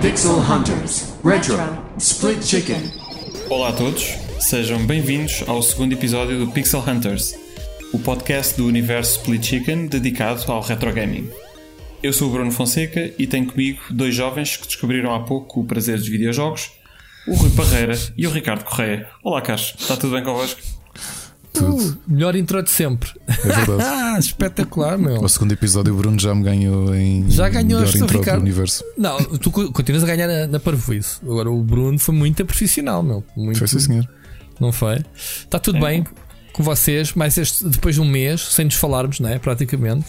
Pixel Hunters Retro Split Chicken. Olá a todos, sejam bem-vindos ao segundo episódio do Pixel Hunters, o podcast do universo Split Chicken dedicado ao retro gaming. Eu sou o Bruno Fonseca e tenho comigo dois jovens que descobriram há pouco o prazer dos videojogos, o Rui Parreira e o Ricardo Correia. Olá, Carlos, está tudo bem convosco? Tudo. Melhor intro de sempre. É verdade. Ah, espetacular, meu. O segundo episódio o Bruno já me ganhou em Já ganhou melhor intro Ricardo. do universo. Não, tu co- continuas a ganhar na, na parvoíce. Agora o Bruno foi muito profissional, meu. Muito, Foi sim, senhor. Não foi? Está tudo bem com vocês, mas este, depois de um mês, sem nos falarmos, não é? Praticamente.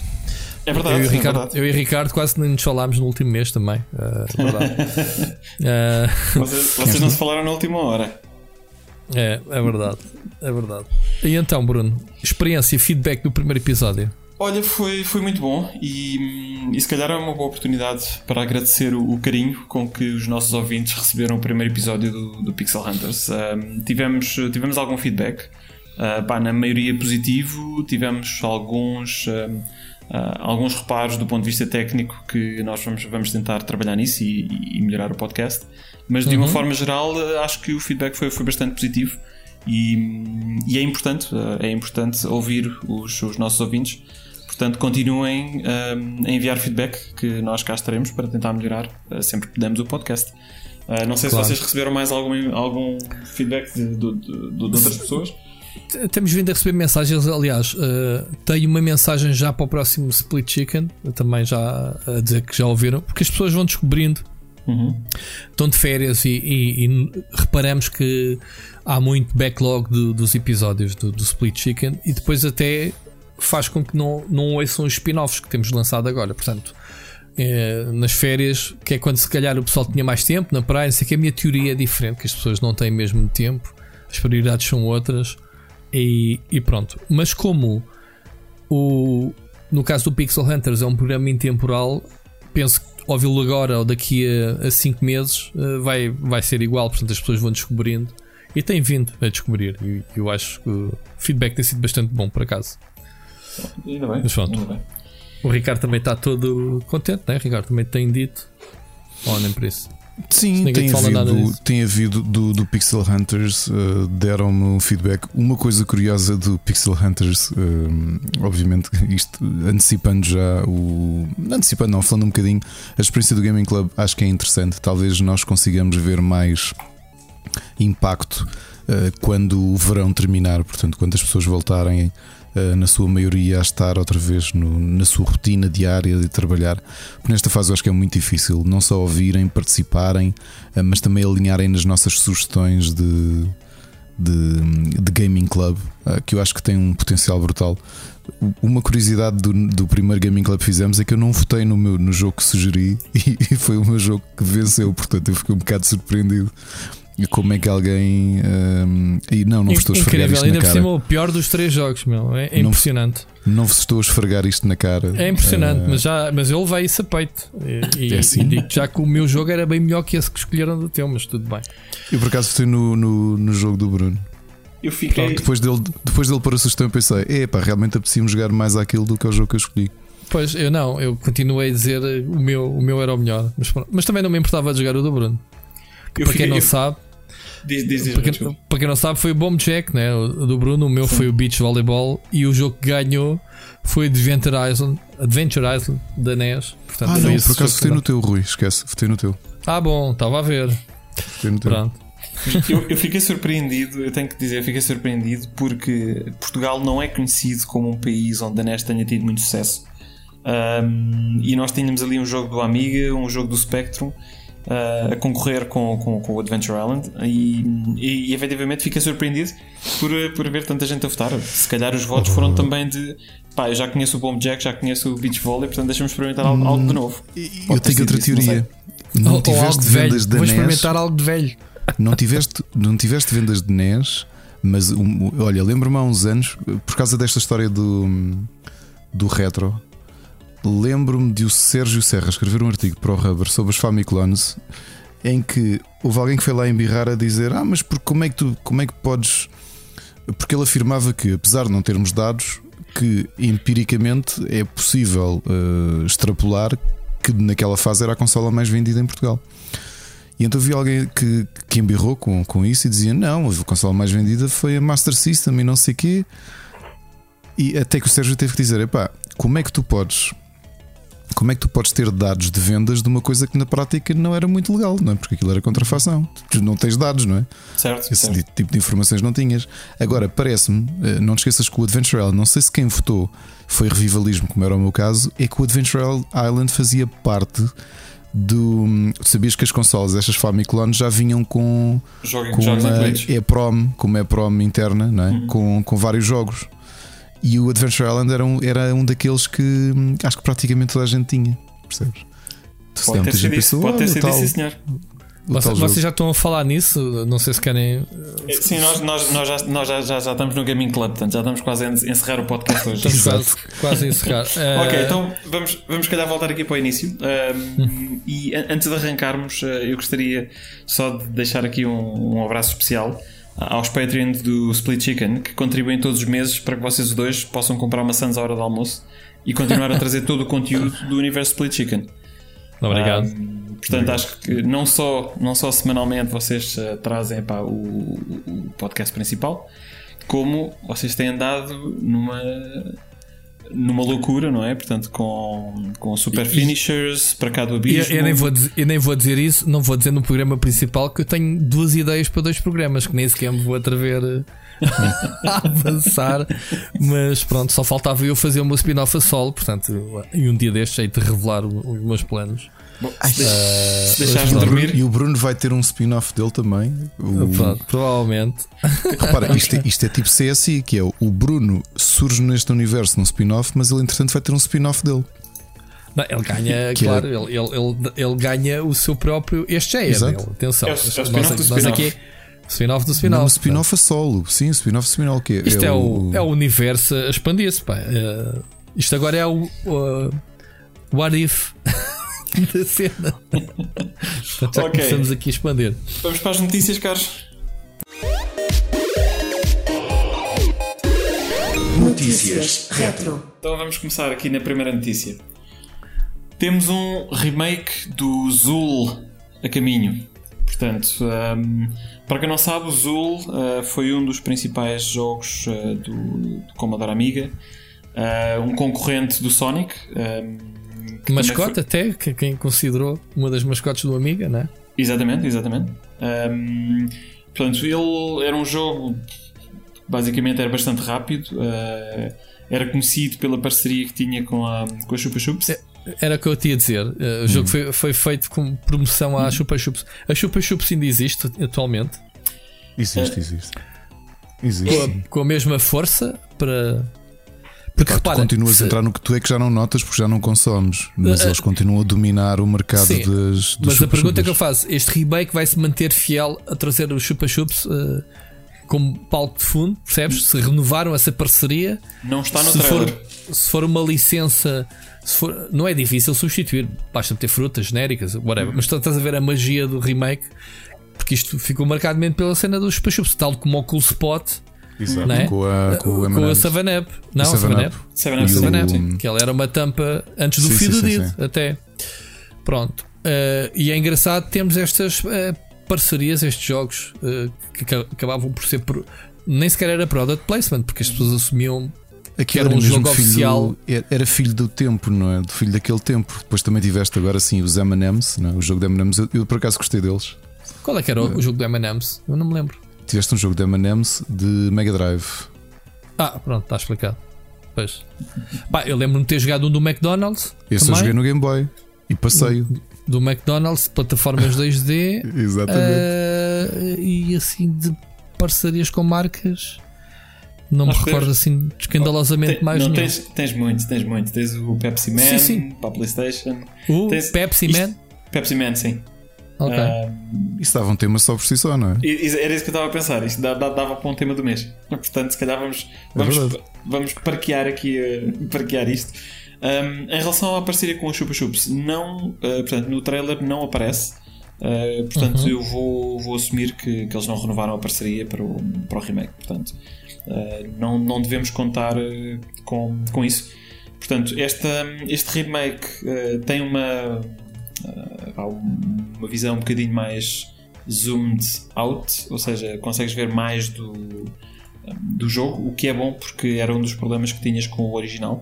É verdade, eu, e o é Ricardo, verdade. eu e Ricardo quase nem nos falámos no último mês também. Ah, é verdade. Ah, Vocês, vocês não se falaram na última hora. é, é verdade. É verdade. E então, Bruno, experiência e feedback do primeiro episódio. Olha, foi, foi muito bom e, e se calhar é uma boa oportunidade para agradecer o, o carinho com que os nossos ouvintes receberam o primeiro episódio do, do Pixel Hunters. Hum, tivemos, tivemos algum feedback, ah, pá, na maioria positivo, tivemos alguns, hum, ah, alguns reparos do ponto de vista técnico que nós vamos, vamos tentar trabalhar nisso e, e melhorar o podcast. Mas de uma forma geral, ah, acho que o feedback foi, foi bastante positivo. E, e é importante, eh, é importante ouvir os, os nossos ouvintes. Portanto, continuem a enviar feedback que nós cá estaremos para tentar melhorar sempre que pudermos o podcast. Não sei Claro. se vocês receberam mais algum, algum feedback de- de- de- de outras pessoas. Temos vindo a receber mensagens, aliás, eh, tenho uma mensagem já para o próximo Split Chicken, também já a dizer que já ouviram, porque as pessoas vão descobrindo, Uhum. estão de férias e, e- e reparamos que há muito backlog do- dos episódios do, do Split Chicken e depois até faz com que não, não ouçam os spin-offs que temos lançado agora. Portanto, eh, nas férias, que é quando se calhar o pessoal tinha mais tempo na praia, não sei que a minha teoria é diferente, que as pessoas não têm mesmo tempo, as prioridades são outras. E, e pronto. Mas como o, no caso do Pixel Hunters é um programa intemporal, penso que ouvi-lo agora ou daqui a 5 meses eh, vai, vai ser igual. Portanto, as pessoas vão descobrindo e têm vindo a descobrir. E eu acho que o feedback tem sido bastante bom, por acaso. Ainda bem. Mas pronto. bem. O Ricardo também está todo contente, né? O Ricardo também tem dito. Nem por isso. Sim, tem havido, tem havido do, do Pixel Hunters, uh, deram-me um feedback. Uma coisa curiosa do Pixel Hunters, um, obviamente, isto antecipando já o. Antecipando, não, falando um bocadinho, a experiência do Gaming Club acho que é interessante. Talvez nós consigamos ver mais impacto uh, quando o verão terminar, portanto, quando as pessoas voltarem. Uh, na sua maioria a estar outra vez no- na sua rotina diária de trabalhar, porque nesta fase eu acho que é muito difícil não só ouvirem, participarem, uh, mas também alinharem nas nossas sugestões de, de, de Gaming Club, uh, que eu acho que tem um potencial brutal. Uma curiosidade do, do primeiro Gaming Club que fizemos é que eu não votei no, meu, no jogo que sugeri e, e foi o meu jogo que venceu, portanto eu fiquei um bocado surpreendido. E como é que alguém. um, e não, não vos estou a esfregar Incrível, isto ainda na por cara. cima o pior dos três jogos, meu. É, é Não- impressionante. Não vos estou a esfregar isto na cara. É impressionante, Uh, mas, já, mas eu levei isso a peito. E, É assim? e digo já que o meu jogo era bem melhor que esse que escolheram do teu, mas tudo bem. Eu por acaso votei no, no, no jogo do Bruno. Eu fiquei. Depois dele, depois dele pôr a sugestão, eu pensei: epá, realmente apetecia-me jogar mais aquilo do que o jogo que eu escolhi. Pois, eu não, eu continuei a dizer o meu, o meu era o melhor. Mas, pronto. Mas também não me importava de jogar o do Bruno. eu para fiquei- quem não eu- sabe, Diz, diz, diz, para quem, para quem não sabe, foi o Bomb Jack, né? O do Bruno, o meu foi o Beach Volleyball e o jogo que ganhou foi Adventure Island, Adventure Island da NES. Portanto, Ah, não, por acaso votei no teu, Rui. Esquece, votei no teu. Ah, bom, estava a ver. Votei no teu. Pronto. Eu, eu fiquei surpreendido, eu tenho que dizer, fiquei surpreendido porque Portugal não é conhecido como um país onde a NES tenha tido muito sucesso. Um, e nós tínhamos ali um jogo do Amiga, um jogo do Spectrum uh, a concorrer com, com, com o Adventure Island e, e, e efetivamente fiquei surpreendido por, por ver tanta gente a votar. Se calhar os votos foram também de pá, eu já conheço o Bomb Jack, já conheço o Beach Volley, portanto deixa-me experimentar algo, algo de novo. Eu tenho outra isso, não teoria. Não ou algo tiveste de vendas da Vou NES. experimentar algo de velho. Não tiveste, não tiveste vendas de NES, mas olha, lembro-me há uns anos, por causa desta história do, do retro, lembro-me de o Sérgio Serra escrever um artigo para o Rubber sobre os Famiclones em que houve alguém que foi lá embirrar a dizer: Ah, mas por, como é que tu como é que podes. Porque ele afirmava que, apesar de não termos dados, que empiricamente é possível uh, extrapolar que naquela fase era a consola mais vendida em Portugal. E então vi alguém que, que embirrou com, com isso e dizia: Não, a consola mais vendida foi a Master System e não sei quê. E até que o Sérgio teve que dizer: Epá, como é que tu podes como é que tu podes ter dados de vendas de uma coisa que na prática não era muito legal, não é? Porque aquilo era contrafação. Tu não tens dados, não é? Certo. Esse certo. tipo de informações não tinhas. Agora, parece-me, eh, não te esqueças que o Adventure Island, não sei se quem votou foi revivalismo, como era o meu caso, é que o Adventure Island fazia parte do. Sabias que as consolas, estas Famiclone, já vinham com, Jogo, com jogos uma. EPROM, com uma EPROM interna, não é? Uhum. com, com vários jogos. E o Adventure Island era um, era um daqueles que hum, acho que praticamente toda a gente tinha, percebes? Pode ter sido isso, pode ter "Olha, o sido isso, sim, senhor. Vocês, tal vocês jogo." já estão a falar nisso? Não sei se querem. É, Sim, nós, nós, nós, já, nós já, já, já estamos no Gaming Club, portanto já estamos quase a en- encerrar o podcast hoje. Estamos quase, quase a encerrar. Eh, Ok, então vamos, vamos calhar voltar aqui para o início. Um, e an- antes de arrancarmos, uh, eu gostaria só de deixar aqui um, um abraço especial aos Patreons do Split Chicken que contribuem todos os meses para que vocês os dois possam comprar maçãs à hora do almoço e continuar a trazer todo o conteúdo do universo Split Chicken. Obrigado. Um, portanto, acho que não só, não só semanalmente vocês uh, trazem pá, o, o podcast principal, como vocês têm andado numa numa loucura, não é? Portanto, com, com super finishers para cá do Eu, abismo. eu nem vou dizer, eu nem vou dizer isso, não vou dizer no programa principal que eu tenho duas ideias para dois programas que nem sequer me vou atrever a avançar, mas pronto, só faltava eu fazer o meu spin-off a solo, portanto, e um dia destes hei de revelar os meus planos. Bom, se, de- se deixares-me mas dormir, E o Bruno vai ter um spin-off dele também. O- Pronto, provavelmente. Repara, isto é, isto é tipo CSI, que é o Bruno surge neste universo num spin-off, mas ele entretanto vai ter um spin-off dele. Não, ele ganha, Que é- claro, ele, ele, ele, ele ganha o seu próprio. Este já é Exato. dele, atenção. É o- é o nós, spin-off do nós spin-off. aqui. Spin-off do spin-off. um spin-off a solo. Sim, um spin-off spin-off que é, Isto é, o, é o universo a expandir-se, pá. Eh, isto agora é o. o what if da cena. Portanto, já Ok. começamos aqui a expandir. vamos para as notícias, caros. Notícias Retro. Então vamos começar aqui na primeira notícia. Temos um remake do Zul a caminho. Portanto, um, para quem não sabe, o Zul uh, foi um dos principais jogos uh, do, do Commodore Amiga, uh, um concorrente do Sonic. um, Mascote, até, que quem considerou uma das mascotes do Amiga, né? Exatamente, exatamente. Um, portanto, ele era um jogo basicamente era bastante rápido. uh, era conhecido pela parceria que tinha com a, com a Chupa Chups. Era o que eu te ia dizer. Eh, o jogo foi, foi feito com promoção à Chupa Chups. A Chupa Chups ainda existe atualmente, Existe, existe. Existe. com a, com a mesma força para. Porque Pá, tu repara, continuas se- a entrar no que tu é que já não notas porque já não consomes, mas Uh, eles continuam a dominar o mercado Sim, das, dos Mas a pergunta que eu faço: este remake vai se manter fiel a trazer os Chupa Chups eh, como palco de fundo? Percebes? Se renovaram essa parceria, Não está no se for, trailer. se for uma licença, se for- não é difícil substituir, basta ter frutas genéricas, whatever. Mas tu estás a ver a magia do remake, porque isto ficou marcadamente pela cena dos Chupa Chups, tal como o Cool Spot Exato, não é? com a, com o com a. 7-Up. Não, O 7-Up. 7-Up. Seven Up, o- Seven Up, Up, sim. que ela era uma tampa antes do Sim, fio sim, do dedo, sim. até. Pronto. Eh, e é engraçado termos estas eh, parcerias, estes jogos eh, que aca- acabavam por ser. Por, nem sequer era product placement, porque as pessoas assumiam. Aqui era era, um mesmo jogo filho oficial. do- era- filho do tempo, não é? Do filho daquele tempo. Depois também tiveste agora sim os M&M's, é? o jogo de M&M's. Eu, eu por acaso gostei deles. Qual é que era o, o jogo do M&M's? Eu não me lembro. Tiveste um jogo de M&M's de Mega Drive. Ah, pronto, está explicado. Pois. Pá, eu lembro-me de ter jogado um do McDonald's. Esse eu também, joguei no Game Boy e passeio. Do McDonald's, plataformas 2D. Exatamente. Eh, e assim de parcerias com marcas. Não me Nós recordo assim escandalosamente Tem- mais não, nenhum. tens, tens muito, tens muito. Tens o Pepsi Man Sim, sim. para a PlayStation. O tens- Pepsi isto- Man? Pepsi Man, sim. Ok. Ah, Isso dava um tema só por si só, não é? era isso que eu estava a pensar. Isto dá- dava para um tema do mês. Portanto, se calhar vamos, vamos, verdade. vamos parquear aqui, eh, parquear isto. Um, em relação à parceria com a Chupa Chups, não, uh, portanto, no trailer não aparece. Uh, portanto, uhum. eu vou, vou assumir que, que eles não renovaram a parceria para o, para o remake. Portanto, uh, não, não devemos contar com, com isso. Portanto, esta, este remake tem uma, uma visão um bocadinho mais zoomed out, ou seja, consegues ver mais do, do jogo, o que é bom porque era um dos problemas que tinhas com o original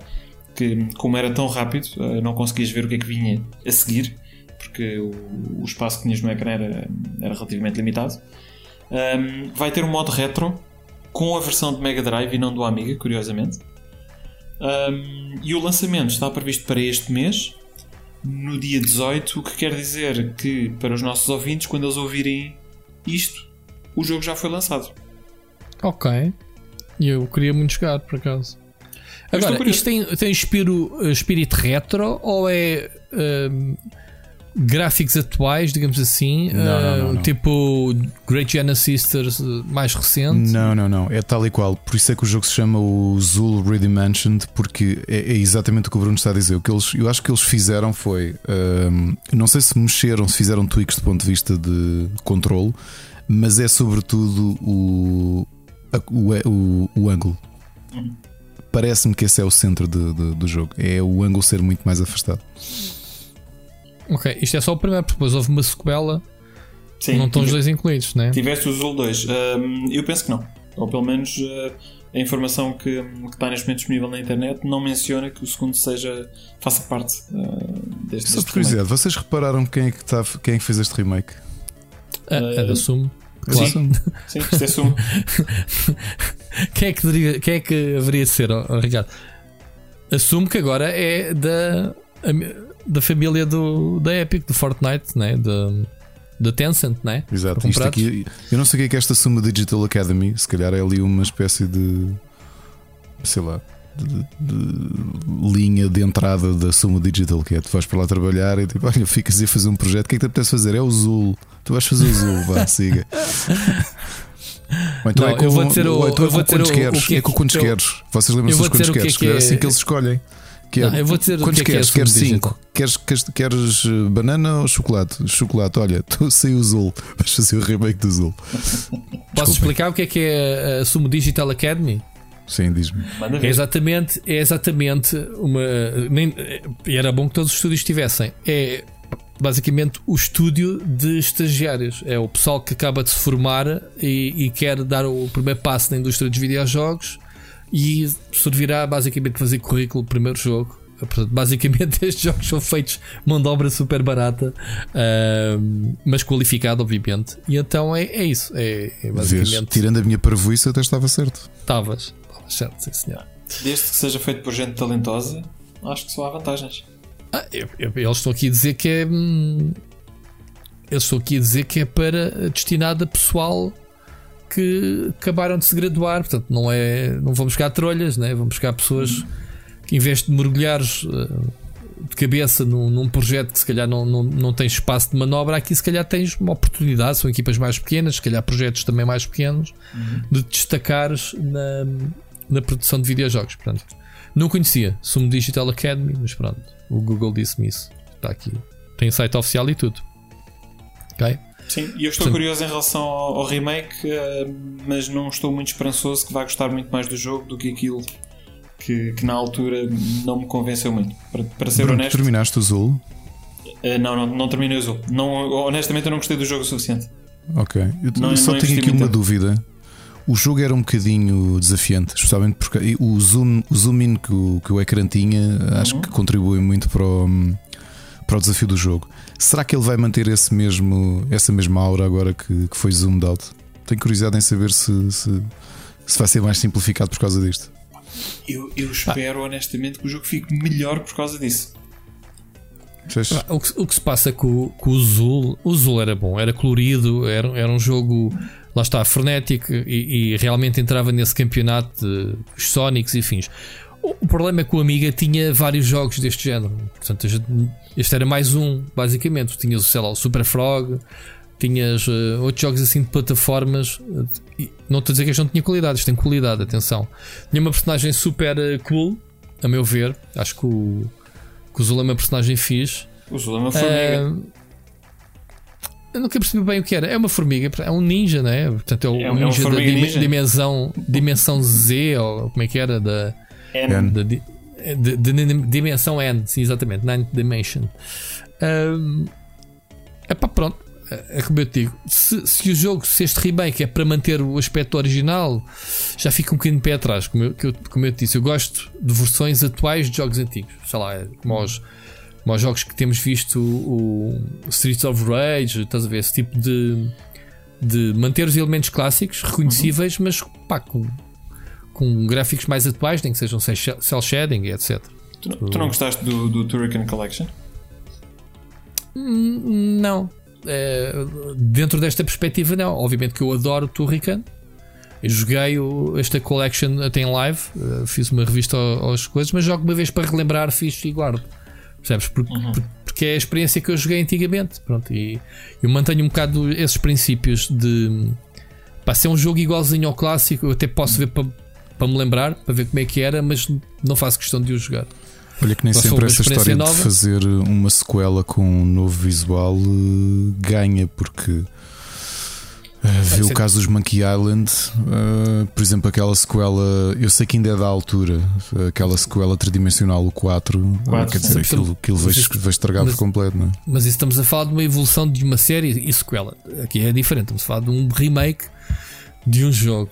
que como era tão rápido, eh, não conseguias ver o que é que vinha a seguir, porque o, o espaço que tinhas no ecrã era, era relativamente limitado. Um, vai ter um modo retro com a versão de Mega Drive e não do Amiga, curiosamente. Um, e o lançamento está previsto para este mês, no dia 18, o que quer dizer que para os nossos ouvintes, quando eles ouvirem isto, o jogo já foi lançado. Ok. E eu queria muito jogar, por acaso. Agora, isto tem, tem espírito, espírito retro ou é um, gráficos atuais, digamos assim? Não, uh, não, não, tipo Great Giana Sisters mais recente? Não, não, não. É tal e qual. Por isso é que o jogo se chama o Zul Redimensioned, porque é, é, exatamente o que o Bruno está a dizer. O que eles, eu acho que eles fizeram foi. Um, não sei se mexeram, se fizeram tweaks do ponto de vista de controle, mas é sobretudo o, o, o, o ângulo. Uhum parece-me que esse é o centro de, de, do jogo. É o ângulo ser muito mais afastado. Ok, isto é só o primeiro, porque depois houve uma sequela. Sim, não estão tive, os dois incluídos, né? Tiveste o Zul 2. Um, eu penso que não. Ou pelo menos uh, a informação que, que, está neste momento disponível na internet não menciona que o segundo seja faça parte uh, deste. Só por curiosidade, vocês repararam quem é que, tá, quem é que fez este remake? A, a da Sumo. Claro. Sim, sim, isto é sumo. quem, é que deveria, quem é que haveria de ser, oh, Ricardo? Assumo que agora é da, da família do, da Epic, do Fortnite, né? da, da Tencent, né? Exato. Isto aqui, eu não sei o que é que esta Sumo Digital Academy, se calhar é ali uma espécie de. sei lá de, de, linha de entrada da Sumo Digital, que é tu vais para lá trabalhar e tipo, olha, ficas a fazer um projeto, o que é que te apetece fazer? É o Zul, tu vais fazer o Zul, vá, siga. Ou então não, é com, eu vou dizer o, então é com quantos o, queres, o é com quantos queres. Vocês lembram-se dos quantos é queres? Que é, assim que eles escolhem. Que é, não, eu vou dizer quantos que queres? É que é queres 5? Queres, queres, queres eh, banana ou chocolate? Chocolate, olha, tu sei o Zul, vais fazer o remake do Zul. Posso explicar o que é que é a Sumo Digital Academy? Sim, diz-me. É exatamente, é exatamente uma. Nem, era bom que todos os estúdios tivessem. É basicamente o estúdio de estagiários. É o pessoal que acaba de se formar e, e quer dar o primeiro passo na indústria dos videojogos e servirá basicamente fazer currículo primeiro jogo. Portanto, basicamente estes jogos são feitos mão de obra super barata, uh, mas qualificado, obviamente. E então é, é isso. É, é basicamente. Vês, tirando a minha parvoíça, até estava certo. Estavas certo, sim senhor. Desde que seja feito por gente talentosa, acho que só há vantagens. Ah, eu, eu, eles estão aqui a dizer que é. Hum, eles estão aqui a dizer que é para destinado a pessoal que acabaram de se graduar. Portanto, não é. Não vão buscar trolhas, né? vão buscar pessoas que, em vez de mergulhares uh, de cabeça num, num, projeto que se calhar não, não, não tens espaço de manobra, aqui se calhar tens uma oportunidade. São equipas mais pequenas, se calhar projetos também mais pequenos, uhum. de destacares na na produção de videojogos. Portanto, não conhecia Sumo Digital Academy, mas pronto, o Google disse-me isso. Está aqui. Tem site oficial e tudo. Ok? Sim, e eu estou Portanto, curioso em relação ao, ao remake, uh, mas não estou muito esperançoso que vá gostar muito mais do jogo do que aquilo que, que na altura não me convenceu muito. Para, para ser Bruno, honesto. Terminaste o Zul? Uh, não, não, não terminei o Zul. Não, honestamente, eu não gostei do jogo o suficiente. Ok, eu, não, só tenho aqui uma dúvida. O jogo era um bocadinho desafiante, especialmente porque o zoom, o zoom in que o, que o ecrã tinha, uhum. acho que contribui muito para o, para o desafio do jogo. Será que ele vai manter esse mesmo, essa mesma aura agora que, que foi zoomed out? Tenho curiosidade em saber se, se, se vai ser mais simplificado por causa disto. Eu, eu espero ah. honestamente que o jogo fique melhor por causa disso. O que, o que se passa com, com o Zul, o Zul era bom, era colorido, era, era um jogo lá está, frenético e, e realmente entrava nesse campeonato de Sonics e fins. O problema é que o Amiga tinha vários jogos deste género. Portanto, este era mais um, basicamente. Tinhas, sei lá, o Super Frog, tinhas uh, outros jogos assim de plataformas. não estou a dizer que este não tinha qualidade, isto tem qualidade, atenção. Tinha uma personagem super uh, cool, a meu ver. Acho que o, que o Zul é uma personagem fixe. O Zul é uma formiga. Uh, eu nunca percebi bem o que era. É uma formiga, é um ninja, né? Portanto, é o É um- é ninja da dim- ninja. dimensão, dimensão Z, ou como é que era? Da, N. da de, de- dimensão N, sim, exatamente, Ninth Dimension. É pá, pronto. É é como eu te digo, se, se o jogo, se este remake é para manter o aspecto original, já fica um bocadinho de pé atrás. Como eu, como eu te disse, eu gosto de versões atuais de jogos antigos. Sei lá, é como os, como os jogos que temos visto, o, o Streets of Rage, estás a ver? Esse tipo de, de manter os elementos clássicos reconhecíveis, mas pá, com, com gráficos mais atuais, nem que sejam cel shading e etc. Tu, não- tu não gostaste do, do Turrican Collection? Não. É, dentro desta perspectiva, não. Obviamente que eu adoro Turrican. Eu joguei o- esta collection até em live, eh, fiz uma revista às coisas, mas jogo uma vez para relembrar, fiz e guardo. Percebes? Porque, por- porque é a experiência que eu joguei antigamente. Pronto, e eu mantenho um bocado esses princípios de pá, se é um jogo igualzinho ao clássico, eu até posso ver para, para me lembrar, para ver como é que era, mas não faço questão de o jogar. Olha que nem Mas foi sempre essa história nova. de fazer uma sequela com um novo visual eh, ganha, porque eh, vê o ser- caso dos Monkey Island, eh, por exemplo, aquela sequela, eu sei que ainda é da altura, aquela sequela tridimensional, o 4, eh, Quatro, quer dizer, Mas aquilo, aquilo vai, estragar mas- por completo, não é? Mas isso estamos a falar de uma evolução de uma série e sequela. Aqui é diferente, estamos a falar de um remake de um jogo.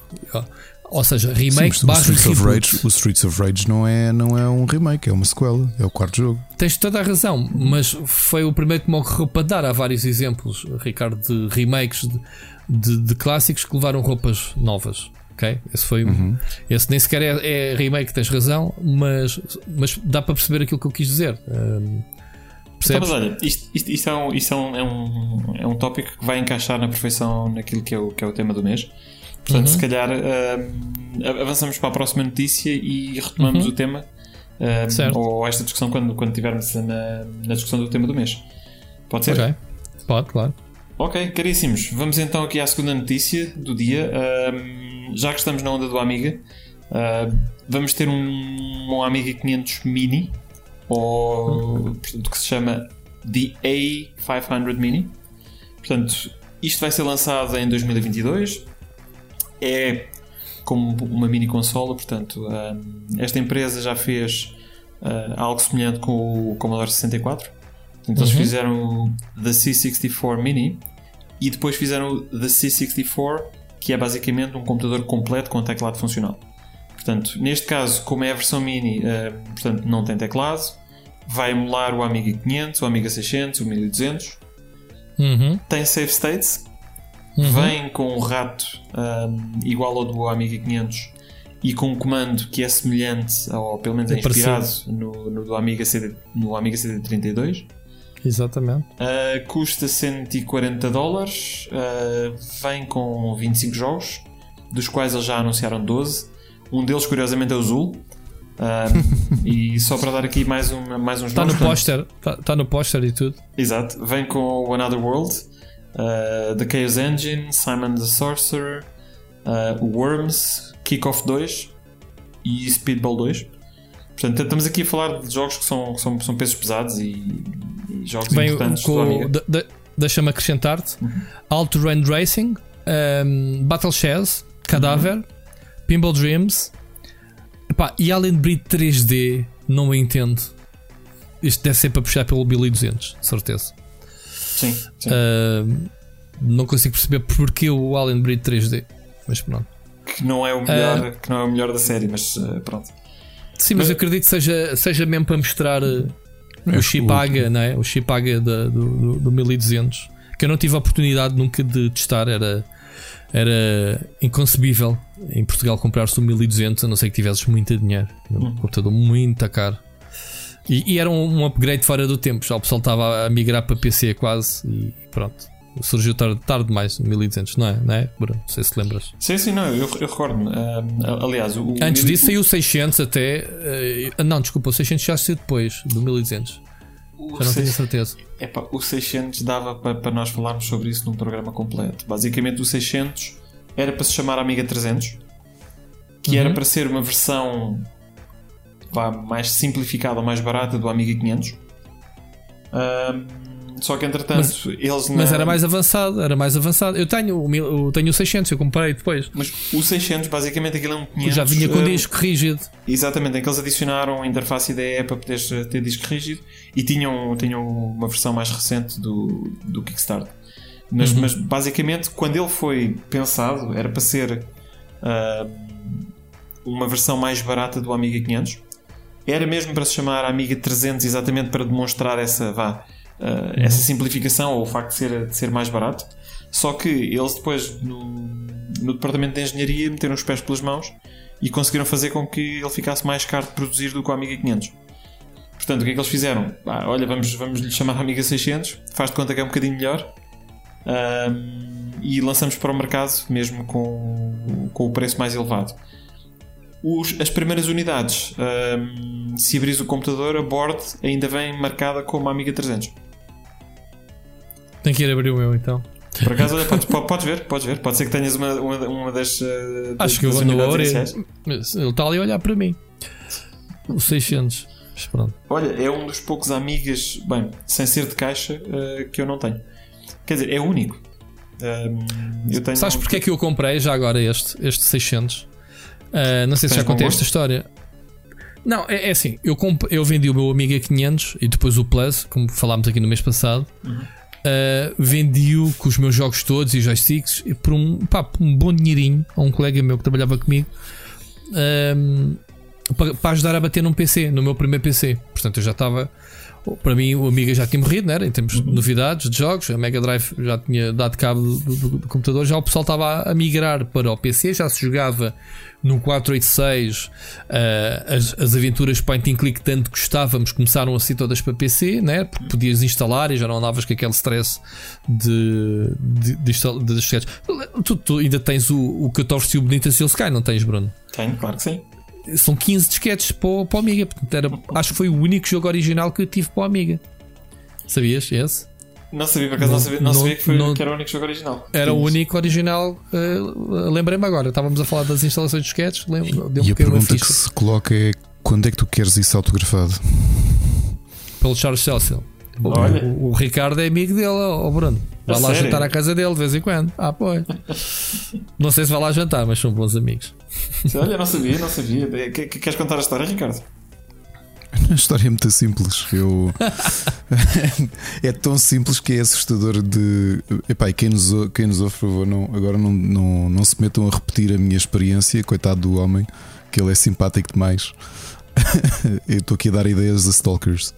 Ou seja, Sim, remake o, barra Streets of. Rage, o Streets of Rage não é, não é um remake, é uma sequela, é o quarto jogo. Tens toda a razão, mas foi o primeiro que me ocorreu para dar. Há vários exemplos, Ricardo, de remakes de, de- de clássicos que levaram roupas novas. Ok? Esse foi um- Esse nem sequer é, é remake, tens razão, mas, mas dá para perceber aquilo que eu quis dizer. Hum, Então, percebes? mas olha, isto, isto, isto é, um, isto é, um, é, um, é um tópico que vai encaixar na perfeição naquilo que é o, que é o tema do mês. Portanto, Uhum. se calhar hum, avançamos para a próxima notícia e retomamos o tema. Uhum. Certo. ou esta discussão quando, quando tivermos na, na discussão do tema do mês. Pode ser? Ok. Pode, claro. Ok, caríssimos, vamos então aqui à segunda notícia do dia. Ahm, já que estamos na onda do Amiga, vamos ter um, um Amiga 500 Mini, ou portanto, que se chama The A500 Mini. Portanto, isto vai ser lançado em 2022. É como uma mini consola, portanto, ahm, esta empresa já fez ah, algo semelhante com o Commodore 64. Portanto, eles Uhum. fizeram o The C64 Mini e depois fizeram o The C64, que é basicamente um computador completo com teclado funcional. Portanto, neste caso, como é a versão Mini, eh, portanto, não tem teclado, vai emular o Amiga 500, o Amiga 600, o 1200, Uhum. tem save states, Uhum. vem com um rato ahm, igual ao do Amiga 500 e com um comando que é semelhante, ou pelo menos é É inspirado no, no do Amiga CD, no Amiga CD32. Exatamente. Uh, custa 140 dólares, uh, vem com 25 jogos, dos quais eles já anunciaram 12. Um deles, curiosamente, é o Zul. Um, e só para dar aqui mais, um, mais uns Está no nomes, portanto, póster. Está tá no póster e tudo. Exato, vem com o Another World, uh, The Chaos Engine, Simon the Sorcerer, uh, Worms, Kickoff 2 e Speedball 2. Portanto, estamos aqui a falar de jogos que são, que são, são pesos pesados e, e jogos Bem, importantes com, de- de- deixa-me acrescentar-te: Terrain Racing, um, Battle Chess, Cadáver, Pinball Dreams Epá, e Alien Breed 3D. Não entendo. Isto deve ser para puxar pelo 1200, de certeza. Sim, sim. Um, não consigo perceber porque o Alien Breed 3D. Mas pronto. que não é o melhor, que não é o melhor da série, mas uh, pronto. Sim, mas Mas- eu acredito que seja, seja mesmo para mostrar uh, É, o chip o- AGA, não é? O chip AGA da- do, do, do 1200 que eu não tive a oportunidade nunca de testar. Era, era inconcebível em Portugal comprar-se um 1200 a não ser que tivesses muito dinheiro. Um computador muito caro. E, e era um, um upgrade fora do tempo. Já o pessoal estava a migrar para PC quase e pronto. Surgiu tarde, tarde demais o 1200, não é? Não é? Bruno? Não sei se lembras. Sim, sim, não, eu, eu recordo-me. Um, aliás, o, o Antes mil- disso saiu o 600 até. eh, não, desculpa, o 600 já saiu depois do 1200. o Já não tenho seis- certeza. epá, o 600 dava para, para nós falarmos sobre isso num programa completo. Basicamente, o 600 era para se chamar Amiga 300, que era Uhum. para ser uma versão vá, mais simplificada ou mais barata do Amiga 500. Um, só que entretanto, Mas- eles Mas na- era mais avançado, era mais avançado. Eu tenho o, eu tenho o 600, eu comprei depois. Mas o 600, basicamente, aquilo é um 500. já vinha com eh, disco rígido. Exatamente, em que eles adicionaram a interface IDE para poderes eh, ter disco rígido e tinham, tinham uma versão mais recente do, do Kickstarter. Mas, Uhum. mas basicamente, quando ele foi pensado, era para ser ah, uma versão mais barata do Amiga 500. Era mesmo para se chamar Amiga 300, exatamente para demonstrar essa, vá, ah, essa simplificação ou o facto de ser, de ser mais barato. Só que eles depois, no, no departamento de engenharia, meteram os pés pelas mãos e conseguiram fazer com que ele ficasse mais caro de produzir do que o Amiga 500. Portanto, o que é que eles fizeram? Ah, olha, vamos, vamos lhe chamar Amiga 600, faz de conta que é um bocadinho melhor Ahm, e lançamos para o mercado mesmo com, com o preço mais elevado. Os- as primeiras unidades, ahm, se abris o computador, a board ainda vem marcada como Amiga 300. Tenho que ir abrir o meu então. Por acaso, olha, podes, po- podes ver, podes ver. Pode ser que tenhas uma, uma, uma das, das, Acho que eu das unidades Ori. iniciais. Mas Ele está ali a olhar para mim. O 600. Mas pronto. Olha, é um dos poucos amigas, bem, sem ser de caixa, eh, que eu não tenho. Quer dizer, é único. Ahm, eu tenho Sabes porque é que eu comprei já agora este, este 600? Ah, não sei se já contei esta história. Não, é, é assim. Eu, comp- eu vendi o meu Amiga 500 e depois o Plus, como falámos aqui no mês passado. ah, Vendi-o com os meus jogos todos e joysticks e por um, pá, por um bom dinheirinho a um colega meu que trabalhava comigo ahm, para, para ajudar a bater num PC, no meu primeiro PC. Portanto, eu já estava. Para mim, o Amiga já tinha morrido, né? era? em termos de novidades de jogos. A Mega Drive já tinha dado cabo do, do- do computador. Já o pessoal estava a migrar para o PC. Já se jogava no 486. ah, as, as aventuras point and click, tanto gostávamos, começaram a ser todas para PC, né? porque podias instalar e já não andavas com aquele stress de, de, de, de disquetes. Tu, tu ainda tens o, o que eu te ofereci o Bonita Seal Sky, não tens, Bruno? Tenho, claro que sim. São 15 disquetes para o, para o Amiga. Portanto, era, acho que foi o único jogo original que eu tive para o Amiga. Sabias? Esse? Não sabia, por acaso não, Não- sabia, não não- sabia que, foi, não- que era o único jogo original. Era o único original. eh, Lembrei-me agora. Estávamos a falar das instalações de disquetes. Lembro, deu E a uma pergunta que se coloca é: quando é que tu queres isso autografado? pelo Charles Celsius. O, o- o Ricardo é amigo dele, ó Bruno. Vai A lá sério? jantar à casa dele de vez em quando. Ah, pois. não sei se vai lá jantar, mas são bons amigos. Olha, não sabia, não sabia. Que- que- Queres contar a história, Ricardo? A história é muito simples. Eu... é tão simples que é assustador de. Epá, e quem nos, ou- quem nos ouve, por favor, não, agora não, não, não se metam a repetir a minha experiência, coitado do homem, que ele é simpático demais. eu estou aqui a dar ideias a stalkers.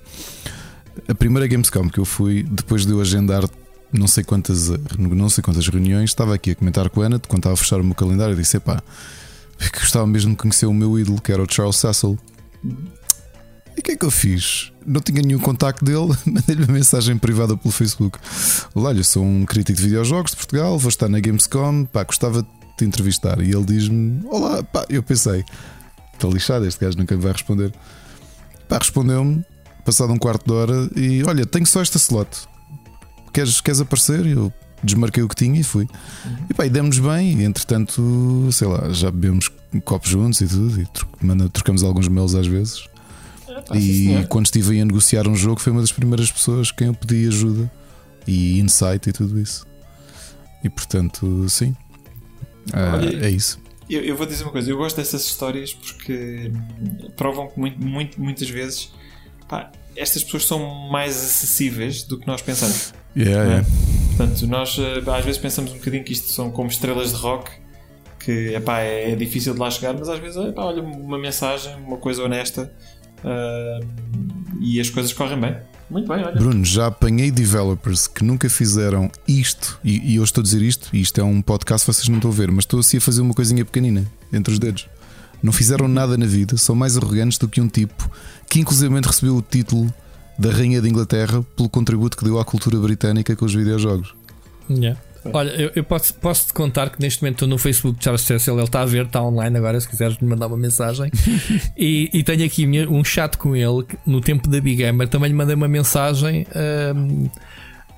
A primeira Gamescom que eu fui, depois de eu agendar não sei quantas, não sei quantas reuniões, estava aqui a comentar com a Ana, quando estava a fechar o meu calendário, eu disse: epá, que gostava mesmo de conhecer o meu ídolo, que era o Charles Cecil. E o que é que eu fiz? Não tinha nenhum contacto dele, mandei-lhe uma mensagem privada pelo Facebook. Olha, eu sou um crítico de videojogos de Portugal, vou estar na Gamescom, pá, gostava de te entrevistar. E ele diz-me: Olá, pá, eu pensei, está lixado, este gajo nunca me vai responder. Pá, respondeu-me, passado um quarto de hora, e olha, tenho só esta slot. Queres, queres aparecer? Eu desmarquei o que tinha e fui. E pá, e demos bem, e entretanto, sei lá, já bebemos copos juntos e tudo, e trocamos alguns mails às vezes. Ah, E quando estive aí a negociar um jogo, foi uma das primeiras pessoas quem eu pedi ajuda e insight e tudo isso. E portanto, sim, Ah, Olha, é isso. Eu, eu vou dizer uma coisa, eu gosto dessas histórias porque provam que muito, muito- muitas vezes pá, estas pessoas são mais acessíveis do que nós pensamos. Yeah, é? yeah. Portanto, nós eh, às vezes pensamos um bocadinho que isto são como estrelas de rock, que epá, é, é difícil de lá chegar, mas às vezes epá, olha, uma mensagem, uma coisa honesta ah, e as coisas correm bem. Muito bem, olha. Bruno, já apanhei developers que nunca fizeram isto, e, e eu estou a dizer isto, e isto é um podcast, vocês não estão a ver, mas estou assim a fazer uma coisinha pequenina entre os dedos. Não fizeram nada na vida, são mais arrogantes do que um tipo que, inclusivamente, recebeu o título da Rainha de Inglaterra pelo contributo que deu à cultura britânica com os videojogos. Olha, eu, eu posso, posso te contar que neste momento estou no Facebook de Charles Cecil, ele está a ver, está online agora, se quiseres me mandar uma mensagem. e, e tenho aqui minha- um chat com ele que, no tempo da Big Gamer. Também lhe mandei uma mensagem ahm,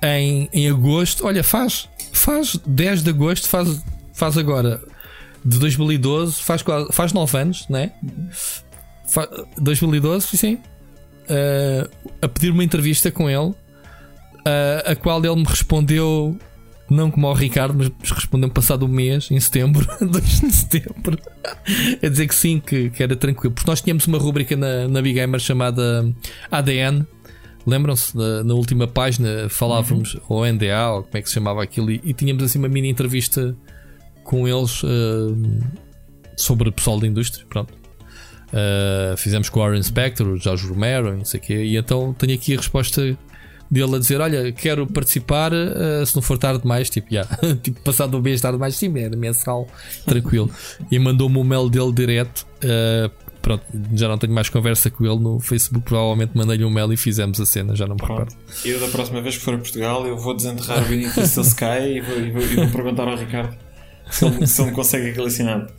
em, em agosto. Olha, faz, faz 10 de agosto, faz, faz agora de 2012, faz, quase- faz 9 anos, né? 2012, sim. Uh, a pedir uma entrevista com ele, uh, a qual ele me respondeu, não como ao Ricardo, mas respondeu passado um mês, em setembro, 2 de setembro, a dizer que sim, que, que, era tranquilo. Porque nós tínhamos uma rubrica na, na Big Gamer chamada ADN. Lembram-se? Na, na, última página falávamos, uhum. ou NDA, ou como é que se chamava aquilo, e, e tínhamos assim uma mini entrevista com eles uh, sobre o pessoal da indústria. Pronto. Uh, fizemos com o Aaron Spector, o Jorge Romero, não sei o quê. E então tenho aqui a resposta dele a dizer: Olha, quero participar. Uh, se não for tarde demais, tipo, yeah. tipo passado um mês tarde demais, sim, era mensal, tranquilo. e mandou-me o mail dele direto. Uh, pronto, já não tenho mais conversa com ele no Facebook. Provavelmente mandei-lhe um mail e fizemos a cena, já não me recordo. Eu, da próxima vez que for a Portugal, eu vou desenterrar o Vinicius Sky e vou, e, vou, e vou perguntar ao Ricardo se ele, se ele me consegue aquele assinado.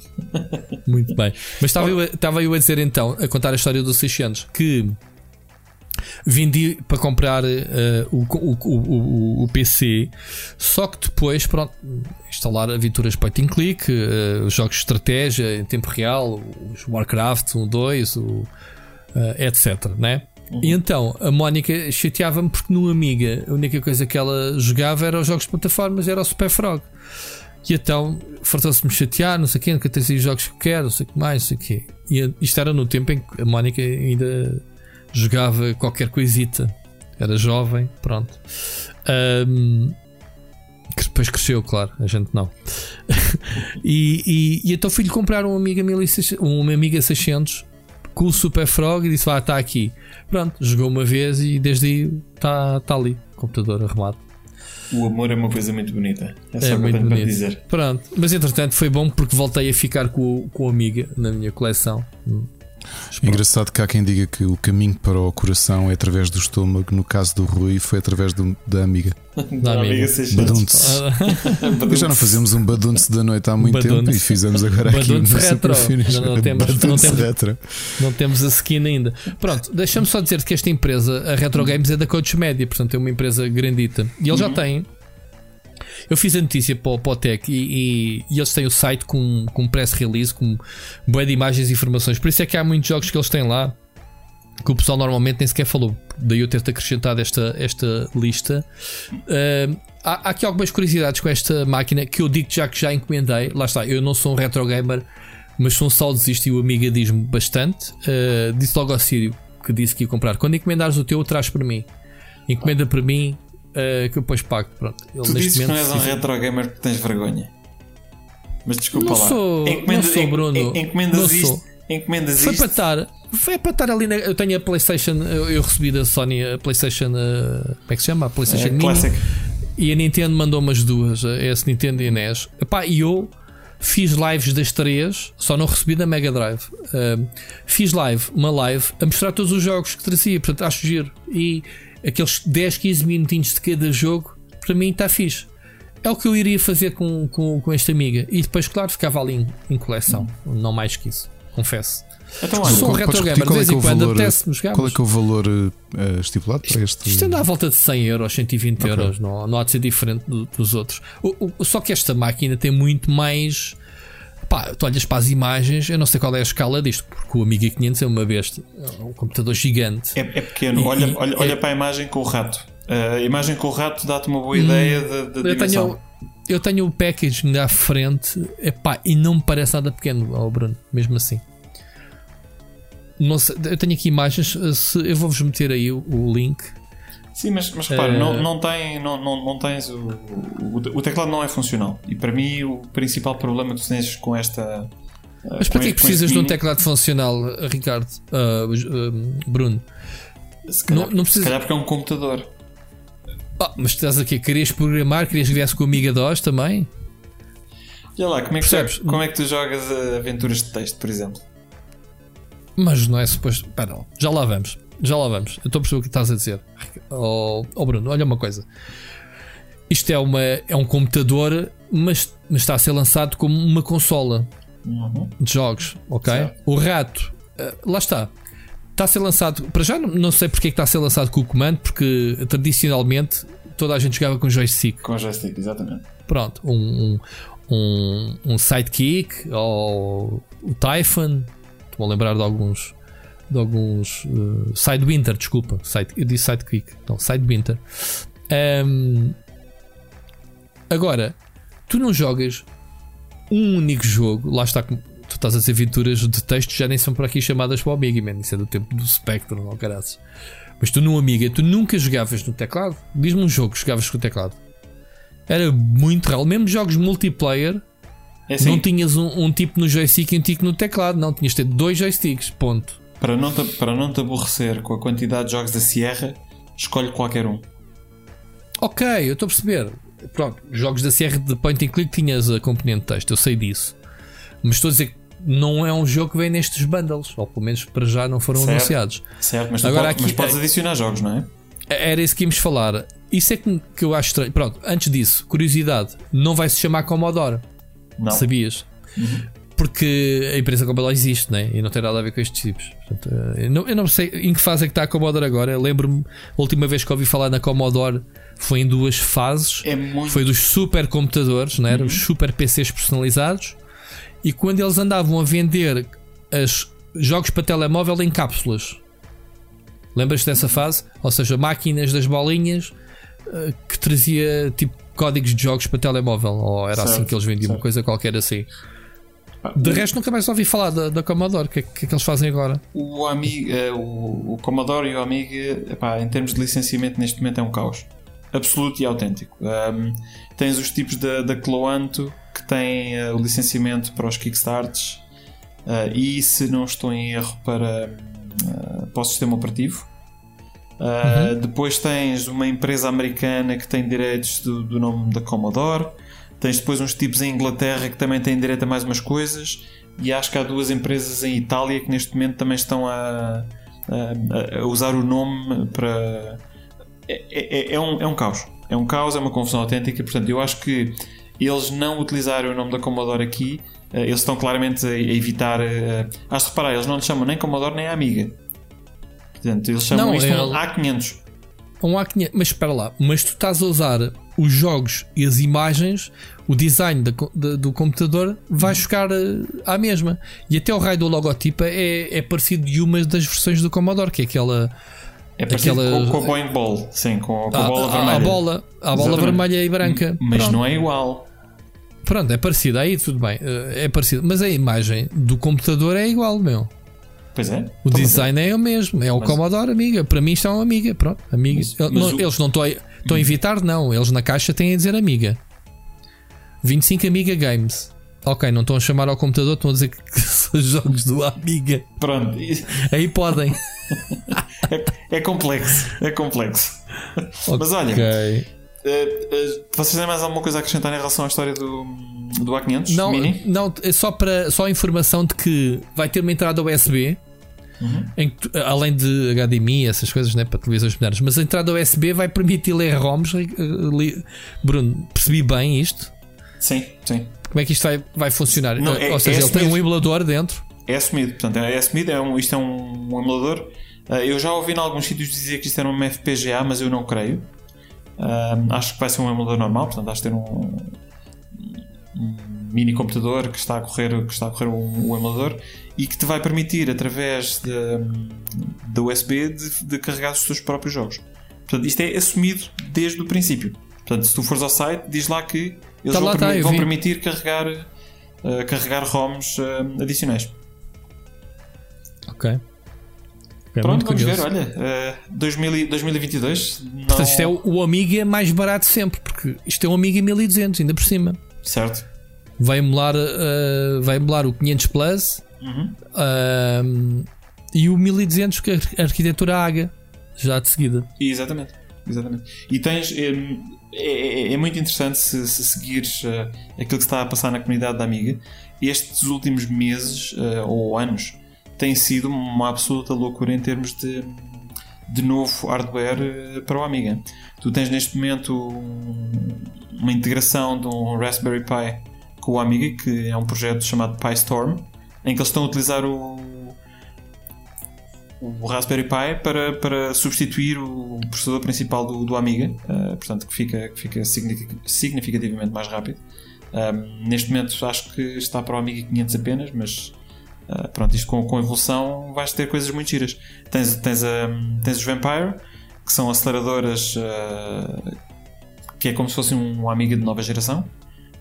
Muito bem. Mas estava eu, estava eu a dizer então, a contar a história dos 600, que vendi para comprar uh, o, o, o, o, PC, só que depois, pronto, instalar aventuras point and click, uh, jogos de estratégia em tempo real, os Warcraft 1, 2, o, uh, etc. Né? Uhum. E então a Mónica chateava-me porque no Amiga a única coisa que ela jogava era os jogos de plataformas, era o Super Frog. E então fartou-se-me chatear, não sei o quê, nunca tenho os jogos que quero, não sei o que mais, não sei o quê. E isto era no tempo em que a Mónica ainda jogava qualquer coisita. Era jovem, pronto. Um, depois cresceu, claro, a gente não. e, e, e, então fui-lhe comprar um Amiga, 1600, um Amiga 600 com o Super Frog e disse: Vá, está aqui. Pronto, jogou uma vez e desde aí está tá ali, computador arrumado. O amor é uma coisa muito bonita. É só é muito bonito. para dizer. Pronto, mas entretanto foi bom porque voltei a ficar com, com a amiga na minha coleção. É engraçado que há quem diga que o caminho para o coração é através do estômago. No caso do Rui, foi através do, da amiga. Da amiga Badunce. já não fazemos um Badunce da noite há muito badunce. tempo e fizemos agora aqui um retro. Não, não, temos, não, temos, retro. não temos a skin ainda. Pronto, deixa-me só dizer que esta empresa, a Retro Games, é da Coach Media, portanto é uma empresa grandita. E eles uhum. já têm eu fiz a notícia para o, Tech e, e, e, eles têm o site com, com press release, com boa de imagens e informações. Por isso é que há muitos jogos que eles têm lá que o pessoal normalmente nem sequer falou. Daí eu ter-te acrescentado esta, esta lista. Uh, há, há, aqui algumas curiosidades com esta máquina que eu digo já que já encomendei. Lá está, eu não sou um retro gamer, mas sou um saudosista e o Amiga diz-me bastante. Uh, disse logo ao Sírio que disse que ia comprar. Quando encomendares o teu, traz para mim. Encomenda para mim uh, que eu depois pago. Pronto. Ele, tu dizes que não és um retro gamer porque tens vergonha. Mas desculpa não lá. Sou, encomenda, não sou, Bruno. En, encomendas não isto. Sou. Encomendas foi isto. Para estar, foi para estar ali. Na, eu tenho a PlayStation. Eu, eu, recebi da Sony a PlayStation. Uh, como é que se chama? A PlayStation é, Mini. Classic. E a Nintendo mandou umas duas. Esse Nintendo e a NES. Epá, e eu fiz lives das três, só não recebi da Mega Drive. Uh, fiz live, uma live, a mostrar todos os jogos que trazia, portanto acho giro. E aqueles 10, 15 minutinhos de cada jogo, para mim está fixe. É o que eu iria fazer com, com, com esta amiga. E depois, claro, ficava ali em, em coleção. Não mais que isso, confesso. Então, olha, Sou um retro gamer, de vez em quando apetece-me Qual é que é o valor uh, estipulado para este? Isto anda à volta de 100 euros, 120 okay. euros, não, não há de ser diferente do, dos outros. O, o, só que esta máquina tem muito mais Pá, tu olhas para as imagens, eu não sei qual é a escala disto, porque o Amiga 500 é uma bestia, é um computador gigante. É, é pequeno, e, olha, e, olha, olha é... para a imagem com o rato. Uh, a imagem com o rato dá-te uma boa ideia hum, da dimensão. Tenho, eu tenho o package à frente epá, e não me parece nada pequeno, oh Bruno, mesmo assim. Sei, eu tenho aqui imagens, se, eu vou-vos meter aí o, o link Sim, mas, mas repara, uh... não, não, tem, não, não, não tens o, o, o, teclado não é funcional. E para mim o principal problema que tu tens com esta. Uh, mas para que é que precisas de um teclado funcional, Ricardo? Uh, Bruno? Se calhar, não, não precisa... se calhar porque é um computador. Oh, mas estás aqui, querias programar, querias que viesse com o Amiga DOS também? Olha lá, como é, que Percebes? como é que tu jogas aventuras de texto, por exemplo? Mas não é suposto. Pera, já lá vamos. Já lá vamos. Eu estou a perceber o que estás a dizer. Oh, oh, Bruno, olha uma coisa. Isto é, uma, é um computador, mas, mas está a ser lançado como uma consola uhum. de jogos, ok? Certo. O rato, uh, lá está. Está a ser lançado. Para já não, não sei porque é que está a ser lançado com o comando, porque tradicionalmente toda a gente jogava com joystick. Com joystick, exatamente. Pronto, um, um, um, um sidekick ou o Typhon. Estou a lembrar de alguns de alguns uh, Sidewinter, desculpa, side, eu disse Sidekick, não, Sidewinter. Um, agora, tu não jogas um único jogo, lá está, tu estás a dizer aventuras de texto, já nem são por aqui chamadas para o Amiga, man, isso é do tempo do Spectrum, não caraças. Mas tu no Amiga, tu nunca jogavas no teclado? Diz-me um jogo que jogavas com o teclado. Era muito real, mesmo jogos multiplayer. É assim. Não tinhas um, um, tipo no joystick e um tipo no teclado, não. Tinhas de ter dois joysticks, ponto. Para não, te, para não te aborrecer com a quantidade de jogos da Sierra, escolhe qualquer um. Ok, eu estou a perceber. Pronto, jogos da Sierra de point and click tinhas a componente de texto, eu sei disso. Mas estou a dizer que não é um jogo que vem nestes bundles, ou pelo menos para já não foram certo, anunciados. Certo, mas, Agora, pode, aqui, mas podes adicionar jogos, não é? Era isso que íamos falar. Isso é que, que eu acho estranho. Pronto, antes disso, curiosidade: não vai se chamar Commodore. Não. Sabias? Uhum. Porque a empresa Commodore existe, né? E não tem nada a ver com estes tipos. Portanto, eh, eu, não, eu não sei em que fase é que está a Commodore agora. Lembro-me, a última vez que ouvi falar na Commodore foi em duas fases. É muito... Foi dos supercomputadores, né? Uhum. Os super PCs personalizados. E quando eles andavam a vender os jogos para telemóvel em cápsulas. Lembras-te dessa fase? Ou seja, máquinas das bolinhas uh, que trazia tipo códigos de jogos para telemóvel. Ou era assim certo, assim que eles vendiam, certo. uma coisa qualquer assim. De resto, nunca mais ouvi falar da, da Commodore. O que, é, que, é que eles fazem agora? O, Amiga, o, o Commodore e o Amiga, epá, em termos de licenciamento, neste momento é um caos absoluto e autêntico. Um, tens os tipos da, da Cloanto que têm uh, o licenciamento para os Kickstarts uh, e, se não estou em erro, para uh, para o sistema operativo. Uh, uhum. Depois tens uma empresa americana que tem direitos do, do, nome da Commodore. Tens depois uns tipos em Inglaterra que também têm direito a mais umas coisas. E acho que há duas empresas em Itália que neste momento também estão a, a, a usar o nome para. É, é, é, um, é um caos. É um caos, é uma confusão autêntica. Portanto, eu acho que eles não utilizarem o nome da Commodore aqui eh, eles estão claramente a evitar. Eh, acho que reparar, eles não lhe chamam nem Commodore nem Amiga. Portanto, eles chamam não, isto um A500. Um A500, mas espera lá, mas tu estás a usar os jogos e as imagens, o design da, da, do computador vai uhum. chocar eh, à mesma. E até o raio do logotipo é, é parecido de uma das versões do Commodore, que é aquela. É parecido aquela... com, com a Boeing Ball, sim, com, com a, a, bola vermelha. A bola, a bola vermelha e branca. Mas Pronto. não é igual. Pronto, é parecido, aí tudo bem, eh, é parecido, mas a imagem do computador é igual, meu. Pois é. O design é? o mesmo, é o mas... Commodore Amiga. Para mim, estão é Amiga, pronto, Amiga. Mas, mas não, o... Eles não estão a, estão a evitar, não. Eles na caixa têm a dizer Amiga. 25 Amiga Games. Ok, não estão a chamar ao computador, estão a dizer que são jogos do Amiga. Pronto. Aí podem. é, é, complexo, é complexo. Okay. Mas olha, Uh, uh, vocês têm mais alguma coisa a acrescentar em relação à história do, do A500 não, Mini? Não, é só, para, só a informação de que vai ter uma entrada USB. Uhum. Em, além de HDMI, essas coisas né, para televisões modernas, mas a entrada USB vai permitir ler ROMs. Li, Bruno, percebi bem isto? Sim, sim. Como é que isto vai, vai funcionar? Não, é, Ou seja, é ele tem um emulador dentro. É assumido, portanto, é assumido, é um, isto é um, um emulador. Uh, eu já ouvi em alguns sítios dizer que isto era um FPGA, mas eu não creio. Uh, acho que vai ser um emulador normal, portanto, acho que ter um, um, mini computador que está a correr, que está a correr um, um emulador e que te vai permitir, através da USB, de, de, carregar os teus próprios jogos. Portanto, isto é assumido desde o princípio. Portanto, se tu fores ao site, diz lá que eles tá vão, tá, vão permitir carregar, uh, carregar ROMs uh, adicionais. Ok. É Pronto, vamos curioso. ver, olha, uh, 2000, 2022. Não... Portanto, isto é o, o Amiga mais barato sempre, porque isto é um Amiga 1200, ainda por cima. Certo. Vai emular, uh, vai emular o 500 Plus uhum. uh, e o 1200 que a arquitetura AGA, já de seguida. Exatamente. Exatamente. E tens. É, é, é muito interessante se, se seguires uh, aquilo que está a passar na comunidade da Amiga. Estes últimos meses uh, ou anos tem sido uma absoluta loucura em termos de, de novo hardware eh, para o Amiga. Tu tens neste momento uma integração de um Raspberry Pi com o Amiga, que é um projeto chamado PyStorm, em que eles estão a utilizar o, o Raspberry Pi para, para substituir o processador principal do, do Amiga, uh, portanto que fica, que fica significativamente mais rápido. Neste momento acho que está para o Amiga 500 apenas, mas Uh, pronto, isto com, com evolução vais ter coisas muito giras. Tens, tens, tens os Vampire, que são aceleradoras uh, que é como se fosse um Amiga de nova geração.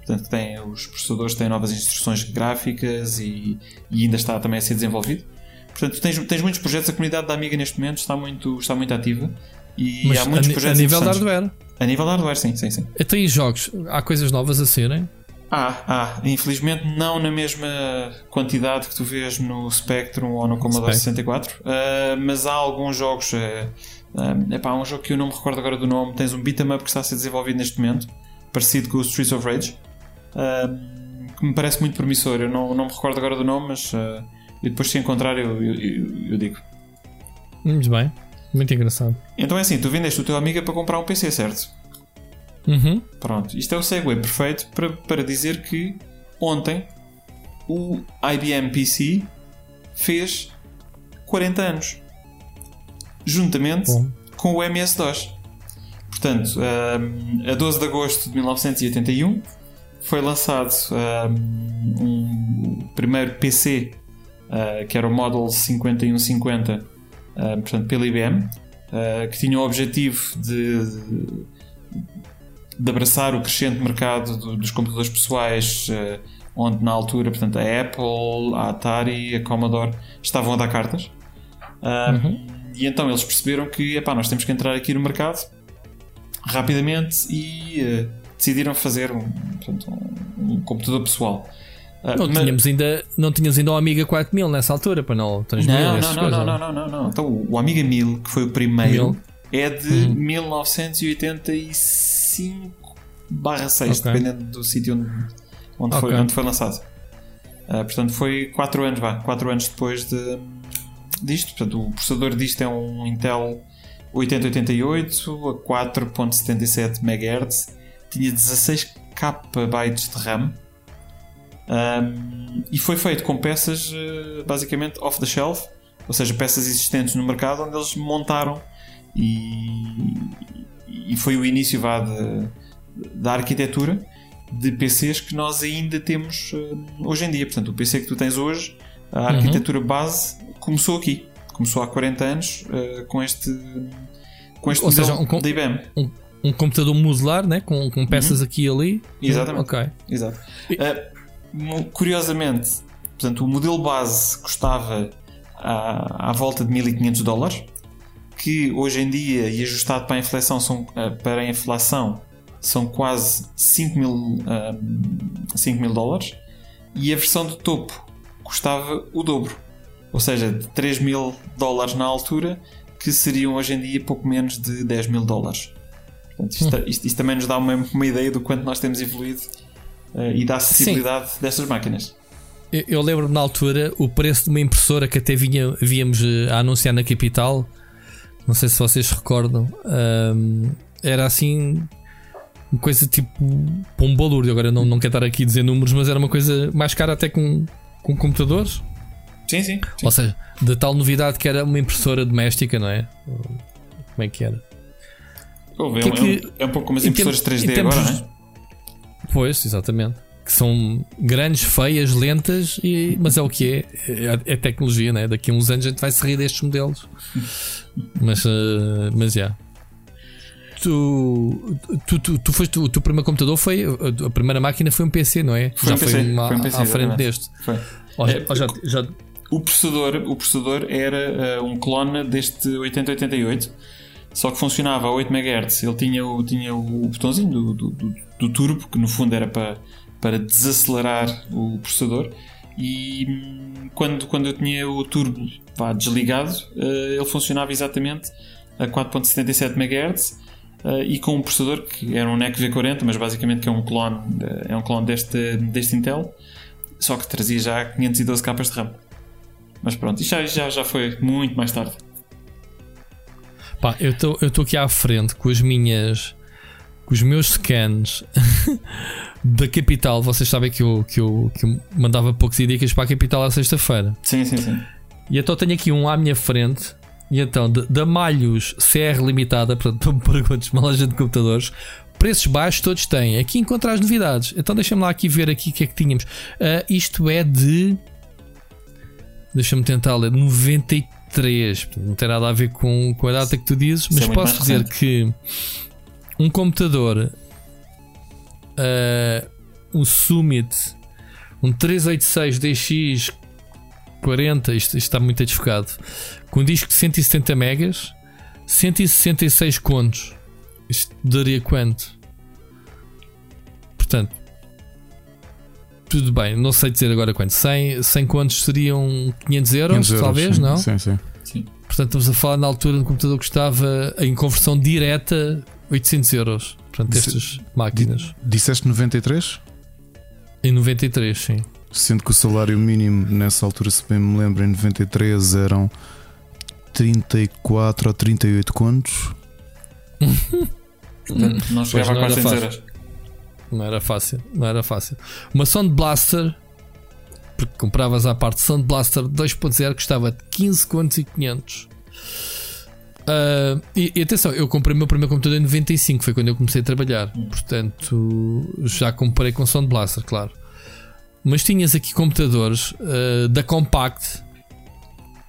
Portanto, tem, os processadores têm novas instruções gráficas e, e, ainda está também a ser desenvolvido. Portanto, tens, tens muitos projetos, a comunidade da Amiga neste momento está muito, está muito ativa e Mas há muitos a, projetos a nível de hardware. A nível de hardware, sim, sim, sim. Até em jogos, há coisas novas a serem? Ah, ah, infelizmente não na mesma quantidade que tu vês no Spectrum ou no Commodore 64, uh, mas há alguns jogos. Uh, uh, epá, há um jogo que eu não me recordo agora do nome. Tens um beat'em up que está a ser desenvolvido neste momento, parecido com o Streets of Rage, que me parece muito promissor. Eu não, não me recordo agora do nome, mas e depois se encontrar eu, eu, eu, eu digo. Muito bem, muito engraçado. Então é assim: tu vendeste o teu amigo para comprar um PC, certo? Uhum. Pronto, isto é o segue perfeito para, para dizer que ontem o IBM PC fez 40 anos, juntamente Bom. com o MS-DOS. Portanto, a 12 de agosto de 1981 foi lançado um, um primeiro PC uh, que era o Model 5150, uh, portanto, pela IBM, uh, que tinha o objetivo de, de de abraçar o crescente mercado do, dos computadores pessoais, uh, onde na altura, portanto, a Apple, a Atari, a Commodore estavam a dar cartas. Uh, uhum. E então eles perceberam que epá, nós temos que entrar aqui no mercado rapidamente e uh, decidiram fazer um, portanto, um, um computador pessoal. não, mas... tínhamos ainda, não tínhamos ainda o Amiga 4000 nessa altura, para não transmitir não, não, não, não, não, não, não, Então o Amiga 1000, que foi o primeiro, 1000. é de uhum. 1985 5 barra 6, okay. dependendo do sítio onde, onde, okay. foi, onde foi lançado. Uh, portanto, foi 4 anos, vá, 4 anos depois de, disto. Portanto, o processador disto é um Intel 8088 a 4.77 MHz, tinha 16 KB de RAM. Um, e foi feito com peças uh, basicamente off the shelf, ou seja, peças existentes no mercado onde eles montaram e, e foi o início vá, de, da arquitetura de PCs que nós ainda temos uh, hoje em dia. Portanto, o PC que tu tens hoje, a uhum. arquitetura uhum. base começou aqui. Começou há 40 anos uh, com este, com este Ou seja, um, da IBM. Um, um, computador modular né? com, com peças uhum. aqui e ali. Exatamente. Ok. Exato. Uh, curiosamente, portanto, o modelo base custava à, à volta de 1500 dólares que hoje em dia e ajustado para a inflação são, eh, para a inflação são quase 5 mil, 5 eh, mil dólares e a versão de topo custava o dobro, ou seja, de 3 mil dólares na altura que seriam hoje em dia pouco menos de 10 mil dólares. Portanto, isto, isto, isto, também nos dá uma, uma, ideia do quanto nós temos evoluído uh, e da acessibilidade Sim. destas máquinas. Eu, eu lembro na altura o preço de uma impressora que até vinha, víamos a anunciar na capital não sei se vocês recordam. Um, era assim. Uma coisa tipo. Para um balúrdio. Agora não, não quero estar aqui a dizer números, mas era uma coisa mais cara até com, com computadores. Sim, sim, sim. Ou seja, de tal novidade que era uma impressora doméstica, não é? Como é que era? É, que é, que, é, um, pouco como as impressoras 3D agora, não é? Pois, exatamente. Que são grandes, feias, lentas, e, mas é o que é. É, é tecnologia, né? Daqui a uns anos a gente vai se rir destes modelos. Mas, uh, mas já. Yeah. Tu, tu, tu, tu foste, o teu primeiro computador foi. A primeira máquina foi um PC, não é? Foi já um PC, foi, uma, foi um PC, à frente deste. Foi. Oh, é, oh, já, já... O, processador, o processador era uh, um clone deste 8088, só que funcionava a 8 MHz. Ele tinha o, tinha o botãozinho do, do, do, do turbo, que no fundo era para, para desacelerar o processador e hum, quando, quando eu tinha o turbo pá, desligado, uh, ele funcionava exatamente a 4.77 MHz uh, e com um processador que era um NEC V40, mas basicamente que é um clone, uh, é um clone deste, deste Intel, só que trazia já 512 capas de RAM. Mas pronto, isto já, já, já foi muito mais tarde. Pá, eu estou aqui à frente com as minhas com os meus scans da capital, vocês sabem que eu, que eu, que eu mandava poucos dicas para a capital à sexta-feira. Sim, sim, sim. E então tenho aqui um à minha frente. E então, da Malhos CR Limitada, portanto, não me perguntes, uma loja de computadores, preços baixos todos têm. Aqui encontrar as novidades. Então deixa-me lá aqui ver aqui o que é que tínhamos. Uh, isto é de Deixa-me tentar ler. 93. Não tem nada a ver com, com a data que tu dizes, mas é muito posso dizer recente. que um computador, ah, um Summit, um 386 DX 40, isto, isto está muito desfocado, com um disco de 170 megas, 166 contos. Isto daria quanto? Portanto, tudo bem, não sei dizer agora quanto. 100, 100 contos seriam 500 euros, 500 euros, talvez, sim, não? Sim, sim. Portanto, estamos a falar na altura do computador que custava em conversão direta 800 euros. Portanto, Isso- estas máquinas. Disseste 93? Em 93, sim. Sendo que o salário mínimo nessa altura, se bem me lembro, em 93 eram 34 ou 38 contos. Portanto, não chegava a não era 400 fácil. euros. Não era fácil, não era fácil. Uma Sound Blaster, porque compravas à parte Sound Blaster 2.0, custava 15 contos e 500. Ah, e, e atenção, eu comprei o meu primeiro computador em 95, foi quando eu comecei a trabalhar. Portanto, já comprei com Sound Blaster, claro. Mas tinhas aqui computadores ah, da Compact.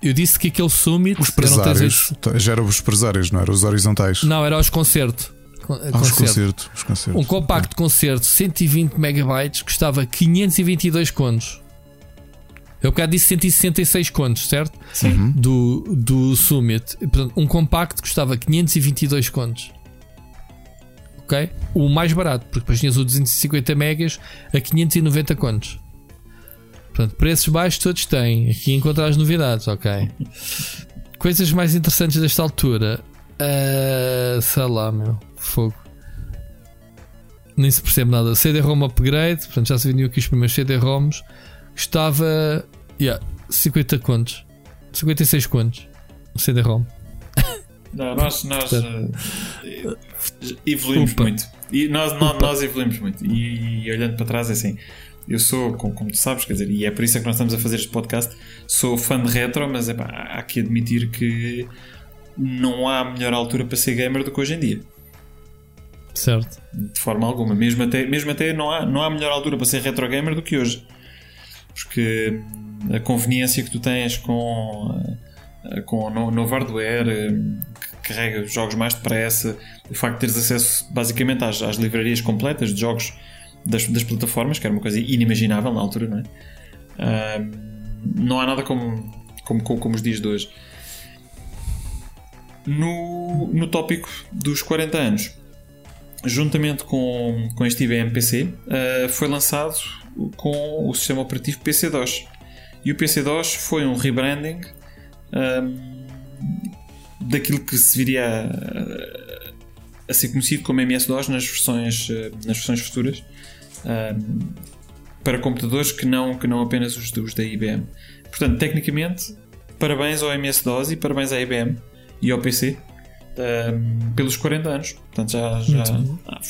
Eu disse que aquele Summit Os eram 38 presários. Já eram os presários, não eram os horizontais. Não, era os concerto. Os concerto. concertos. Os concertos. Um compacto concerto 120 megabytes custava 522 contos. Eu bocado disse 166 contos, certo? Uhum. Do, do Summit. Portanto, um compacto custava 522 contos. Ok? O mais barato, porque depois tinhas o 250 megas a 590 contos. Portanto, preços baixos todos têm. Aqui encontrar as novidades, ok? Coisas mais interessantes desta altura. Ah, sei lá, meu. Fogo. Nem se percebe nada. CD-ROM upgrade, portanto já se vendiam aqui os primeiros CD-ROMs. Estava. Yeah, 50 contos. 56 contos. CD-ROM. Não, nós nós eh, evoluímos Upa. muito. E nós, nós, nós evoluímos muito. E, olhando para trás, é assim. Eu sou, como, como tu sabes, quer dizer, e é por isso é que nós estamos a fazer este podcast. Sou fã de retro, mas epá, há que admitir que não há melhor altura para ser gamer do que hoje em dia. Certo. De forma alguma. Mesmo até, mesmo até não, há, não há melhor altura para ser retro gamer do que hoje. Porque a conveniência que tu tens com, eh, com novo hardware, eh, que carrega os jogos mais depressa, o facto de teres acesso basicamente às, às livrarias completas de jogos das, das plataformas, que era uma coisa inimaginável na altura, não é? Ah, não há nada como, como, como, como os dias de hoje. No, no tópico dos 40 anos, juntamente com, com este IBM PC, uh, foi lançado com o sistema operativo PC-DOS. E o PC-DOS foi um rebranding um, daquilo que se viria a, a ser conhecido como MS-DOS nas versões, uh, nas versões futuras um, para computadores que não, que não apenas os, os da IBM. Portanto, tecnicamente, parabéns ao MS-DOS e parabéns à IBM e ao PC um, pelos 40 anos. Portanto, já, já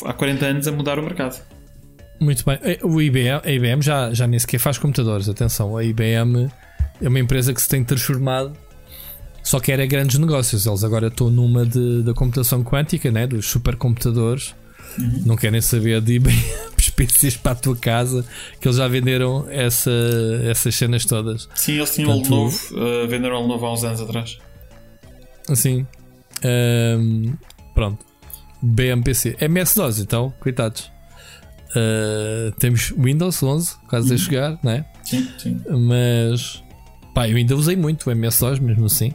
há 40 anos a mudar o mercado. Muito bem. Eh, O IBM, a IBM já, já nem sequer faz computadores. Atenção, a IBM é uma empresa que se tem transformado. Só que era grandes negócios. Eles agora estão numa de, da computação quântica, né? dos supercomputadores. Uhum. Não querem saber de IBM, PCs para a tua casa, que eles já venderam essa, essas cenas todas. Sim, eles tinham Portanto, novo, uh, venderam o novo há uns anos atrás. Assim. Um, pronto. BMPC. MS-DOS, então, coitados. Uh, temos Windows 11, quase a chegar, não é? Sim, sim. Mas pá, eu ainda usei muito o MS-DOS, mesmo assim.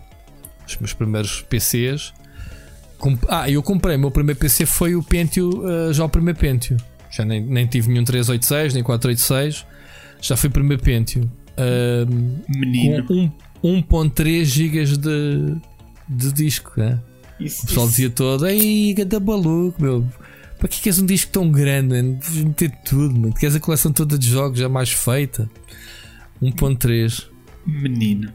Os meus primeiros PCs. Ah, eu comprei. O meu primeiro PC foi o Pentium, uh, já o primeiro Pentium. Já nem, nem tive nenhum 386, nem 486. Já foi o primeiro Pentium. Uh, Menino. Com 1.3 GB de, de disco, né? Isso, o pessoal isso. dizia todo: Ei, ganda maluco, meu. Para que queres um disco tão grande, mano? Deves meter tudo, mano. Queres a coleção toda de jogos já mais feita? 1.3 Menino.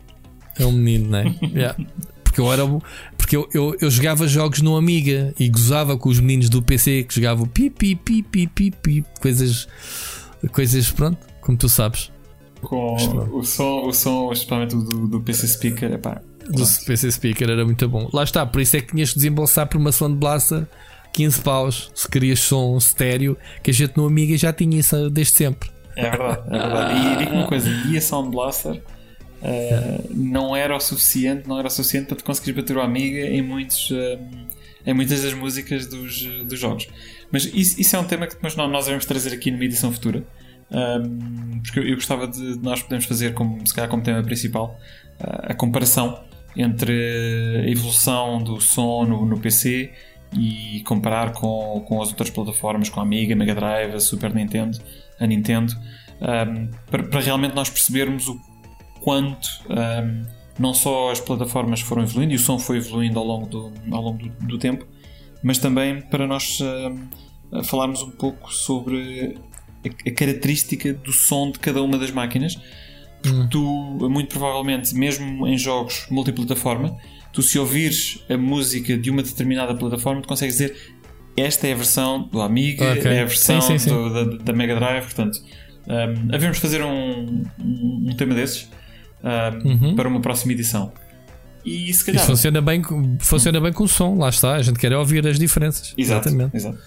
É um menino, não é? yeah. Porque eu era. Porque eu, eu, eu, jogava jogos no Amiga e gozava com os meninos do PC que jogavam pi pi pi pi pi, pi coisas. Coisas, pronto, como tu sabes. Com o som, o som especialmente do, do PC Speaker, epá, do PC Speaker era muito bom. Lá está, por isso é que tinhas de desembolsar por uma Sound Blaster 15 paus se querias som estéreo, que a gente no Amiga já tinha isso desde sempre. É verdade, é verdade. E digo uma coisa: e a Sound Blaster uh, não era o suficiente, não era o suficiente para te conseguires bater o Amiga em muitos. Uh, em muitas das músicas dos, dos jogos. Mas isso, isso é um tema que depois nós devemos trazer aqui numa edição futura. Um, porque eu gostava de nós podemos fazer como se calhar como tema principal uh, a comparação entre a evolução do som no, no, PC e comparar com, com as outras plataformas, com a Amiga, Mega Drive, a Super Nintendo, a Nintendo, um, para, para, realmente nós percebermos o quanto um, não só as plataformas foram evoluindo e o som foi evoluindo ao longo do, ao longo do, do tempo, mas também para nós uh, falarmos um pouco sobre a, a, característica do som de cada uma das máquinas. Porque hum. tu, muito provavelmente, mesmo em jogos multiplataforma, tu se ouvires a música de uma determinada plataforma, tu consegues dizer esta é a versão do Amiga, okay. é a versão sim, sim, sim. Do, da, da, Mega Drive, portanto, um, havemos fazer um, um, um tema desses uhum. para uma próxima edição. E se calhar. Isso funciona bem, funciona bem com o som, lá está. A gente quer ouvir as diferenças. Exato, Exatamente. Exato.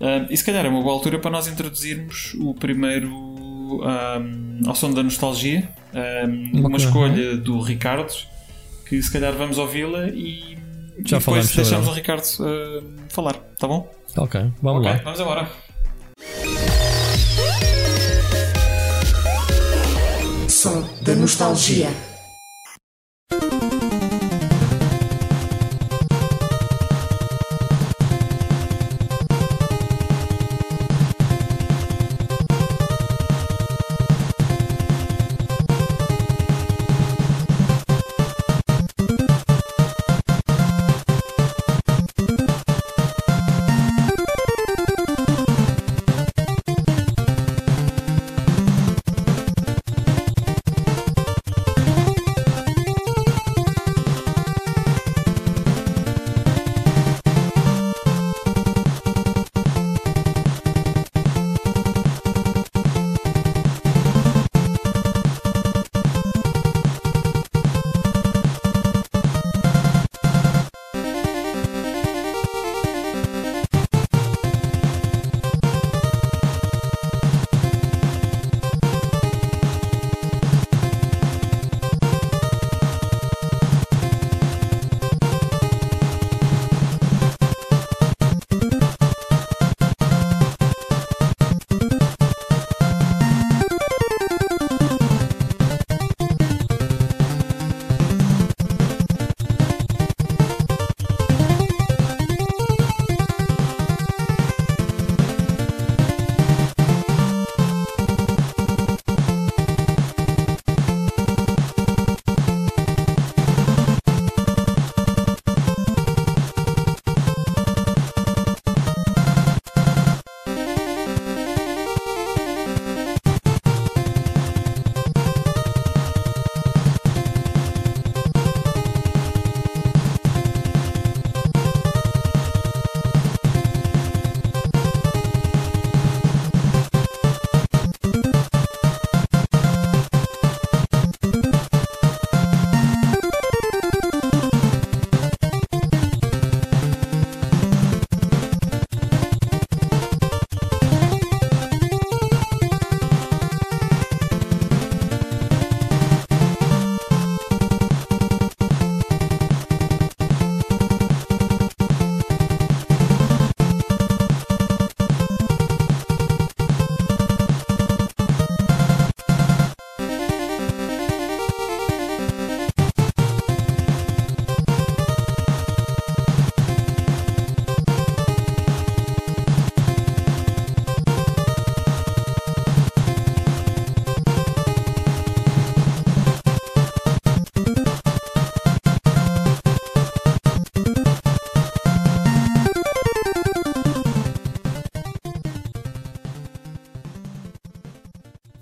Uh, e se calhar é uma boa altura para nós introduzirmos o primeiro um, ao som da nostalgia, um, uma escolha do Ricardo, que se calhar vamos ouvi-la e, Já e depois deixamos o Ricardo uh, falar, tá bom? Ok, vamos okay, lá. Vamos embora. som da nostalgia.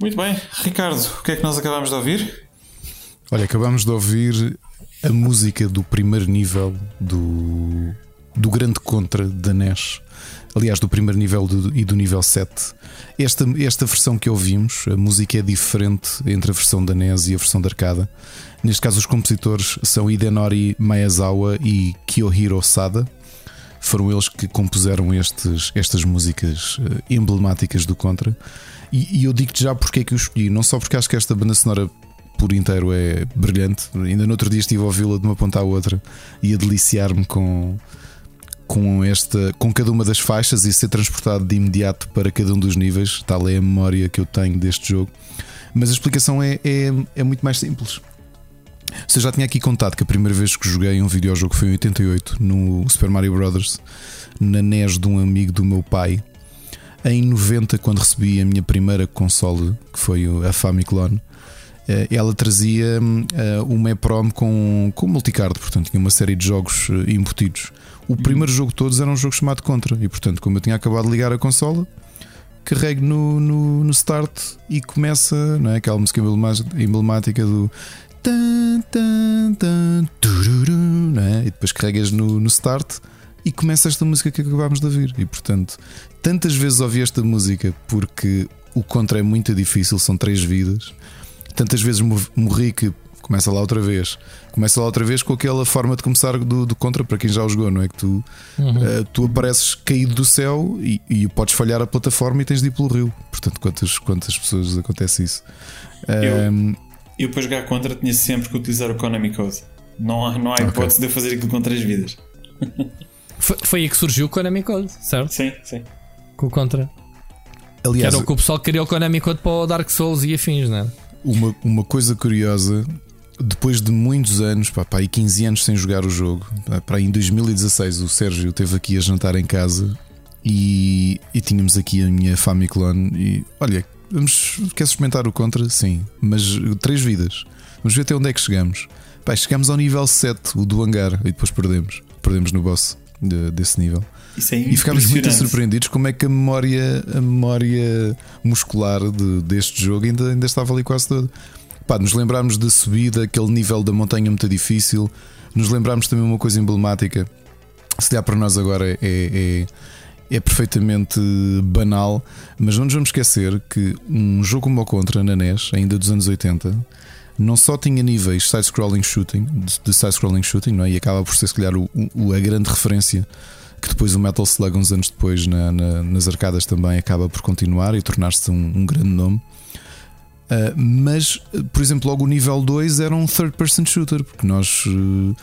Muito bem, Ricardo, o que é que nós acabamos de ouvir? Olha, acabamos de ouvir a música do primeiro nível do, do Grande Contra da NES. Aliás, do primeiro nível do, e do nível 7. Esta, esta versão que ouvimos, a música é diferente entre a versão da NES e a versão da arcada. Neste caso, os compositores são Hidenori Maezawa e Kiyohiro Sada. Foram eles que compuseram estes, estas músicas eh, emblemáticas do Contra. E, e eu digo-te já porque é que eu escolhi, não só porque acho que esta banda sonora por inteiro é brilhante. Ainda no outro dia estive a ouvi-la de uma ponta à outra e a deliciar-me com, com, esta, com cada uma das faixas e ser transportado de imediato para cada um dos níveis. Tal é a memória que eu tenho deste jogo. Mas a explicação é, é, é muito mais simples. Você já tinha aqui contado que a primeira vez que joguei um videojogo foi em 88 no Super Mario Bros. na NES de um amigo do meu pai. Em 90, quando recebi a minha primeira console, que foi a Famiclone, eh, ela trazia uh, uma EPROM com, com multicard, portanto tinha uma série de jogos eh, embutidos. O primeiro jogo de todos era um jogo chamado Contra, e portanto, como eu tinha acabado de ligar a consola, carrego no, no, no start e começa não é, aquela música emblemática do. Não é? E depois carregas no, no start e começa esta música que acabámos de ouvir. E portanto, tantas vezes ouvi esta música porque o contra é muito difícil, são três vidas. Tantas vezes morri que começa lá outra vez. Começa lá outra vez com aquela forma de começar do, do contra para quem já o jogou, não é? Que tu, uhum. uh, tu apareces caído do céu e, e, podes falhar a plataforma e tens de ir pelo rio. Portanto, quantas, quantas pessoas acontece isso? Eu, um, eu para jogar contra tinha sempre que utilizar o Konami Code. Não há, não há hipótese okay. de eu fazer aquilo com três vidas. Foi, foi aí que surgiu o Konami Code, certo? Sim, sim. Com o Contra. Aliás, que era o que o pessoal criou o Konami Code para o Dark Souls e afins, não é? Uma, uma coisa curiosa, depois de muitos anos, pá, pá, e 15 anos sem jogar o jogo, pá, em 2016 o Sérgio esteve aqui a jantar em casa e, e tínhamos aqui a minha Famiclone e olha, vamos, quer experimentar o Contra? Sim, mas três vidas. Vamos ver até onde é que chegamos. Pá, chegamos ao nível 7, o do hangar, e depois perdemos. Perdemos no boss de, desse nível. É e ficámos muito surpreendidos como é que a memória, a memória muscular de, deste jogo ainda, ainda estava ali quase toda. Pá, nos lembrámos da subida, aquele nível da montanha muito difícil. Nos lembrámos também uma coisa emblemática. Se der para nós agora é, é, é, perfeitamente banal, mas não nos vamos esquecer que um jogo como o Contra na NES, ainda dos anos 80, não só tinha níveis side-scrolling shooting, de side-scrolling shooting, não é? e acaba por ser, se calhar, o, o, a grande referência que depois o Metal Slug, uns anos depois, na, na, nas arcadas também acaba por continuar e tornar-se um, um, grande nome. Uh, mas, por exemplo, logo o nível 2 era um third-person shooter, porque nós uh,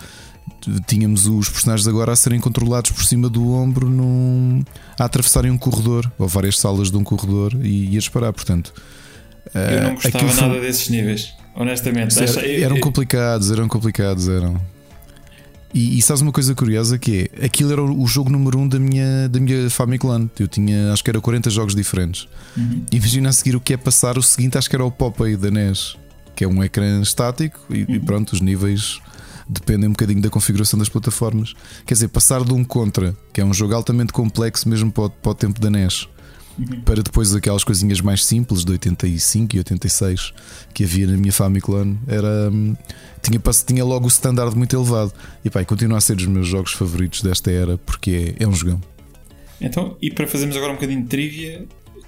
tínhamos os personagens agora a serem controlados por cima do ombro num, a atravessarem um corredor ou várias salas de um corredor e, e a disparar. Portanto, uh, eu não gostava nada foi... desses níveis. Honestamente, era, eram complicados, eram complicados, eram. E, e sabes uma coisa curiosa que é aquilo era o jogo número 1 um da minha, da minha Famicom. Eu tinha acho que era 40 jogos diferentes. Uhum. Imagina a seguir o que é passar o seguinte, acho que era o Popeye da NES, que é um ecrã estático e, uhum. e pronto, os níveis dependem um bocadinho da configuração das plataformas. Quer dizer, passar de um contra, que é um jogo altamente complexo mesmo para o, para o tempo da NES para depois aquelas coisinhas mais simples de 85 e 86 que havia na minha Famicom era hum, tinha, tinha logo o standard muito elevado e pá, continua a ser dos meus jogos favoritos desta era porque é, é um jogão. Então, e para fazermos agora um bocadinho de trivia,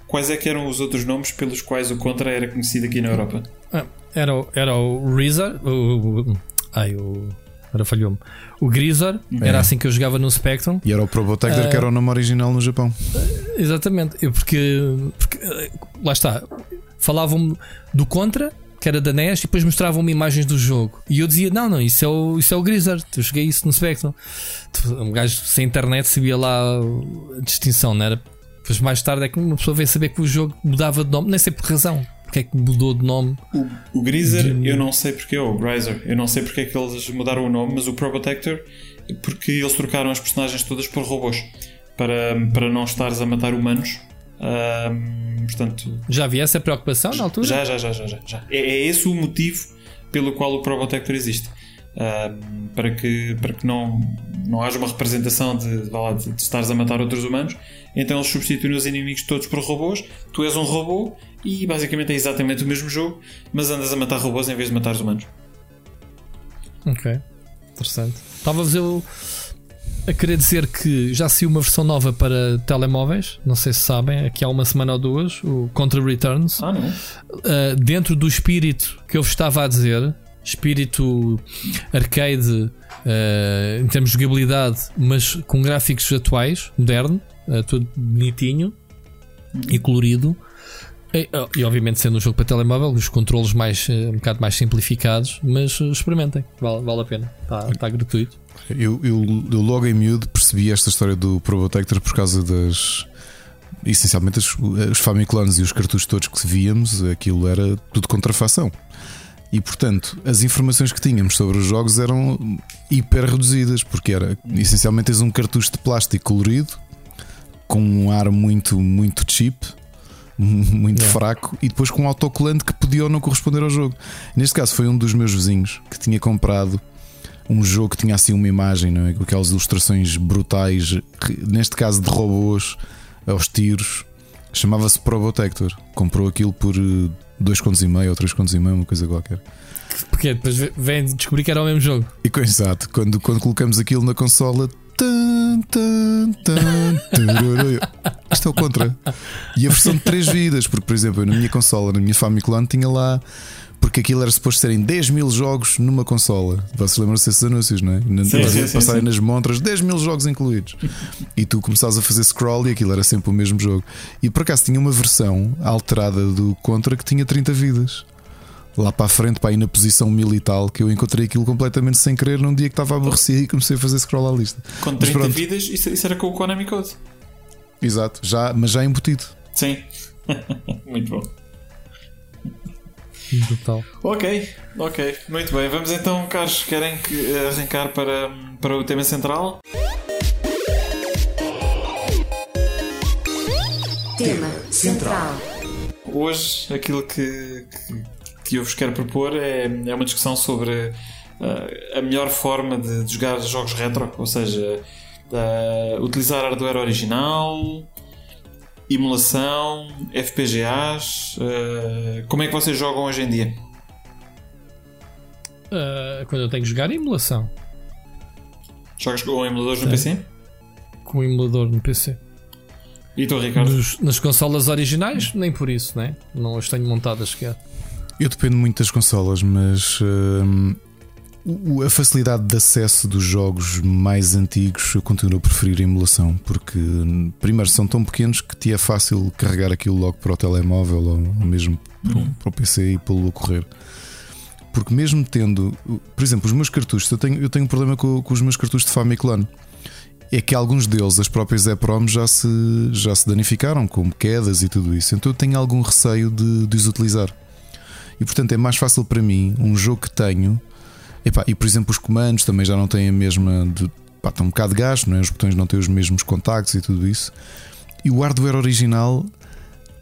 quais é que eram os outros nomes pelos quais o Contra era conhecido aqui na Europa? Ah, era, era o Reza, o, ai, o Agora falhou-me. O Grisor, é. era assim que eu jogava no Spectrum. E era o Probotector uh, que era o nome original no Japão. Exatamente, eu porque, porque lá está, falavam do Contra, que era da NES, e depois mostravam-me imagens do jogo. E eu dizia: Não, não, isso é o, isso é o Grizzard. Eu joguei isso no Spectrum. Um gajo sem internet sabia lá a distinção, não era? Depois mais tarde é que uma pessoa veio saber que o jogo mudava de nome, nem sei por razão porque é que mudou de nome. O, o Greaser, de... eu não sei porque, ou o Grizer, eu não sei porque é que eles mudaram o nome, mas o Probotector, porque eles trocaram as personagens todas por robôs para, para não estares a matar humanos. Um, portanto, já havia essa preocupação na altura? Já, já, já, já. já. É, é esse o motivo pelo qual o Probotector existe. Um, para que, para que não, não haja uma representação de, de, de estares a matar outros humanos, então eles substituem os inimigos todos por robôs. Tu és um robô e basicamente é exatamente o mesmo jogo, mas andas a matar robôs em vez de matar os humanos. Ok, interessante. Estava-vos eu a querer dizer que já saiu uma versão nova para telemóveis, não sei se sabem, aqui há uma semana ou duas, o Contra Returns. Ah, não? Uh, dentro do espírito que eu vos estava a dizer, espírito arcade uh, em termos de jogabilidade, mas com gráficos atuais, moderno, uh, tudo bonitinho e colorido. E, oh, e, obviamente sendo um jogo para telemóvel, os controles mais, eh, um bocado mais simplificados, mas eh, experimentem, vale, vale a pena, está tá gratuito. Eu, eu, eu, logo em miúdo percebi esta história do Probotector por causa das. Essencialmente os, os Famiclones e os cartuchos todos que víamos, aquilo era tudo contrafação. E portanto, as informações que tínhamos sobre os jogos eram hiper reduzidas, porque era essencialmente tens um cartucho de plástico colorido com um ar muito, muito cheap muito yeah. fraco e depois com um autocolante que podia ou não corresponder ao jogo. Neste caso foi um dos meus vizinhos que tinha comprado um jogo que tinha assim uma imagem, não é? com aquelas ilustrações brutais, neste caso de robôs aos tiros, chamava-se Probotector. Comprou aquilo por 2 eh, contos e meio ou 3 contos e meio, uma coisa qualquer. Porque depois vem descobrir que era o mesmo jogo. E, exato, quando, quando colocamos aquilo na consola, Tan, tan, tan, Isto é o contra. E a versão de 3 vidas, porque, por exemplo, na minha consola, na minha Famicom, tinha lá. Porque aquilo era suposto serem 10 mil jogos numa consola. Vocês lembram-se desses anúncios, não é? Sim, sim, sim, passarem nas montras 10 mil jogos incluídos. E tu começavas a fazer scroll e aquilo era sempre o mesmo jogo. E por acaso tinha uma versão alterada do Contra que tinha 30 vidas lá para a frente, para ir na posição militar, que eu encontrei aquilo completamente sem querer num dia que estava aborrecido e comecei a fazer scroll à lista. Com 30 vidas, isso, isso, era com o Konami Code. Exato, já, mas já embutido. Sim, muito bom. Total. Ok, ok, muito bem. Vamos então, Carlos, querem que arrancar para, para o tema central? Tema central. Hoje, aquilo que, que que eu vos quero propor é, é uma discussão sobre uh, a melhor forma de, de, jogar jogos retro, ou seja, uh, utilizar hardware original, emulação, FPGAs. Uh, como é que vocês jogam hoje em dia? quando eu tenho que jogar, emulação. Jogas com emuladores no PC? Com um emulador no PC. E tu, Ricardo? Nos, nas consolas originais, nem por isso, né? não as tenho montadas sequer. Eu dependo muito das consolas, mas uh, a facilidade de acesso dos jogos mais antigos eu continuo a preferir a emulação, porque primeiro são tão pequenos que te é fácil carregar aquilo logo para o telemóvel ou mesmo uhum. para o PC e pô-lo a correr. Porque mesmo tendo, por exemplo, os meus cartuchos, eu tenho, eu tenho um problema com, com os meus cartuchos de Famiclone é que alguns deles, as próprias EPROM, já se, já se danificaram, com quedas e tudo isso. Então eu tenho algum receio de, de os utilizar. E portanto é mais fácil para mim um jogo que tenho. Epá, e por exemplo, os comandos também já não têm a mesma. De, pá, estão um bocado de gasto, não é? os botões não têm os mesmos contactos e tudo isso. E o hardware original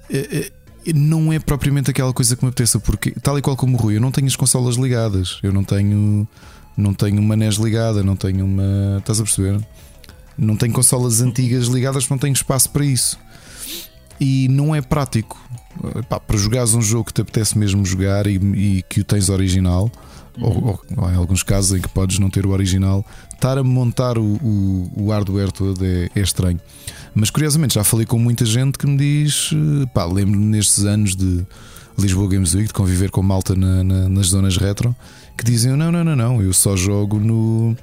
é, é, não é propriamente aquela coisa que me apeteça, porque tal e qual como o Rui, eu não tenho as consolas ligadas, eu não tenho, não tenho uma NES ligada, não tenho uma. Estás a perceber? Não tenho consolas antigas ligadas, não tenho espaço para isso. E não é prático. Pá, para jogares um jogo que te apetece mesmo jogar e, e que o tens original. Ou, ou, em alguns casos em que podes não ter o original, estar a montar o, o, o hardware todo é, é, estranho. Mas curiosamente já falei com muita gente que me diz, pá, lembro-me nestes anos de Lisboa Games Week, de conviver com malta na, na, nas zonas retro, que dizem: não, não, não, não, eu só jogo no.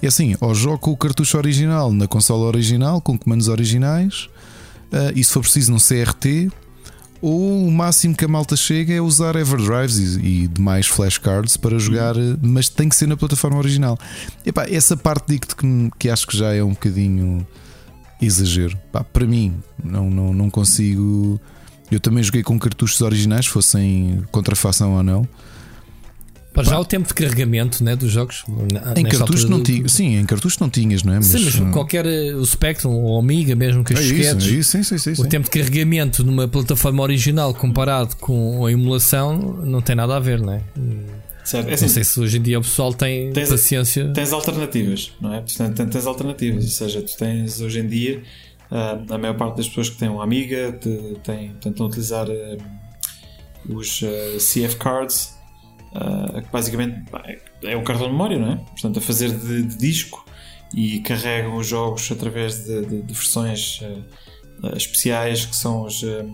É assim, ou jogo com o cartucho original na consola original, com comandos originais, uh, e se for preciso num CRT, ou o máximo que a malta chega é usar Everdrives e, e demais flashcards para jogar, mas tem que ser na plataforma original. Epá, essa parte digo-te que, que acho que já é um bocadinho exagero. para mim, não, não, não consigo. Eu também joguei com cartuchos originais, fossem contrafação ou não. Para já o tempo de carregamento né, dos jogos. Em cartucho não do... tinha, sim, em cartucho não tinhas, não é? Mas, sim, mas uh, qualquer eh, o Spectrum ou Amiga, mesmo que as é disquetes, isso, é isso, sim, sim, sim, o tempo de carregamento numa plataforma original comparado com a emulação não tem nada a ver, não é? Certo. É assim, não sei se hoje em dia o pessoal tem tens, paciência. Tens alternativas, não é? Portanto, tens alternativas, ou seja, tu tens hoje em dia uh, a maior parte das pessoas que têm uma Amiga tem, tentam utilizar uh, os CF cards uh, que basicamente é um cartão de memória, não é? Portanto, a fazer de, de disco e carregam os jogos através de, de, de versões uh, especiais que são os um,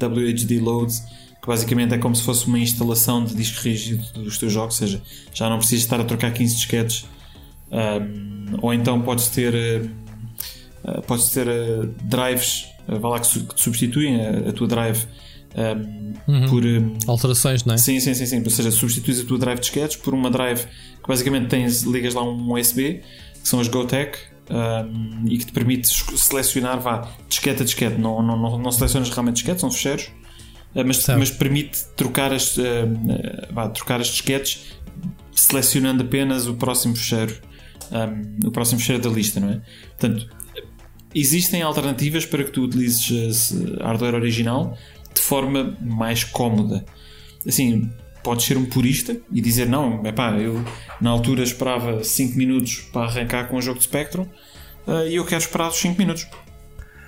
WHD Loads, que basicamente é como se fosse uma instalação de disco rígido dos teus jogos, ou seja, já não precisas estar a trocar 15 disquetes, um, ou então podes ter, uh, podes ter drives uh, vá lá que, su que substituem a, a tua drive um, uhum. por um, alterações, não é? Sim, sim, sim, sim. Ou seja, substituis a tua drive de disquetes por uma drive que basicamente tens, ligas lá um USB, que são as GoTech, um, e que te permite selecionar vá, disquete a disquete. Não, não, não, não selecionas realmente disquetes, são fecheiros, uh, mas, mas permite trocar as, uh, vá, trocar as disquetes selecionando apenas o próximo fecheiro, o próximo fecheiro da lista, não é? Portanto, existem alternativas para que tu utilizes hardware original de forma mais cómoda. Assim, podes ser um purista e dizer não, epá, eu na altura esperava 5 minutos para arrancar com o jogo de Spectrum uh, e eu quero esperar os 5 minutos.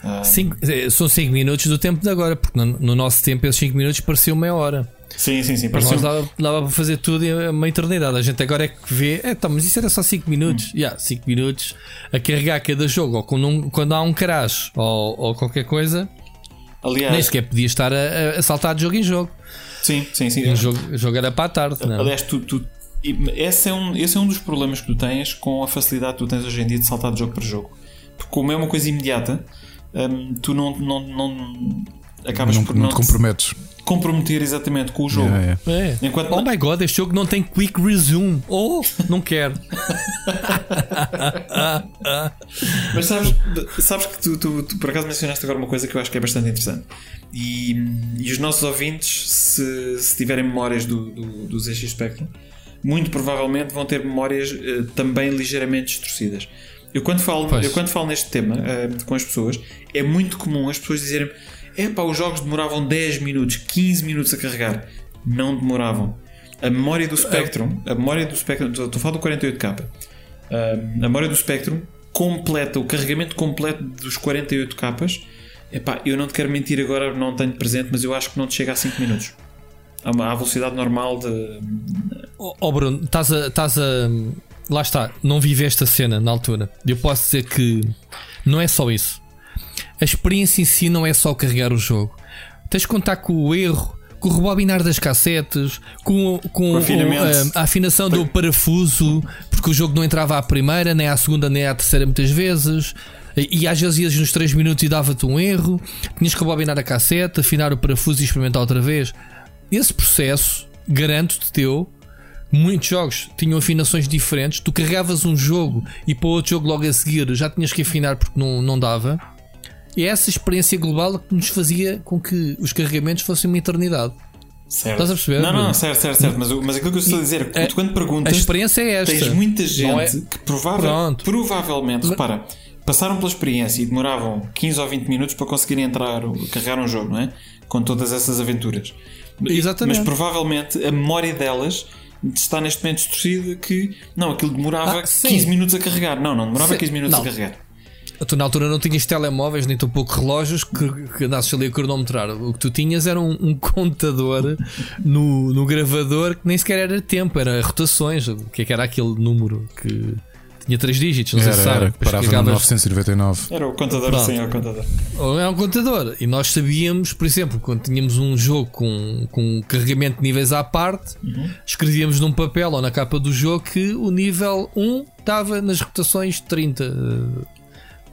Uh, cinco, são 5 minutos do tempo de agora, porque no, no nosso tempo esses 5 minutos pareciam meia hora. Sim, sim, sim. Para nós dava, dava para fazer tudo em uma eternidade. A gente agora é que vê, é, tá, mas isso era só 5 minutos. 5 hum. yeah, minutos a carregar cada jogo, ou quando, um, quando há um crash ou, ou qualquer coisa, Aliás, nem sequer podia estar a, a saltar de jogo em jogo. Sim, sim, sim. O jogo, o jogo era para a tarde. Não? É? Aliás, tu, tu, esse, é um, esse é um dos problemas que tu tens com a facilidade que tu tens hoje em dia de saltar de jogo para jogo. Porque, como é uma coisa imediata, hum, tu não, não, não acabas não, por não, não te comprometes comprometer exatamente com o jogo. Yeah, yeah. É. Enquanto oh my god, este jogo não tem quick resume. Oh, não quero. Mas sabes, sabes que tu, tu, tu, por acaso mencionaste agora uma coisa que eu acho que é bastante interessante. E, e os nossos ouvintes, se, se tiverem memórias do, do, do ZX Spectrum, muito provavelmente vão ter memórias uh, também ligeiramente distorcidas. Eu quando falo, eu quando falo neste tema uh, com as pessoas, é muito comum as pessoas dizerem é pá, os jogos demoravam 10 minutos, 15 minutos a carregar. Não demoravam. A memória do Spectrum, a memória do Spectrum, estou a falar do 48K. a memória do Spectrum completa, o carregamento completo dos 48K. Epá, eu não te quero mentir agora, não tenho presente, mas eu acho que não te chega a 5 minutos. À velocidade normal de. Oh, oh Bruno, estás a, a. Lá está, não vive esta cena na altura. Eu posso dizer que não é só isso a experiência em si não é só carregar o jogo. Tens de contar com o erro, com o rebobinar das cassetes, com, com, a, a, afinação do parafuso, porque o jogo não entrava à primeira, nem à segunda, nem à terceira muitas vezes. E às vezes ias nos 3 minutos e dava-te um erro. Tinhas que rebobinar a cassete, afinar o parafuso e experimentar outra vez. Esse processo, garanto-te teu, muitos jogos tinham afinações diferentes. Tu carregavas um jogo e para outro jogo logo a seguir já tinhas que afinar porque não, não dava. E é essa experiência global que nos fazia com que os carregamentos fossem uma eternidade. Certo. Estás a perceber? Não, não, certo, certo, certo. Mas, mas aquilo que eu estou a dizer é que quando perguntas. A experiência é esta. Tens muita gente é... que provável, provavelmente, repara, passaram pela experiência e demoravam 15 ou 20 minutos para conseguirem entrar, carregar um jogo, não é? Com todas essas aventuras. Exatamente. Mas provavelmente a memória delas está neste momento distorcida que não, aquilo demorava ah, 15 minutos a carregar. Não, não demorava sim. 15 minutos não. a carregar. Tu na altura não tinhas telemóveis nem tão pouco relógios que, que andasses ali a cronometrar. O que tu tinhas era um, um contador no, no gravador que nem sequer era tempo, era rotações. O que é que era aquele número que tinha três dígitos? Não era, sei se sabe. Era, parava no 999. Era o contador, Pronto. sim, era o contador. Era um contador. E nós sabíamos, por exemplo, quando tínhamos um jogo com, com carregamento de níveis à parte, uhum. escrevíamos num papel ou na capa do jogo que o nível 1 estava nas rotações 30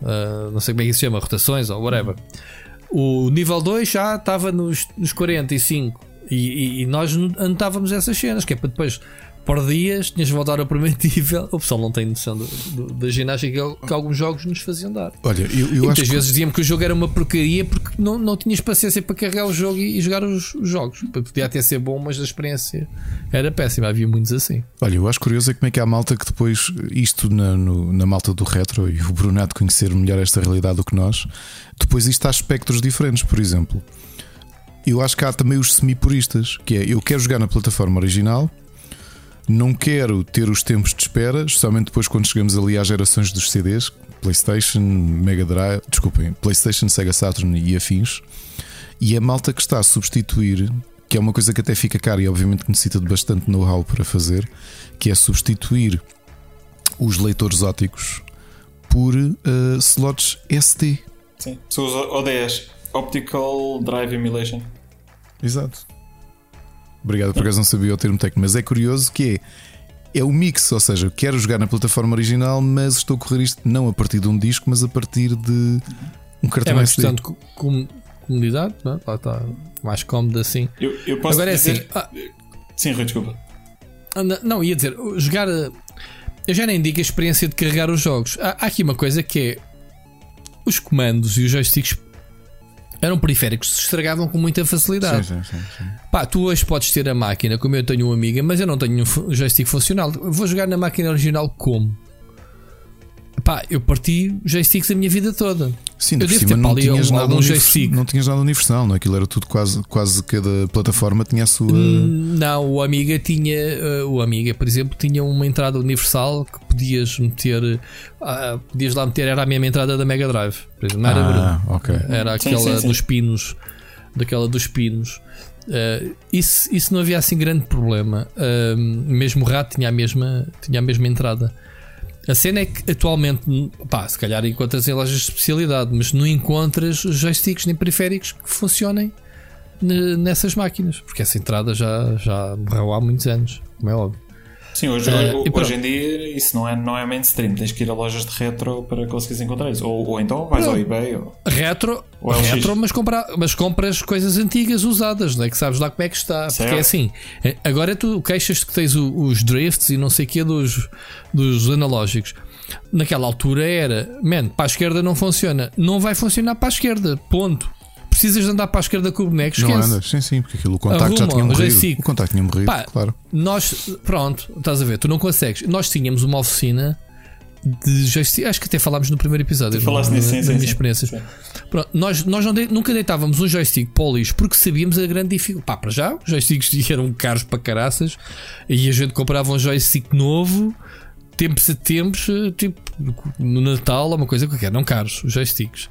uh, não sei como é que se chama, rotações ou whatever. O nível 2 já estava nos, nos 45 e, e, e nós anotávamos essas cenas, que é para depois por dias, tinhas de voltar ao primeiro nível. O pessoal não tem noção do, do, da ginástica que, que, alguns jogos nos faziam dar. Olha, eu, eu muitas vezes que... diziam que o jogo era uma porcaria porque não, não tinhas paciência para carregar o jogo e, e jogar os, os, jogos. Podia até ser bom, mas a experiência era péssima. Havia muitos assim. Olha, eu acho curioso é como é que há malta que depois, isto na, no, na malta do retro e o Brunato conhecer melhor esta realidade do que nós, depois isto há espectros diferentes, por exemplo. Eu acho que há também os semi-puristas, que é eu quero jogar na plataforma original, não quero ter os tempos de espera, especialmente depois quando chegamos ali às gerações dos CDs, PlayStation, Mega Drive, desculpem, PlayStation, Sega Saturn e afins. E a malta que está a substituir, que é uma coisa que até fica cara e obviamente necessita de bastante know-how para fazer, que é substituir os leitores óticos por uh, slots SD. Sim, são os ODS Optical Drive Emulation. Exato. Obrigado, por acaso não sabia o termo técnico, mas é curioso que é, é o mix, ou seja, quero jogar na plataforma original, mas estou a correr isto não a partir de um disco, mas a partir de Um cartão é uma SD. questão de com- comunidade, não é? Lá está mais cómodo assim. Eu, eu posso Agora é dizer. assim. ah, Sim, Rui, desculpa. Ah, Não, não, ia dizer, jogar. eh, Eu já nem digo a experiência de carregar os jogos. Há, há aqui uma coisa que é. Os comandos e os joysticks eram periféricos que se estragavam com muita facilidade. Sim, sim, sim. Pá, tu hoje podes ter a máquina, como eu tenho uma amiga, mas eu não tenho um joystick funcional. Vou jogar na máquina original como? Pá, eu parti joysticks a minha vida toda. Sim, Eu devo cima ter não tinhas, algum- nada univers- joystick. não tinhas nada universal, não? é? Aquilo era tudo quase, quase cada plataforma tinha a sua. Hum, Não, o Amiga tinha. eh, o Amiga, por exemplo, tinha uma entrada universal que podias meter. ah, podias lá meter, era a mesma entrada da Mega Drive. Por exemplo, não era Bruno. ah, ok. Era Sim, aquela sim, sim. dos pinos. Daquela dos pinos. Eh, isso, isso não havia assim grande problema. Ah, mesmo o rato tinha a mesma, tinha a mesma entrada. A cena é que atualmente, pá, se calhar encontras em lojas de especialidade, mas não encontras joysticks nem periféricos que funcionem ne- nessas máquinas, porque essa entrada já, já morreu há muitos anos, como é óbvio. Sim, hoje, Eh, hoje- em dia isso não é, não é mainstream. Tens que ir a lojas de retro para conseguires encontrar isso. Ou, ou então vais ao eBay. Ou... Retro, O LX. retro mas, compra, mas compras coisas antigas usadas, não é? Que sabes lá como é que está. Certo. Porque é assim, eh, agora tu queixas que tens os drifts e não sei o que dos, dos analógicos. Naquela altura era, man, para a esquerda não funciona, não vai funcionar para a esquerda, ponto. Precisas de andar para a esquerda com o boneco, Não esquece. andas, sim, sim, porque aquilo, o contacto já Arruma, tinha o morrido. joystick. O contacto tinha morrido, Pá, claro. Nós, pronto, estás a ver, tu não consegues. Nós tínhamos uma oficina de joystick, acho que até falámos no primeiro episódio. Tu falaste na- nisso, sim, sim, minhas experiências. Sim. Pronto, nós nós não de- nunca deitávamos um joystick para o lixo porque sabíamos a grande dificuldade. Pá, para já, os joysticks eram caros para caraças e a gente comprava um joystick novo, tempos a tempos, tipo no Natal ou uma coisa qualquer, não caros, os joysticks.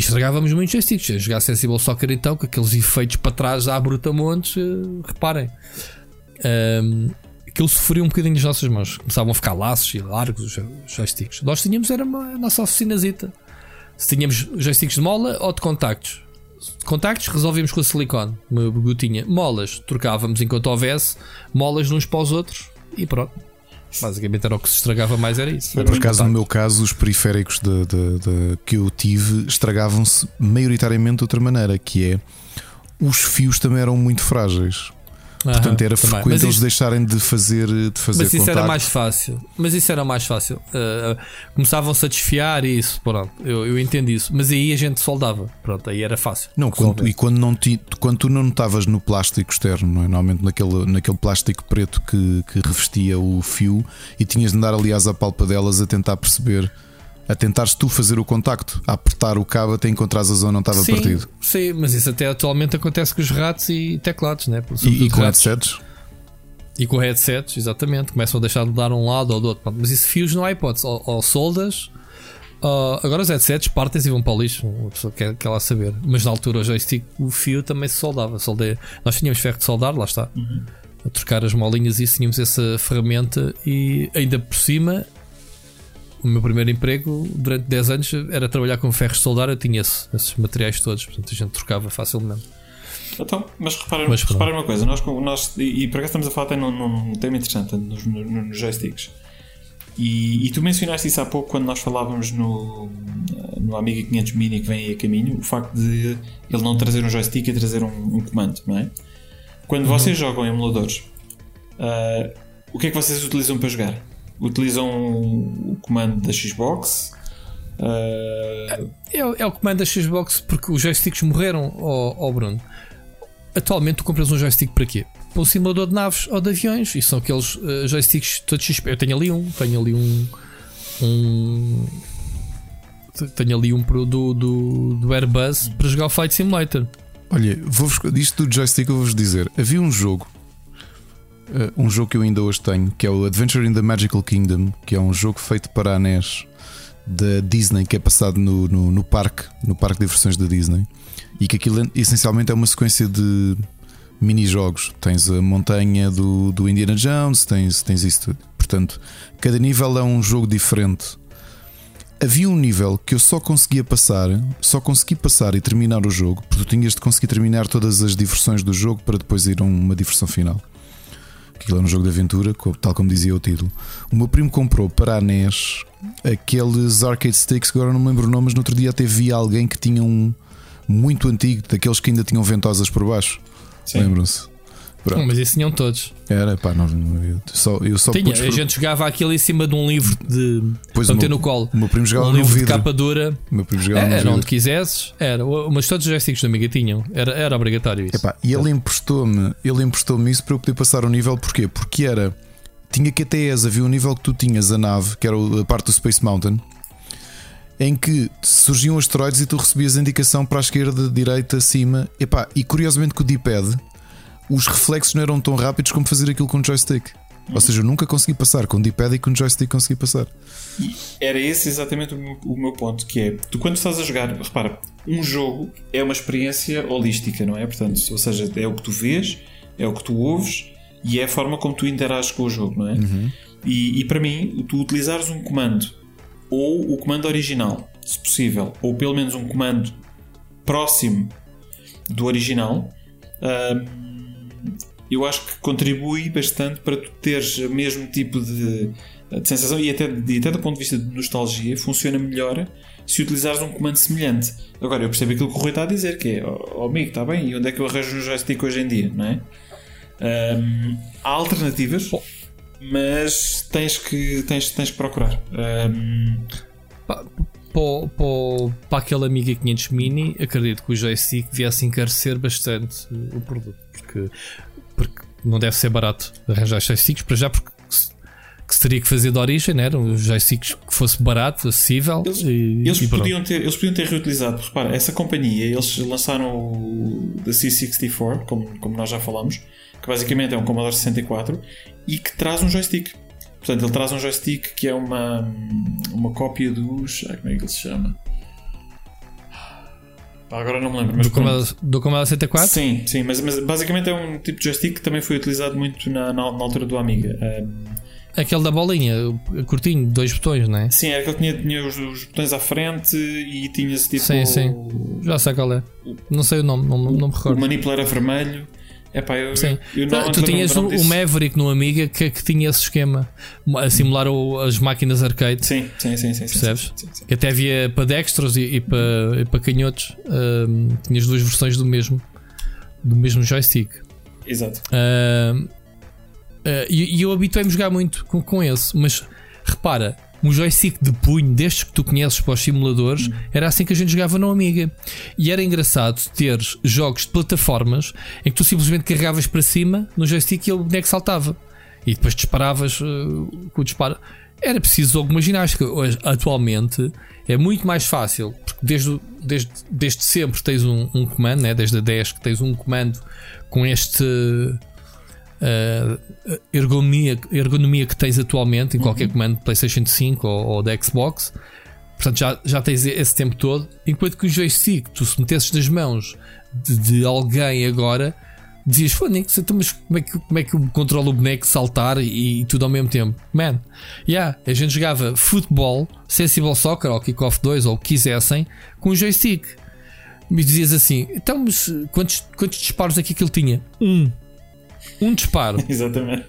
E estragávamos muitos joysticks. A jogar Sensible Soccer então, com aqueles efeitos para trás à brutamontes, eh, reparem. Ahm, aquilo sofria um bocadinho das nossas mãos. Começavam a ficar laços e largos os os joysticks. Nós tínhamos, era uma, a nossa oficinazita. Se tínhamos joysticks de mola ou de contactos. Contactos resolvíamos com a silicone, uma gotinha. Molas trocávamos enquanto houvesse, molas uns para os outros e pronto. Basicamente era o que se estragava mais, era isso. Por acaso, no meu caso, os periféricos de, de- de- que eu tive estragavam-se maioritariamente de outra maneira, que é os fios também eram muito frágeis. Portanto, era também. frequente eles deixarem de fazer, de fazer Mas isso contacto. era mais fácil. Mas isso era mais fácil. Uh, Começavam-se a desfiar e isso, pronto. Eu, eu entendo isso. Mas aí a gente soldava. Pronto, aí era fácil. Não, quando, e quando, não ti, quando tu não estavas no plástico externo, não é? normalmente naquele, naquele plástico preto que, que revestia o fio, e tinhas de andar, aliás, à palpa delas a tentar perceber, a tentares tu fazer o contacto, a apertar o cabo até encontrares a zona onde estava sim, partido. Sim, mas isso até atualmente acontece com os ratos e teclados, né? E, e com ratos. headsets? E com headsets, exatamente. Começam a deixar de dar um lado ou do outro. Mas isso fios não há hipótese. Ou, ou soldas. ou- agora os headsets partem e vão para o lixo. Uma pessoa quer, quer lá saber. Mas na altura o joystick, o fio também se soldava. Soldei. Nós tínhamos ferro de soldar, lá está. A trocar as molinhas e isso, tínhamos essa ferramenta. E ainda por cima, o meu primeiro emprego durante 10 anos era trabalhar com ferros de soldar. Eu tinha esse- esses materiais todos. Portanto a gente trocava facilmente. Então, mas reparem, Mas reparem uma coisa, nós, nós e, e por acaso estamos a falar até num, num tema interessante nos, no- nos joysticks. E, e tu mencionaste isso há pouco quando nós falávamos no, no Amiga 500 Mini que vem aí a caminho, o facto de ele não trazer um joystick e trazer um, um comando, não é? Quando vocês jogam em emuladores, ah, o que é que vocês utilizam para jogar? Utilizam o comando da Xbox? Ah, É, o- é o comando da Xbox porque os joysticks morreram ao, ao Bruno. Atualmente tu compras um joystick para quê? Para um simulador de naves ou de aviões. E são aqueles eh, joysticks todos XP. Eu tenho ali um, tenho ali um. um tenho ali um pro do, do, do Airbus para jogar o Flight Simulator. Olha, vou-vos, disto do joystick eu vou-vos dizer. Havia um jogo, um jogo que eu ainda hoje tenho, que é o Adventure in the Magical Kingdom, que é um jogo feito para a NES da Disney, que é passado no, no, no parque, no parque de diversões da Disney, e que aquilo essencialmente é uma sequência de mini-jogos. Tens a montanha do, do Indiana Jones, tens, tens isso tudo. Portanto, cada nível é um jogo diferente. Havia um nível que eu só conseguia passar, só consegui passar e terminar o jogo, porque tu tinhas de conseguir terminar todas as diversões do jogo para depois ir a uma diversão final. Aquilo era um jogo de aventura, tal como dizia o título. O meu primo comprou para a NES aqueles arcade sticks, agora não me lembro o nome, mas no outro dia até vi alguém que tinha um muito antigo, daqueles que ainda tinham ventosas por baixo. Lembram-se? Pronto. Mas isso tinham todos. Era, pá, não, eu só, eu só Tinha, a gente jogava aquilo em cima de um livro de pois para meter no colo. O meu primo jogava um livro vidro. de capa dura. O meu primo jogava era onde quisesses, era. Mas todos os joysticks da Amiga tinham. Era, era obrigatório isso. Epá, e ele emprestou-me, ele emprestou-me isso para eu poder passar o nível, porquê? Porque era. Tinha QTEs, havia um nível que tu tinhas a nave, que era a parte do Space Mountain, em que surgiam asteroides e tu recebias a indicação para a esquerda, direita, acima. Epá, e curiosamente com o D-pad os reflexos não eram tão rápidos como fazer aquilo com o joystick. Ou seja, eu nunca consegui passar com o D-pad e com o joystick consegui passar. E era esse exatamente o meu, o meu, ponto, que é, tu quando estás a jogar, repara, um jogo é uma experiência holística, não é? Portanto, ou seja, é o que tu vês, é o que tu ouves e é a forma como tu interages com o jogo, não é? Uhum. E, e para mim, tu utilizares um comando ou o comando original, se possível, ou pelo menos um comando próximo do original, eu acho que contribui bastante para tu teres o mesmo tipo de, de sensação e até, até do ponto de vista de nostalgia funciona melhor se utilizares um comando semelhante. Agora, eu percebo aquilo que o Rui está a dizer, que é, oh, amigo, está bem, e onde é que eu arranjo um joystick hoje em dia, não é? Um, há alternativas, mas tens que, tens, tens que procurar. Um, para, para, para aquele Amiga 500 Mini, acredito que o joystick viesse encarecer bastante o produto, porque porque não deve ser barato arranjar joysticks, para já porque que se teria que fazer de origem, né? um joysticks que fosse barato, acessível. Eles, e, eles e podiam, ter, eles podiam ter reutilizado, repara, essa companhia, eles lançaram o da C64, como, como nós já falamos, que basicamente é um Commodore 64 e que traz um joystick. Portanto, ele traz um joystick que é uma, uma cópia dos. Como é que ele se chama? Agora não me lembro. Mas do, Commodore, do Commodore 64? Sim, sim, mas, mas, basicamente é um tipo de joystick que também foi utilizado muito na, na, na altura do Amiga. Um, Aquele da bolinha, curtinho, dois botões, não é? Sim, era aquele que tinha, tinha os, os, botões à frente e tinha-se tipo. Sim, sim. Já sei qual é. Não sei o nome, não, não me recordo. O manipular era vermelho. Epá, eu, Sim. Eu não, tu tinhas o, o, Maverick no Amiga que, que tinha esse esquema a simular o, as máquinas arcade. Sim, sim, sim. sim Percebes? Sim, sim, que até havia para dextros e, e, para, e para canhotos. Um, tinhas duas versões do mesmo, do mesmo joystick. Exato. Uh, uh, e, e eu habituei-me a jogar muito com, com esse, mas repara, um joystick de punho destes que tu conheces para os simuladores, era assim que a gente jogava no Amiga. E era engraçado ter jogos de plataformas em que tu simplesmente carregavas para cima no joystick e o boneco saltava. E depois disparavas uh, com o disparo. Era preciso alguma ginástica. Hoje, atualmente é muito mais fácil, porque desde, desde, desde sempre tens um, um comando, né? desde a 10 que tens um comando com este uh, ergonomia, ergonomia que tens atualmente em uhum. qualquer comando de PlayStation 5 ou, ou da Xbox. Portanto, já, já tens esse tempo todo. Enquanto que o joystick, tu se metesses nas mãos de, de alguém agora, dizias, Fónix, então, mas como é, que, como é que eu controlo o boneco saltar e, e, tudo ao mesmo tempo? Man, yeah, a gente jogava futebol, Sensible Soccer ou Kickoff 2 ou o que quisessem com o joystick. Me dizias assim, então, mas quantos, quantos disparos é que aquilo tinha? Um um disparo. Exatamente.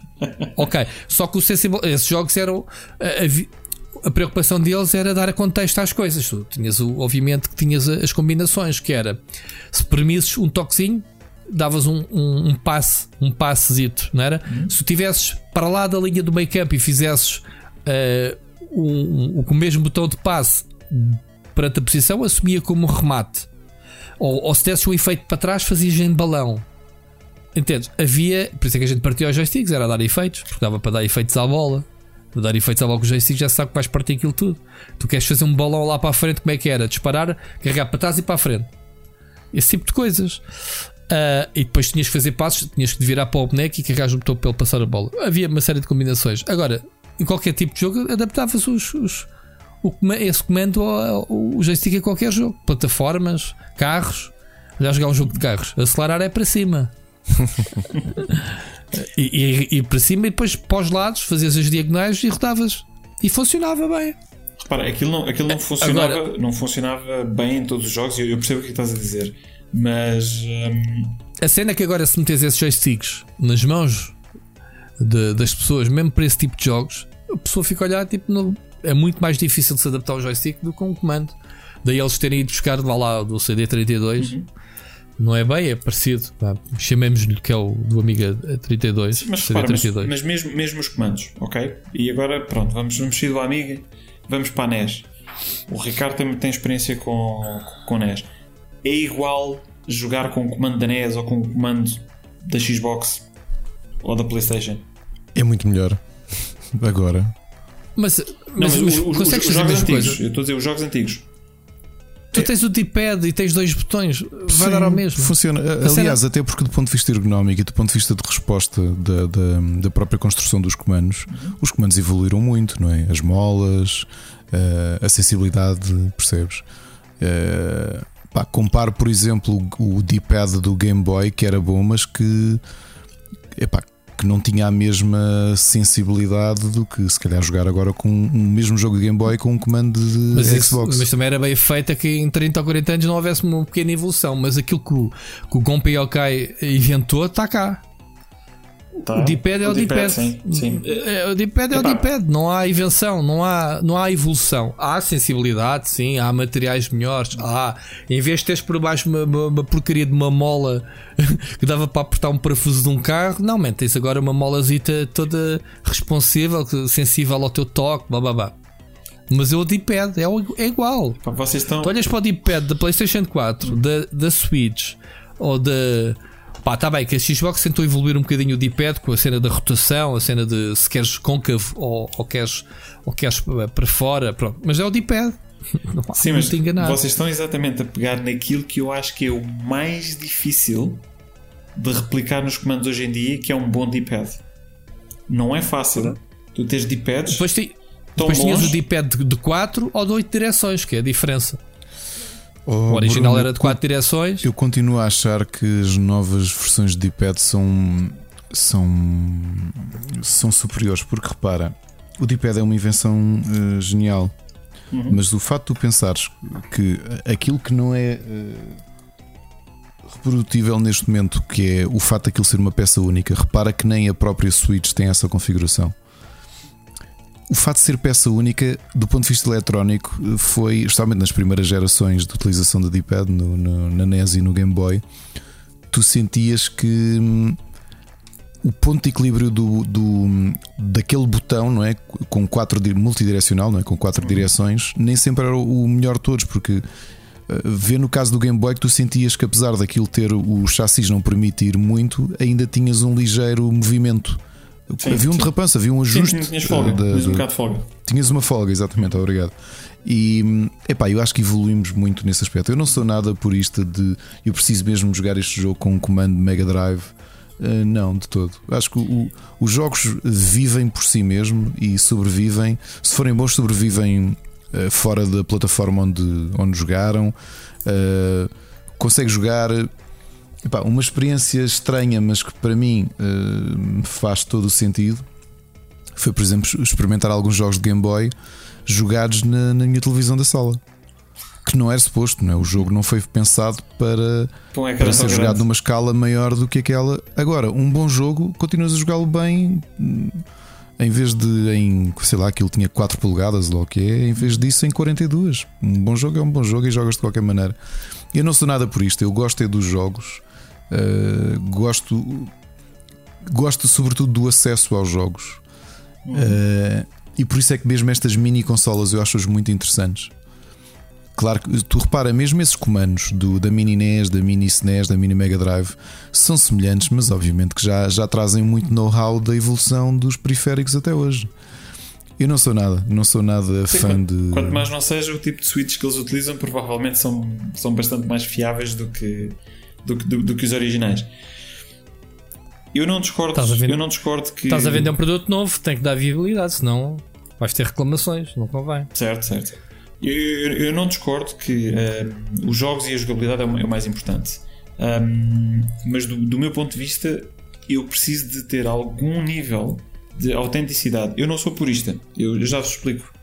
Ok, só que o Sensible, esses jogos eram. A, a, preocupação deles era dar contexto às coisas. Tu tinhas, o, obviamente, que tinhas as combinações, que era se permisses um toquezinho, davas um, um, um passe, um passezito, não era? Uhum. Se tivesses para lá da linha do campo e fizesses uh, um, o mesmo botão de passe perante a posição, assumia como remate. Ou, ou se desses o efeito para trás, fazias em balão. Entendes? Havia. Por isso é que a gente partia os joysticks, era dar efeitos, porque dava para dar efeitos à bola. Para dar efeitos à bola com o joystick já sabe que vais partir aquilo tudo. Tu queres fazer um balão lá para a frente, como é que era? Disparar, carregar para trás e para a frente. Esse tipo de coisas. Uh, e depois tinhas que fazer passos, tinhas que virar para o boneco e carregar o botão para ele passar a bola. Havia uma série de combinações. Agora, em qualquer tipo de jogo, adaptava-se os, os, o, esse comando ao, o joystick a qualquer jogo. Plataformas, carros. Olha, jogar um jogo de carros. Acelerar é para cima. E, e, e, para cima e depois para os lados fazias as diagonais e rodavas e funcionava bem. Repara, aquilo não, aquilo não, funcionava, Agora, não funcionava bem em todos os jogos, eu, eu percebo o que estás a dizer, mas um... a cena é que agora se metes esses joysticks nas mãos de, das pessoas, mesmo para esse tipo de jogos, a pessoa fica a olhar, tipo, no, é muito mais difícil de se adaptar ao joystick do que um comando. Daí eles terem ido buscar, vá lá, do CD32. Uhum. Não é bem, é parecido. Chamemos-lhe que é o do Amiga 32. Sim, mas, repara, mas, mas, mesmo, mesmo os comandos, ok? E agora, pronto, vamos, vamos sair do Amiga, vamos para a NES. O Ricardo tem, tem experiência com, com NES. É igual jogar com o comando da NES ou com o comando da Xbox ou da PlayStation? É muito melhor. Agora. Mas, mas, não, mas os, os, os, os jogos antigos, eu estou a dizer os jogos antigos. Tu tens o D-pad e tens dois botões, vai Sim, dar ao mesmo. Funciona. Aliás, até porque do ponto de vista ergonómico e do ponto de vista de resposta da, da, da própria construção dos comandos, os comandos evoluíram muito, não é? As molas, uh, a sensibilidade, percebes? Uh, pá, comparo, por exemplo, o D-pad do Game Boy, que era bom, mas que. Epá, que não tinha a mesma sensibilidade do que se calhar jogar agora com o mesmo jogo de Game Boy com um comando de mas Xbox. Isso, mas também era bem feito que em 30 ou 40 anos não houvesse uma pequena evolução. Mas aquilo que o, que o Gonpei Yokai inventou está cá. Tá. O D-pad é o D-pad. É, o D-pad é o D-pad. Não há invenção, não há, não há evolução. Há sensibilidade, sim, há materiais melhores. Há, em vez de teres por baixo uma, uma, uma porcaria de uma mola que dava para apertar um parafuso de um carro, não, man, tens agora uma molazita toda responsível, sensível ao teu toque, blá blá blá. Mas é o D-pad, é, é igual. Vocês estão... Tu olhas para o D-pad da PlayStation 4, da, da Switch ou da Pá, tá bem que a Xbox tentou evoluir um bocadinho o D-pad com a cena da rotação, a cena de se queres côncavo ou, ou, queres, ou queres eh, para fora, pronto. Mas é o D-pad. Sim, mas vocês estão exatamente a pegar naquilo que eu acho que é o mais difícil de replicar nos comandos hoje em dia, que é um bom D-pad. Não é fácil. Tu tens D-pads. Depois, ti, depois tinhas o D-pad de 4 ou de 8 direções, que é a diferença. Oh, o original Bruno, era de 4 direções. Eu continuo a achar que as novas versões de D-pad são, são, são superiores, porque repara, o D-pad é uma invenção uh, genial, uhum. mas o facto de tu pensares que aquilo que não é uh, reprodutível neste momento, que é o facto daquilo ser uma peça única, repara que nem a própria Switch tem essa configuração o fato de ser peça única, do ponto de vista eletrónico, foi, especialmente nas primeiras gerações de utilização do D-pad no, no, na NES e no Game Boy, tu sentias que hum, o ponto de equilíbrio do, do, daquele botão, não é? Com quatro multidirecional, não é? Com quatro direções, nem sempre era o melhor de todos, porque eh, vê no caso do Game Boy que tu sentias que apesar daquilo ter o chassis não permitir muito, ainda tinhas um ligeiro movimento Sim, havia um derrapanço, havia um ajuste. Sim, tinhas folga, da, tinhas um bocado de folga. Tinhas uma folga, exatamente, obrigado. E epá, eu acho que evoluímos muito nesse aspecto. Eu não sou nada purista de eu preciso mesmo jogar este jogo com um comando Mega Drive. Uh, não, de todo. Acho que o, os jogos vivem por si mesmo e sobrevivem. Se forem bons, sobrevivem uh, fora da plataforma onde, onde jogaram. Uh, consegue jogar Epá, uma experiência estranha, mas que para mim uh, faz todo o sentido, foi, por exemplo, experimentar alguns jogos de Game Boy jogados na, na minha televisão da sala. Que não era suposto, não é? o jogo não foi pensado para, para ser jogado numa escala maior do que aquela. Agora, um bom jogo, continuas a jogá-lo bem em vez de em, sei lá, aquilo tinha 4 polegadas, ou o que é, em vez disso em 42. Um bom jogo é um bom jogo e jogas de qualquer maneira. Eu não sou nada por isto, eu gosto é dos jogos Uh, gosto, gosto sobretudo do acesso aos jogos. Uh, e por isso é que mesmo estas mini consolas eu acho-as muito interessantes. Claro que tu repara, mesmo esses comandos do, da Mini NES, da Mini SNES, da Mini Mega Drive são semelhantes, mas obviamente que já, já trazem muito know-how da evolução dos periféricos até hoje. Eu não sou nada, não sou nada Sim, fã quanto, de. Quanto mais não seja o tipo de switches que eles utilizam, provavelmente são, são bastante mais fiáveis do que do, do, do que os originais. Eu não discordo, eu não discordo que. Estás a vender um produto novo, tem que dar viabilidade, senão vais ter reclamações, não convém. Certo, certo. Eu, eu, eu não discordo que um, os jogos e a jogabilidade é o, é mais importante. Um, mas do, do, meu ponto de vista, eu preciso de ter algum nível de autenticidade. Eu não sou purista, eu, eu já vos explico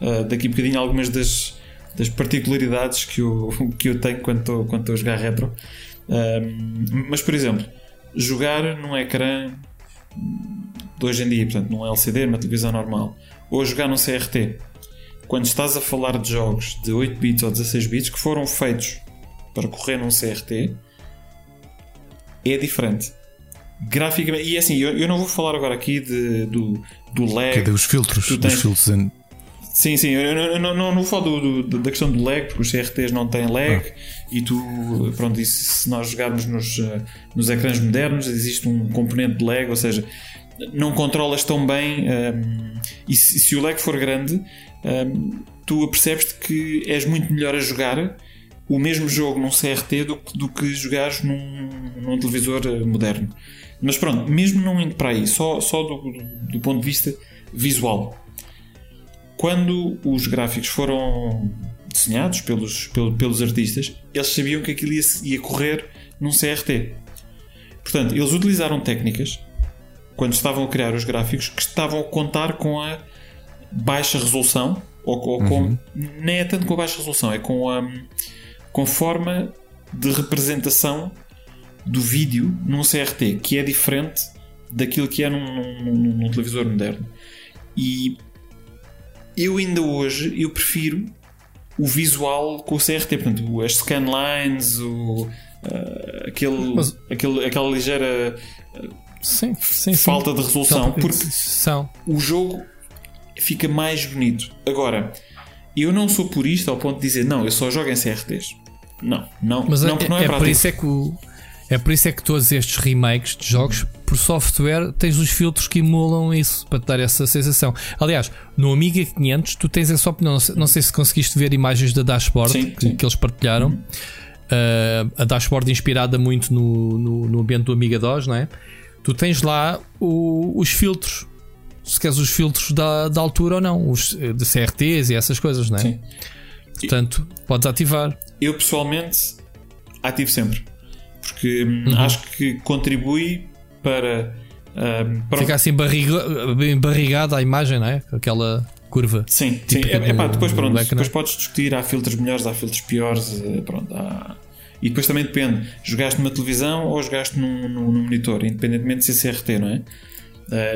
uh, daqui a bocadinho algumas das, das particularidades que eu, que eu tenho quando estou, quando estou a jogar retro. Um, mas, por exemplo, jogar num ecrã de hoje em dia, portanto, num LCD, numa televisão normal, ou jogar num CRT, quando estás a falar de jogos de 8 bits ou 16 bits que foram feitos para correr num CRT, é diferente. Graficamente, e é assim, eu, eu não vou falar agora aqui de, do, do lag. Que é os filtros, tens- os filtros em- Sim, sim, eu, não, não, não vou falar do- do- da questão do lag, porque os CRTs não têm lag e tu, pronto, se nós jogarmos nos, eh, nos ecrãs modernos, existe um componente de lag, ou seja, não controlas tão bem ehm, e se, se o lag for grande, ehm, tu apercebes-te que és muito melhor a jogar o mesmo jogo num CRT do, do que jogares num, num televisor eh, moderno. Mas pronto, mesmo não indo para aí, só, só do- do ponto de vista visual quando os gráficos foram desenhados pelos, pelo- pelos artistas, eles sabiam que aquilo ia, ia correr num CRT. Portanto, eles utilizaram técnicas quando estavam a criar os gráficos que estavam a contar com a baixa resolução, ou, ou com. Nem é tanto com a baixa resolução, é com a, com forma de representação do vídeo num CRT, que é diferente daquilo que é num, num- num- num televisor moderno. E eu ainda hoje eu prefiro o visual com o CRT, portanto, as scanlines, o, ah, aquele, Mas- aquele, aquela ligeira Sim, sim, sim. falta de resolução, porque o jogo fica mais bonito. Agora, eu não sou purista ao ponto de dizer não, eu só jogo em CRTs. Não, não, Mas não, é, não é, é por isso é que o- é por isso é que todos estes remakes de jogos por software tens os filtros que emulam isso para te dar essa sensação. Aliás, no Amiga 500 tu tens essa opinião. Não sei, se conseguiste ver imagens da dashboard Sim, que, sim. Uhum. que eles partilharam. Uh, a dashboard inspirada muito no, no, no ambiente do Amiga DOS, não é? Tu tens lá o- os filtros. Se queres os filtros da, da altura ou não, os eh, de CRTs e essas coisas, não é? Sim. Portanto, podes ativar. Eu pessoalmente ativo sempre. Porque hum, Uhum. acho que contribui para. hum, para Fica assim barriga, bem barrigada a imagem, não é? Aquela curva. Sim, Tipo sim. É, epá, depois pronto, ecrã. depois podes discutir, há filtros melhores, há filtros piores, eh, pronto, há- E depois também depende, jogaste numa televisão ou jogaste num, num- num monitor, independentemente de ser CRT, não é?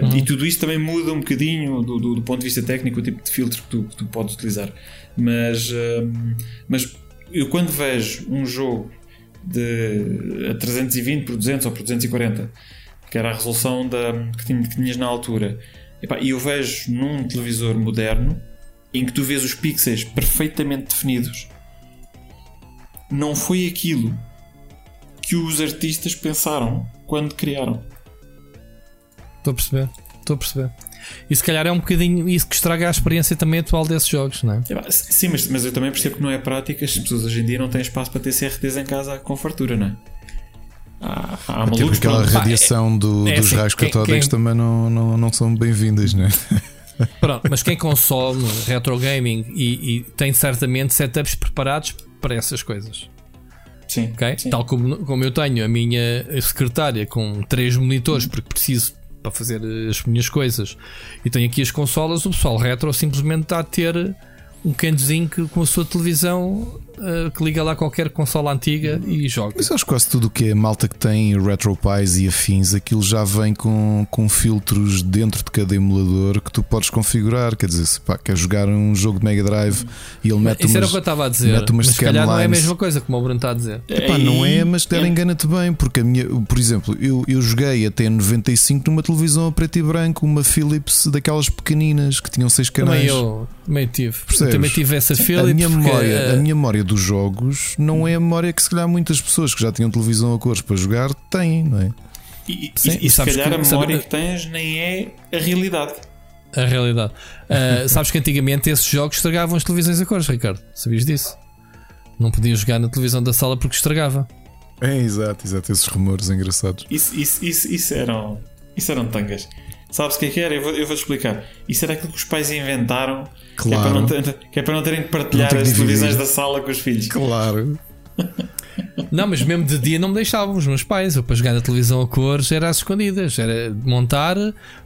Uhum. E tudo isso também muda um bocadinho do, do- do ponto de vista técnico, o tipo de filtro que tu, que tu podes utilizar. Mas, hum, mas eu quando vejo um jogo de a 320 por 200 ou por 240, que era a resolução da, que, tinha- que tinhas na altura, e eu vejo num televisor moderno em que tu vês os pixels perfeitamente definidos, não foi aquilo que os artistas pensaram quando criaram. Estou a perceber. Estou a perceber. E se calhar é um bocadinho isso que estraga a experiência também atual desses jogos, não é? Epá, Sim, mas, mas eu também percebo que não é prática. As pessoas hoje em dia não têm espaço para ter CRTs em casa com fartura, não é? Há, há Tipo malucos aquela radiação do- é dos assim, raios catódicos quem- também não, não, não são bem-vindas, né? Pronto, mas quem consome retro gaming e, e tem certamente setups preparados para essas coisas. Sim, ok? sim. Tal como, como eu tenho a minha secretária com três monitores, porque preciso para fazer as minhas coisas, e tenho aqui as consolas, o pessoal retro simplesmente está a ter um cantozinho que, com a sua televisão eh, que liga lá qualquer consola antiga e joga. Mas acho que quase tudo o que é malta que tem RetroPies e afins, aquilo já vem com, com filtros dentro de cada emulador que tu podes configurar. Quer dizer, se pá, quer jogar um jogo de Mega Drive e ele mete Isso era o umas. que eu estava a dizer, mete umas mas se calhar não é a mesma coisa como o Bruno está a dizer. Epá, não é, mas E- der engana-te bem, porque a minha, por exemplo, eu, eu joguei até 95 numa televisão a preto e branco, uma Philips daquelas pequeninas que tinham seis canais. Também eu também tive. Percebes? também tive essa a Philips. minha, porque, memória, eh, a minha memória dos jogos não é a memória que se calhar muitas pessoas que já tinham televisão a cores para jogar têm, não é? E, e- Sim, e se sabes calhar que- a memória sabe- que tens nem é a realidade. A realidade. Ah, sabes que antigamente esses jogos estragavam as televisões a cores, Ricardo. Sabias disso? Não podias jogar na televisão da sala porque estragava. É, exato, exato, esses rumores engraçados. Isso, isso, isso, isso eram. Isso eram tangas. Sabes o que é que era? Eu vou- eu vou-te explicar. Isso era aquilo que os pais inventaram que, é para Claro. não ter- que é para não terem que partilhar as televisões da sala com os filhos. Claro. Não, mas mesmo de dia não me deixavam os meus pais. Eu para jogar na televisão a cores era às escondidas. Era montar,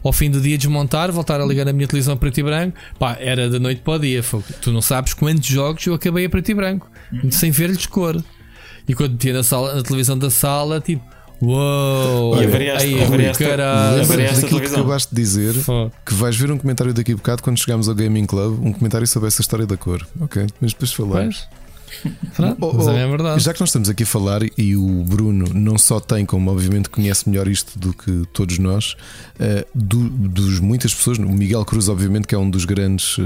ao fim do dia desmontar, voltar a ligar a minha televisão a preto e branco. Pá, era da noite para o dia. Tu não sabes quantos jogos eu acabei a preto e branco, sem ver-lhes cor. E quando metia na, sala, na televisão da sala, tipo, Uou! E Ai, haveria esta- caralho. daquilo que acabaste de dizer que vais ver um comentário daqui a bocado quando chegarmos ao Gaming Club, um comentário sobre essa história da cor. Ok? Mas depois falamos. Pronto, Oh, mas oh, é verdade. Já que nós estamos aqui a falar e o Bruno não só tem, como obviamente conhece melhor isto do que todos nós, eh, do- dos muitas pessoas, o Miguel Cruz, obviamente, que é um dos grandes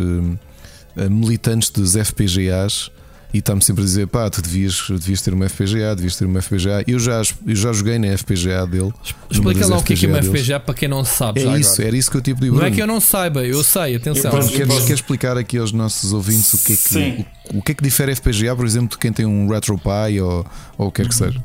eh, militantes dos FPGAs. E está-me sempre a dizer, pá, tu devias, devias ter uma FPGA, devias ter uma FPGA. Eu já, eu já joguei na FPGA dele. Explica lá o que é, é uma deles. FPGA para quem não sabe. já É isso, agora. era isso que eu te pedi, Não é Bruno. que eu não saiba, eu sei, atenção. Eu posso- Queres, posso- queres explicar aqui aos nossos ouvintes o que é Sim. que, o, o que, é que difere FPGA, por exemplo, de quem tem um RetroPie ou, ou o que quer que seja?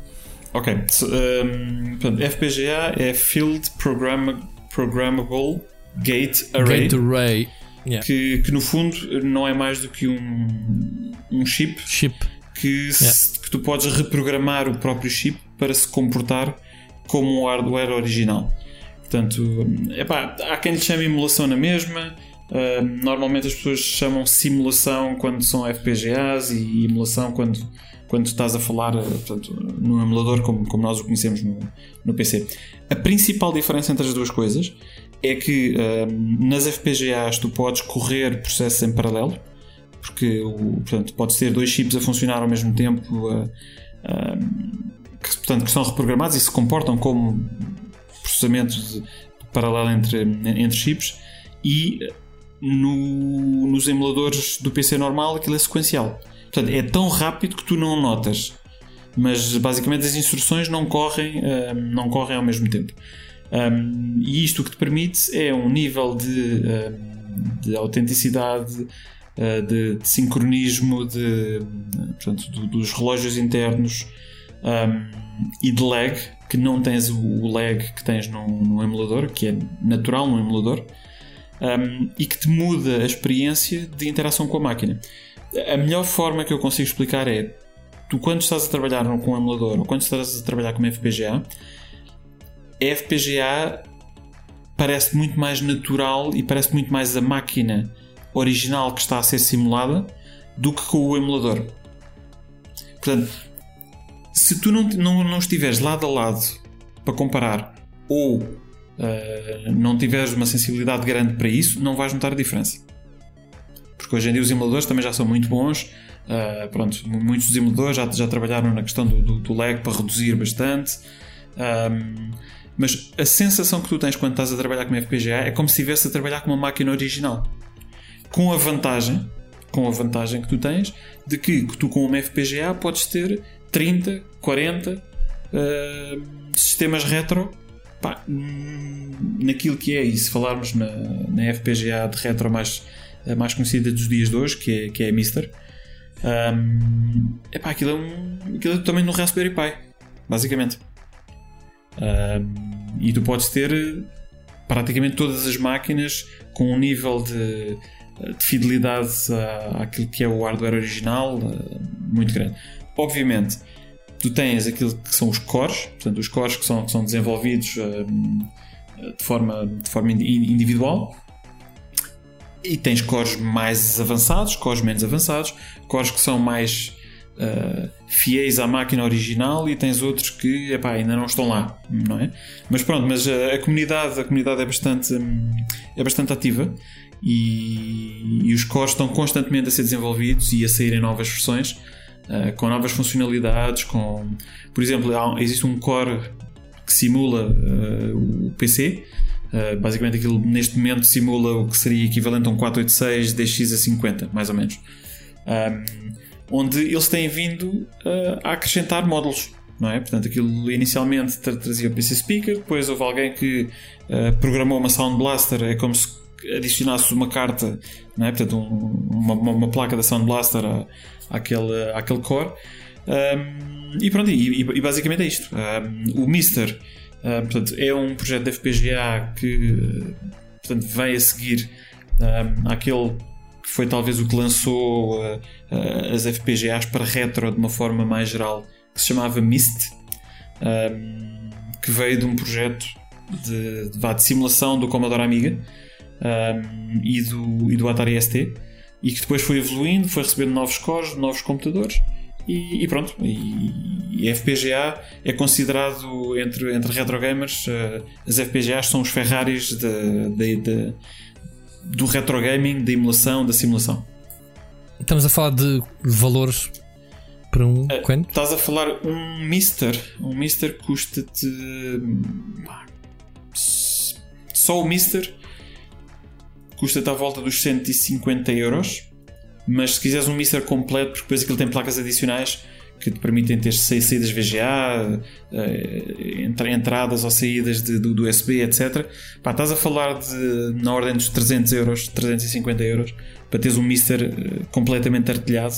Ok, so, um, FPGA é Field Programma- Programmable Gate Array, Gate Array. Yeah. que, que no fundo não é mais do que um, um chip Chip. que, se- que tu podes reprogramar o próprio chip para se comportar como o hardware original. Portanto, epá, há quem lhe chame emulação na mesma. hum, normalmente as pessoas chamam simulação quando são FPGAs e emulação quando, quando estás a falar eh, portanto, num emulador como, como nós o conhecemos no, no PC. A principal diferença entre as duas coisas é que hum, nas FPGAs tu podes correr processos em paralelo porque portanto, podes ter dois chips a funcionar ao mesmo tempo uh, que, portanto, que são reprogramados e se comportam como processamentos paralelo entre, entre chips e no- nos emuladores do PC normal aquilo é sequencial. Portanto, é tão rápido que tu não notas. Mas basicamente as instruções não correm, não correm ao mesmo tempo. Um, e isto o que te permite é um nível de, de autenticidade, uh, de, de sincronismo de, portanto, do- dos relógios internos um, e de lag, que não tens o, lag que tens num, num emulador, que é natural num emulador, um, e que te muda a experiência de interação com a máquina. A melhor forma que eu consigo explicar é tu quando estás a trabalhar com um emulador ou quando estás a trabalhar com uma FPGA, FPGA parece muito mais natural e parece muito mais a máquina original que está a ser simulada do que com o emulador. Portanto, se tu não, não, não estiveres lado a lado para comparar ou ah, não tiveres uma sensibilidade grande para isso, não vais notar a diferença. Porque hoje em dia os emuladores também já são muito bons. ah, pronto, muitos dos emuladores já, já trabalharam na questão do, do, do lag para reduzir bastante. Ahm, mas a sensação que tu tens quando estás a trabalhar com FPGA é como se estivesse a trabalhar com uma máquina original. Com a vantagem, com a vantagem que tu tens de que, que tu com uma FPGA podes ter 30, 40 ah, sistemas retro pá, naquilo que é, e se falarmos na, na FPGA de retro mais, mais conhecida dos dias de hoje, que é, que é a Mister, hum, epá, aquilo, é um, aquilo é totalmente no Raspberry Pi, basicamente. Hum, e tu podes ter eh, praticamente todas as máquinas com um nível de, de fidelidade àquilo que é o hardware original eh, muito grande. Obviamente, tu tens aquilo que são os cores, portanto, os cores que são, que são desenvolvidos de forma, de forma indi- individual. E tens cores mais avançados, cores menos avançados, cores que são mais uh, fiéis à máquina original e tens outros que epá, ainda não estão lá, não é? Mas pronto, mas a, a comunidade, a comunidade é bastante, hum, é bastante ativa e, e os cores estão constantemente a ser desenvolvidos e a saírem novas versões uh, com novas funcionalidades, com por exemplo, há existe um core que simula uh, o PC. Uh, basicamente aquilo neste momento simula o que seria equivalente a um 486 DX a 50, mais ou menos. Um, onde eles têm vindo uh, a acrescentar módulos. Não é? Portanto, aquilo inicialmente tra- trazia o PC Speaker, depois houve alguém que uh, programou uma Sound Blaster, é como se adicionasse uma carta, não é? Portanto, um- uma, uma- placa da Sound Blaster à, àquele, àquele core. Um, e pronto, e, e- basicamente é isto. Um, o Mister portanto, é um projeto de FPGA que uh, portanto, vem a seguir um, àquele que foi talvez o que lançou uh, uh, as FPGAs para retro de uma forma mais geral, que se chamava MIST, um, que veio de um projeto de, de, de simulação do Commodore Amiga um, e, do, e do Atari ST, e que depois foi evoluindo, foi recebendo novos cores, novos computadores, e, e pronto. E, e, FPGA é considerado entre, entre retro gamers, uh, as FPGAs são os Ferraris de, de, de, do retro gaming, da emulação, da simulação. Estamos a falar de valores para um uh, quanto? Estás a falar um Mister. Um Mister custa-te. Só o Mister custa-te à volta dos 150 euros. Mas se quiseres um Mister completo, porque depois aquilo tem placas adicionais que te permitem ter saídas VGA, eh, entradas ou saídas de, do, do, USB, etc. Pá, estás a falar de na ordem dos 300 euros, 350 euros, para teres um Mister eh, completamente artilhado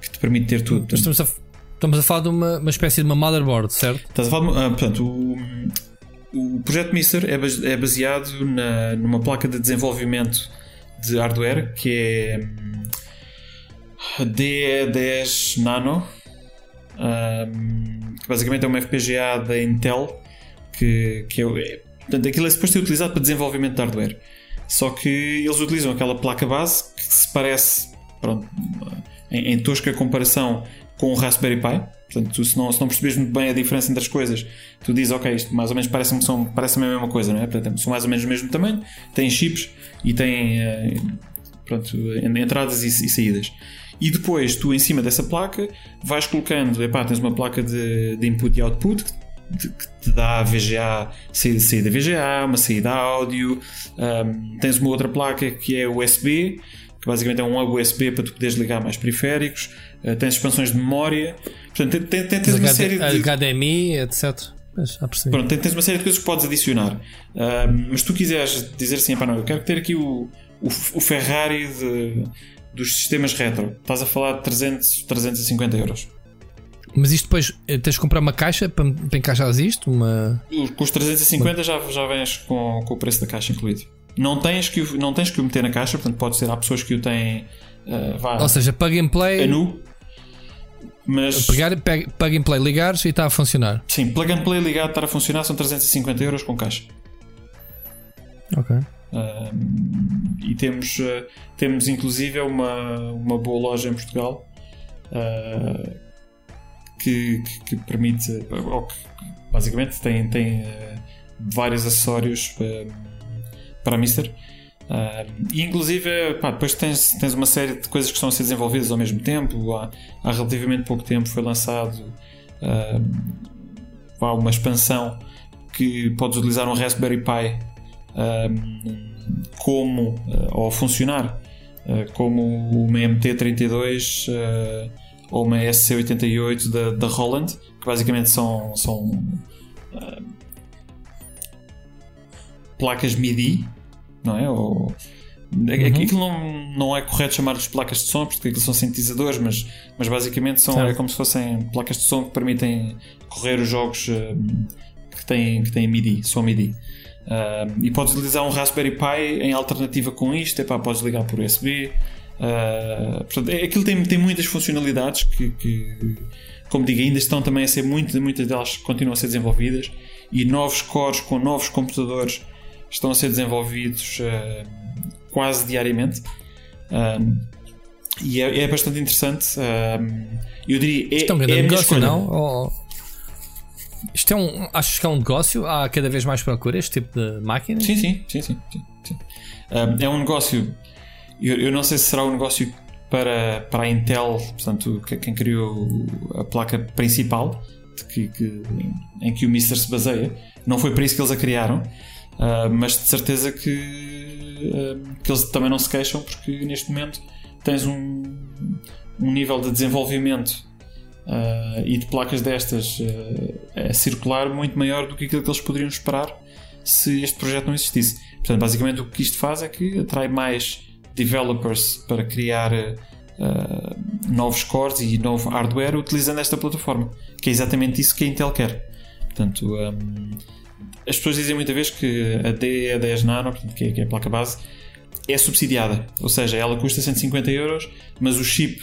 que te permite ter tudo. Estamos a, estamos a falar de uma, uma espécie de uma motherboard, certo? Estás a falar de, ah, portanto, o, o projeto Mister é, é baseado na, numa placa de desenvolvimento de hardware que é D10 Nano, que basicamente é uma FPGA da Intel, que, que é, portanto, aquilo é suposto ser utilizado para desenvolvimento de hardware. Só que eles utilizam aquela placa base que se parece, pronto, em, em tosca comparação com o Raspberry Pi. Portanto, se, não, se não percebes muito bem a diferença entre as coisas, tu dizes, ok, isto mais ou menos parece-me são, parece a mesma coisa, não é? Portanto, são mais ou menos do mesmo tamanho, têm chips e têm uh, pronto, entradas e, e saídas. E depois tu, em cima dessa placa, vais colocando, epá, tens uma placa de, de input e output que te dá VGA, saída, saída VGA, uma saída áudio, um, tens uma outra placa que é USB, que basicamente é um hub USB para tu poderes ligar mais periféricos, uh, tens expansões de memória, portanto tens, tens uma HD, série de. HDMI, etc. Pronto, tens uma série de coisas que podes adicionar. mas se tu quiseres dizer assim, não, eu quero ter aqui o, o, o Ferrari de dos sistemas retro. Estás a falar de 300, 350 euros. Mas isto depois eh, tens de comprar uma caixa para, para encaixar isto? Uma... Com os 350 já, já vens com, com o preço da caixa incluído. Não tens, que o, não tens que o meter na caixa, portanto pode ser, há pessoas que o têm. Uh, vá, Ou seja, plug and play. A nu. Mas. Pegar, plug and play, ligares e está a funcionar. Sim, plug and play ligado está a funcionar são 350 euros com caixa. Ok. Uh, e temos, uh, temos inclusive uma, uma boa loja em Portugal uh, que, que, permite, ou que basicamente tem, tem vários acessórios para, para a Mister. e inclusive pá, depois tens, tens uma série de coisas que estão a ser desenvolvidas ao mesmo tempo. Há, há relativamente pouco tempo foi lançado uma expansão que podes utilizar um Raspberry Pi como uh, ou funcionar uh, como uma MT32 uh, ou uma SC88 da, da Holland, que basicamente são, são placas MIDI, não é? Ou, uhum. Aquilo não, não é correto chamar-lhes placas de som, porque aquilo são sintetizadores, mas, mas basicamente são, é como se fossem placas de som que permitem correr os jogos que têm, que têm MIDI, som MIDI. Uh, e podes utilizar um Raspberry Pi em alternativa com isto, epá, podes ligar por USB. Uh, portanto, é, aquilo tem, tem muitas funcionalidades que, que, como digo, ainda estão também a ser muitas, muitas delas continuam a ser desenvolvidas e novos cores com novos computadores estão a ser desenvolvidos uh, quase diariamente. e é, é, bastante interessante. eu diria, é, Isto é um grande é negócio, não? Ou isto é um. Achas que é um negócio? Há cada vez mais procura este tipo de máquina? Sim, sim, sim, sim. sim. Um, é um negócio. Eu, eu, não sei se será um negócio para, para a Intel, portanto, quem criou a placa principal que, que, em que o Mister se baseia. Não foi para isso que eles a criaram, uh, mas de certeza que, uh, que eles também não se queixam, porque neste momento tens um, um nível de desenvolvimento uh, e de placas destas uh, a circular muito maior do que aquilo que eles poderiam esperar se este projeto não existisse. Portanto, basicamente o que isto faz é que atrai mais developers para criar uh, novos cores e novo hardware utilizando esta plataforma, que é exatamente isso que a Intel quer. Portanto, um, as pessoas dizem muitas vezes que a D10 Nano, portanto, que, é, que é a placa base, é subsidiada, ou seja, ela custa 150 euros, mas o chip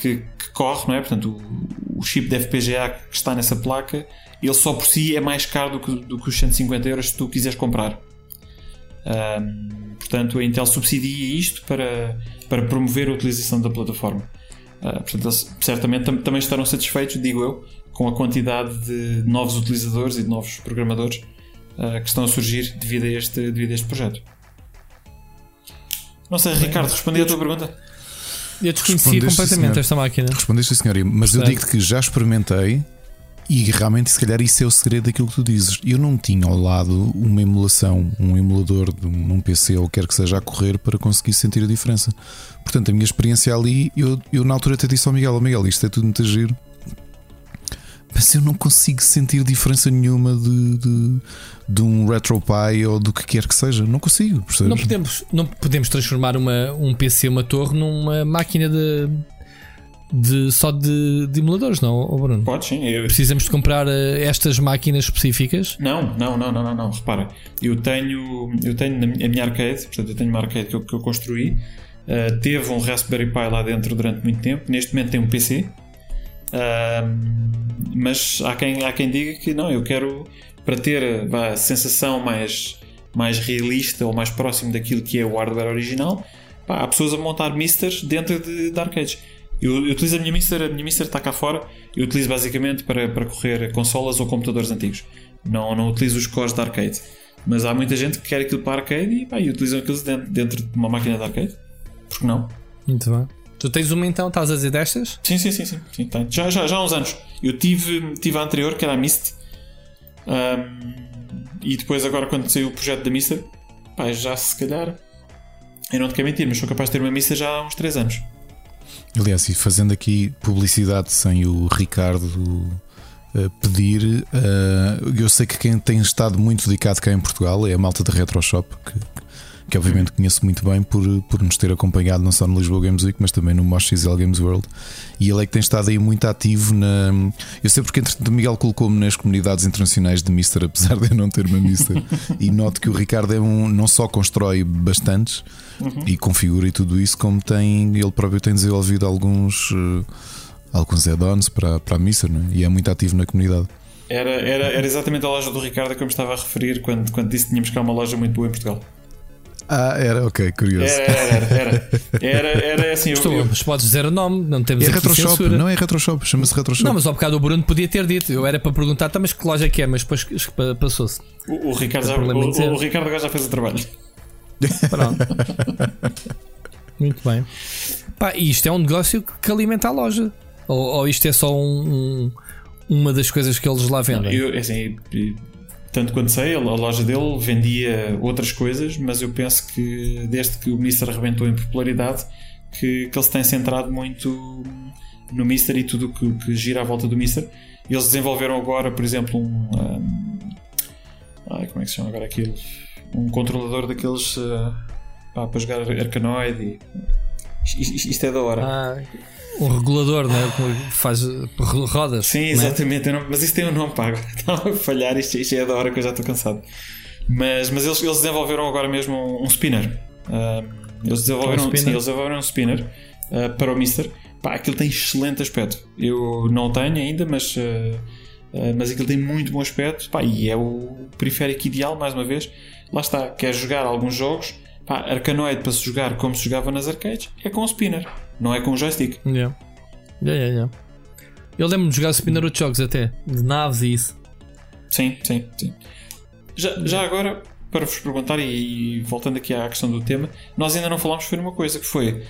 que corre, não é? Portanto, o, o, chip de FPGA que está nessa placa, ele só por si é mais caro do que, do que os 150 euros se tu quiseres comprar. Um, portanto, a Intel subsidia isto para, para promover a utilização da plataforma. Uh, portanto, eles certamente tam também estarão satisfeitos, digo eu, com a quantidade de novos utilizadores e de novos programadores uh, que estão a surgir devido a este, devido a este projeto. Não sei, Ricardo, respondi à tua pergunta? Eu desconhecia completamente esta máquina. Respondeste, senhor, mas eu digo que já experimentei e realmente, se calhar, isso é o segredo daquilo que tu dizes. Eu não tinha ao lado uma emulação, um emulador de um PC ou quer que seja a correr para conseguir sentir a diferença. Portanto, a minha experiência ali, eu, eu na altura até disse ao Miguel: oh, Miguel, isto é tudo muito giro, mas eu não consigo sentir diferença nenhuma de, de, de um RetroPie ou do que quer que seja. Não consigo, percebes? Não podemos, não podemos transformar uma, um PC, uma torre, numa máquina de. De, só de, de emuladores, não, Bruno? Pode sim. Eu... Precisamos de comprar eh, estas máquinas específicas? Não, não, não, não, não, não. Repara, eu tenho, eu tenho a minha arcade, portanto, eu tenho uma arcade que eu, que eu construí. Uh, teve um Raspberry Pi lá dentro durante muito tempo. Neste momento tem um PC mas há quem, há quem diga que não, eu quero para ter a sensação mais, mais realista ou mais próximo daquilo que é o hardware original. Há pessoas a montar misters dentro de, de arcades. Eu, eu, utilizo a minha Mister, a minha Mister está cá fora. Eu utilizo basicamente para, para correr consolas ou computadores antigos. Não, não utilizo os cores de arcade. Mas há muita gente que quer aquilo para arcade e, pá, e utilizam aquilo dentro, dentro de uma máquina de arcade. Por que não? Muito bem. Tu tens uma então, estás a dizer destas? Sim, sim, sim, sim. sim já, já, já há uns anos. Eu tive, tive a anterior, que era a Mist. Um, e depois, agora, quando saiu o projeto da Mister, pá, já se calhar. Eu não te quero mentir, mas sou capaz de ter uma Mister já há uns 3 anos. Aliás, e fazendo aqui publicidade sem o Ricardo uh, pedir, uh, eu sei que quem tem estado muito dedicado cá em Portugal é a malta da RetroShop, que, que obviamente conheço muito bem por, por nos ter acompanhado não só no Lisboa Games Week, mas também no Mosh XL Games World. E ele é que tem estado aí muito ativo na. Eu sei porque entretanto Miguel colocou-me nas comunidades internacionais de Mister, apesar de eu não ter uma Mister. e noto que o Ricardo é um, não só constrói bastantes uhum. e configura e tudo isso, como tem. Ele próprio tem desenvolvido alguns. Uh, alguns add-ons para, para a Mister, é? e é muito ativo na comunidade. Era, era, era exatamente a loja do Ricardo que eu me estava a referir quando, quando disse que tínhamos cá uma loja muito boa em Portugal. Ah, era, ok, curioso. Era, era, era. Era, era assim. Estou, eu, mas podes dizer o nome, não temos é Retroshop, não é Retroshop, chama-se Retroshop. Não, mas ao bocado o Bruno podia ter dito. Eu era para perguntar, tá, mas que loja é que é? Mas depois passou-se. O, o, Ricardo já, o, o, Ricardo agora já fez o trabalho. Pronto. Muito bem. Pá, isto é um negócio que alimenta a loja. Ou, ou isto é só um, um, uma das coisas que eles lá vendem? Não, eu, assim, tanto quanto sei, a loja dele vendia outras coisas, mas eu penso que desde que o Mister arrebentou em popularidade, que, que ele se tem centrado muito no Mister e tudo que, que gira à volta do Mister. Eles desenvolveram agora, por exemplo, um. um ai, como é que se chama agora aquilo? Um controlador daqueles uh, pá, para jogar Arcanoid. E, isto, isto é da hora. Ah, um regulador, né? Faz rodas. Sim, é? exatamente. Não, mas isso tem um nome pago. Estava a falhar, isto, isto é da hora que eu já estou cansado. Mas, mas eles, eles desenvolveram agora mesmo um, um spinner. Uh, eles, desenvolveram, um spinner? Sim, eles desenvolveram um spinner uh, para o Mister. Pá, aquilo tem excelente aspecto. Eu não tenho ainda, mas, uh, mas aquilo tem muito bom aspecto. Pá, e é o periférico ideal, mais uma vez. Lá está, quer jogar alguns jogos. Pá, Arcanoid para se jogar como se jogava nas arcades é com o spinner. Não é com o joystick. Yeah. Yeah, yeah, yeah. Eu lembro de jogar spinner outros jogos até, de naves e isso. Sim, sim, sim. Já, já agora, para vos perguntar, e, e, voltando aqui à questão do tema, nós ainda não falámos foi uma coisa que foi.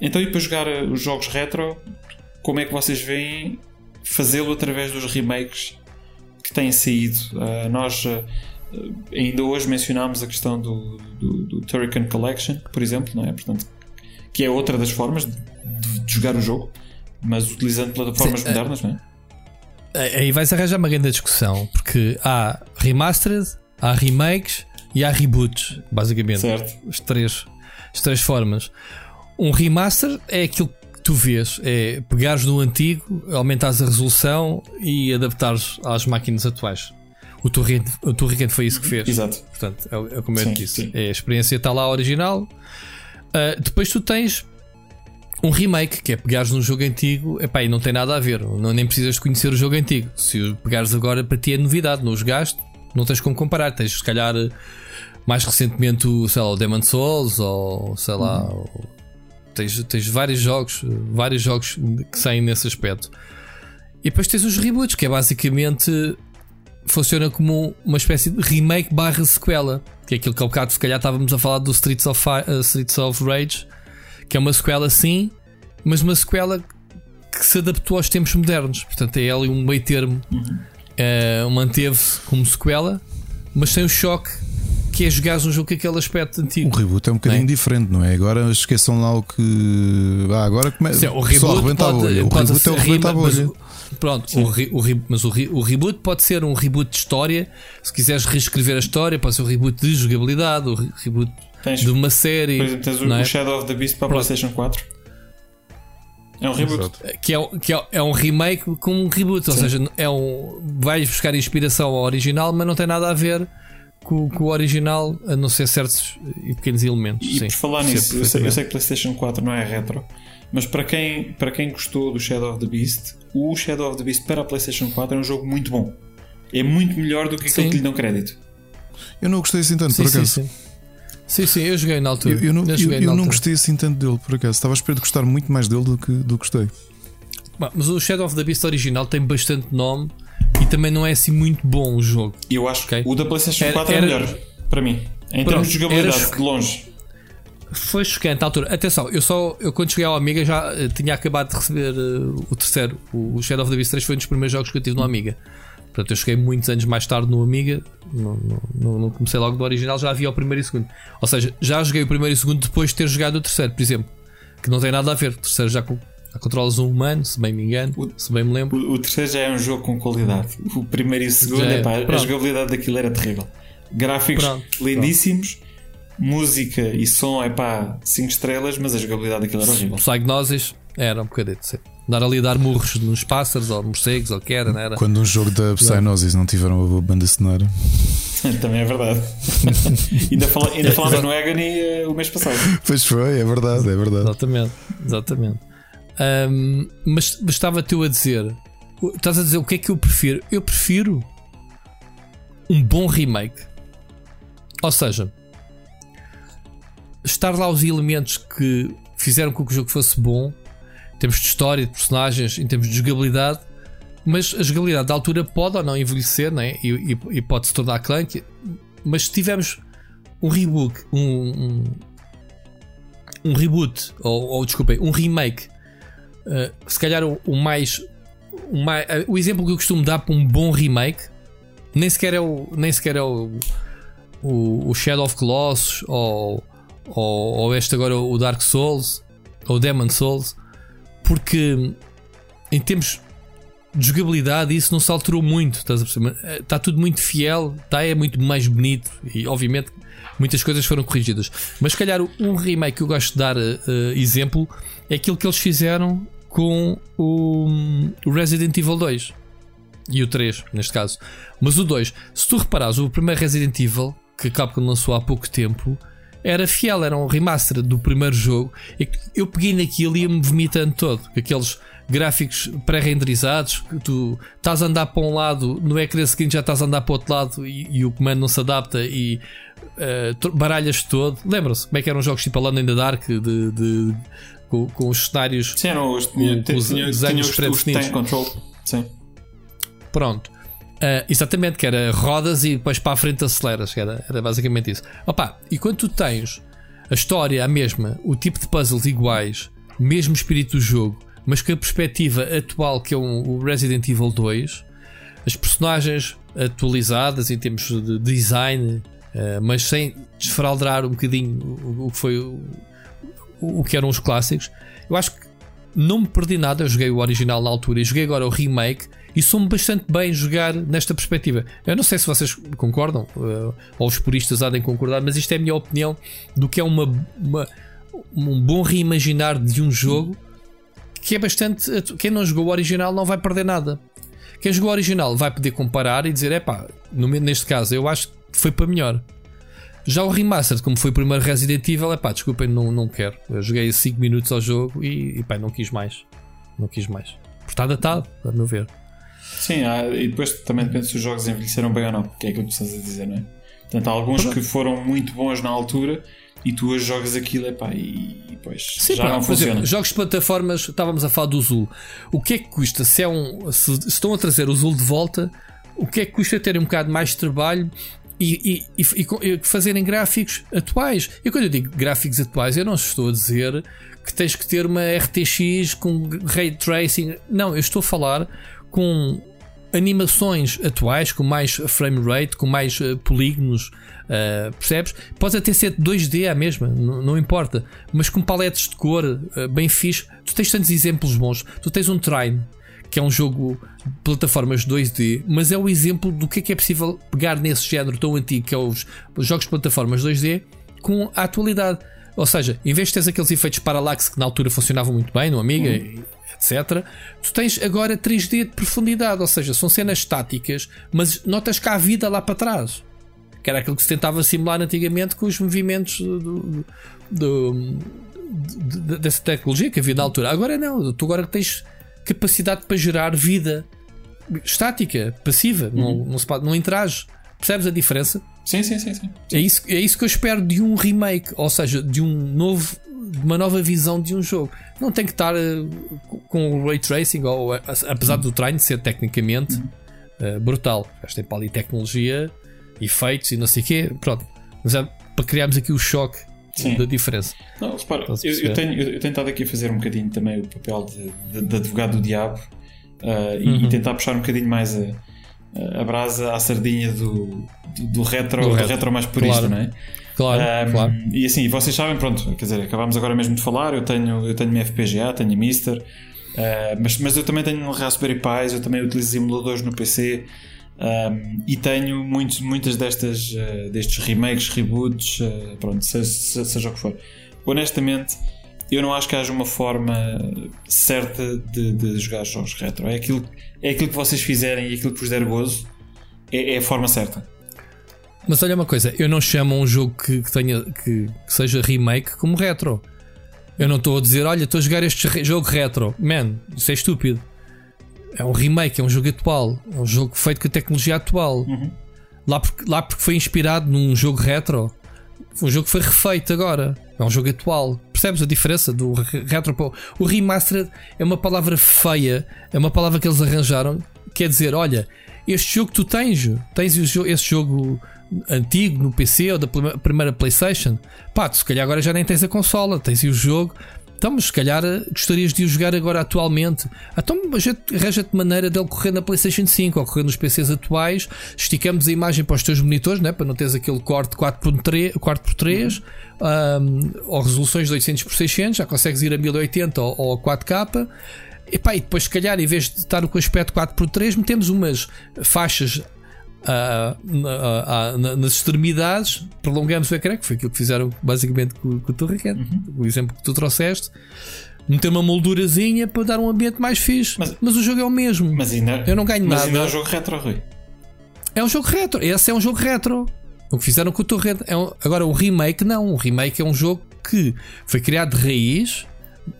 Então, e para jogar eh, os jogos retro, como é que vocês veem fazê-lo através dos remakes que têm saído? Uh, nós uh, ainda hoje mencionámos a questão do, do, do Turrican Collection, por exemplo, não é? Portanto, que é outra das formas de, de jogar o jogo, mas utilizando plataformas Sim, modernas, não é? Aí vais arranjar uma grande discussão, porque há remastered, há remakes e há reboots, basicamente. Certo. As três, as três formas. Um remaster é aquilo que tu vês, é pegares no antigo, aumentares a resolução e adaptares às máquinas atuais. O Torrent, foi isso que fez. Exato. Portanto, é, é como eu sim, disse. Sim. É, a experiência está lá original, Uh, depois tu tens um remake, que é pegares num jogo antigo, epá, e não tem nada a ver, não, nem precisas de conhecer o jogo antigo. Se pegares agora, para ti é novidade, não jogaste, não tens como comparar. Tens, se calhar, mais recentemente, o, sei lá, o Demon Souls, ou sei lá, uhum. tens, tens vários jogos, vários jogos que saem nesse aspecto. E depois tens os reboots, que é basicamente funciona como uma espécie de remake barra sequela. Que é aquilo que ao bocado se calhar estávamos a falar do Streets of, uh, Streets of Rage, que é uma sequela sim, mas uma sequela que se adaptou aos tempos modernos. Portanto, é ali um meio termo. Uh, Manteve-se como sequela, mas sem o choque que é jogar um jogo com aquele aspecto antigo. O reboot é um bocadinho não é? diferente, não é? Agora esqueçam lá o que. Ah, agora começa. O reboot pode, a bolha. O reboot é o rebenta a bolha. Pronto, o, re, o, re, mas o, re, o, reboot pode ser um reboot de história. Se quiseres reescrever a história, pode ser um reboot de jogabilidade, o reboot tens, de uma série. Por exemplo, tens o, é? Shadow of the Beast para a PlayStation 4. É um reboot. Que, é, que é, é, um remake com um reboot, ou Sim. seja, é um, vais buscar inspiração ao original, mas não tem nada a ver com, com o original, a não ser certos e pequenos elementos. E Sim, por falar nisso, eu sei, eu sei que PlayStation 4 não é retro, mas para quem, para quem gostou do Shadow of the Beast, o Shadow of the Beast para a PlayStation 4 é um jogo muito bom. É muito melhor do que aquilo sim. que lhe dão crédito. Eu não gostei assim tanto, sim, por acaso. Sim, sim, sim, eu joguei na altura. Eu, eu não, eu, eu, eu não gostei assim tanto dele, por acaso. Estava a esperar de gostar muito mais dele do que, do que gostei. Mas o Shadow of the Beast original tem bastante nome e também não é assim muito bom o jogo. Eu acho que o da PlayStation 4 era, é melhor para mim, em Pronto, termos de jogabilidade, de longe. Foi chocante à altura. Atenção, eu só eu quando cheguei ao Amiga já uh, tinha acabado de receber uh, o terceiro. O, Shadow of the Beast 3 foi um dos primeiros jogos que eu tive no Amiga. Portanto, eu cheguei muitos anos mais tarde no Amiga. Não, não, não, comecei logo do original, já havia o primeiro e o segundo. Ou seja, já joguei o primeiro e o segundo depois de ter jogado o terceiro, por exemplo. Que não tem nada a ver. O terceiro já, já controlas um humano, se bem me engano, o, se bem me lembro. O, o, terceiro já é um jogo com qualidade. O primeiro e o segundo, é, epá, a jogabilidade daquilo era terrível. Gráficos pronto, lindíssimos. Pronto música e som é pá, 5 estrelas, mas a jogabilidade daquilo era horrível. Psygnosis era um bocadinho, sim. Dar ali a dar murros nos pássaros ou morcegos ou o que era, não era? Quando um jogo da Psygnosis não tiveram uma boa banda sonora. Também é verdade. ainda, fala, ainda falámos no Agony uh, o mês passado. Pois foi, é verdade, é verdade. Exatamente, exatamente. Um, mas, mas estava-te a dizer, estás a dizer o que é que eu prefiro? Eu prefiro um bom remake. Ou seja, estar lá os elementos que fizeram com que o jogo fosse bom, em termos de história, de personagens, em termos de jogabilidade, mas a jogabilidade da altura pode ou não envelhecer né? e, e, e pode se tornar clunky. Mas se tivermos um reboot, um, um, um reboot, ou, ou desculpem, um remake, uh, se calhar o, o mais, o mais. Uh, o exemplo que eu costumo dar para um bom remake nem sequer é o, nem sequer é o, o, o Shadow of Colossus ou ou, ou este agora o Dark Souls ou Demon Souls, porque em termos de jogabilidade isso não se alterou muito, estás a perceber? Está tudo muito fiel, está é muito mais bonito e obviamente muitas coisas foram corrigidas. Mas se calhar um remake que eu gosto de dar uh, exemplo é aquilo que eles fizeram com o, o Resident Evil 2 e o 3, neste caso. Mas o 2, se tu reparares, o primeiro Resident Evil, que acaba Capcom lançou há pouco tempo, era fiel, era um remaster do primeiro jogo. E eu peguei naquilo e ia-me vomitando todo. Aqueles gráficos pré-renderizados, que tu estás a andar para um lado, no ecrã seguinte já estás a andar para o outro lado e, e o comando não se adapta e uh, baralhas todo. Lembram-se como é que eram jogos tipo Alone in the Dark de, de com, com, os cenários Sim, eram os, tinha, com os tinha, desenhos pré-definidos. Sim. Pronto. Uh, exatamente, que era rodas e depois para a frente aceleras, era, era basicamente isso. Opa, e quando tu tens a história a mesma, o tipo de puzzles iguais, mesmo espírito do jogo, mas com a perspectiva atual que é um, o Resident Evil 2, as personagens atualizadas em termos de design, uh, mas sem desfraldar um bocadinho o, o que foi o, o, que eram os clássicos, eu acho que não me perdi nada. Eu joguei o original na altura e joguei agora o remake e sou-me bastante bem jogar nesta perspectiva. Eu não sei se vocês concordam uh, ou os puristas há de concordar, mas isto é a minha opinião do que é uma, uma um bom reimaginar de um jogo que é bastante. Quem não jogou o original não vai perder nada. Quem jogou o original vai poder comparar e dizer: é pá, neste caso eu acho que foi para melhor. Já o Remastered, como foi o primeiro Resident Evil, é pá, desculpem, não, não quero. Eu joguei 5 minutos ao jogo e, e pá, não quis mais. Não quis mais. Porque está datado, a meu ver. Sim, há, e depois também depende se os jogos envelheceram bem ou não, que é aquilo que estás a dizer, não é? Portanto, há alguns que foram muito bons na altura e tu hoje jogas aquilo epá, e, e depois Sim, já pá, não funciona. exemplo, jogos de plataformas, estávamos a falar do Zul. O que é que custa? Se, é um, se estão a trazer o Zul de volta, o que é que custa ter um bocado mais de trabalho e, e, e, e fazerem gráficos atuais? E quando eu digo gráficos atuais, eu não estou a dizer que tens que ter uma RTX com ray tracing. Não, eu estou a falar com animações atuais, com mais frame rate, com mais uh, polígonos, uh, percebes? Pode até ser 2D a mesma, não, importa, mas com paletes de cor uh, bem fixe. Tu tens tantos exemplos bons. Tu tens um Trine, que é um jogo de plataformas 2D, mas é o exemplo do que é que é possível pegar nesse género tão antigo que é os, os jogos de plataformas 2D com a atualidade. Ou seja, em vez de teres aqueles efeitos parallax que na altura funcionavam muito bem no Amiga, uhum. Etc., tu tens agora 3D de profundidade, ou seja, são cenas estáticas, mas notas que há vida lá para trás. Que era aquilo que se tentava simular antigamente com os movimentos do, do, do, dessa tecnologia que havia na altura. Agora não, tu agora tens capacidade para gerar vida estática, passiva, uhum. não, não, se não interage. Percebes a diferença? Sim, sim, sim, sim. É, isso, é isso que eu espero de um remake, ou seja, de um novo, uma nova visão de um jogo. Não tem que estar uh, com o ray tracing, ou, uh, apesar do treino ser tecnicamente uh, brutal. Tem para ali tecnologia, efeitos e não sei o quê, pronto. Mas é para criarmos aqui o choque Sim. da diferença. Não, repara, eu, eu, tenho, eu, tenho estado aqui a fazer um bocadinho também o papel de, de, de advogado do diabo e, uhum. e, tentar puxar um bocadinho mais a, a brasa à sardinha do, do, do retro, do, do retro mais purista, claro. não é? Claro, um, claro. E assim, vocês sabem, pronto, quer dizer, acabámos agora mesmo de falar. Eu tenho, eu tenho minha FPGA, tenho a Mister, uh, mas, mas eu também tenho um Raspberry Pi, eu também utilizo emuladores no PC. Um, e tenho muitos, muitas destas uh, destes remakes, reboots, uh, pronto, seja, seja o que for. Honestamente, eu não acho que haja uma forma certa de, de jogar jogos retro. É aquilo, é aquilo que vocês fizerem e aquilo que vos der gozo, é, é a forma certa. Mas olha uma coisa, eu não chamo um jogo que, que tenha que, que, seja remake como retro. Eu não estou a dizer, olha, estou a jogar este jogo retro. Man, isso é estúpido. É um remake, é um jogo atual. É um jogo feito com a tecnologia atual. Uhum. Lá, porque, lá porque foi inspirado num jogo retro. Um jogo que foi refeito agora. É um jogo atual. Percebes a diferença do retro? O remastered é uma palavra feia. É uma palavra que eles arranjaram. Quer dizer, olha, este jogo que tu tens, tens esse jogo antigo no PC ou da primeira PlayStation, pá, tu se calhar agora já nem tens a consola, tens o jogo. Então, se calhar eh, gostarias de o jogar agora atualmente. Então, arranja-te maneira dele correr na PlayStation 5 ou correr nos PCs atuais. Esticamos a imagem para os teus monitores, né? para não teres aquele corte 4x3, 4x3 um, ou resoluções de 800 por 600, já consegues ir a 1080 ou, ou 4K. E, pá, e depois, se calhar, em vez de estar com o aspecto 4x3, metemos umas faixas nas extremidades, prolongamos o ecrã, que foi aquilo que fizeram basicamente com, com o Torriquete, uhum. o exemplo que tu trouxeste. Meter uma moldurazinha para dar um ambiente mais fixe. Mas, mas o jogo é o mesmo. Mas ainda, Eu não ganho mas nada. Mas ainda é um jogo retro, Rui. É um jogo retro. Esse é um jogo retro. O que fizeram com o Torrente. É um... Agora, o remake, não. O remake é um jogo que foi criado de raiz,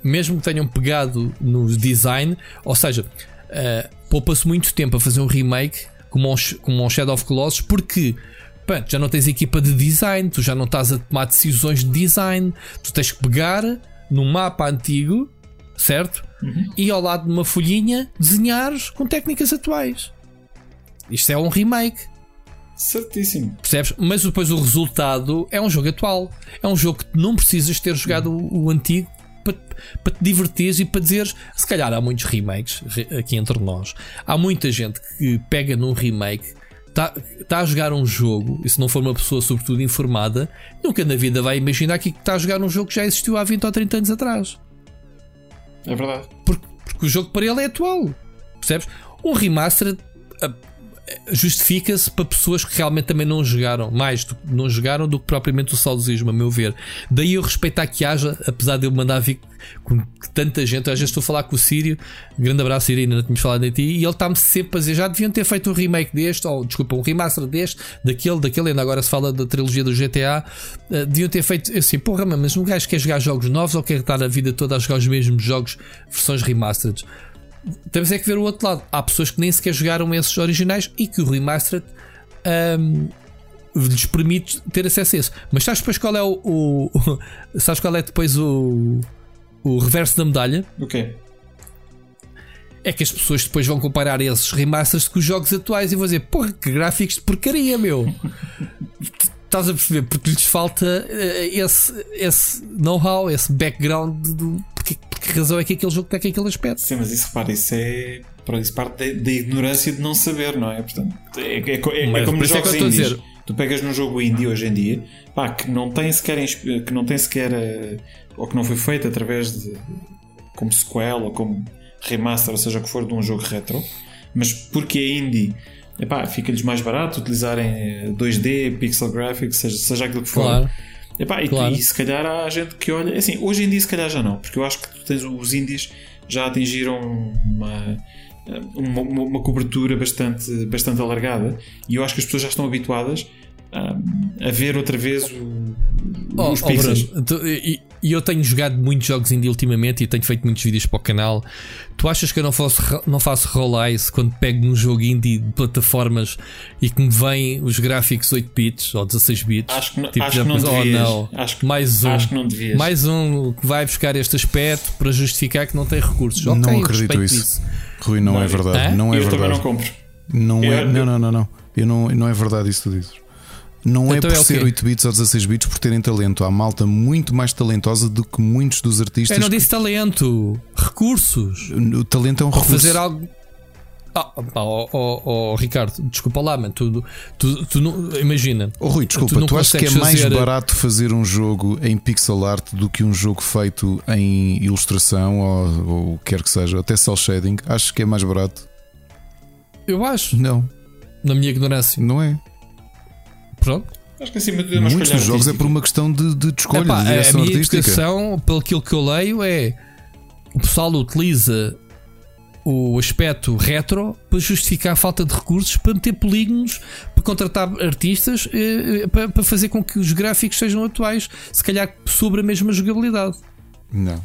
mesmo que tenham pegado no design, ou seja, uh, poupa-se muito tempo a fazer um remake como um, como um Shadow of Colossus, porque pá, já não tens equipa de design, tu já não estás a tomar decisões de design, tu tens que pegar num mapa antigo, certo? Uhum. E ao lado de uma folhinha desenhares com técnicas atuais. Isto é um remake. Certíssimo. Percebes? Mas depois o resultado é um jogo atual. É um jogo que não precisas ter jogado o, o antigo para, para te divertires e para dizeres. Se calhar há muitos remakes aqui entre nós. Há muita gente que pega num remake, está tá a jogar um jogo, e se não for uma pessoa, sobretudo, informada, nunca na vida vai imaginar que está a jogar um jogo que já existiu há 20 ou 30 anos atrás. É verdade. Porque, porque o jogo para ele é atual. Percebes? Um remaster justifica-se para pessoas que realmente também não jogaram, mais do, não jogaram do que propriamente o saudosismo, a meu ver. Daí eu respeitar que haja, apesar de eu mandar vir com tanta gente. Às vezes estou a falar com o Sírio, grande abraço, Irina, não tínhamos falado de ti, e ele está-me sempre a dizer: já deviam ter feito um remake deste, ou desculpa, um remaster deste, daquele, daquele, ainda agora se fala da trilogia do GTA. Uh, deviam ter feito assim, porra, mas um gajo quer jogar jogos novos ou quer estar a vida toda a jogar os mesmos jogos, versões remastered? Temos é que ver o outro lado. Há pessoas que nem sequer jogaram esses originais e que o remastered um, lhes permite ter acesso a isso. Mas sabes depois qual é o. o sabes qual é depois o. o reverso da medalha? O okay. quê? É que as pessoas depois vão comparar esses remasters com os jogos atuais e vão dizer: porra, que gráficos de porcaria, meu! Estás a perceber? Porque lhes falta uh, esse, esse know-how, esse background do. Porque, porque razão é que aquele jogo tem aquele aspecto. Sim, mas isso, repara, isso é. Isso parte da, ignorância de não saber, não é? Portanto, é, é, é, é como nos é jogos é indies. Tu pegas num jogo indie hoje em dia, pá, que não tem sequer, que não tem sequer, uh, ou que não foi feito através de, como sequel ou como remaster, ou seja, o que for de um jogo retro, mas porque é indie epá, fica-lhes mais barato utilizarem 2D, pixel graphics, seja, seja aquilo que for. Claro. Epá, e, claro. e, se calhar há gente que olha, é assim, hoje em dia se calhar já não, porque eu acho que tu tens os indies já atingiram uma, uma, uma, cobertura bastante, bastante alargada e eu acho que as pessoas já estão habituadas a, a ver outra vez o, oh, os oh. Oh, e, e eu tenho jogado muitos jogos indie ultimamente e tenho feito muitos vídeos para o canal. Tu achas que eu não faço, não faço roll eyes quando pego num jogo indie de plataformas e que me vêm os gráficos 8 bits ou 16 bits? Acho que, tipo, acho que não devias. Oh, não. Acho que, mais um, acho que não devias. Mais um que vai buscar este aspecto para justificar que não tem recursos. Não okay, acredito isso. isso. Rui, não, não é verdade. Não é eu verdade. também não compro. Não, é, não, não, não, não. Eu não, não é verdade isso que tu dizes. Não é então é por é ser 8 bits ou 16 bits por terem talento. Há malta muito mais talentosa do que muitos dos artistas. Eu não disse talento, recursos. O talento é um recurso. fazer algo. Ah, oh, oh, oh, Ricardo, desculpa lá, mas tu, tu, tu não, imagina. Oh, Rui, desculpa, tu, tu achas que é mais fazer... barato fazer um jogo em pixel art do que um jogo feito em ilustração ou, ou quer que seja, até cel shading? Acho que é mais barato? Eu acho. Não. Na minha ignorância. Não é. Pronto. Acho que acima de é Muitos dos jogos é por uma questão de, de, escolha, Epá, de direção a minha artística. Educação, pelo que eu leio, é o pessoal utiliza o aspecto retro para justificar a falta de recursos, para meter polígonos, para contratar artistas, eh, eh, para, para fazer com que os gráficos sejam atuais, se calhar sobre a mesma jogabilidade. Não.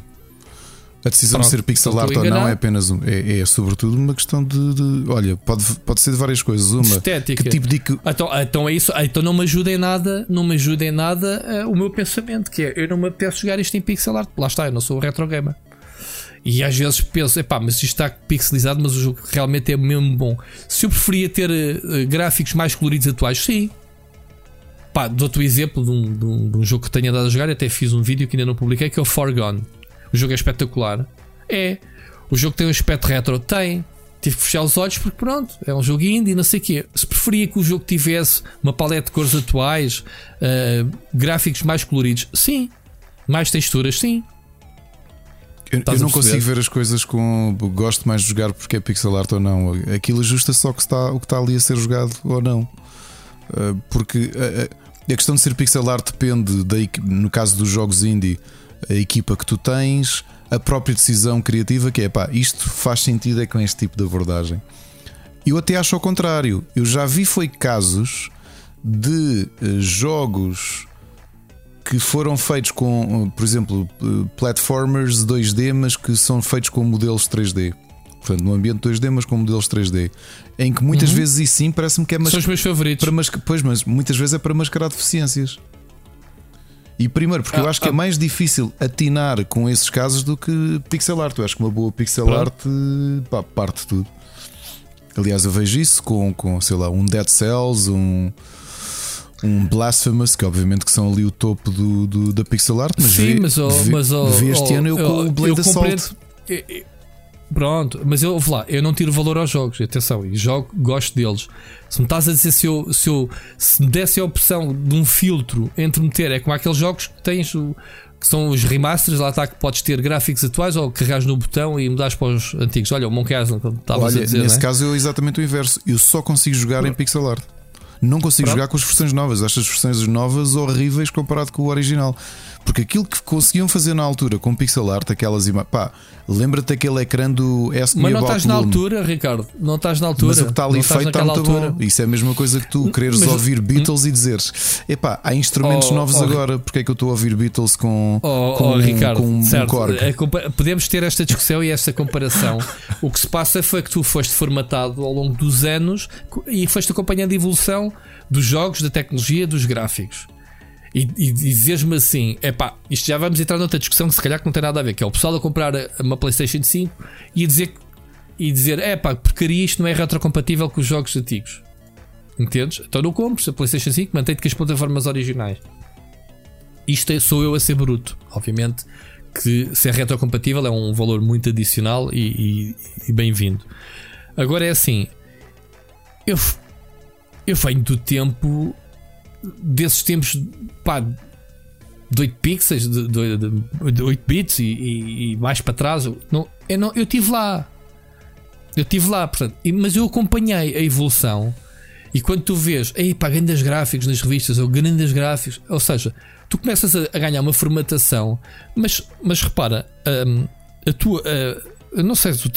A decisão Pronto, de ser pixel art ou não é apenas um, é, é, sobretudo uma questão de, de, Olha, pode, pode ser de várias coisas. Uma, estética. Que tipo de. Então, então é isso. Então não me ajuda em nada, não me ajuda em nada uh, o meu pensamento, que é eu não me apetece jogar isto em pixel art. Lá está, eu não sou retro gamer. E às vezes penso, epá, mas isto está pixelizado, mas o jogo realmente é mesmo bom. Se eu preferia ter uh, gráficos mais coloridos atuais, sim. Pá, dou-te o exemplo de um, de, um, de um, jogo que tenho andado a jogar, até fiz um vídeo que ainda não publiquei, que é o Forgone. O jogo é espetacular. É. O jogo tem um aspecto retro? Tem. Tive que fechar os olhos porque pronto, é um jogo indie, não sei o quê. Se preferia que o jogo tivesse uma paleta de cores atuais, uh, gráficos mais coloridos, sim. Mais texturas, sim. Eu, eu não consigo ver as coisas com. Gosto mais de jogar porque é pixel art ou não. Aquilo ajusta só que está, o que está ali a ser jogado ou não. Uh, porque a, a, questão de ser pixel art depende, da, no caso dos jogos indie, a equipa que tu tens, a própria decisão criativa, que é pá, isto faz sentido é com este tipo de abordagem. Eu até acho ao contrário. Eu já vi foi casos de uh, jogos que foram feitos com, uh, por exemplo, uh, platformers 2D, mas que são feitos com modelos 3D. Portanto, no ambiente 2D, mas com modelos 3D. Em que muitas uhum. vezes, e sim, parece-me que é São os meus favoritos. Para pois, mas muitas vezes é para mascarar deficiências. E primeiro, porque ah, eu acho que é ah, mais difícil atinar com esses casos do que pixel art. Eu acho que uma boa pixel pronto. art pá, parte tudo. Aliás, eu vejo isso com, com, sei lá, um Dead Cells, um, um Blasphemous, que obviamente que são ali o topo do, do da pixel art, mas, Sim, vi, mas, oh, vi, mas oh, vi este oh, ano eu oh, com o Blade Assault. Pronto, mas eu vou lá, eu não tiro valor aos jogos, atenção, e jogo, gosto deles. Se me estás a dizer se eu, se eu se me desse a opção de um filtro entre meter, é como aqueles jogos que tens que são os remasters, lá está que podes ter gráficos atuais ou carregas no botão e mudas para os antigos. Olha, o Monkey Island, estavas a dizer. Nesse é? caso, eu exatamente o inverso. Eu só consigo jogar em pixel art. Não consigo Pronto. jogar com as versões novas. Acho as versões novas horríveis comparado com o original. Porque aquilo que conseguiam fazer na altura com pixel art, aquelas imagens. Pá, lembra-te daquele ecrã do S Mas não estás na altura, Ricardo. Não estás na altura. Mas o que está ali não feito está muito altura. bom. Isso é a mesma coisa que tu quereres Mas... ouvir Beatles e dizeres: epá, há instrumentos oh, novos oh, agora. Porque é que eu estou a ouvir Beatles com, oh, com, oh, Ricardo, com certo. um é, Podemos ter esta discussão e esta comparação. o que se passa foi que tu foste formatado ao longo dos anos e foste acompanhando a evolução dos jogos, da tecnologia, dos gráficos. E, e dizeres-me assim: é pá, isto já vamos entrar noutra discussão que se calhar que não tem nada a ver, que é o pessoal a comprar uma PlayStation 5 e dizer e dizer: é pá, porcaria, isto não é retrocompatível com os jogos antigos. Entendes? Então não compres a PlayStation 5, mantém-te com as plataformas originais. Isto é, sou eu a ser bruto. Obviamente que ser retrocompatível é um valor muito adicional e, e, e bem-vindo. Agora é assim: eu, eu venho do tempo desses tempos pá, de 8 pixels, de, de, de, de 8 bits e, e, e, mais para trás. Não, eu, não, eu tive lá. Eu tive lá, portanto, mas eu acompanhei a evolução. E quando tu vês, aí pá, grandes gráficos nas revistas, ou grandes gráficos, ou seja, tu começas a, a ganhar uma formatação, mas, mas repara, um, a tua, uh, não sei se,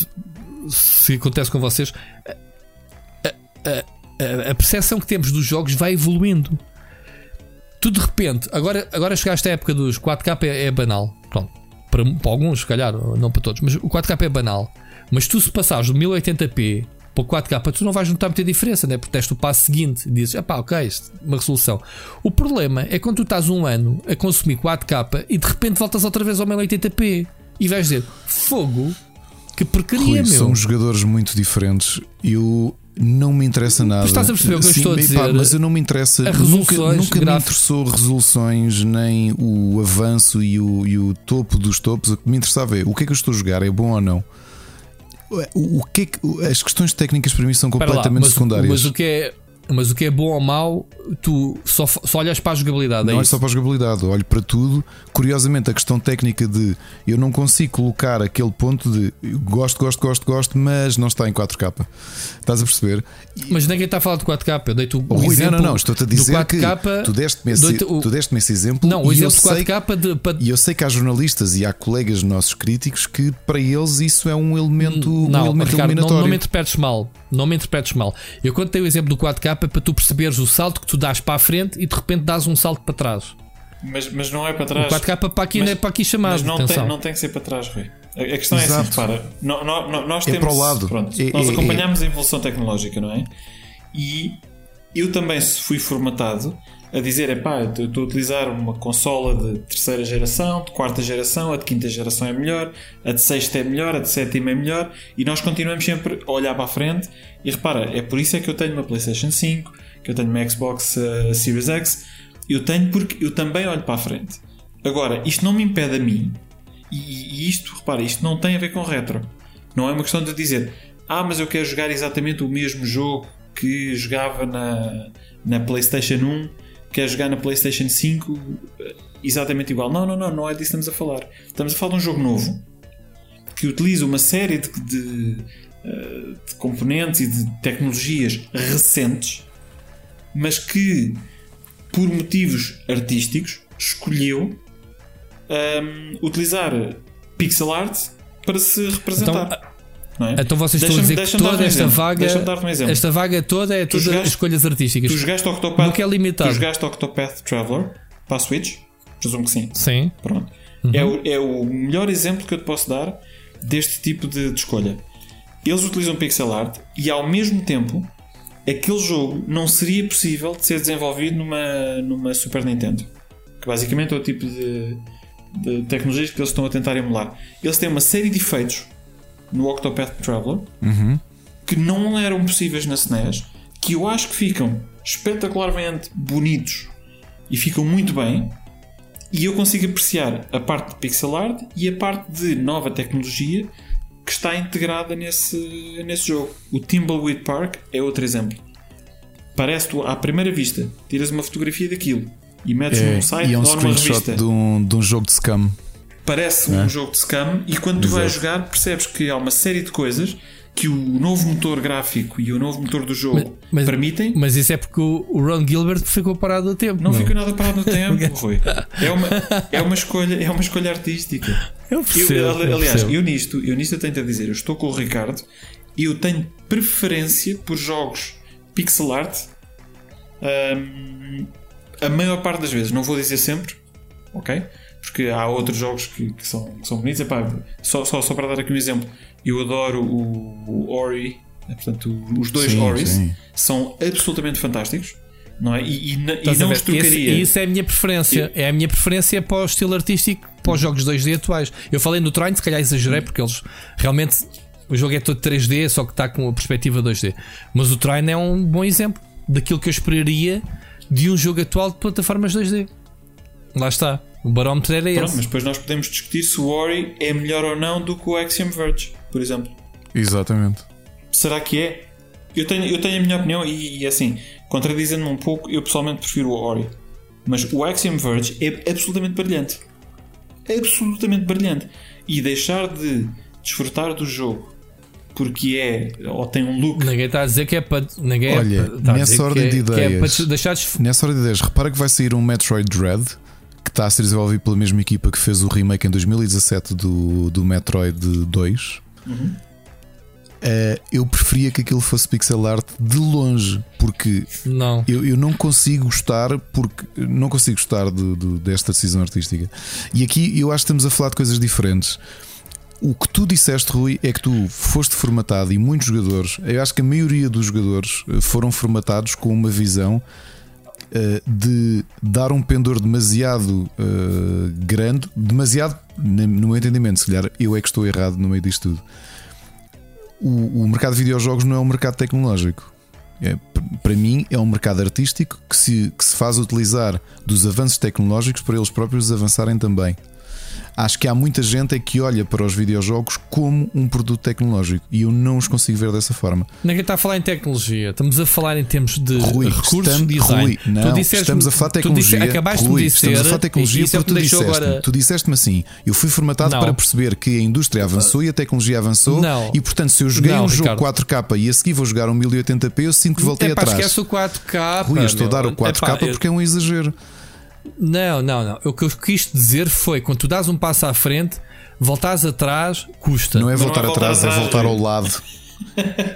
se, acontece com vocês, a, a, a percepção que temos dos jogos vai evoluindo tu de repente, agora, agora chegaste à época dos 4K é, é banal. Pronto, para, para, alguns, se calhar, não para todos, mas o 4K é banal. Mas tu, se passares do 1080p para o 4K, tu não vais notar muita diferença, né? porque tens o passo seguinte e dizes, ah pá, ok, uma resolução. O problema é quando tu estás um ano a consumir 4K e de repente voltas outra vez ao 1080p e vais dizer, fogo, que porcaria, Rui, meu. São jogadores muito diferentes. Eu não me interessa nada. Tu estás a perceber o que eu estou a dizer? Pá, mas eu não me interessa. Nunca, nunca me interessou resoluções, nem o avanço e o, e o topo dos topos. O que me interessava é o que é que eu estou a jogar, é bom ou não. O, o que, é que as questões técnicas para mim são completamente lá, mas, secundárias. Mas o que é mas o que é bom ou mau, tu só, só olhas para a jogabilidade. É não é, só para a jogabilidade, olho para tudo. Curiosamente, a questão técnica de eu não consigo colocar aquele ponto de gosto, gosto, gosto, gosto, mas não está em 4K. Estás a perceber? Mas ninguém está a falar de 4K. Eu dei-te o oh, exemplo. Não, não, não. Estou-te a dizer que tu deste-me esse, o... tu deste esse exemplo. Não, o exemplo de 4K de, para... E eu sei que há jornalistas e há colegas nossos críticos que para eles isso é um elemento, não, um elemento Ricardo, não, não me interpretes mal. Não me interpretes mal. Eu quando tenho o exemplo do 4K é para tu perceberes o salto que tu dás para a frente e de repente dás um salto para trás. Mas, mas não é para trás. O 4K para aqui mas, não é para aqui chamado. Mas não tem, não tem que ser para trás, Rui. A, questão Exato. é assim, repara, nós temos. É para o lado. Pronto, é, nós é, acompanhamos é. a evolução tecnológica, não é? E eu também fui formatado a dizer: é pá, estou a utilizar uma consola de terceira geração, de quarta geração, a de quinta geração é melhor, a de sexta é melhor, a de sétima é melhor, e nós continuamos sempre a olhar para a frente. E repara, é por isso é que eu tenho uma PlayStation 5, que eu tenho uma Xbox uh, Series X, eu tenho porque eu também olho para a frente. Agora, isto não me impede a mim, e, e isto, repara, isto não tem a ver com retro. Não é uma questão de dizer, ah, mas eu quero jogar exatamente o mesmo jogo que jogava na, na PlayStation 1, quero jogar na PlayStation 5 eh, exatamente igual. Não, não, não, não é disso que estamos a falar. Estamos a falar de um jogo novo que utiliza uma série de, de, eh, de componentes e de tecnologias recentes, mas que por motivos artísticos, escolheu um, ehm, utilizar pixel art para se representar. Então, é? então vocês estão a dizer que toda um esta vaga, um esta vaga toda é toda escolhas artísticas. Tu jogaste Octopath, que é limitado. Tu jogaste Octopath Traveler para a Switch? Presumo que sim. Sim. Pronto. Uhum. É, o, é o melhor exemplo que eu te posso dar deste tipo de, de escolha. Eles utilizam pixel art e ao mesmo tempo aquele jogo não seria possível de ser desenvolvido numa, numa Super Nintendo. Que basicamente é o tipo de, de tecnologias que eles estão a tentar emular. Eles têm uma série de efeitos no Octopath Traveler uhum. que não eram possíveis na SNES, que eu acho que ficam espetacularmente bonitos e ficam muito bem. E eu consigo apreciar a parte de pixel art e a parte de nova tecnologia que está integrada nesse, nesse jogo. O Timbleweed Park é outro exemplo. Parece tu à primeira vista, tiras uma fotografia daquilo e metes é, num site e é um revista. De um, de um jogo de scam. Parece é? um jogo de scam e quando tu Exato. vais jogar percebes que há uma série de coisas que o novo motor gráfico e o novo motor do jogo mas, mas, permitem. Mas isso é porque o Ron Gilbert ficou parado no tempo. Não, não. ficou nada parado no tempo, Rui. É uma, é uma, escolha, é uma escolha artística. Eu percebo, eu, aliás, percebo. eu nisto, eu nisto eu tento a dizer, eu estou com o Ricardo e eu tenho preferência por jogos pixel art um, a maior parte das vezes, não vou dizer sempre, ok? Porque há outros jogos que, que são, que são bonitos. Epá, só, só, só para dar aqui um exemplo, eu adoro o, o Ori, portanto, os dois sim, Oris sim. são absolutamente fantásticos. não é? E, e, e não os trocaria. Esse- isso é a minha preferência. É a minha preferência para o estilo artístico, para os jogos 2D atuais. Eu falei no Train, se calhar exagerei, porque eles realmente. O jogo é todo 3D, só que está com a perspectiva 2D. Mas o Train é um bom exemplo daquilo que eu esperaria de um jogo atual de plataformas 2D. Lá está. O barómetro era Pronto, esse. mas depois nós podemos discutir se o Ori é melhor ou não do que o Axiom Verge, por exemplo. Exatamente. Será que é? Eu tenho, eu tenho a minha opinião e, e assim, contradizendo-me um pouco, eu pessoalmente prefiro o Ori. Mas o Axiom Verge é absolutamente brilhante. É absolutamente brilhante. E deixar de desfrutar do jogo porque é ou tem um look Ninguém está a dizer que é para. Ninguém é Olha, para- a nessa ordem é, de é para ideias- Nessa hora de ideias, repara que vai sair um Metroid Dread que está a ser desenvolvido pela mesma equipa que fez o remake em 2017 do, do Metroid 2. Eh, eu preferia que aquilo fosse pixel art de longe, porque Não. eu, eu não consigo gostar porque não consigo gostar de- de- desta decisão artística. E aqui eu acho que estamos a falar de coisas diferentes. O que tu disseste, Rui, é que tu foste formatado e muitos jogadores, eu acho que a maioria dos jogadores eh, foram formatados com uma visão eh, de dar um pendor demasiado eh, grande, demasiado, no meu entendimento, se calhar eu é que estou errado no meio disto tudo. O, o mercado de videojogos não é um mercado tecnológico. É, para mim, é um mercado artístico que se, que se faz utilizar dos avanços tecnológicos para eles próprios avançarem também. Acho que há muita gente é que olha para os videojogos como um produto tecnológico e eu não os consigo ver dessa forma. Ninguém está a falar em tecnologia. Estamos a falar em termos de Rui, recursos estamos- de design. Rui, não, estamos a falar de tu disse- tecnologia. acabaste Rui, de dizer. estamos a falar de tecnologia é porque que tu disseste. agora. Tu disseste-me assim: eu fui formatado Não. para perceber que a indústria avançou e a tecnologia avançou, Não. e portanto, se eu joguei Não, um jogo Ricardo. 4K e a seguir vou jogar um 1080p, eu sinto que voltei Epá, atrás. esquece o 4K. Rui, eu estou a dar o meu. 4K Epá, eu- porque é um exagero. Não, não, não. O que eu quis dizer foi quando tu dás um passo à frente, voltares atrás, custa. Não é voltar é voltar atrás, é atrás, voltar ao Rui. lado.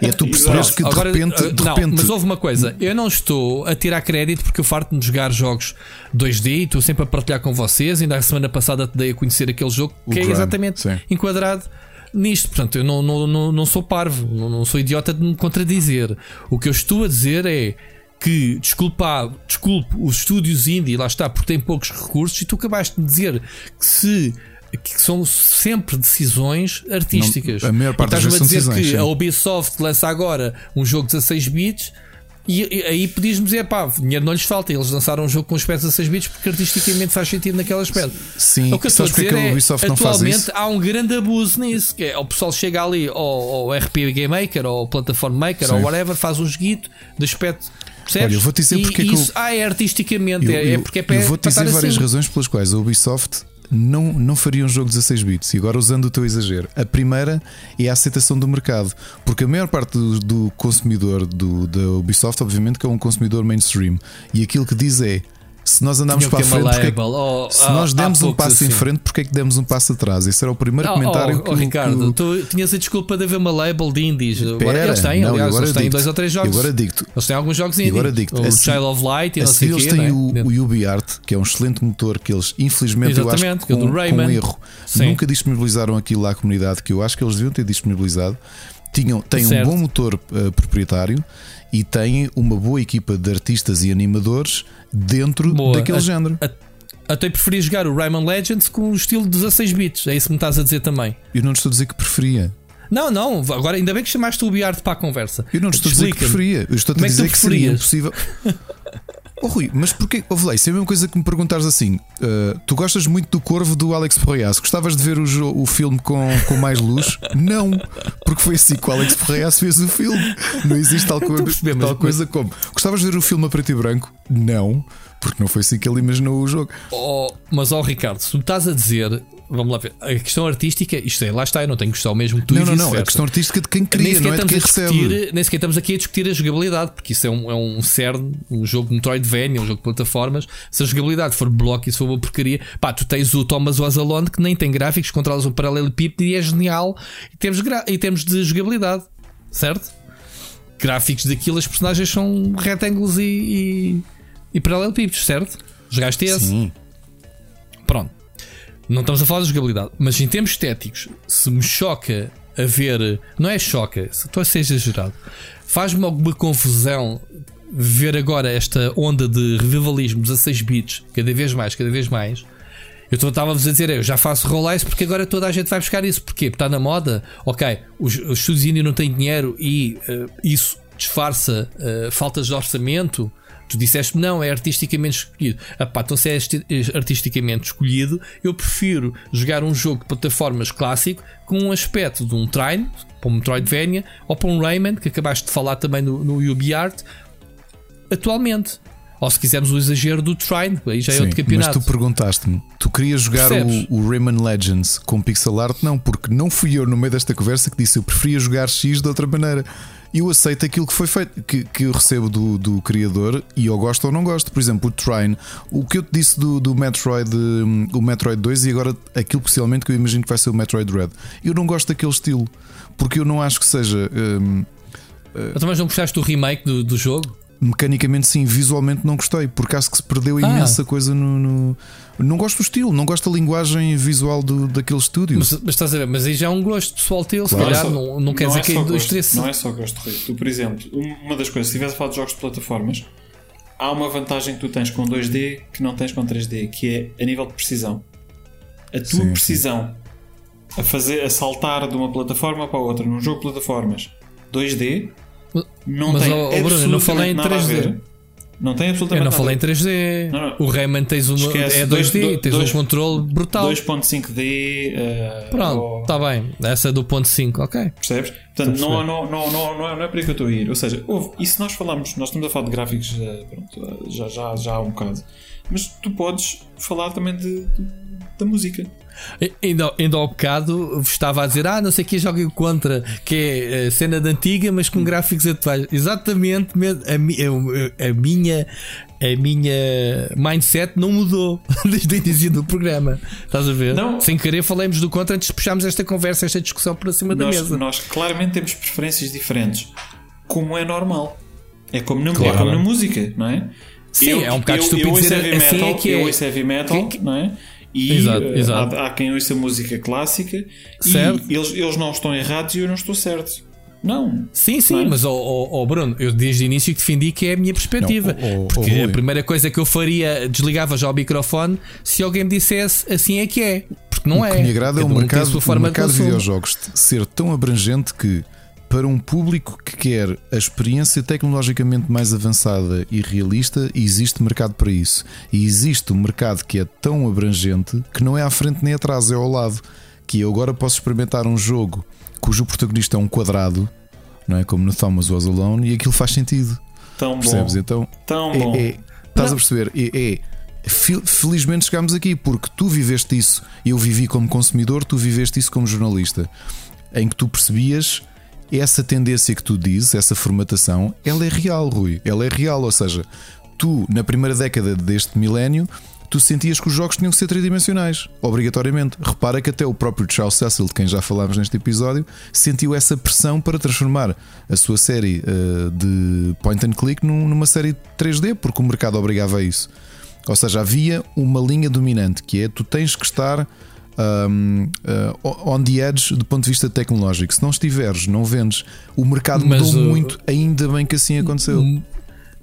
É tu perceberes Exato. que de Agora, repente, uh, de não, repente mas houve uma coisa, eu não estou a tirar crédito porque eu farto-me de jogar jogos 2D e estou sempre a partilhar com vocês. Ainda a semana passada te dei a conhecer aquele jogo O que é exatamente sim. enquadrado nisto. Portanto, eu não, não, não, não sou parvo, não, não sou idiota de me contradizer. O que eu estou a dizer é que desculpa, desculpe os estúdios indie, lá está, porque têm poucos recursos, e tu acabaste de dizer que se que são sempre decisões artísticas. Não, a maior parte das estás-me a vezes dizer são decisões, que sim. a Ubisoft lança agora um jogo 16 bits e, e aí podias-me dizer, pá, dinheiro não lhes falta. Eles lançaram um jogo com aspecto 16 bits porque artisticamente faz sentido naquele aspecto. Sim, o que eu estou a dizer é que a é, atualmente há um grande abuso nisso. Que é, o pessoal chega ali ao, ao RPG Maker ou ao Platform Maker Sim. ou whatever, faz um joguito de aspecto. Percebes? Olha, eu vou-te dizer e, porque é que isso, eu- ah, é artisticamente, Eu, é, é eu- porque é eu para vou-te para dizer estar várias assim. razões pelas quais a Ubisoft não, não faria um jogo 16 bits. E agora usando o teu exagero. A primeira é a aceitação do mercado. Porque a maior parte do, do consumidor do, da Ubisoft, obviamente, que é um consumidor mainstream. E aquilo que diz é: se nós que para a frente, porque é que- label. Oh, se ah, nós demos um passo em assim. frente, porque é que demos um passo atrás? Esse era o primeiro Oh, comentário oh, que oh, Ricardo, que tu tinhas a desculpa de haver uma label de indies. Agora Pera, eles têm, não, aliás, agora eles têm dois ou três jogos. Agora digo-te. Eles têm alguns jogos E indie. agora digo-te, o a seguir- Child of Light e A não sei eles quê. têm não é? o, o UbiArt, que é um excelente motor que eles, infelizmente, eu acho Exatamente, que que é com, com um erro, Sim. nunca disponibilizaram aquilo à comunidade que eu acho que eles deviam ter disponibilizado. Tinham, têm um Certo. bom motor eh, proprietário e têm uma boa equipa de artistas e animadores dentro Boa. daquele A- género. a- Até preferi jogar o Rayman Legends com o estilo 16 bits. É isso que me estás a dizer também. Eu não te estou a dizer que preferia. Não, não. Agora ainda bem que chamaste o UbiArt para a conversa. Eu não te estou a dizer que preferia. Eu estou a é que dizer que, seria impossível. Oh Rui, mas porquê? Ouve lá, isso é a mesma coisa que me perguntares assim: uh, tu gostas muito do corvo do Alex Porreas? Gostavas de ver o, o filme com, com mais luz? Não, porque foi assim que o Alex Porreas fez o filme. Não existe tal, co- estou a perceber, mas- tal coisa como. Gostavas de ver o filme a preto e branco? Não, porque não foi assim que ele imaginou o jogo. Oh, mas, ó Ricardo, se tu me estás a dizer, vamos lá ver, a questão artística, isto é, lá está, eu não tenho que gostar o mesmo que tu não, e não, não. A questão artística de quem cria, não é de quem recebe. nem sequer estamos aqui a discutir a jogabilidade, porque isso é um, é um CERN, um jogo Metroidvania, um jogo de plataformas. Se a jogabilidade for bloco e se for uma porcaria, pá, tu tens o Thomas Wazalone que nem tem gráficos, controlas um paralelepípedo e é genial em termos, em termos de jogabilidade, certo? Gráficos daquilo, as personagens são retângulos e, e, e paralelepípedos, certo? Jogaste esse? Sim. Pronto. Não estamos a falar de jogabilidade, mas em termos estéticos, se me choca a ver. Não é choca, se estou a ser exagerado. Faz-me alguma confusão ver agora esta onda de revivalismo 16 bits, cada vez mais, cada vez mais. Eu estava-vos a dizer, eu já faço rolês porque agora toda a gente vai buscar isso. Porquê? Porque está na moda. Ok, os, os não têm dinheiro e uh, isso disfarça uh, faltas de orçamento. Tu disseste não, é artisticamente escolhido. Ah, pá, então se é artisticamente escolhido, eu prefiro jogar um jogo de plataformas clássico com um aspecto de um Trine, para um Metroidvania, ou para um Rayman, que acabaste de falar também no, no UbiArt, atualmente. Ou se quisermos o exagero do Trine, aí já é Sim, outro campeonato. Mas tu perguntaste-me, tu querias jogar o, o, Rayman Legends com pixel art? Não, porque não fui eu no meio desta conversa que disse eu preferia jogar X de outra maneira. Eu aceito aquilo que foi feito, que, que eu recebo do, do criador e eu gosto ou não gosto. Por exemplo, o Trine, o que eu te disse do, do Metroid, um, o Metroid 2 e agora aquilo possivelmente que eu imagino que vai ser o Metroid Red. Eu não gosto daquele estilo, porque eu não acho que seja. Um, uh, mas não gostaste do remake do, do jogo? Mecanicamente sim, visualmente não gostei, porque acho que se perdeu ah. imensa coisa no, no, Não gosto do estilo, não gosto da linguagem visual do, daquele estúdio. Mas, mas, estás a ver, mas aí já é um gosto pessoal teu, claro. se calhar, não, não, não quer dizer é que é do estresse. Não é só gosto, Rui. Tu, por exemplo, uma das coisas, se estiveres a falar de jogos de plataformas, há uma vantagem que tu tens com 2D que não tens com 3D, que é a nível de precisão. A tua sim, precisão sim. a fazer a saltar de uma plataforma para outra num jogo de plataformas 2D não Mas, tem oh, Bruno, não falei em 3D. Não tem absolutamente Eu não falei em 3D. Não, não. O Rayman tens uma, Esquece, é 2D, tens dois, um controle brutal. 2.5D. Uh, Pronto, está bem. Essa é do ponto 5, ok. Percebes? Portanto, não, não, não, não, não, é, não é para aí que eu estou a ir. Ou seja, houve, e se nós falamos, nós estamos a falar de gráficos uh, pronto, já, já, já há um bocado, mas tu podes falar também de, de da música. Ainda, ainda ao bocado estava a dizer: Ah, não sei que joga contra, que é eh, cena de antiga, mas com gráficos atuais. Exatamente a, a, a, minha. A minha mindset não mudou desde o início do programa. Estás a ver? Não. Sem querer, falamos do contra antes de puxarmos esta conversa, esta discussão para cima nós, da mesa. Nós claramente temos preferências diferentes, como é normal. É como na, claro. é como na música, não é? Sim, eu, é um bocado eu, estúpido eu dizer heavy assim metal, é que é. Eu ouço heavy metal, que, não é? E exato, eh, exato. Há, há, quem ouça música clássica certo. e eles, eles não estão errados e eu não estou certo. Não. Sim, sim, não é? mas oh, oh, oh, Bruno, eu desde o início defendi que é a minha perspectiva. Não, oh, porque a primeira coisa que eu faria, desligava já o microfone se alguém me dissesse assim é que é. Porque não o é. O que me agrada é o mercado, o mercado de videojogos ser tão abrangente que para um público que quer a experiência tecnologicamente mais avançada e realista, existe mercado para isso. E existe um mercado que é tão abrangente que não é à frente nem atrás, é ao lado. Que eu agora posso experimentar um jogo cujo protagonista é um quadrado, não é? Como no Thomas Was Alone, e aquilo faz sentido. Tão Percebes? bom. Então, Tão é, bom. É, estás a perceber? É, é, felizmente chegamos aqui porque tu viveste isso, eu vivi como consumidor, tu viveste isso como jornalista, em que tu percebias essa tendência que tu dizes, essa formatação, ela é real, Rui. Ela é real. Ou seja, tu, na primeira década deste milénio, tu sentias que os jogos tinham que ser tridimensionais, obrigatoriamente. Repara que até o próprio Charles Cecil, de quem já falámos neste episódio, sentiu essa pressão para transformar a sua série uh, de point and click numa série 3D, porque o mercado obrigava a isso. Ou seja, havia uma linha dominante que é tu tens que estar um, uh, on the edge do ponto de vista tecnológico. Se não estiveres, não vendes. O mercado Mas, mudou uh, muito, ainda bem que assim aconteceu.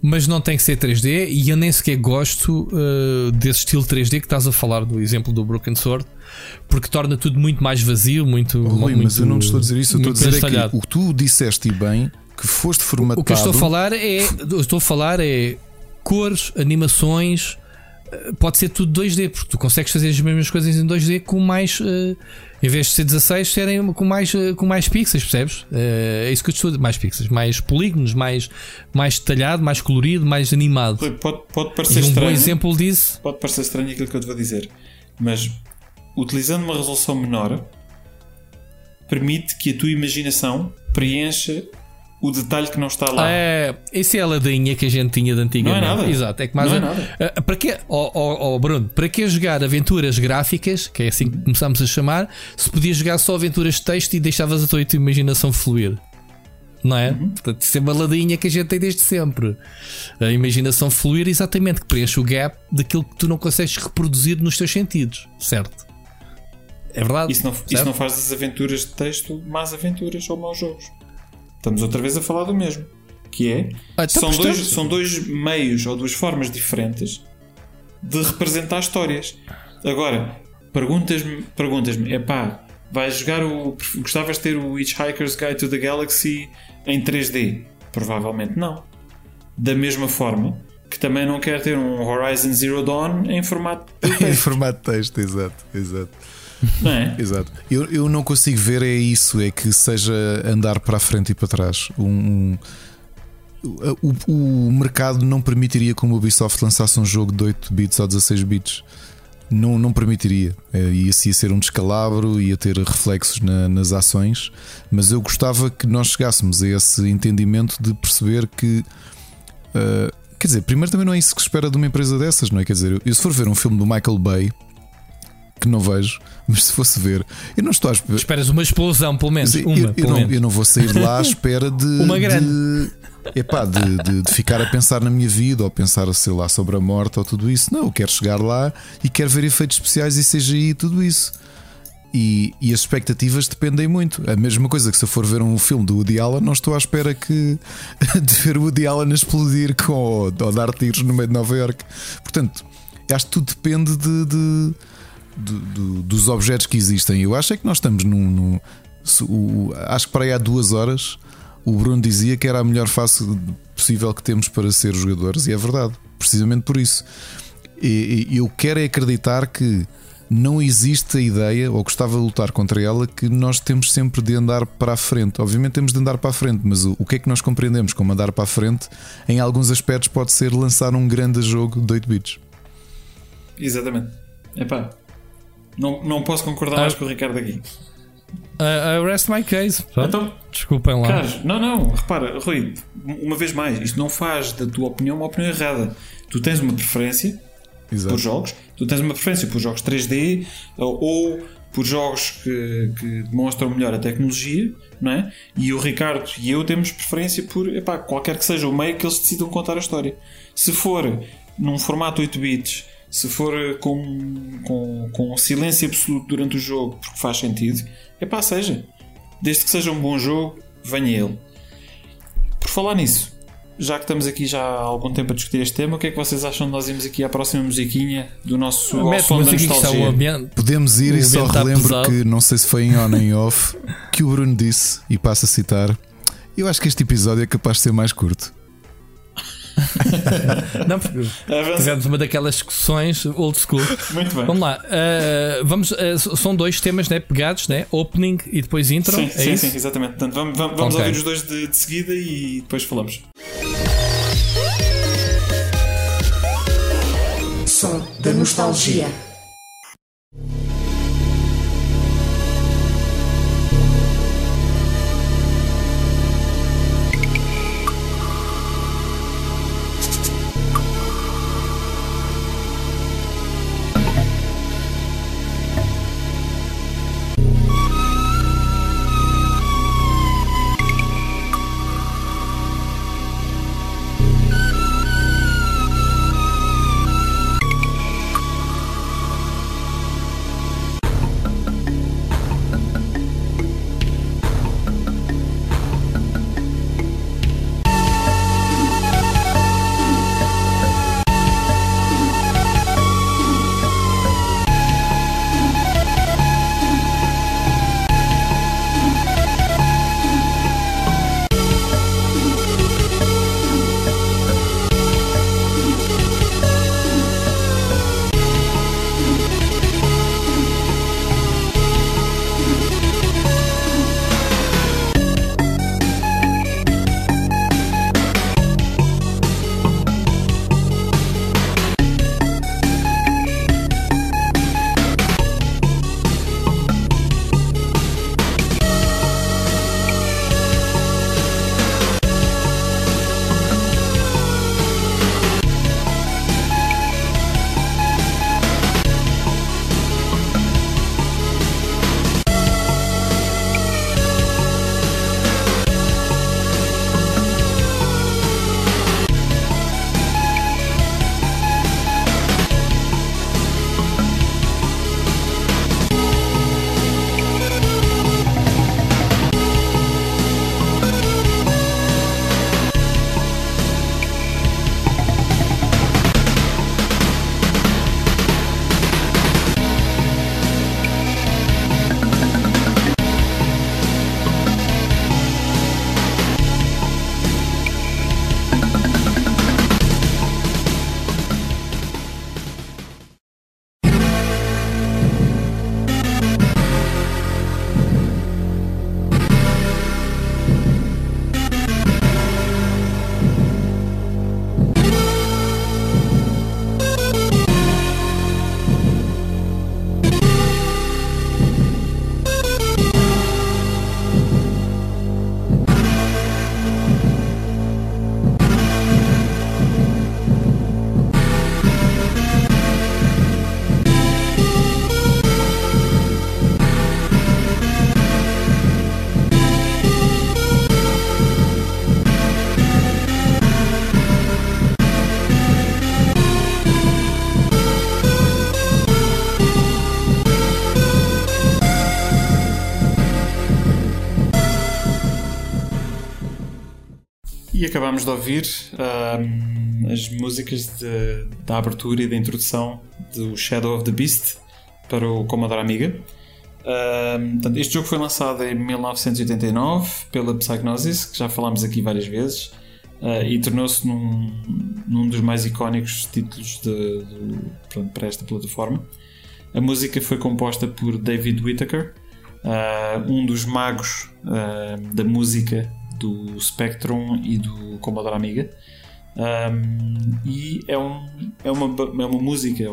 Mas não tem que ser 3D e eu nem sequer gosto uh, desse estilo 3D que estás a falar do exemplo do Broken Sword, porque torna tudo muito mais vazio, muito. Oh, Rui, muito mas eu não te estou a dizer isso, eu estou a dizer é que o que tu disseste bem, que foste formatado. O que eu estou a falar é. Estou a falar é cores, animações pode ser tudo 2D, porque tu consegues fazer as mesmas coisas em 2D com mais. Uh, em vez de ser 16, serem com mais, uh, com mais pixels, percebes? Uh, é isso que eu estou Mais pixels, mais polígonos, mais, mais detalhado, mais colorido, mais animado. Pode, pode parecer e um estranho. bom exemplo disso. Pode parecer estranho aquilo que eu te vou dizer, mas utilizando uma resolução menor permite que a tua imaginação preencha o detalhe que não está lá. É, isso é a ladainha que a gente tinha de antigamente. Não é nada. Exato, é que mais não é nada. Uh, para quê, oh, oh, oh, Bruno, para que jogar aventuras gráficas, que é assim que começamos a chamar, se podias jogar só aventuras de texto e deixavas a tua, a tua imaginação fluir? Não é? Uhum. Portanto, isso é uma ladainha que a gente tem desde sempre. A imaginação fluir, exatamente, que preenche o gap daquilo que tu não consegues reproduzir nos teus sentidos, certo? É verdade. Isso não, isso não faz das aventuras de texto más aventuras ou maus jogos. Estamos outra vez a falar do mesmo. Que é. Ah, então, são, dois, são dois meios ou duas formas diferentes de representar histórias. Agora, perguntas-me, perguntas-me, é pá, vais jogar o. Gostavas de ter o Hitchhiker's Guide to the Galaxy em 3D? Provavelmente não. Da mesma forma que também não quero ter um Horizon Zero Dawn em formato de em texto, formato de texto, exato, exato. Não é? Exato. Eu, eu não consigo ver é isso, é que seja andar para a frente e para trás. Um, um- o, o mercado não permitiria que o Ubisoft lançasse um jogo de 8 bits ou 16 bits. Não, não permitiria. É, ia, ia ser um descalabro, ia ter reflexos na- nas ações, mas eu gostava que nós chegássemos a esse entendimento de perceber que. ah, quer dizer, primeiro também não é isso que se espera de uma empresa dessas, não é? Quer dizer, eu se for ver um filme do Michael Bay, que não vejo, mas se fosse ver, eu não estou à espera. Esperas uma explosão, pelo menos. Uma, eu, eu pelo não, menos. eu não vou sair de lá à espera de. Uma grande. De, epá, de, de, de ficar a pensar na minha vida ou pensar, sei lá, sobre a morte ou tudo isso. Não, eu quero chegar lá e quero ver efeitos especiais e CGI e tudo isso. E, e as expectativas dependem muito. A mesma coisa que se eu for ver um filme do Woody Allen, não estou à espera que, de ver o Woody Allen explodir com, ou, ou dar tiros no meio de Nova York. Portanto, acho que tudo depende de, de- do- do- dos objetos que existem. Eu acho é que nós estamos num. num- se o- acho que para aí há duas horas o Bruno dizia que era a melhor face possível que temos para ser jogadores, e é verdade, precisamente por isso. E eu quero é acreditar que não existe a ideia, ou gostava de lutar contra ela, que nós temos sempre de andar para a frente. Obviamente temos de andar para a frente, mas o, o que é que nós compreendemos como andar para a frente, em alguns aspectos, pode ser lançar um grande jogo de 8 bits. Exatamente. Epá, não, não posso concordar Ah. mais com o Ricardo aqui. Uh, uh, rest my case. Pronto. Então, Desculpem lá. Carlos, não, não, repara, Rui, uma vez mais, isto não faz da tua opinião uma opinião errada. Tu tens uma preferência Exato. por jogos, tu tens uma preferência por jogos 3D ou, ou por jogos que, que demonstram melhor a tecnologia, não é? E o Ricardo e eu temos preferência por epá, qualquer que seja o meio que eles decidam contar a história. Se for num formato 8 bits, se for com, com, com silêncio absoluto durante o jogo, porque faz sentido, epá, seja. Desde que seja um bom jogo, venha ele. Por falar nisso, já que estamos aqui já há algum tempo a discutir este tema, o que é que vocês acham de nós irmos aqui à próxima musiquinha do nosso ao som da nostalgia? ambiente. Podemos ir e só está relembro que não sei se foi em on nem off que o Bruno disse, e passo a citar. Eu acho que este episódio é capaz de ser mais curto. Não, porque Avança. tivemos uma daquelas discussões old school. Muito bem. Vamos lá. uh, vamos, uh, são dois temas né, pegados, né? Opening e depois intro. Sim, é sim, isso? sim, exatamente. Portanto, vamos, vamos, vamos Ok. ouvir os dois de, de seguida e depois falamos. Som da nostalgia. Acabámos de ouvir um, as músicas de, da abertura e da introdução do Shadow of the Beast para o Commodore Amiga. Um, portanto, este jogo foi lançado em 1989 pela Psygnosis, que já falámos aqui várias vezes, uh, e tornou-se num, num, dos mais icónicos títulos de, de, pronto, para esta plataforma. A música foi composta por David Whittaker, uh, um dos magos uh, da música do Spectrum e do Commodore Amiga. Um, e é, um, é, uma, é uma música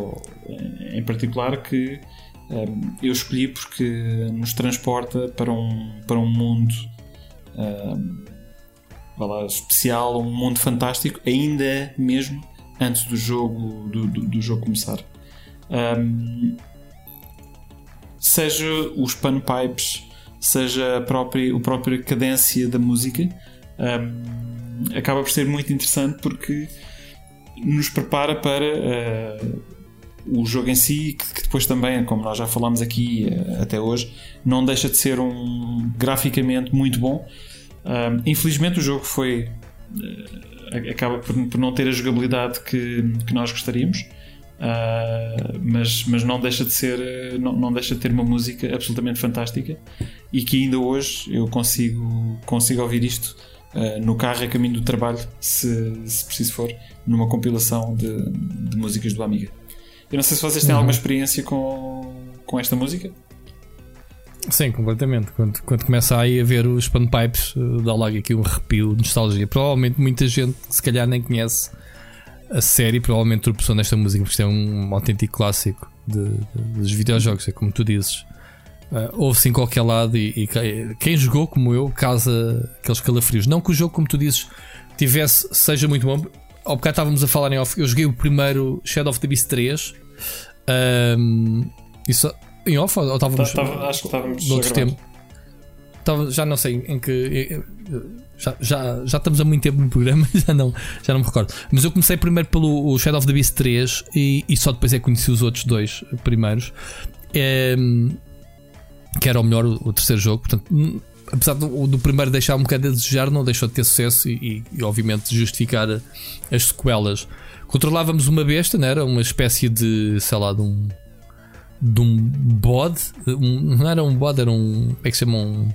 em particular que um, eu escolhi porque nos transporta para um, para um mundo um, lá, especial, um mundo fantástico, ainda mesmo antes do jogo, do, do, do jogo começar. Um, seja os panpipes seja a própria, a própria cadência da música, um, acaba por ser muito interessante porque nos prepara para uh, o jogo em si, que, que, depois também, como nós já falámos aqui uh, até hoje, não deixa de ser um graficamente muito bom. Um, infelizmente o jogo foi uh, acaba por, por, não ter a jogabilidade que, que nós gostaríamos. Uh, mas, mas não deixa de ser não, não deixa de ter uma música absolutamente fantástica e que ainda hoje eu consigo, consigo ouvir isto uh, no carro a caminho do trabalho se, se preciso for numa compilação de, de músicas do Amiga eu não sei se vocês têm uhum. alguma experiência com, com esta música Sim, completamente. Quando, quando começa aí a ver os panpipes, dá logo aqui um arrepio de nostalgia. Provavelmente muita gente, se calhar, nem conhece a série provavelmente tropeçou nesta música, porque isto é um autêntico clássico de, de, dos videojogos, é como tu dizes. Uh, Ouve-se em qualquer lado e, e, quem jogou como eu causa aqueles calafrios. Não que o jogo, como tu dizes, tivesse, seja muito bom. Ao bocado estávamos a falar em off. Eu joguei o primeiro Shadow of the Beast 3. Um, isso, em off ou estávamos. Tá, tá, acho que estávamos. Tempo. Tava, já não sei em que. Já, já, já estamos há muito tempo no programa, já não, já não me recordo. Mas eu comecei primeiro pelo Shadow of the Beast 3 e, e só depois é que conheci os outros dois primeiros. É, que era o melhor, o, terceiro jogo. Portanto, hum, apesar do, do, primeiro deixar um bocado a desejar, não deixou de ter sucesso e, e, e obviamente justificar as sequelas. Controlávamos uma besta, não era? Uma espécie de, sei lá, de um. De um bode, um, não era um bode, era um. Como é que se chama? Um,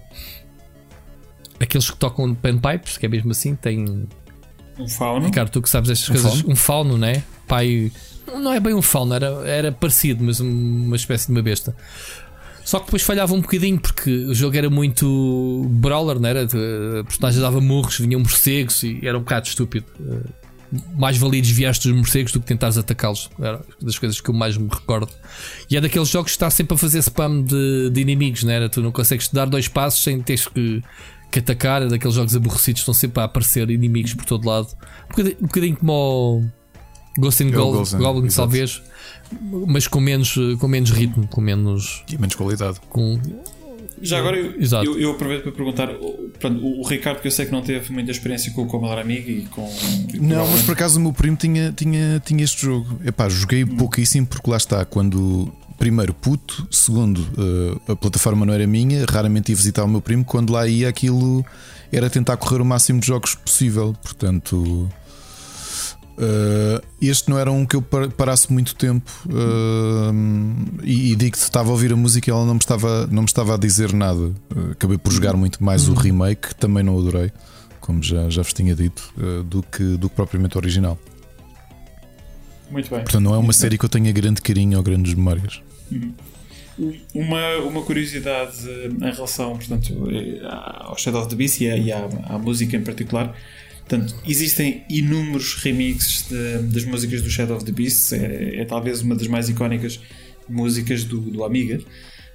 aqueles que tocam panpipes, que é mesmo assim, tem. Um fauno. Ricardo, tu que sabes estas um coisas. Fauno? Um fauno, né? Pai. Não é bem um fauno, era, era parecido, mas uma espécie de uma besta. Só que depois falhava um bocadinho porque o jogo era muito brawler, não era? A personagem dava murros, vinham morcegos e era um bocado estúpido. Mais valia desviar-te dos morcegos do que tentares atacá-los. Era das coisas que eu mais me recordo. E é daqueles jogos que está sempre a fazer spam de, de inimigos, não era? Tu não consegues dar dois passos sem teres que que atacar, é daqueles jogos aborrecidos, estão sempre a aparecer inimigos por todo lado. Um bocadinho, um bocadinho como o Ghost in Gold, Goblin, talvez, mas com menos, com menos ritmo, com menos. E menos qualidade. Com, já agora eu, eu, eu, aproveito para perguntar pronto, o, Ricardo, que eu sei que não teve muita experiência com o Commodore Amiga e com. não, mas por acaso o meu primo tinha, tinha, tinha este jogo. Epá, joguei hum. pouquíssimo porque lá está, quando primeiro, puto. Segundo, uh, a plataforma não era minha. Raramente ia visitar o meu primo. Quando lá ia, aquilo era tentar correr o máximo de jogos possível. Portanto, uh, este não era um que eu parasse muito tempo. Uh, e, e digo-te, estava a ouvir a música e ela não me estava, não me estava a dizer nada. acabei por jogar muito mais o uhum. remake, que também não adorei, como já, já vos tinha dito, do, que, do que propriamente o original. Muito bem. Portanto, não é uma série bem. que eu tenha grande carinho ou grandes memórias. Uhum. Uma, uma curiosidade em relação portanto, ao Shadow of the Beast e, à, e à, à música em particular. Portanto, existem inúmeros remixes de, das músicas do Shadow of the Beast, é, é, talvez uma das mais icónicas músicas do, do Amiga.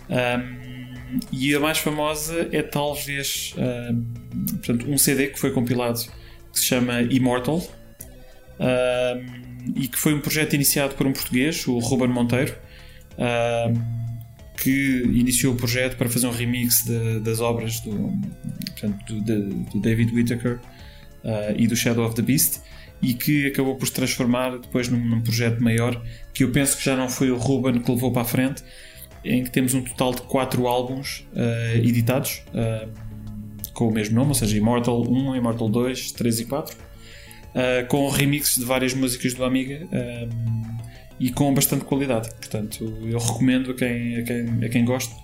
Um, e a mais famosa é talvez um, portanto, um CD que foi compilado que se chama Immortal um, e que foi um projeto iniciado por um português, o Ruben Monteiro que iniciou o projeto para fazer um remix de, das obras do, portanto, do, do David Whittaker uh, e do Shadow of the Beast e que acabou por se transformar depois num, num, projeto maior que eu penso que já não foi o Ruben que levou para a frente em que temos um total de quatro álbuns uh, editados uh, com o mesmo nome, ou seja, Immortal 1, Immortal 2, 3 e 4, uh, com remixes de várias músicas do Amiga e com bastante qualidade. Portanto, eu recomendo a quem, a quem, a quem goste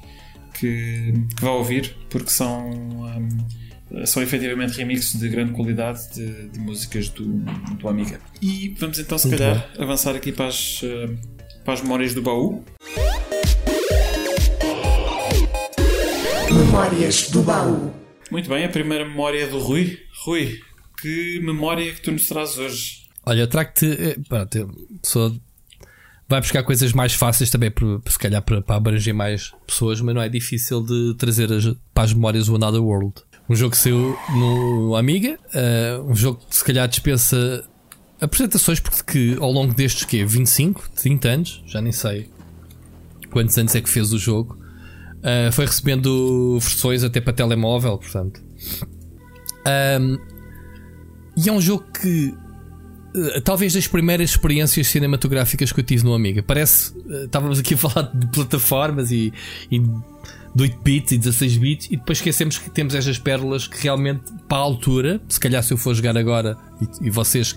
que, que vá ouvir, porque são. Um, são efetivamente remixes de grande qualidade de, de músicas do, do Amiga. E vamos então, se Muito calhar, bom. avançar aqui para as, uh, para as memórias do baú. Memórias do baú. Muito bem, a primeira memória é do Rui. Rui, que memória é que tu nos trazes hoje? Olha, eu trago-te. Eh, sou vai buscar coisas mais fáceis também, para, se calhar para, abranger mais pessoas, mas não é difícil de trazer as, para as memórias o Another World. Um jogo que saiu no Amiga, uh, um jogo que se calhar dispensa apresentações, porque ao longo destes que 25, 30 anos, já nem sei quantos anos é que fez o jogo, uh, foi recebendo versões até para telemóvel, portanto. Um, e é um jogo que talvez das primeiras experiências cinematográficas que eu tive no Amiga. Parece. Uh, estávamos aqui a falar de plataformas e, e de 8 bits e 16 bits e depois esquecemos que temos estas pérolas que realmente, para a altura, se calhar se eu for jogar agora e, e vocês.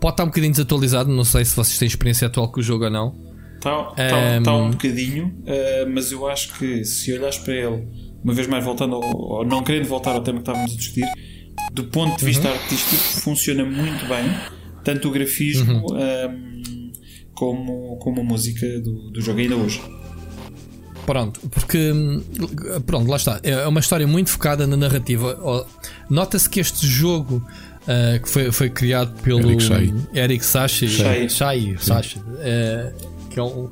Pode estar um bocadinho desatualizado, não sei se vocês têm experiência atual com o jogo ou não. Está, está, um, está um bocadinho, uh, mas eu acho que se olhares para ele, uma vez mais voltando, ao, ou não querendo voltar ao tema que estávamos a discutir, do ponto de vista uhum. artístico, funciona muito bem, tanto o grafismo uhum. um, como, como a música do, do jogo, ainda hoje. Pronto, porque pronto, lá está. É uma história muito focada na narrativa. Nota-se que este jogo uh, que foi, foi criado pelo Eric Sachi, Shai, Shai, Sachi, uh, que é um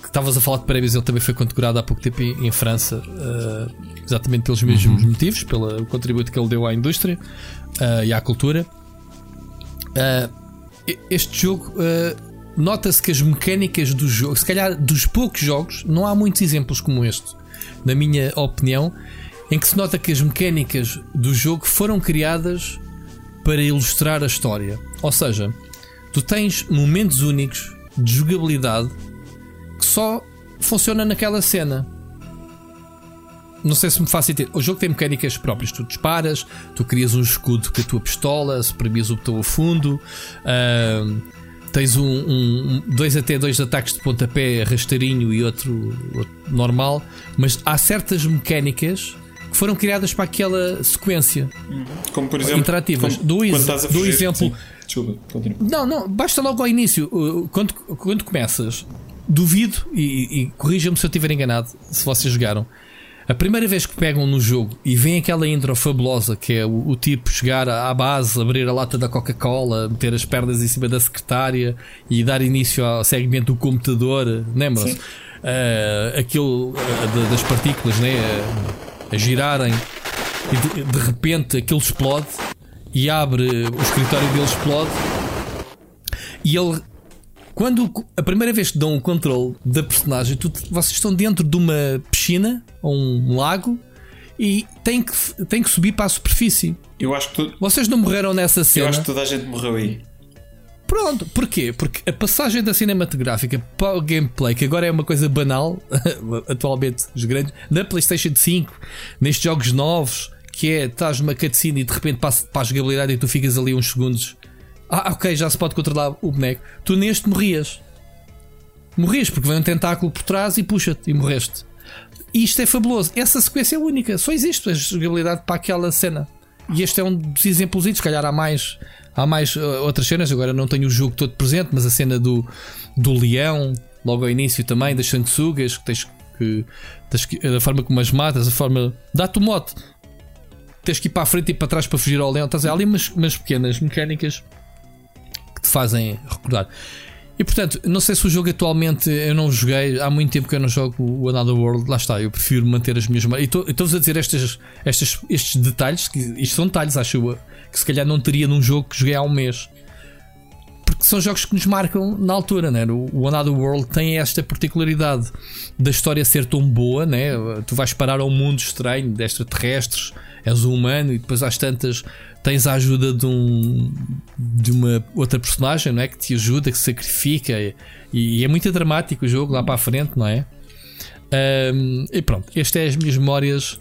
que estavas a falar de prémios, ele também foi condecorado há pouco tempo em, em França, uh, exatamente pelos mesmos uhum. motivos, pelo contributo que ele deu à indústria e à cultura. Este jogo nota-se que as mecânicas do jogo, se calhar dos poucos jogos, não há muitos exemplos como este, na minha opinião, em que se nota que as mecânicas do jogo foram criadas para ilustrar a história. Ou seja, tu tens momentos únicos de jogabilidade que só funciona naquela cena. Não sei se me faz entender. O jogo tem mecânicas próprias. Tu disparas, tu crias um escudo com a tua pistola, suprimis o botão a fundo. Uh, tens um, um, dois até dois ataques de pontapé rasteirinho e outro, outro, normal, mas há certas mecânicas que foram criadas para aquela sequência, uhum. como por exemplo, interativas. Como, do, do exemplo, Desculpa, não, não, basta logo ao início, quando, quando começas, duvido e, e corrija-me se eu estiver enganado, se vocês jogaram. A primeira vez que pegam no jogo e vem aquela intro fabulosa que é o, o tipo chegar à base, abrir a lata da Coca-Cola, meter as pernas em cima da secretária e dar início ao segmento do computador, lembram-se? Uh, aquilo uh, das partículas né? Uh, a girarem e de, de repente aquilo explode e abre o escritório dele explode e ele quando a primeira vez que dão o controle da personagem, tu, vocês estão dentro de uma piscina ou um lago e têm que, têm que subir para a superfície. Eu acho que tu... Vocês não morreram nessa cena. Eu acho que toda a gente morreu aí. Pronto, porquê? Porque a passagem da cinematográfica para o gameplay, que agora é uma coisa banal, atualmente, os grandes, na PlayStation 5, nestes jogos novos, que é estás numa cutscene e de repente passa para a jogabilidade e tu ficas ali uns segundos ah, ok, já se pode controlar o boneco. Tu neste morrias. Morrias porque vem um tentáculo por trás e puxa-te e morreste. E isto é fabuloso. Essa sequência é única. Só existe a jogabilidade para aquela cena. E este é um dos exemplos. Se calhar há mais, há mais uh, outras cenas. Agora não tenho o jogo todo presente, mas a cena do, do leão, logo ao início também, das sanguessugas, que tens que. Tens que forma como as matas, a forma. Dá-te o mote. Tens que ir para a frente e para trás para fugir ao leão. Estás ali umas, umas pequenas mecânicas que te fazem recordar. E portanto, não sei se o jogo atualmente eu não joguei, há muito tempo que eu não jogo o Another World, lá está, eu prefiro manter as minhas. E estou-vos a dizer estes, estes, estes detalhes, que isto são detalhes, acho eu, que se calhar não teria num jogo que joguei há um mês. Porque são jogos que nos marcam na altura, né? O Another World tem esta particularidade da história ser tão boa, né? Tu vais parar a um mundo estranho de extraterrestres, és um humano e depois às tantas tens a ajuda de, um, de uma outra personagem, não é? Que te ajuda, que se sacrifica e, e é muito dramático o jogo lá para a frente, não é? Um, e pronto, estas é as minhas memórias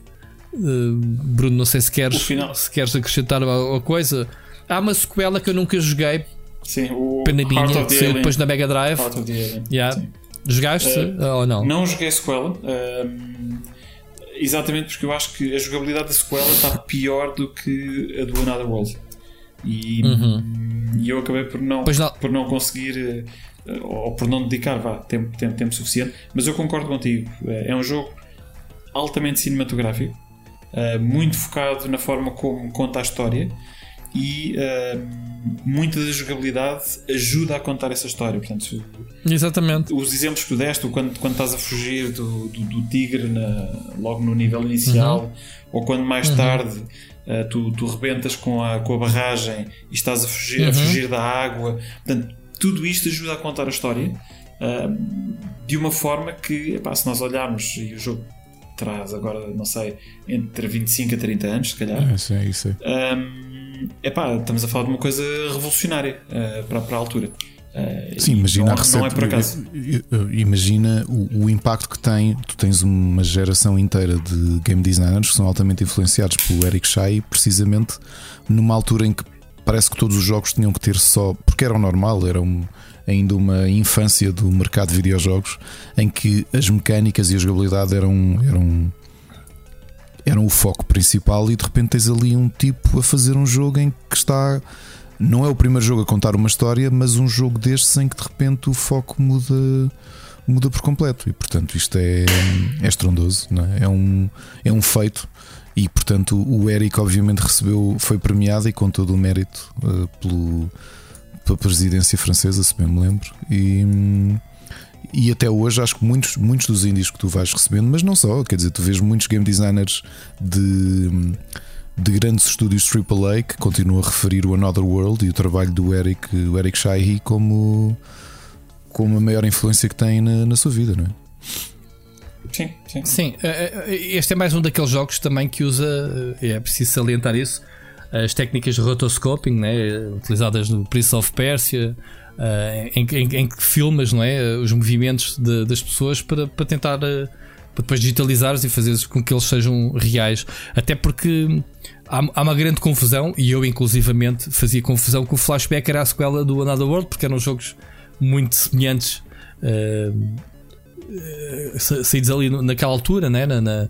Bruno, não sei se queres, se queres acrescentar alguma coisa. Há uma sequela que eu nunca joguei. Sim, o Panabinha, que saiu depois na Mega Drive. Heart of the Alien. Yeah. Jogaste uh, ou não? Não joguei sequela. Uh, exatamente porque eu acho que a jogabilidade da sequela está pior do que a do Another World. E, uhum. e eu acabei por não, não. Por não conseguir uh, ou por não dedicar vá, tempo, tempo, tempo suficiente. Mas eu concordo contigo. É um jogo altamente cinematográfico, uh, muito focado na forma como conta a história e uh, muita da jogabilidade ajuda a contar essa história. Portanto, Exatamente. Os exemplos que tu deste, quando, quando estás a fugir do, do, do tigre na, logo no nível inicial, uhum. ou quando mais uhum. tarde uh, tu, tu rebentas com a, com a barragem e estás a fugir, uhum. a fugir da água. Portanto, tudo isto ajuda a contar a história uh, de uma forma que, epá, se nós olharmos, e o jogo traz agora, não sei, entre 25 a 30 anos, se calhar. É, isso é, isso é. Um, epá, estamos a falar de uma coisa revolucionária uh, para, para a altura. Uh, Sim, imagina não, a receita. Não é por acaso. Imagina o, o, impacto que tem. Tu tens uma geração inteira de game designers que são altamente influenciados pelo Eric Shai, precisamente numa altura em que parece que todos os jogos tinham que ter só. Porque era o normal, era um, ainda uma infância do mercado de videojogos em que as mecânicas e a jogabilidade eram, eram, eram o foco principal, e de repente tens ali um tipo a fazer um jogo em que está. Não é o primeiro jogo a contar uma história, mas um jogo destes em que de repente o foco muda muda por completo e portanto isto é, é estrondoso, é? É, um, é um feito e portanto o Eric obviamente recebeu, foi premiado e com todo o mérito uh, pelo, pela presidência francesa, se bem me lembro. E, e até hoje acho que muitos, muitos dos indies que tu vais recebendo, mas não só, quer dizer, tu vês muitos game designers de, de grandes estúdios AAA que continuam a referir o Another World e o trabalho do Eric, o Eric Shaihi como, como a maior influência que tem na, na sua vida, não é? Sim, sim. Sim, eh, eh, este é mais um daqueles jogos também que usa, eh, é preciso salientar isso, as técnicas de rotoscoping né, utilizadas no Prince of Persia, em, em, em, que filmas não é, os movimentos de, das pessoas para, para tentar para depois digitalizares e fazeres com que eles sejam reais. Até porque há, há, uma grande confusão, e eu inclusivamente fazia confusão que o Flashback era a sequela do Another World, porque eram jogos muito semelhantes. Uh, saídos ali naquela altura, né? na, na,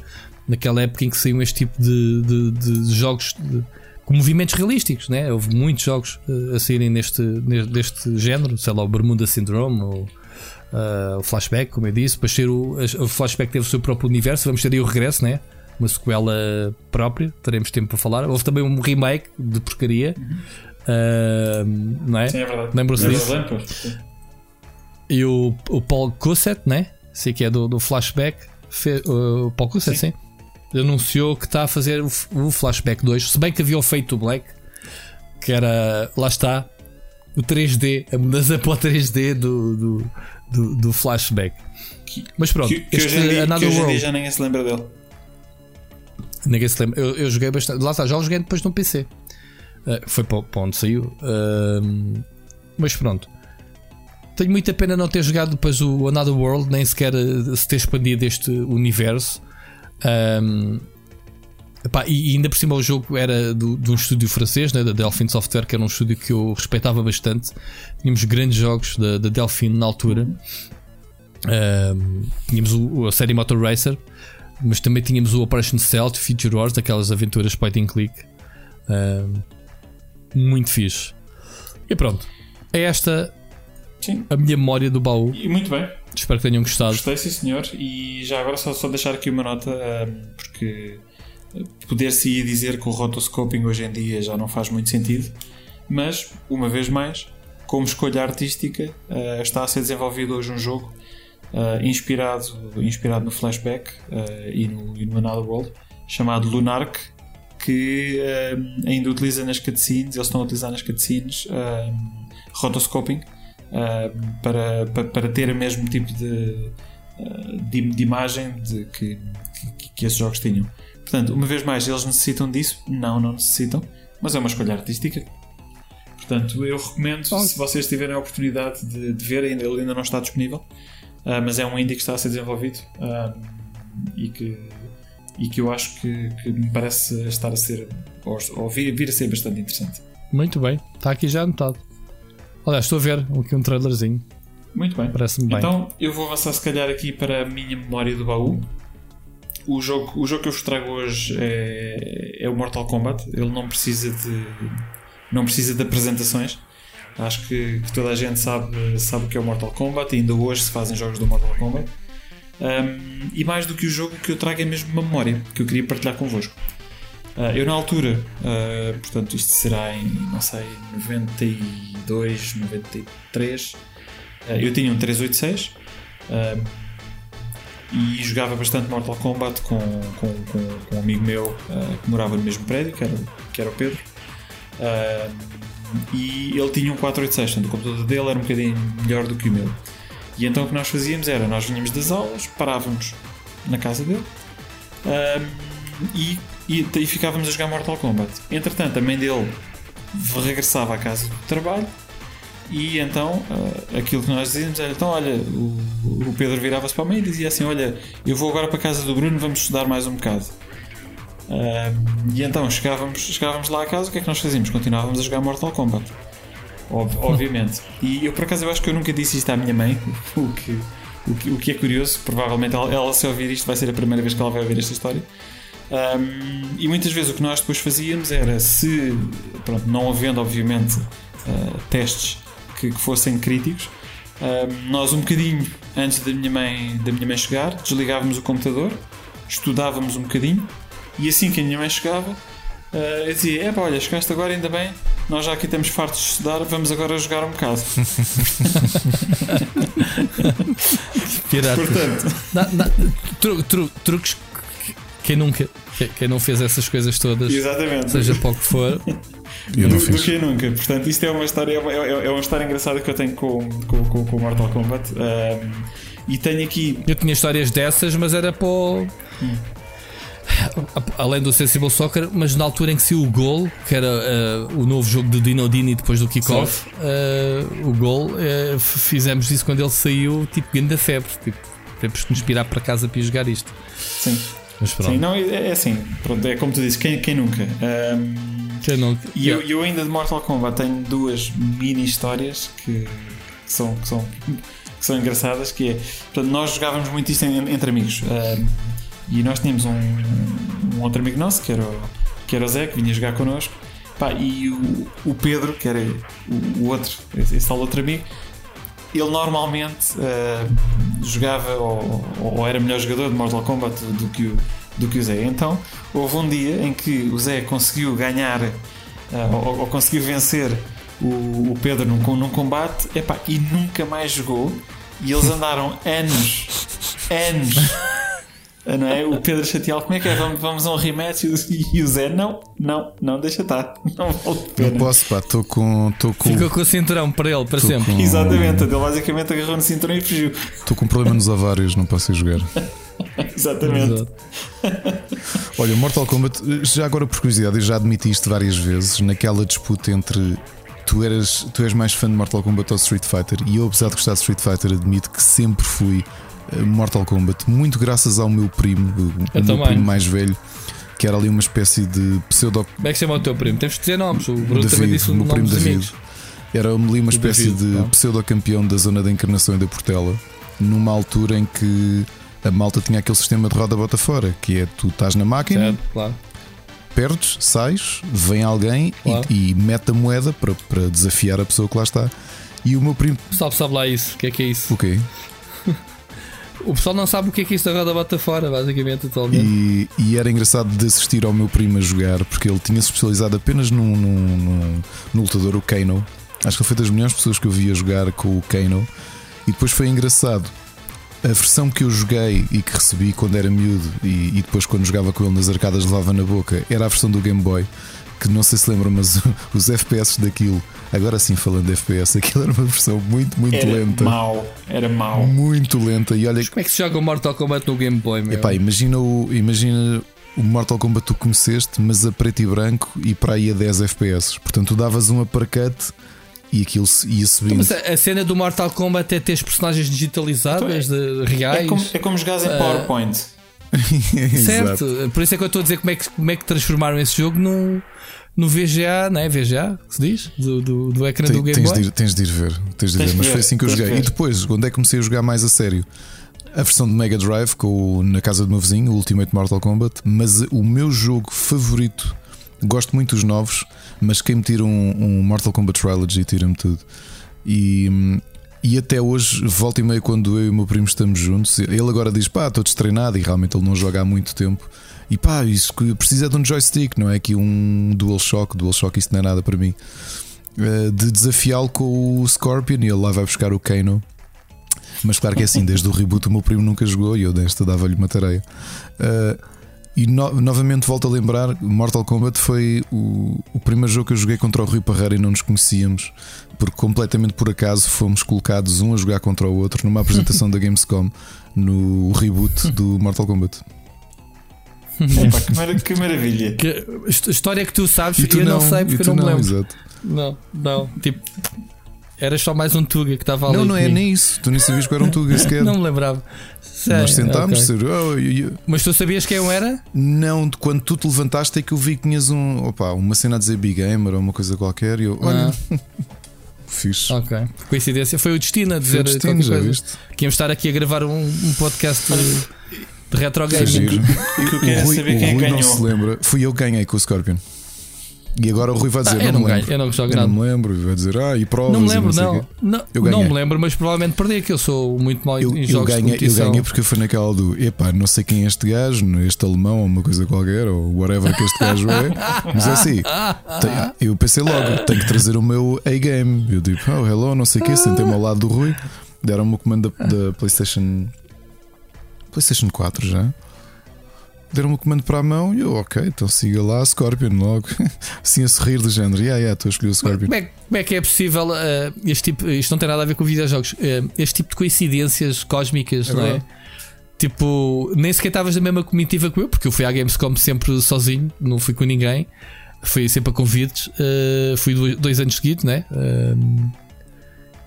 naquela época em que saíam este tipo de, de, de jogos de, com movimentos realísticos. Né? Houve muitos jogos uh, a saírem neste, neste género, sei lá, o Bermuda Syndrome ou uh, o Flashback, como eu disse. Depois ter o, o Flashback teve o seu próprio universo. Vamos ter aí o regresso, né? uma sequela própria. Teremos tempo para falar. Houve também um remake de porcaria. Uh, não é? Sim, é verdade. Lembram-se disso? E o, o Paul Cosset, né? sei que é do, do flashback, uh, Paul Cussett, sim. sim. Anunciou que está a fazer o, o Flashback 2. Se bem que havia o feito Black, que era, lá está, o 3D, a mudança para o 3D do, do, do, do Flashback. Mas pronto, que, que este hoje em dia, Another que World. já ninguém se lembra dele. Ninguém se lembra. Eu, eu joguei bastante. Lá está, já o joguei depois no PC. Uh, foi para, para onde saiu. Uh, mas pronto. Tenho muita pena não ter jogado depois o Another World, nem sequer eh, se ter expandido este universo. Um, epá, e ainda por cima o jogo era do, de um estúdio francês, né, da Delphine Software, que era um estúdio que eu respeitava bastante. Tínhamos grandes jogos da, da Delphine na altura. Um, tínhamos o, a série Motor Racer, mas também tínhamos o Operation Stealth, Future Wars, daquelas aventuras point and click. Um, muito fixe. E pronto. É esta Sim. a minha memória do baú. E muito bem. Espero que tenham gostado. Gostei, sim, senhor. E já agora só, só deixar aqui uma nota, um, porque poder-se ir dizer que o rotoscoping hoje em dia já não faz muito sentido, mas, uma vez mais, como escolha artística, uh, está a ser desenvolvido hoje um jogo uh, inspirado, inspirado no Flashback uh, e, no, e no Another World, chamado Lunark, que ainda utiliza nas cutscenes, eles estão a utilizar nas cutscenes rotoscoping uh, para, para, para, ter o mesmo tipo de, uh, de, de, imagem de, que, que, que, esses jogos tinham. Portanto, uma vez mais, eles necessitam disso? Não, não necessitam, mas é uma escolha artística. Portanto, eu recomendo, se vocês tiverem a oportunidade de, de ver, ainda, ele ainda não está disponível, uh, mas é um indie que está a ser desenvolvido e que e que eu acho que, que me parece estar a ser, ou, ou vir, vir a ser bastante interessante. Muito bem, está aqui já anotado. Aliás, estou a ver aqui um trailerzinho. Muito bem. Parece-me bem. Então eu vou avançar se calhar aqui para a minha memória do baú. O jogo, o jogo que eu vos trago hoje é, é o Mortal Kombat. Ele não precisa de não precisa de apresentações. Acho que, que toda a gente sabe, sabe o que é o Mortal Kombat e ainda hoje se fazem jogos do Mortal Kombat. Um, e mais do que o jogo que eu trago é mesmo uma memória que eu queria partilhar convosco. Uh, eu na altura, uh, portanto isto será em, não sei, 92, 93, uh, eu tinha um 386 e jogava bastante Mortal Kombat com, com, com, com um amigo meu que morava no mesmo prédio, que era, que era o Pedro. e ele tinha um 486, portanto o computador dele era um bocadinho melhor do que o meu. E então o que nós fazíamos era, nós vinhamos das aulas, parávamos na casa dele e, e, ficávamos a jogar Mortal Kombat. Entretanto, a mãe dele regressava à casa do trabalho e então uh, aquilo que nós dizíamos era então olha o, Pedro virava-se para a mãe e dizia assim olha eu vou agora para a casa do Bruno vamos estudar mais um bocado e então chegávamos, chegávamos lá a casa o que é que nós fazíamos? continuávamos a jogar Mortal Kombat Ob obviamente. E eu por acaso eu acho que eu nunca disse isto à minha mãe, o que, o que, o que é curioso, provavelmente ela, ela, se ouvir isto vai ser a primeira vez que ela vai ouvir esta história. Um, e muitas vezes o que nós depois fazíamos era se, pronto, não havendo obviamente uh, testes que, que, fossem críticos, um, nós um bocadinho antes da minha mãe da minha mãe chegar, desligávamos o computador, estudávamos um bocadinho e assim que a minha mãe chegava, uh, eu dizia: É olha, chegaste agora, ainda bem, nós já aqui estamos fartos de estudar, vamos agora jogar um bocado. Pirata. Portanto, na, na, tru, tru, truques quem nunca, quem não fez essas coisas todas, Exatamente. seja para o que for. Eu não do, fiz. do que nunca. Portanto, isto é uma história, é, é, é uma história engraçada que eu tenho com, com, com, com Mortal Kombat. Um, e tenho aqui. Eu tinha histórias dessas, mas era para o. Hum. Além do Sensible Soccer, mas na altura em que saiu o Gol, que era uh, o novo jogo do Dino Dini depois do kickoff, uh, o Gol, uh, fizemos isso quando ele saiu, tipo, grande febre. Tipo, temos que nos inspirar para casa para jogar isto. Sim. Mas pronto. Sim, não, é, é assim, pronto, é como tu dizes, quem, quem nunca? Um, quem nunca? E eu, eu, ainda de Mortal Kombat tenho duas mini histórias que, que são, que, são, que são engraçadas, que é, portanto, nós jogávamos muito isto entre amigos. Um, e nós tínhamos um, um, outro amigo nosso, que era, o, que era o Zé, que vinha jogar connosco. Pá, e o, o Pedro, que era o, o outro, esse tal outro amigo, ele normalmente uh, jogava ou, ou, era melhor jogador de Mortal Kombat do que, o, do que o Zé. Então houve um dia em que o Zé conseguiu ganhar uh, ou, ou, conseguiu vencer o, o Pedro num, num combate epá, e nunca mais jogou. E eles andaram anos, anos não é? O Pedro Chatial, como é que é? Vamos, vamos a um rematch e o Zé, não, não, não, deixa estar. Não vale Não posso, pá, estou com, com. Ficou com o cinturão para ele, para sempre. Com... Exatamente, ele basicamente agarrou no cinturão e fugiu. Estou com um problema nos ovários, não posso ir jogar. Exatamente. Olha, Mortal Kombat, já agora por curiosidade, eu já admiti isto várias vezes naquela disputa entre. Tu, eras, tu és mais fã de Mortal Kombat ou Street Fighter e eu, apesar de gostar de Street Fighter, admito que sempre fui Mortal Kombat, muito graças ao meu primo, o Eu meu também. primo mais velho, que era ali uma espécie de pseudo. Como é que chama o teu primo? Temos que dizer nomes. O Bruno também David, disse o meu primo David. amigos. Era ali uma espécie David, de tá. pseudo-campeão da zona da encarnação e da Portela, numa altura em que a malta tinha aquele sistema de roda bota fora, que é tu estás na máquina, Certo, claro. perdes, sais, vem alguém e- Claro. e, mete a moeda para, para desafiar a pessoa que lá está. E o meu primo, pessoal sabe lá isso. O que é que é isso? o quê? O pessoal não sabe o que é que da roda bota fora, basicamente, atualmente. E, e era engraçado de assistir ao meu primo a jogar, porque ele tinha se especializado apenas num, num, num- no lutador, o Kano. Acho que ele foi das melhores pessoas que eu vi a jogar com o Kano. E depois foi engraçado. A versão que eu joguei e que recebi quando era miúdo e, e depois quando jogava com ele nas arcadas levava na boca era a versão do Game Boy. Que não sei se lembram, mas os FPS daquilo, agora sim falando de FPS, aquilo era uma versão muito, muito Era lenta. mau, era mau. Muito lenta. E olha, Como é que se joga o Mortal Kombat no Game Boy, meu? Epá, imagina o, imagina o Mortal Kombat que tu conheceste, mas a preto e branco e para aí a 10 FPS. Portanto, tu davas um uppercut e aquilo ia subindo. Mas a cena do Mortal Kombat é ter os personagens digitalizadas, de, reais. É como, é como jogares em Ah. PowerPoint. certo? Por isso é que eu estou a dizer como é que, como é que transformaram esse jogo no, no VGA, não é? VGA, que se diz? Do, do, do ecrã Tem- do Game tens, Boy. de ir, tens de ir ver, tens de Tens ver. mas foi assim que eu joguei. E depois, quando é que comecei a jogar mais a sério? A versão de Mega Drive com o- na casa do meu vizinho, o Ultimate Mortal Kombat. Mas o meu jogo favorito, gosto muito dos novos, mas quem me tira um, um Mortal Kombat Trilogy tira-me tudo. E, e até hoje, volta e meia, quando eu e o meu primo estamos juntos, ele agora diz: pá, estou destreinado e realmente ele não joga há muito tempo. E pá, isso que precisa de um joystick, não é aqui um DualShock. DualShock, isso não é nada para mim. Eh, de desafiá-lo com o Scorpion e ele lá vai buscar o Kano. Mas claro que é assim, desde o reboot o meu primo nunca jogou e eu desta dava-lhe uma tareia. Eh, e no- novamente volto a lembrar: Mortal Kombat foi o, o primeiro jogo que eu joguei contra o Rui Parreira e não nos conhecíamos, porque completamente por acaso fomos colocados um a jogar contra o outro numa apresentação da Gamescom no reboot do Mortal Kombat. Epá, que, mara- que maravilha. Que, a história que tu sabes, E tu eu não, não, sei porque eu tu não me lembro. exato. Não, não. Tipo, eras só mais um Tuga que estava ali. Não, não é comigo. nem isso. Tu nem sabias que era um Tuga sequer. Não me lembrava. Sei, Nós tentámos ok. ser. oh, e- e- Mas tu sabias quem eu era? Não, de quando tu te levantaste é que eu vi que tinhas um, opa, uma cena a dizer Big Gamer ou uma coisa qualquer e eu, olha, fixe. Ah, ok. Coincidência. Foi o destino a dizer Foi destino, qualquer já coisa. viste? Que íamos estar aqui a gravar um, um podcast de, retro gaming. O que eu quero é O Rui, saber quem é Rui que não se ganhou. lembra. Fui eu que ganhei com o Scorpion. E agora o Rui vai Ah, dizer: eu não, não ganho, lembro. eu não jogo Eu não me lembro. E vai dizer: Ah, e provas. Não me lembro, não. Não, Eu não ganhei. me lembro, mas provavelmente perdi, que eu sou muito mau Eu, em eu, jogos de ganhei, eu ganhei porque foi naquela do epá, não sei quem é este gajo, este alemão ou uma coisa qualquer, ou whatever que este gajo é, mas é assim. eu pensei logo, tenho que trazer o meu A-game. Eu digo, oh hello, não sei o quê, sentei-me ao lado do Rui, deram-me o comando da, da PlayStation PlayStation 4 já. Deram-me o comando para a mão e eu, ok, então siga lá, Scorpion logo. Assim a sorrir do género, yeah, yeah, estou a escolher o Scorpion. Como é, como é que é possível eh, este tipo, isto não tem nada a ver com videojogos, eh, este tipo de coincidências cósmicas, É não é? Tipo, nem sequer estavas na mesma comitiva que eu, porque eu fui à Gamescom sempre sozinho, não fui com ninguém, fui sempre a convites, eh, fui dois, dois anos seguidos, né? Ehm,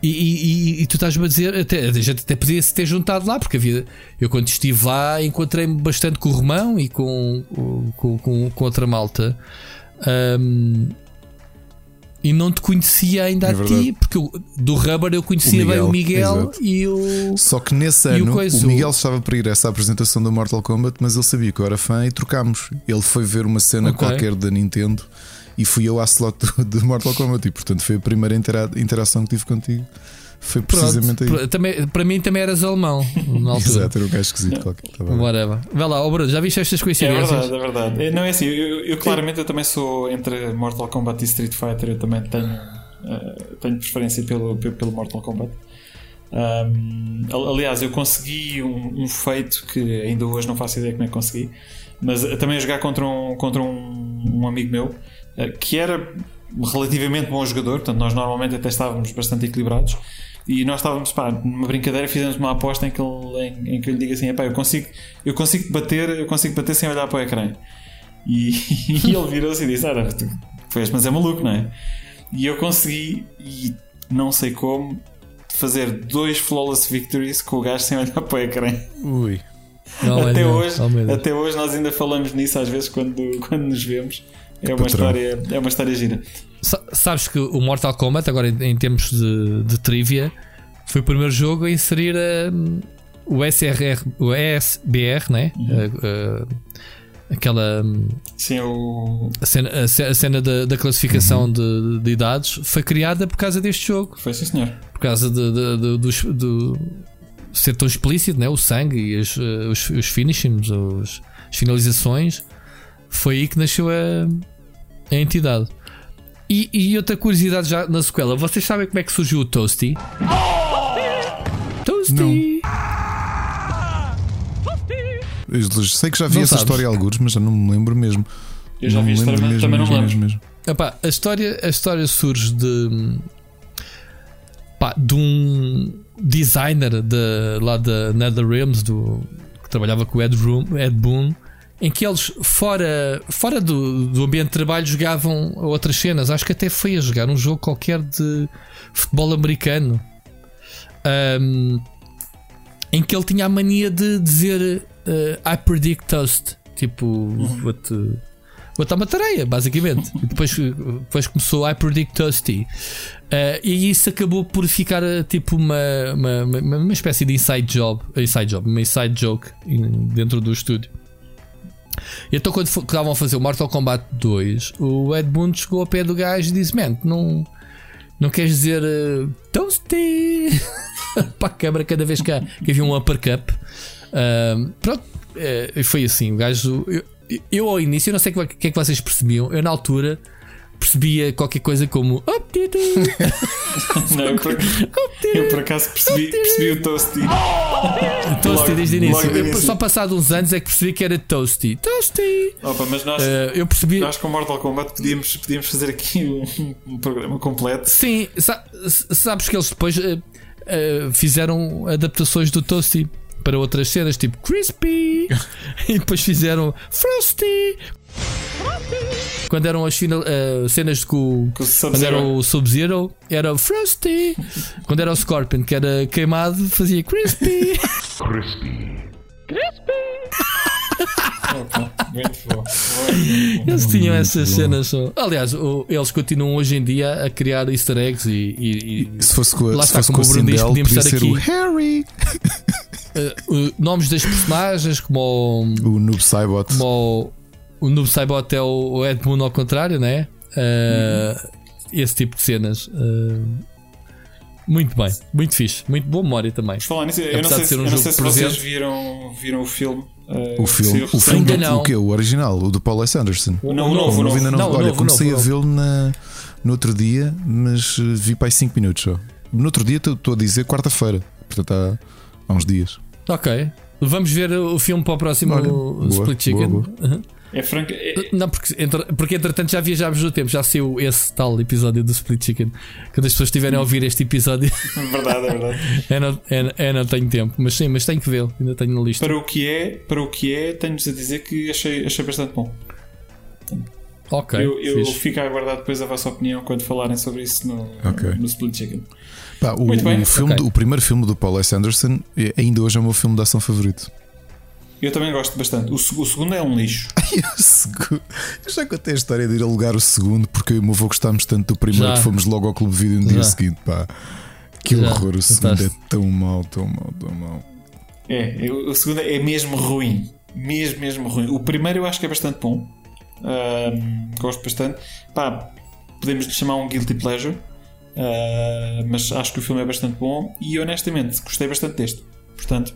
e, e- e- tu estás-me a dizer, até, a gente até podia se ter juntado lá, porque havia, eu quando estive lá encontrei-me bastante com o Romão e com, com, com, com outra malta. Ehm, e não te conhecia ainda É a verdade. ti, porque eu- do Rubber eu conhecia O bem o Miguel, Miguel exato. e o. Só que nesse o ano o, coisa, Miguel estava para ir a essa apresentação do Mortal Kombat, mas ele sabia que eu era fã e trocámos. Ele foi ver uma cena Ok. qualquer da Nintendo e fui eu à slot do Mortal Kombat e portanto foi a primeira intera- interação que tive contigo. Foi precisamente Pronto, aí. para- também, para mim também eras alemão na altura. Exato, era um gajo esquisito qualquer. Tá. Whatever. Vai lá, oh Bruno, já viste estas É coincidências? verdade, é verdade. É, Não é assim, eu, eu claramente eu também sou entre Mortal Kombat e Street Fighter, eu também tenho, eh, tenho preferência pelo, pe- pelo Mortal Kombat. Al- aliás, eu consegui um, um feito que ainda hoje não faço ideia como é que consegui, mas eh, também a jogar contra um, contra um, um amigo meu que era relativamente bom jogador, portanto, nós normalmente até estávamos bastante equilibrados. E nós estávamos, pá, numa brincadeira, fizemos uma aposta em que, ele, em, em que eu lhe digo assim: eu consigo, eu consigo bater, eu consigo bater sem olhar para o ecrã. E, e ele virou-se e disse: Olha, tu fez, mas é maluco, não é? E eu consegui, e não sei como, fazer dois flawless victories com o gajo sem olhar para o ecrã. Ui. Não, até, não. hoje, até hoje nós ainda falamos nisso às vezes quando, quando nos vemos. É uma, história, é uma história gira. Sa- Sabes que o Mortal Kombat, agora em, em termos de, de trivia, foi o primeiro jogo a inserir hum, o SRR, o ESBR, né? Uhum. Uh, uh, aquela hum, Sim, o. a cena, a ce- a cena da, da classificação Uhum. de, de idades foi criada por causa deste jogo. Foi sim, senhor. por causa de, de- dos- do ser tão explícito, né? o sangue e as, eh, os, os finishings, os- as finalizações, foi aí que nasceu a, a entidade. E, e outra curiosidade já na sequela, vocês sabem como é que surgiu o Toasty? Toasty! Eu sei que já vi Não essa sabes? história alguns, mas já não me lembro mesmo. Eu já não vi me isto, lembro também, mesmo, também não me mesmo, lembro. mesmo, mesmo. Epá, a, história, a história surge de, pá, de um designer de, lá da NetherRealms do, que trabalhava com o Ed, Room, Ed Boon, em que eles, fora, fora do, do ambiente de trabalho, jogavam outras cenas. Acho que até foi a jogar um jogo qualquer de futebol americano. Ahm, em que ele tinha a mania de dizer uh, I predict toast. Tipo, uhum. vou-te botar uma tareia, basicamente. e depois, depois começou I predict toasty. Uh, e isso acabou por ficar tipo uma, uma, uma, uma, espécie de inside job, inside job, uma inside joke dentro do estúdio. Então, quando estavam a fazer o Mortal Kombat 2, o Ed Boon chegou ao pé do gajo e disse: Man, não, não queres dizer uh, Toasty para a câmara cada vez que, que havia um uppercut? Uh, pronto, uh, foi assim. O gajo, eu, eu ao início, eu não sei o que é que vocês percebiam, eu na altura percebia qualquer coisa como Não, eu, por, eu por acaso percebi, percebi o Toasty. Toasty desde o início. Eu, só passado uns anos é que percebi que era Toasty. Toasty! Opa, mas nós, uh, eu percebi... nós com Mortal Kombat podíamos, podíamos fazer aqui um, um programa completo. Sim, sa sabes que eles depois uh, uh, fizeram adaptações do Toasty para outras cenas, tipo Crispy, e depois fizeram Frosty. Quando eram as final, uh, cenas com, com quando era o Sub-Zero, era Frosty. quando era o Scorpion, que era queimado, fazia Crispy. Crispy. Crispy. Eles tinham essas cenas. Aliás, eles continuam hoje em dia a criar easter eggs e. e, e se fosse com, lá se está, fosse como o Bruno diz, podíamos estar aqui. O Harry. Uh, nomes das personagens, como o, o Noob Saibot. Como o, o Noob Saibot é o Ed Boon ao contrário, né? Uh, uhum. Esse tipo de cenas. Uh, muito bem, muito fixe, muito boa memória também. Falar nisso, eu não sei, se, um eu não sei se vocês viram, viram o filme. Uh, o filme, o filme do, não. o que? O original, o do Paul S. Anderson. O, não, o novo, o novo. Ainda não, não, olha, novo, comecei novo, a vê-lo no outro dia, mas vi para aí 5 minutos só. No outro dia estou a dizer quarta-feira, portanto há, há uns dias. Ok, vamos ver o filme para o próximo olha, Split boa, Chicken. Boa, boa. Uhum. É franco. É... Não, porque, porque entretanto já viajámos no tempo, já saiu esse tal episódio do Split Chicken. Quando as pessoas estiverem a ouvir este episódio. verdade, é verdade. é, não, é, é, não tenho tempo, mas sim, mas tenho que vê-lo, ainda tenho na lista. Para o que é, para o que é, tenho-vos a dizer que achei, achei bastante bom. Ok. Eu, eu fico a aguardar depois a vossa opinião quando falarem sobre isso no, okay. no Split Chicken. Pá, o, Muito bem. O, filme, okay. o primeiro filme do Paul S. Anderson ainda hoje é o meu filme de ação favorito. Eu também gosto bastante. O, o segundo é um lixo. eu já contei a história de ir alugar o segundo porque eu e o meu avô gostámos tanto do primeiro já. que fomos logo ao clube de vídeo no já. dia seguinte. Pá. Que já. horror! O segundo é tão mau, tão mau, tão mau. É, o segundo é mesmo ruim. Mesmo, mesmo ruim. O primeiro eu acho que é bastante bom. Uh, gosto bastante. Pá, podemos lhe chamar um guilty pleasure. Uh, mas acho que o filme é bastante bom e honestamente gostei bastante deste. Portanto,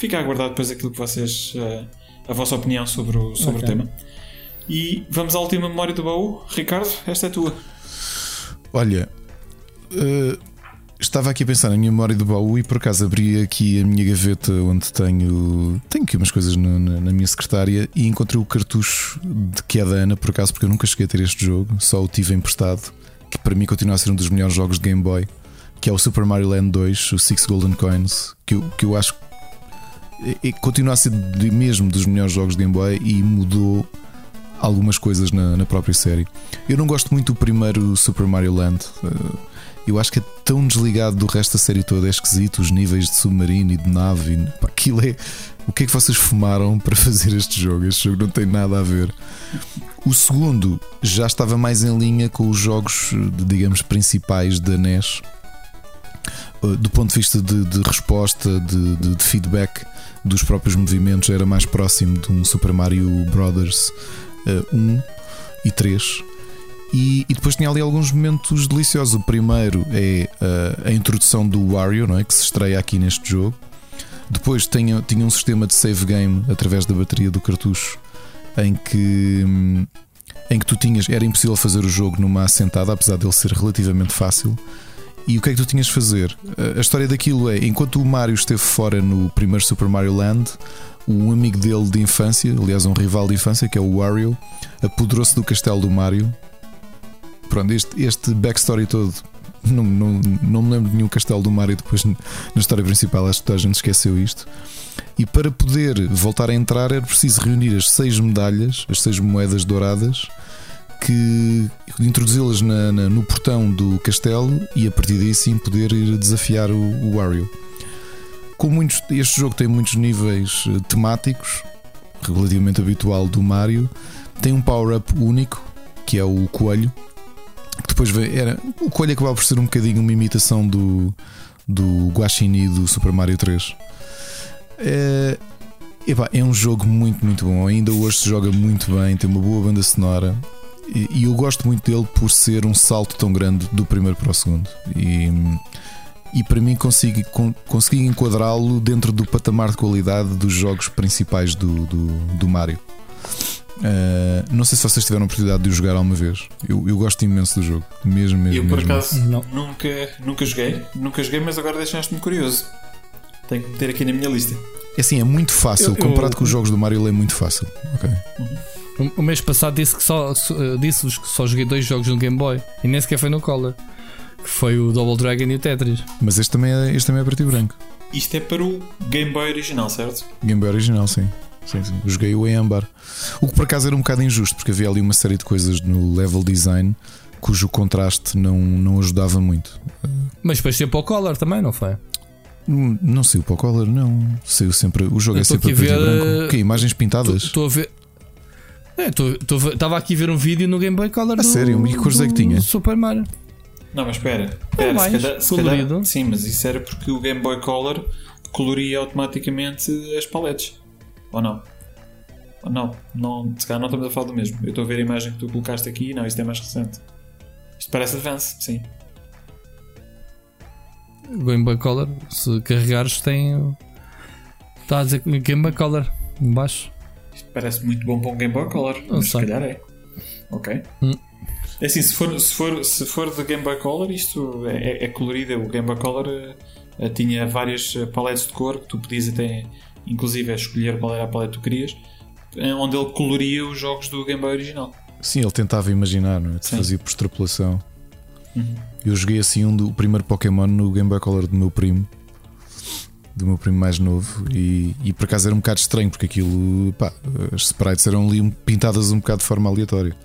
fica a aguardar depois aquilo que vocês. Uh, a vossa opinião sobre o, sobre okay. o tema. E vamos à última memória do baú. Ricardo, esta é tua. Olha, uh, estava aqui a pensar na minha memória do baú e por acaso abri aqui a minha gaveta onde tenho. Tenho aqui umas coisas na, na, na minha secretária e encontrei o cartucho de que é da Ana, por acaso, porque eu nunca cheguei a ter este jogo, só o tive emprestado, que para mim continua a ser um dos melhores jogos de Game Boy, que é o Super Mario Land 2, o Six Golden Coins, que eu, que eu acho que e continua a ser mesmo dos melhores jogos de Game Boy e mudou algumas coisas na, na, própria série. Eu não gosto muito do primeiro Super Mario Land. Eh, eu acho que é tão desligado do resto da série toda, é esquisito. Os níveis de submarino e de nave, pá, aquilo é. O que é que vocês fumaram para fazer este jogo? Este jogo não tem nada a ver. O segundo já estava mais em linha com os jogos, digamos, principais da NES, eh, do ponto de vista de, de resposta, de, de, de feedback dos próprios movimentos era mais próximo de um Super Mario Brothers uh, 1 e 3. E, e, depois tinha ali alguns momentos deliciosos. O primeiro é uh, a introdução do Wario, não é? que se estreia aqui neste jogo. Depois tinha, tinha um sistema de save game através da bateria do cartucho em que, em que tu tinhas. Era impossível fazer o jogo numa assentada, apesar dele ser relativamente fácil. E o que é que tu tinhas de fazer? A história daquilo é: enquanto o Mario esteve fora no primeiro Super Mario Land, um amigo dele de infância, aliás, um rival de infância, que é o Wario, apoderou-se do castelo do Mario. Pronto, este, este backstory todo. Não, não, não me lembro de nenhum castelo do Mario depois na história principal, acho que toda a gente esqueceu isto. E para poder voltar a entrar era preciso reunir as seis medalhas, as seis moedas douradas que introduzi-las no portão do castelo e a partir daí sim poder ir desafiar o, o Wario. com muitos, este jogo tem muitos níveis eh, temáticos, relativamente habitual do Mario. Tem um power-up único, que é o coelho. Que depois vem, era, o coelho acabava por ser um bocadinho uma imitação do, do Guaxinim do Super Mario 3. É, epá, é um jogo muito, muito bom. Ainda hoje se joga muito bem, tem uma boa banda sonora. E, eu gosto muito dele por ser um salto tão grande do primeiro para o segundo. E, e para mim consigo, con, consegui enquadrá-lo dentro do patamar de qualidade dos jogos principais do, do, do Mario. Uh, não sei se vocês tiveram a oportunidade de o jogar alguma vez. Eu, eu gosto imenso do jogo, mesmo, mesmo. Eu por mesmo. acaso Não. nunca, nunca joguei, nunca joguei, mas agora deixaste-me curioso. Tenho que meter aqui na minha lista. É assim, é muito fácil. Eu- eu- Comparado com os jogos do Mario, ele é muito fácil. Ok. O- O mês passado disse que só eh, disse-vos que só joguei dois jogos no Game Boy e nem sequer foi no Color. Que foi o Double Dragon e o Tetris. Mas este também é, este também é preto e branco. Isto é para o Game Boy original, certo? Game Boy original, sim. sim, sim. Eu Joguei-o em âmbar. O que por acaso era um bocado injusto, porque havia ali uma série de coisas no level design cujo contraste não, não ajudava muito. Mas depois saiu para o Color também, não foi? Hum, Não saiu para o Color, não. Saiu sempre. O jogo Eu é sempre preto a e ver, branco. O quê? Imagens pintadas? Estou a ver. Estava aqui a ver um vídeo no Game Boy Color A do, sério? E que cores é que tinha? Super Mario. Não, mas espera. espera mais se calhar, se calhar- sim, mas isso era porque o Game Boy Color coloria automaticamente as paletes. Ou não? Ou não? não se calhar não estamos a falar do mesmo. Eu estou a ver a imagem que tu colocaste aqui. Não, isto é mais recente. Isto parece Advance, sim. O Game Boy Color, se carregares, tem. Está a dizer que Game Boy Color em baixo. Isto parece muito bom para um Game Boy Color. Não mas se sei. calhar é. Ok. Hum. É assim, se for, se, for, se for de Game Boy Color, isto é, é, é colorido. O Game Boy Color eh, tinha várias eh, paletes de cor que tu podias até, inclusive, escolher qual era a paleta que tu querias, onde ele coloria os jogos do Game Boy original. Sim, ele tentava imaginar, não é? Fazia por extrapolação. Uhum. Eu joguei assim um do o primeiro Pokémon no Game Boy Color do meu primo, do meu primo mais novo, e, e por acaso era um bocado estranho porque aquilo, pá, as sprites eram ali pintadas um bocado de forma aleatória.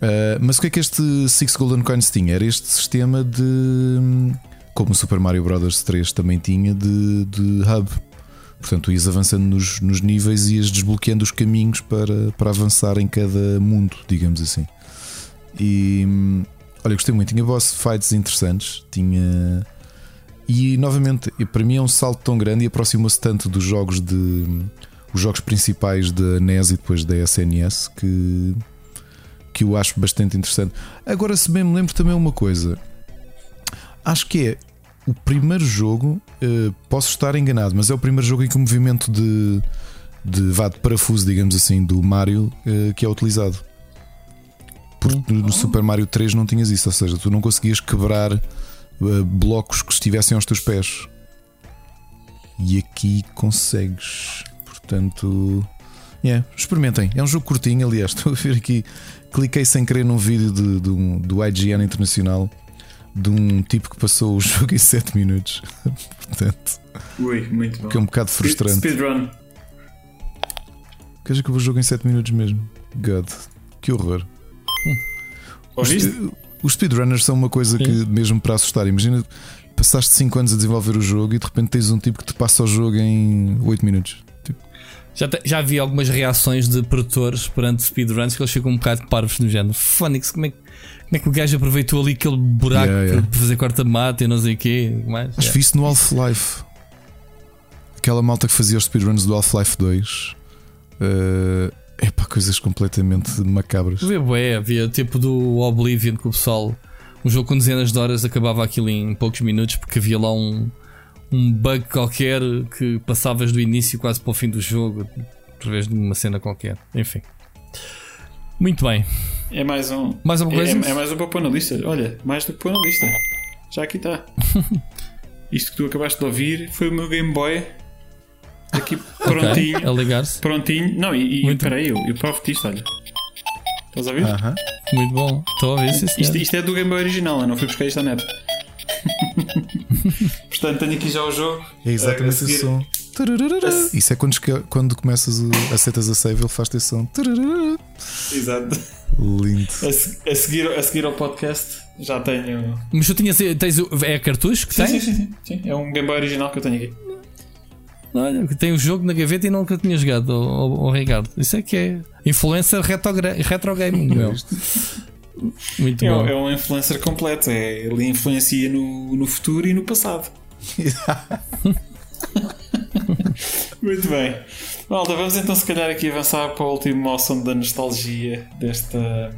Ah, mas o que é que este Six Golden Coins tinha? Era este sistema de. Como o Super Mario Bros. 3 também tinha, de, de hub. Portanto, tu ias avançando nos, nos níveis e ias desbloqueando os caminhos para, para avançar em cada mundo, digamos assim. E hum, olha, gostei muito. Tinha boss fights interessantes. Tinha. E novamente, para mim é um salto tão grande e aproximou-se tanto dos jogos de. Os jogos principais da NES e depois da SNS que. que eu acho bastante interessante. Agora, se bem me lembro também uma coisa, acho que é o primeiro jogo. eh, posso estar enganado, mas é o primeiro jogo em que o movimento de, de, vá, de parafuso, digamos assim, do Mario eh, que é utilizado. Porque no Super Mario 3 não tinhas isso, ou seja, tu não conseguias quebrar blocos que estivessem aos teus pés. E aqui consegues. Portanto, yeah, experimentem. É um jogo curtinho, aliás. Estou a ver aqui. Cliquei sem querer num vídeo de, de um- do IGN Internacional de um tipo que passou o jogo em 7 minutos. Portanto, Ui, muito bom. que é um bocado frustrante. Speedrun. Queres que eu vou jogo em 7 minutos mesmo? God, que horror. Os, Ouviste? Os speedrunners são uma coisa que, Sim. mesmo para assustar, imagina, passaste 5 anos a desenvolver o jogo e de repente tens um tipo que te passa o jogo em 8 minutos. Tipo, Já, te- já vi algumas reações de produtores perante speedruns que eles ficam um bocado parvos no género. Fónix, como é, que- como é que o gajo aproveitou ali aquele buraco Yeah, yeah. para fazer corta-mata e não sei o quê? Mais, Acho que vi isso no Half-Life. Aquela malta que fazia os speedruns do Half-Life 2. É para coisas completamente macabras. Vê, bué, havia tipo do Oblivion que o pessoal, um jogo com dezenas de horas, acabava aquilo em poucos minutos porque havia lá um, um bug qualquer que passavas do início quase para o fim do jogo, através de uma cena qualquer. Enfim, muito bem. É mais um. Mais uma É, coisa? é- é mais um para pôr na lista. Olha, mais do que pôr na lista. Já aqui está. Isto que tu acabaste de ouvir foi o meu Game Boy. Aqui prontinho. Ok, a ligar-se. Prontinho. Não, e, e Muito peraí, eu, eu provo-te isto, olha. Estás a ouvir? Aham. Muito bom. Estou a ver, sim, Isto, isto é do Game Boy original, eu não fui buscar isto à net. Portanto, tenho aqui já o jogo. É exatamente esse som. Isso é quando, quando começas o, aceitas a save, ele faz esse som. Exato. Lindo. A, a seguir, a seguir ao podcast já tenho. Mas tu tinhas, tens o, é cartucho que Sim, tens? sim, sim, sim, sim. É um Game Boy original que eu tenho aqui. Olha, tem o jogo na gaveta e nunca tinha jogado, o, Ricardo. Isso é que é influencer retro, retro gaming, meu. Muito é, bom. É um influencer completo. É, ele influencia no, no futuro e no passado. Muito bem. Malta, vamos então se calhar aqui avançar para o último awesome da nostalgia desta,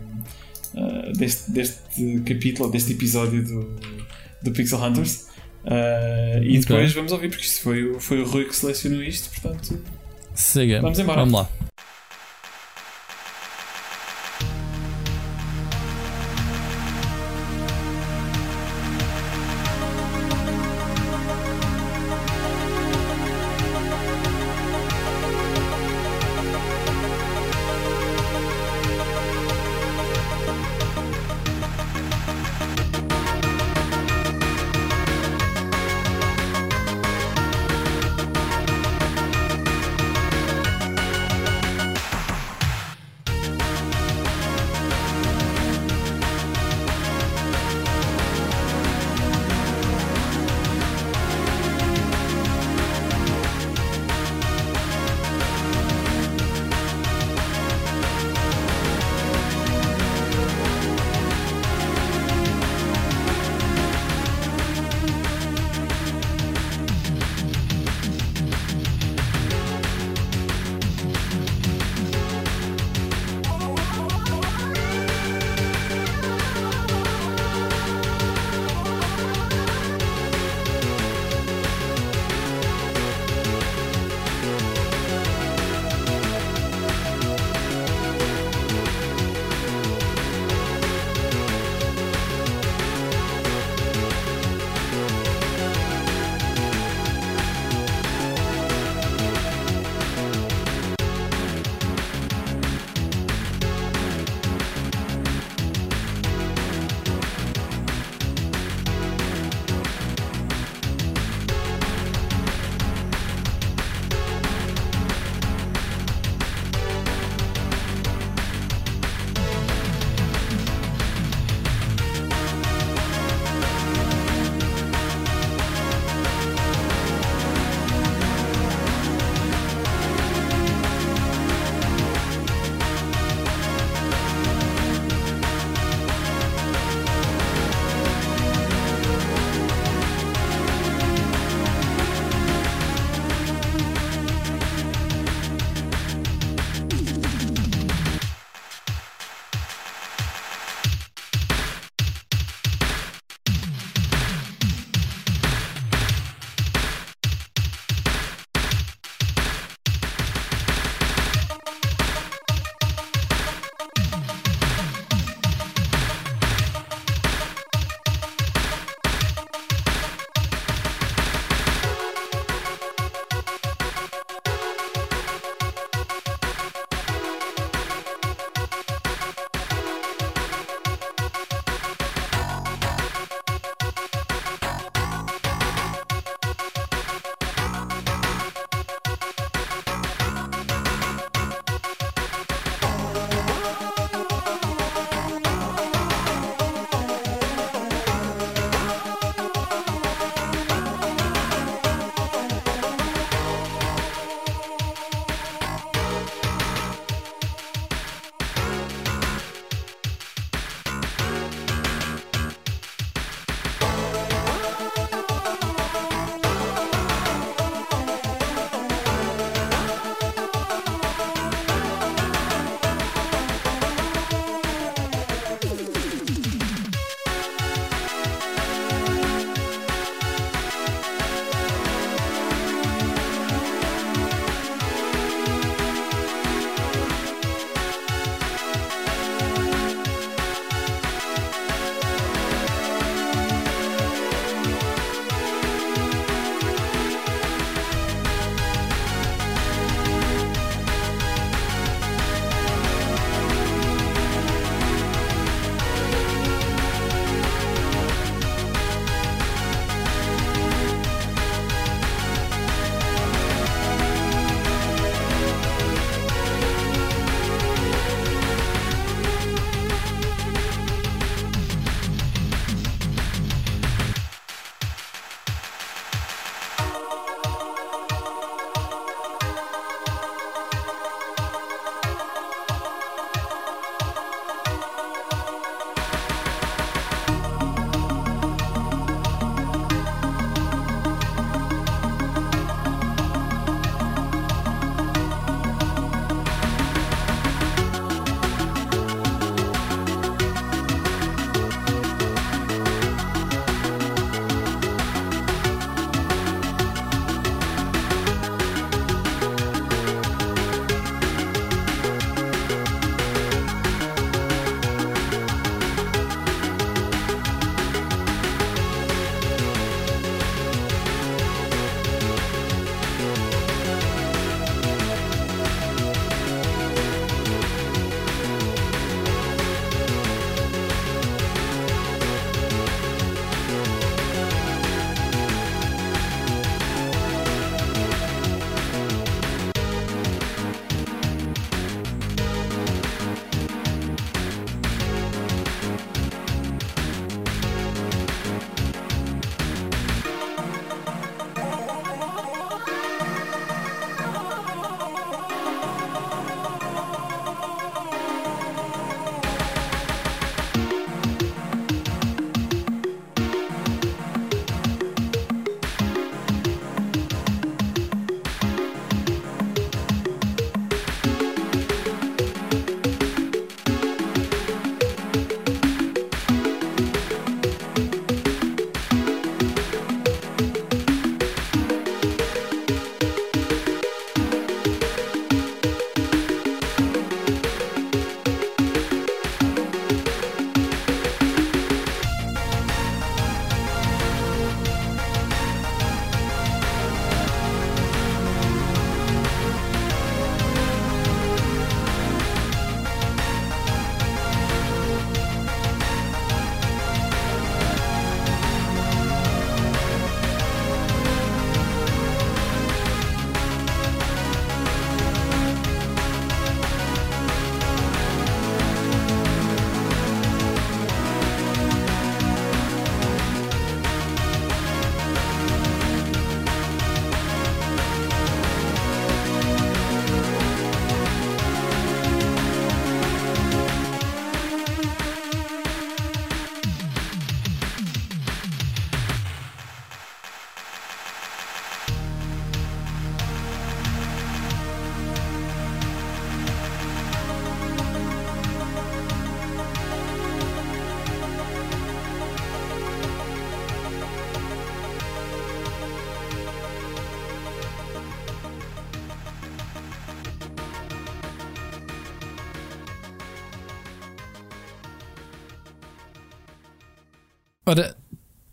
uh, deste, deste capítulo, deste episódio do, do Pixel Hunters. Uh, e depois vamos ouvir, porque isto foi, foi o Rui que selecionou isto, portanto. Siga. Vamos embora. Vamos lá.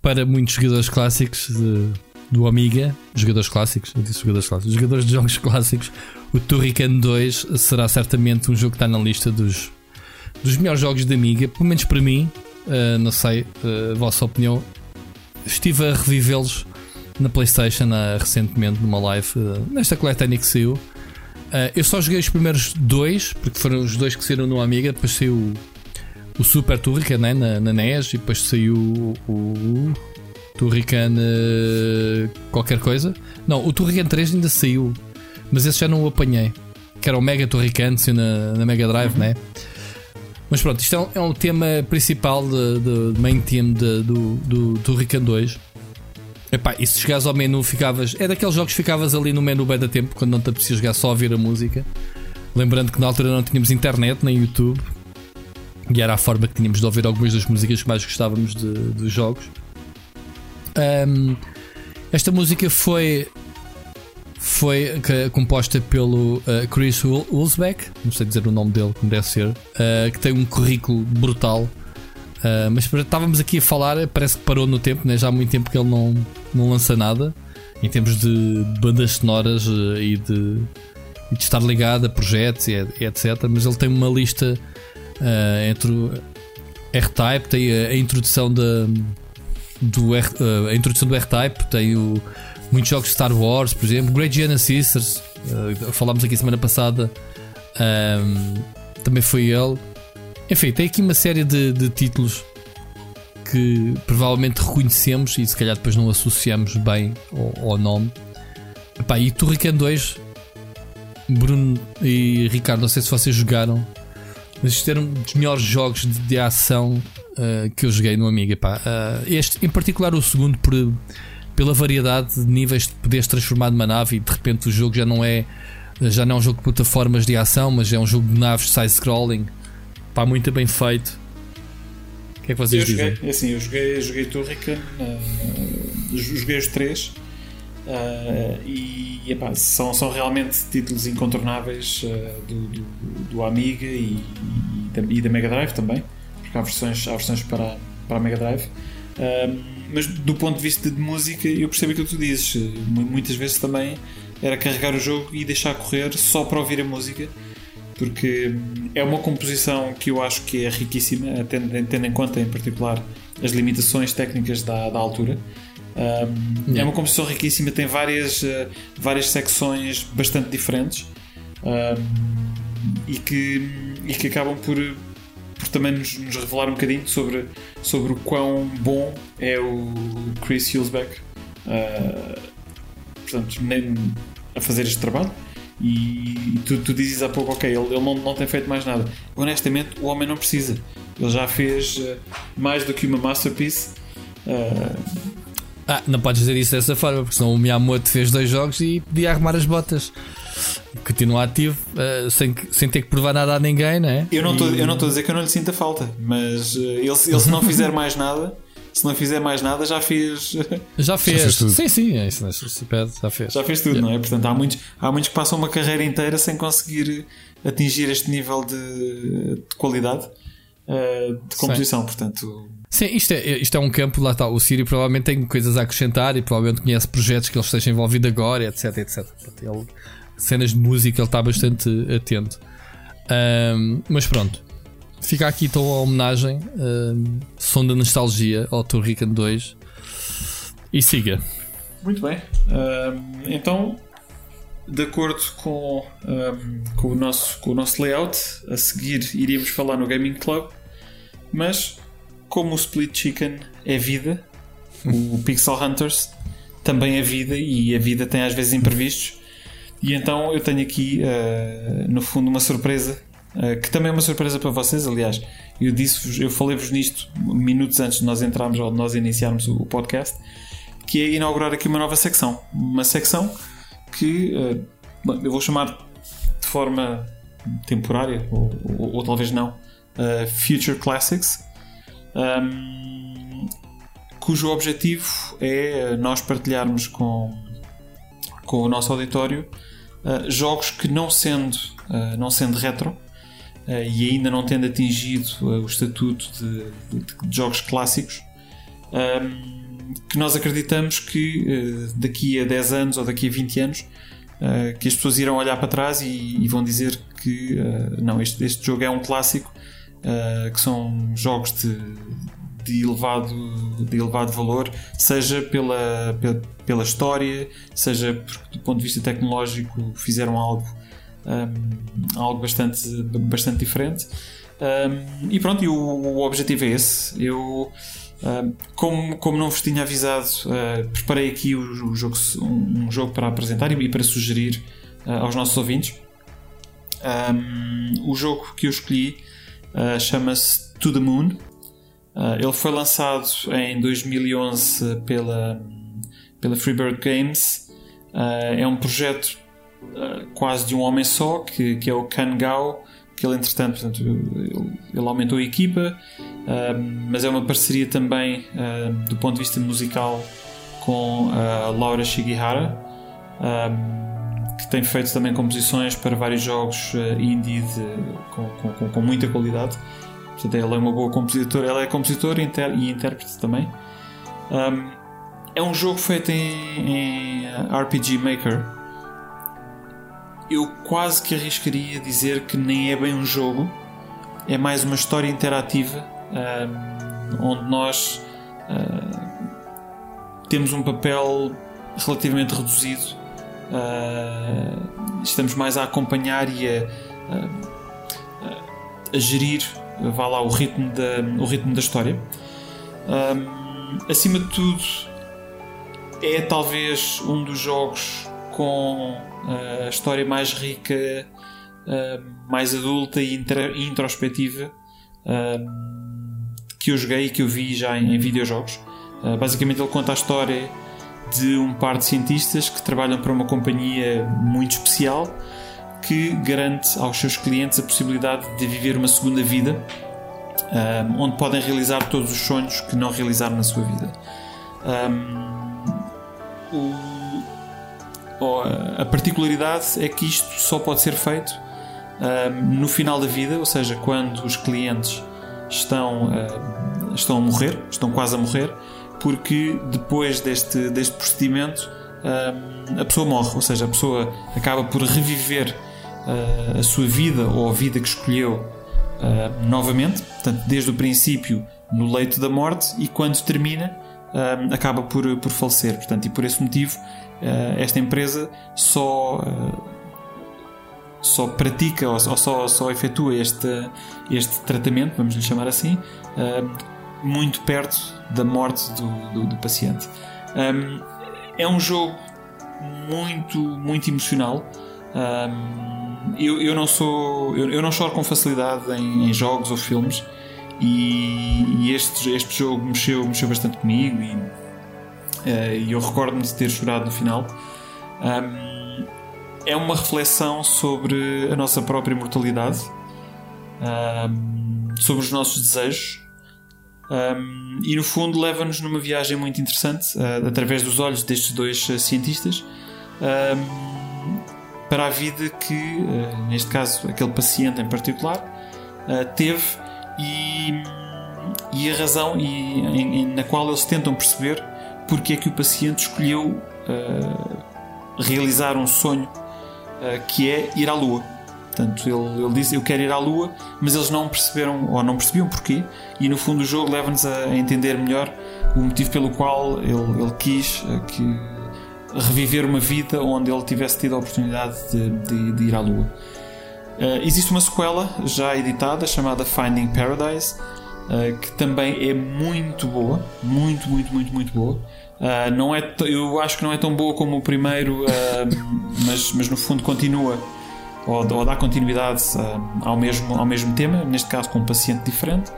Para muitos jogadores clássicos de, do Amiga, jogadores clássicos, eu disse jogadores clássicos, jogadores de jogos clássicos, o Turrican 2 será certamente um jogo que está na lista dos, dos melhores jogos de Amiga, pelo menos para mim. Uh, não sei uh, a vossa opinião. Estive a revivê-los na PlayStation uh, recentemente numa live, nesta coletânea que saiu. eu só joguei os primeiros dois, porque foram os dois que saíram no Amiga, depois saiu o, Super Turrican né, na, na NES e depois saiu o, o Turrican qualquer coisa. Não, o Turrican 3 ainda saiu, mas esse já não o apanhei. Que era o Mega Turrican na, na Mega Drive, uhum. né? Mas pronto, isto é um, é um tema principal de, de main team de, do, do, do Rican 2. Epá, e se chegares ao menu, ficavas. É daqueles jogos que ficavas ali no menu bem da tempo quando não te apetecia jogar só a ouvir a música. Lembrando que na altura não tínhamos internet nem YouTube. E era a forma que tínhamos de ouvir algumas das músicas que mais gostávamos de, dos jogos. Um, esta música foi foi composta pelo uh, Chris Wolfsbeck, não sei dizer o nome dele, como deve ser, uh, que tem um currículo brutal. Uh, mas estávamos aqui a falar, parece que parou no tempo, né? já há muito tempo que ele não, não lança nada em termos de bandas sonoras e de, de, estar ligado a projetos e, etc. Mas ele tem uma lista entre R-Type, tem a, a introdução da, do R, a introdução do R-Type, tem o muitos jogos de Star Wars, por exemplo, Great Giana Sisters, uh, falámos aqui semana passada, um, também foi ele. Enfim, tem aqui uma série de, de, títulos que provavelmente reconhecemos e se calhar depois não associamos bem ao, ao nome. Epá, e Turrican 2, Bruno e Ricardo, não sei se vocês jogaram, mas isto era um dos melhores jogos de, de ação uh, que eu joguei no Amiga. Epá, uh, este, em particular, o segundo, por pela variedade de níveis de poderes transformar numa nave e de repente o jogo já não é já não é um jogo de plataformas de ação, mas é um jogo de naves side-scrolling. Pá, muito bem feito. O que é que vocês eu dizem? Joguei, é assim, eu joguei, joguei Turrican, uh, joguei os três uh, e epá, são, são realmente títulos incontornáveis uh, do, do, do, Amiga e, e, da, e, da, Mega Drive também, porque há versões, há versões para, para a Mega Drive mas do ponto de vista de música, eu percebo aquilo que tu dizes. Muitas vezes também era carregar o jogo e deixar correr só para ouvir a música, porque é uma composição que eu acho que é riquíssima, tendo, tendo em conta, em particular, as limitações técnicas da, da altura. Um, é uma composição riquíssima, tem várias, uh, várias secções bastante diferentes um, e, que, e que acabam por, por também nos, nos, revelar um bocadinho sobre, sobre o quão bom é o Chris Hulsbeck uh, portanto, nem a fazer este trabalho. E tu, tu dizes há pouco, ok, ele, ele não, não tem feito mais nada. Honestamente, o homem não precisa. Ele já fez uh, mais do que uma masterpiece. Uh, ah, não podes dizer isso dessa forma, porque senão o Miyamoto fez dois jogos e podia arrumar as botas continua ativo uh, sem, sem ter que provar nada a ninguém, não é? Eu não estou e... a dizer que eu não lhe sinta falta, mas uh, ele, ele se não fizer mais nada, se não fizer mais nada, já fez. Já fez, já fez sim, sim, é isso, se pede, já fez. Já fez tudo, yeah. não é? Portanto, há muitos, há muitos que passam uma carreira inteira sem conseguir atingir este nível de, de qualidade uh, de composição, sim. portanto. Sim, isto é, isto é um campo, lá está. O Sírio provavelmente tem coisas a acrescentar e provavelmente conhece projetos que ele esteja envolvido agora, etc, etc. Ele cenas de música ele está bastante atento. Um, mas pronto, fica aqui então a homenagem, um, som da nostalgia ao Turrican 2 e siga. Muito bem, um, então de acordo com, com, o nosso, com o nosso layout, a seguir iríamos falar no Gaming Club, mas como o Split Chicken é vida, o Pixel Hunters também é vida e a vida tem às vezes imprevistos. E então eu tenho aqui, uh, no fundo, uma surpresa, uh, que também é uma surpresa para vocês. Aliás, eu disse eu falei-vos nisto minutos antes de nós entrarmos ou de nós iniciarmos o, podcast, que é inaugurar aqui uma nova secção. Uma secção que uh, eu vou chamar de forma temporária, ou, ou, ou talvez não, Future Classics. Um, cujo objetivo é nós partilharmos com, com o nosso auditório uh, jogos que não sendo, uh, não sendo retro e ainda não tendo atingido o estatuto de, de, de, jogos clássicos um, que nós acreditamos que daqui a 10 anos ou daqui a 20 anos que as pessoas irão olhar para trás e, vão dizer que não, este, este jogo é um clássico, que são jogos de, de, elevado, de elevado valor, seja pela, pela, pela história, seja porque do ponto de vista tecnológico fizeram algo, um, algo bastante, bastante diferente. Um, e pronto, e o, o, objetivo é esse. Eu, um, como, como não vos tinha avisado, uh, preparei aqui o, o jogo, um, um, jogo para apresentar e, e para sugerir uh, aos nossos ouvintes. o jogo que eu escolhi uh, chama-se To the Moon. ele foi lançado em 2011 pela, pela Freebird Games. é um projeto quase de um homem só, que, que é o Kan Gao que ele entretanto portanto, ele, ele aumentou a equipa, uh, mas é uma parceria também uh, do ponto de vista musical com a Laura Shigihara, tem feito também composições para vários jogos uh, indie de, com, com, com, muita qualidade. Portanto, ela é uma boa compositora, ela é compositora inter, e intérprete também. Um, é um jogo feito em, em RPG Maker, eu quase que arriscaria dizer que nem é bem um jogo, é mais uma história interativa um, onde nós uh, temos um papel relativamente reduzido. Uh, estamos mais a acompanhar e a, a, a gerir vá lá, o, ritmo da, o ritmo da história. Um, acima de tudo, é talvez um dos jogos com a história mais rica, mais adulta e introspectiva que eu joguei e que eu vi já em, videojogos. Ah, basicamente, ele conta a história de um par de cientistas que trabalham para uma companhia muito especial que garante aos seus clientes a possibilidade de viver uma segunda vida um, onde podem realizar todos os sonhos que não realizaram na sua vida. Um, o a particularidade é que isto só pode ser feito uh, no final da vida, ou seja, quando os clientes estão, uh, estão a morrer, estão quase a morrer, porque depois deste, deste procedimento uh, a pessoa morre, ou seja, a pessoa acaba por reviver a sua vida ou a vida que escolheu novamente, portanto, desde o princípio no leito da morte e quando termina acaba por, por falecer. Portanto, e por esse motivo esta empresa só só pratica ou só, só efetua este, este tratamento, vamos lhe chamar assim, muito perto da morte do, do, do paciente. é um jogo muito, muito emocional. eu, eu não sou eu, eu não choro com facilidade em, em jogos ou filmes e, e, este, este jogo mexeu, mexeu bastante comigo e e eu recordo-me de ter chorado no final. Um, é uma reflexão sobre a nossa própria mortalidade, um, sobre os nossos desejos, um, e no fundo leva-nos numa viagem muito interessante, uh, através dos olhos destes dois uh, cientistas, para a vida que, uh, neste caso, aquele paciente em particular, teve e, e a razão e, em, em, na qual eles tentam perceber porque é que o paciente escolheu realizar um sonho que é ir à Lua. Portanto, ele, ele disse eu quero ir à Lua, mas eles não perceberam ou não percebiam porquê, e no fundo o jogo leva-nos a, entender melhor o motivo pelo qual ele, ele quis uh, que reviver uma vida onde ele tivesse tido a oportunidade de, de, de ir à Lua. Uh, existe uma sequela já editada chamada Finding Paradise, uh, que também é muito boa, muito, muito, muito, muito boa. Uh, não é eu acho que não é tão boa como o primeiro, mas, mas no fundo continua ou, ou dá continuidade uh, ao, mesmo, ao mesmo tema, neste caso com um paciente diferente.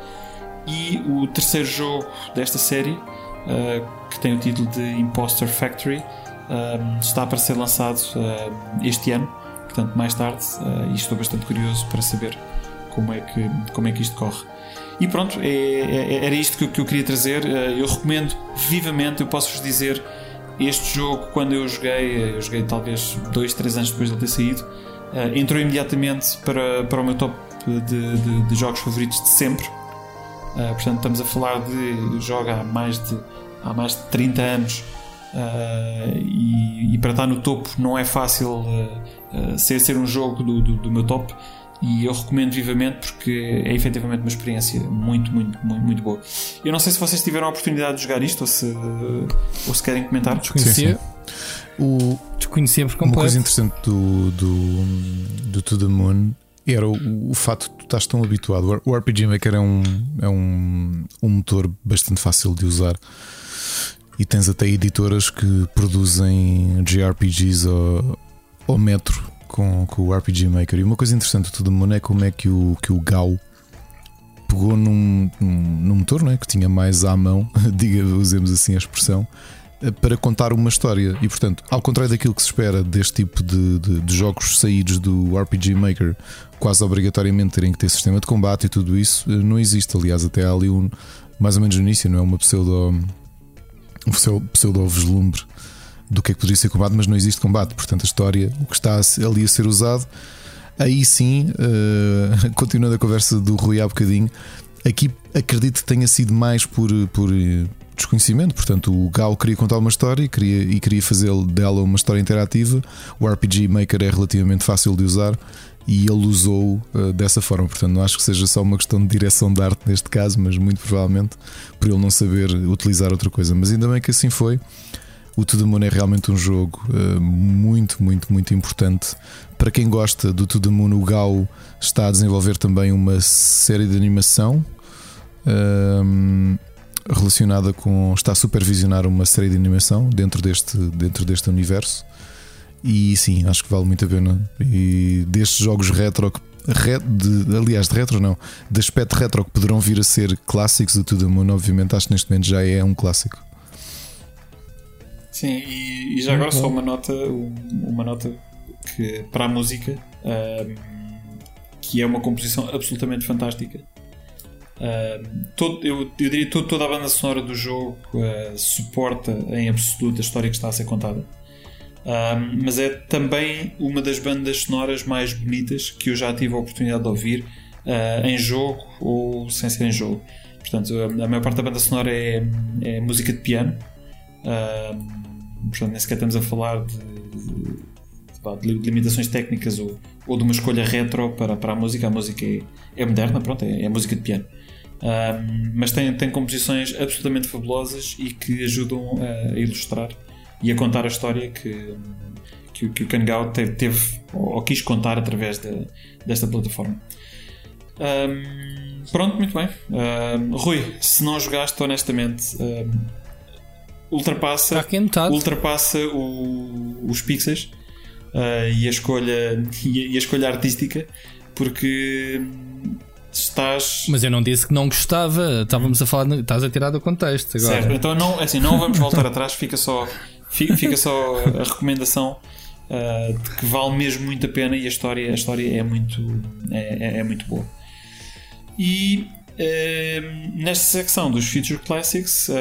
E o terceiro jogo desta série, que tem o título de Imposter Factory, está para ser lançado este ano, portanto, mais tarde, e estou bastante curioso para saber como é que, como é que isto corre. E pronto, é, é, era isto que, que, eu queria trazer. Eu recomendo vivamente, eu posso-vos dizer, este jogo, quando eu joguei, eu joguei talvez 2, 3 anos depois de ele ter saído, eh, entrou imediatamente para, para o meu top de, de, de jogos favoritos de sempre. Uh, portanto, estamos a falar de jogo há mais de, há mais de 30 anos uh, e, e, para estar no topo não é fácil uh, ser, ser um jogo do, do, do, meu top. E eu recomendo vivamente porque é efetivamente uma experiência muito, muito, muito, muito boa. Eu não sei se vocês tiveram a oportunidade de jogar isto ou se, ou se querem comentar. Desconhecia. O, Desconhecia por completo. Uma coisa interessante do, do, do To The Moon era o, o facto de tu estás tão habituado. O RPG Maker é um, é um, um motor bastante fácil de usar. E tens até editoras que produzem JRPGs ao, ao metro com, com o RPG Maker. E uma coisa interessante de tudo mundo é como é que o, que o GAU pegou num, num, num motor não é? que tinha mais à mão, diga, usemos assim a expressão, para contar uma história. E portanto, ao contrário daquilo que se espera deste tipo de, de, de jogos saídos do RPG Maker, quase obrigatoriamente terem que ter sistema de combate e tudo isso, eh, não existe. Aliás, até há ali um, mais ou menos no início, não é uma pseudo, um pseudo vislumbre do que é que poderia ser combate, mas não existe combate. Portanto, a história, o que está ali a ser usado, aí sim, uh, continuando a conversa do Rui há bocadinho, aqui acredito que tenha sido mais por, por desconhecimento. Portanto, o Gal queria contar uma história e queria, e queria fazer dela uma história interativa. O RPG Maker é relativamente fácil de usar e ele usou uh, dessa forma. Portanto, não acho que seja só uma questão de direção de arte neste caso, mas muito provavelmente por ele não saber utilizar outra coisa. Mas ainda bem que assim foi. O To The Moon é realmente um jogo uh, muito, muito, muito importante. Para quem gosta do To The Moon, o Gal está a desenvolver também uma série de animação. Ehm, relacionada com. está a supervisionar uma série de animação dentro deste, dentro deste universo. E sim, acho que vale muito a pena. E destes jogos retro, de, aliás, de retro não, de aspecto retro que poderão vir a ser clássicos do The Moon, obviamente, acho que neste momento já é um clássico. Sim, e, e já agora só uma nota, uma nota que para a música, um, que é uma composição absolutamente fantástica. Um, todo, eu, eu diria que toda a banda sonora do jogo uh, suporta em absoluto a história que está a ser contada. Um, mas é também uma das bandas sonoras mais bonitas que eu já tive a oportunidade de ouvir uh, em jogo ou sem ser em jogo. Portanto, a, maior parte da banda sonora é, é música de piano. portanto, nem sequer estamos a falar de, de, de limitações técnicas ou, ou, de uma escolha retro para, para a música. A música é, é moderna, pronto, é, é música de piano. Um, mas tem, tem composições absolutamente fabulosas e que ajudam a ilustrar e a contar a história que, que, que o Kangao teve, teve ou, quis contar através de, desta plataforma. Um, pronto, muito bem. Um, Rui, se não jogaste honestamente, ultrapassa, ultrapassa o, os pixels uh, e, a escolha, e a, e a escolha artística porque estás. Mas eu não disse que não gostava, estávamos a falar, estás a tirar do contexto agora. Certo, então não, é assim, não vamos voltar atrás, fica só, fica, só a recomendação uh, de que vale mesmo muito a pena e a história, a história é, muito, é, é, é muito boa. E uh, nesta secção dos Future Classics, uh,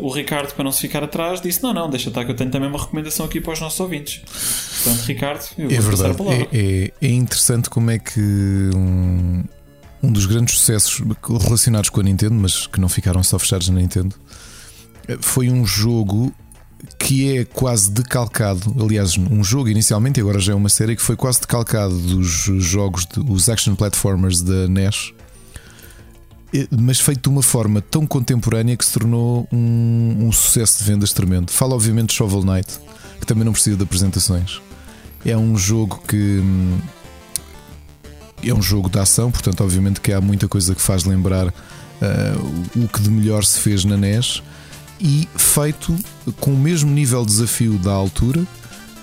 o Ricardo, para não se ficar atrás, disse: Não, não, deixa estar que eu tenho também uma recomendação aqui para os nossos ouvintes. Portanto, Ricardo, eu vou é verdade. É, é, é, interessante como é que um, um dos grandes sucessos relacionados com a Nintendo, mas que não ficaram só fechados na Nintendo, foi um jogo que é quase decalcado. Aliás, um jogo inicialmente, e agora já é uma série, que foi quase decalcado dos jogos, os action platformers da NES, mas feito de uma forma tão contemporânea que se tornou um, um sucesso de vendas tremendo. Fala, obviamente, de Shovel Knight, que também não precisa de apresentações. É um jogo que hum, é um jogo de ação, portanto, obviamente que há muita coisa que faz lembrar uh, o que de melhor se fez na NES e feito com o mesmo nível de desafio da altura,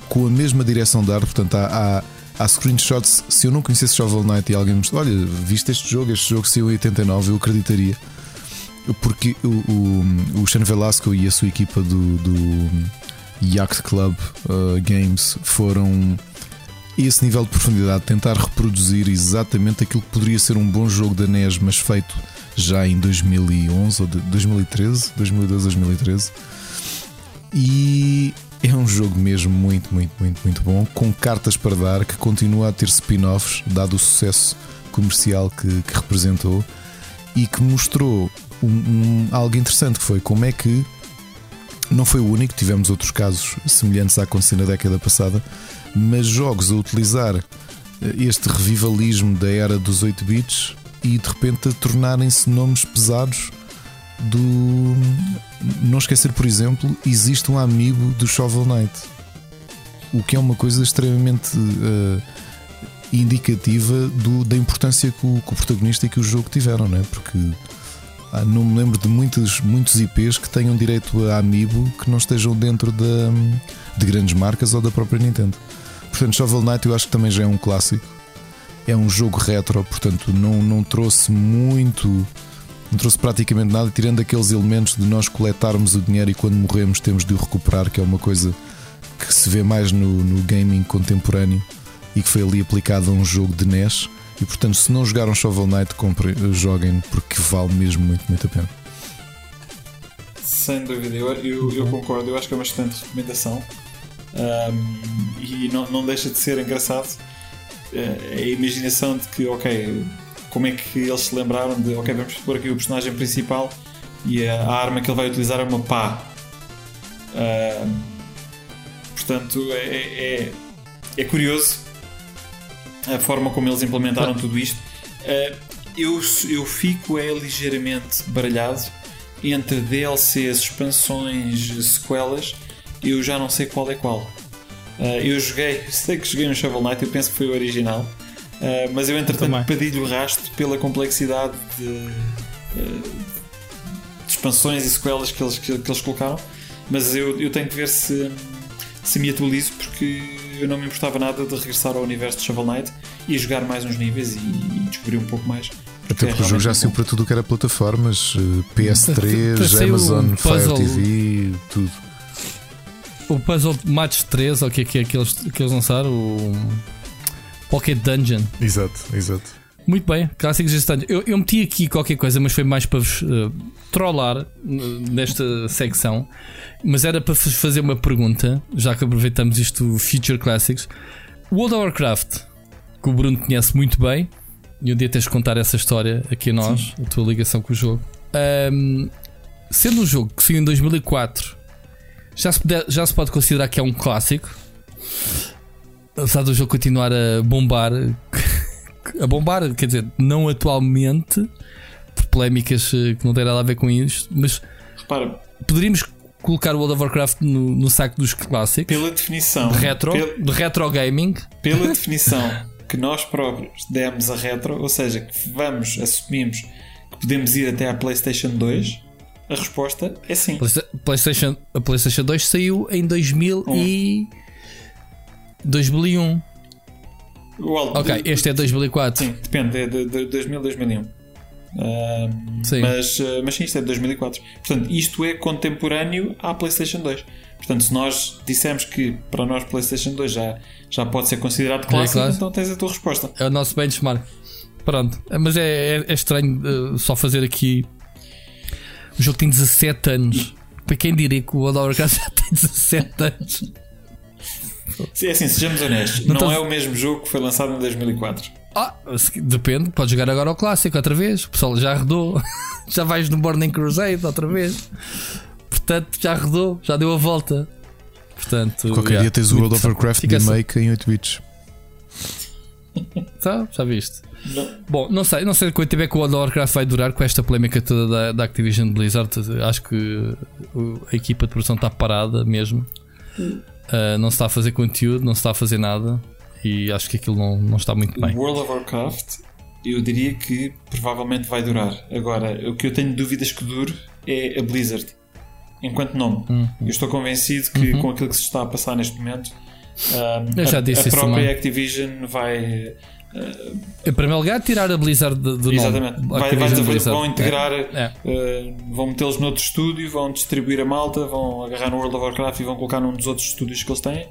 com a mesma direção de arte. Portanto, há, há, há screenshots. Se eu não conhecesse Shovel Knight e alguém me mostrou, olha, viste este jogo, este jogo saiu em 89, eu acreditaria. Porque o, o, o Sean Velasco e a sua equipa do, do Yacht Club uh, Games foram esse nível de profundidade, tentar reproduzir exatamente aquilo que poderia ser um bom jogo da NES, mas feito já em 2011 ou 2013, 2012, 2013. E é um jogo mesmo muito, muito, muito, muito bom, com cartas para dar, que continua a ter spin-offs, dado o sucesso comercial que, que representou. e que mostrou um, um, algo interessante que foi como é que não foi o único, tivemos outros casos semelhantes a acontecer na década passada, mas jogos a utilizar eh, este revivalismo da era dos 8 bits e de repente a tornarem-se nomes pesados do. Não esquecer, por exemplo, existe um amiibo do Shovel Knight, o que é uma coisa extremamente uh, indicativa do, da importância que o, que o, protagonista e que o jogo tiveram, não é? Porque ah, não me lembro de muitos, muitos IPs que tenham direito a amiibo que não estejam dentro de, de grandes marcas ou da própria Nintendo. Portanto, Shovel Knight eu acho que também já é um clássico. É um jogo retro, portanto, não, não trouxe muito, não trouxe praticamente nada, tirando aqueles elementos de nós coletarmos o dinheiro e quando morremos temos de o recuperar, que é uma coisa que se vê mais no, no gaming contemporâneo e que foi ali aplicado a um jogo de NES. E portanto, se não jogaram Shovel Knight, comprem, joguem porque vale mesmo muito, muito a pena. Sem dúvida, eu, eu, eu concordo, eu acho que é uma excelente recomendação um, e não, não deixa de ser engraçado uh, a imaginação de que, ok, como é que eles se lembraram de, ok, vamos pôr aqui o personagem principal e a, a arma que ele vai utilizar é uma pá. Uh, portanto, é, é, é curioso a forma como eles implementaram tudo isto. Uh, eu, eu fico é ligeiramente baralhado entre DLCs, expansões, sequelas. Eu já não sei qual é qual. Uh, eu joguei, sei que joguei no Shovel Knight, eu penso que foi o original. Uh, mas eu entretanto pedi-lhe o rastro pela complexidade de, de, expansões e sequelas que eles, que, que eles colocaram. Mas eu, eu tenho que ver se, se me atualizo porque eu não me importava nada de regressar ao universo de Shovel Knight e jogar mais uns níveis e, e descobrir um pouco mais. Até porque é o jogo já saiu para tudo o que era plataformas, eh, PS3, Amazon, Fire TV, tudo. O Puzzle Match 3, ou o que é que é que eles, que eles lançaram? O Pocket Dungeon. Exato, exato. Muito bem, clássicos deste ano. Eu, eu meti aqui qualquer coisa, mas foi mais para vos uh, trollar uh, nesta secção. Mas era para vos fazer uma pergunta, já que aproveitamos isto Future Classics. World of Warcraft, que o Bruno conhece muito bem, e um dia tens de contar essa história aqui a nós, Sim. a tua ligação com o jogo. Um, sendo um jogo que saiu em 2004, já se, puder, já se pode considerar que é um clássico. Apesar do jogo continuar a bombar a bombar, quer dizer, não atualmente, por polémicas eh, que não têm nada a ver com isso, mas Repara, poderíamos colocar o World of Warcraft no, no saco dos clássicos pela definição de retro, pel, de retro gaming, pela definição que nós próprios demos a retro, ou seja, que vamos, assumimos que podemos ir até à PlayStation 2. A resposta é sim. PlayStation, a PlayStation 2 saiu em 2000 um. e 2001. O ok, de, este é 2004. Sim, depende, é de, de 2000, 2001. Uh, sim. Mas, uh, mas sim, isto é de 2004. Portanto, isto é contemporâneo à PlayStation 2. Portanto, se nós dissemos que para nós PlayStation 2 já, já pode ser considerado é clássico, é então tens a tua resposta. É o nosso benchmark. Pronto, mas é, é, é estranho uh, só fazer aqui. O jogo tem 17 anos. Para quem diria que o World of Warcraft já tem 17 anos? Sim, é assim, sejamos honestos, não, não é o mesmo jogo que foi lançado em 2004. Ah, depende, pode jogar agora o clássico outra vez. O pessoal já arredou, já vais no Burning Crusade outra vez. Portanto, já arredou, já deu a volta. Portanto, qualquer yeah, dia tens o World of Warcraft remake em 8 bits. Tá, já viste. Não. Bom, não sei, não sei quanto tempo é que o World of Warcraft vai durar com esta polémica toda da, da Activision Blizzard. Acho que a equipa de produção está parada mesmo. Uh, não se está a fazer conteúdo, não se está a fazer nada e acho que aquilo não, não está muito bem. World of Warcraft, eu diria que provavelmente vai durar. Agora, o que eu tenho dúvidas que dure é a Blizzard, enquanto nome. Uhum. Eu estou convencido que uhum. com aquilo que se está a passar neste momento, um, a, a, própria Activision vai em primeiro lugar, tirar a Blizzard do, do Exatamente. nome. Vai, vai. Vão integrar, é. É. Uh, vão metê-los noutro estúdio, vão distribuir a malta, vão agarrar no World of Warcraft e vão colocar num dos outros estúdios que eles têm.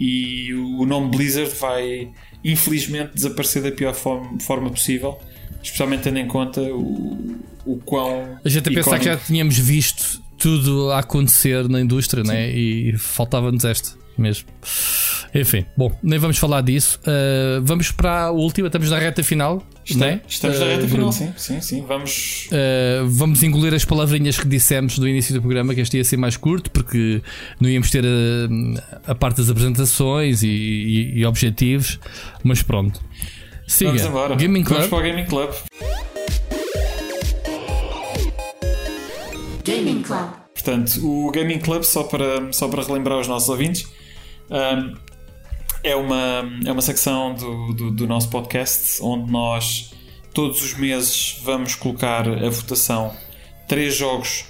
E o nome Blizzard vai, infelizmente, desaparecer da pior forma, forma possível, especialmente tendo em conta o, o quão. A gente a pensar que já tínhamos visto tudo a acontecer na indústria, né? E faltava-nos esta. Mesmo. Enfim, bom, nem vamos falar disso. Uh, vamos para a última, estamos na reta final. Está, né? Estamos na reta uh, final, sim, sim, sim. Vamos. Uh, vamos engolir as palavrinhas que dissemos no início do programa, que este ia ser mais curto, porque não íamos ter a, a parte das apresentações e, e, e, objetivos, mas pronto. Siga. Vamos embora. Gaming Club. Vamos para o Gaming Club. Gaming Club. Portanto, o Gaming Club, só para, só para relembrar os nossos ouvintes, um, é, uma, é uma secção do, do, do, nosso podcast onde nós todos os meses vamos colocar a votação três jogos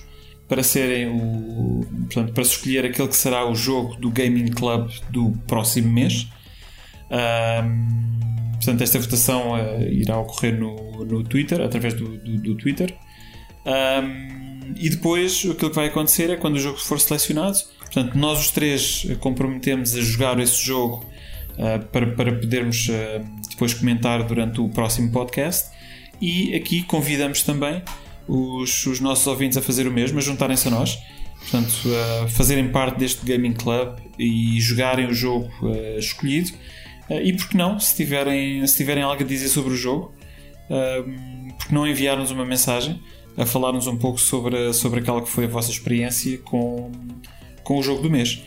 para serem o. Portanto, para escolher aquele que será o jogo do Gaming Club do próximo mês. Um, portanto, esta votação uh, irá ocorrer no, no Twitter, através do, do, do Twitter. Um, e depois aquilo que vai acontecer é quando o jogo for selecionado, portanto, nós os três comprometemos a jogar esse jogo uh, para, para podermos uh, depois comentar durante o próximo podcast. E aqui convidamos também os, os nossos ouvintes a fazer o mesmo, a juntarem-se a nós, portanto, uh, fazerem parte deste Gaming Club e jogarem o jogo uh, escolhido. e porque não, se tiverem, se tiverem algo a dizer sobre o jogo, porque não enviar-nos uma mensagem a falar-nos um pouco sobre, sobre aquela que foi a vossa experiência com, com o jogo do mês.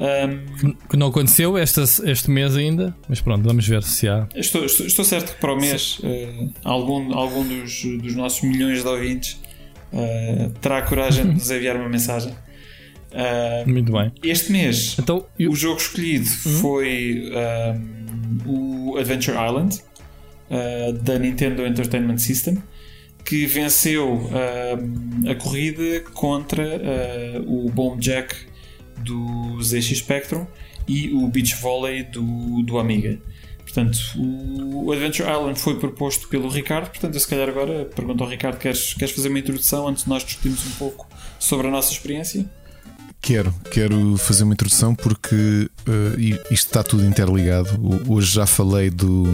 Um, que não aconteceu este, este mês ainda, mas pronto, vamos ver se há. Estou, estou, estou certo que para o mês uh, algum, algum dos, dos nossos milhões de ouvintes uh, terá coragem de nos enviar uma mensagem. Uh, Muito bem. Este mês, então, eu... o jogo escolhido uhum. foi um, o Adventure Island da Nintendo Entertainment System que venceu a corrida contra o Bomb Jack do ZX Spectrum e o Beach Volley do, do Amiga. Portanto, o Adventure Island foi proposto pelo Ricardo. Portanto, eu se calhar agora pergunto ao Ricardo: queres, queres fazer uma introdução antes de nós discutirmos um pouco sobre a nossa experiência? Quero, quero fazer uma introdução porque uh, isto está tudo interligado. Hoje já falei do,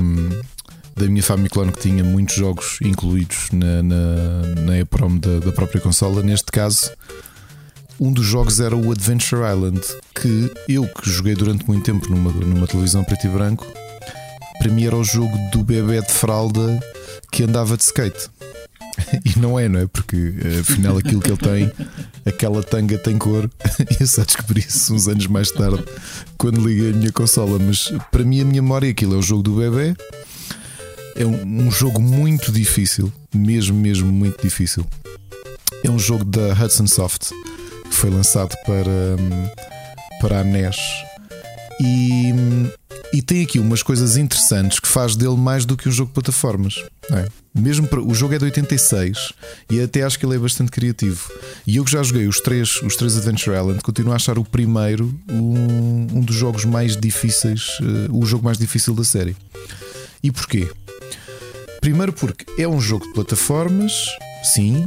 da minha Famicom que tinha muitos jogos incluídos na, na, na EPROM da, da própria consola. Neste caso, um dos jogos era o Adventure Island, que eu que joguei durante muito tempo numa, numa televisão preto e branco, para mim era o jogo do bebê de fralda que andava de skate. E não é, não é? Porque afinal aquilo que ele tem, aquela tanga tem cor. E eu só descobri isso uns anos mais tarde, quando liguei a minha consola. Mas para mim, a minha memória, aquilo é o jogo do bebê é um, um jogo muito difícil, mesmo, mesmo muito difícil. É um jogo da Hudson Soft que foi lançado para, para a NES e, e tem aqui umas coisas interessantes que faz dele mais do que um jogo de plataformas. É? Mesmo para, o jogo é de 86 e até acho que ele é bastante criativo. E eu que já joguei os três, os três Adventure Island, continuo a achar o primeiro um, um dos jogos mais difíceis, uh, o jogo mais difícil da série. E porquê? Primeiro porque é um jogo de plataformas, sim,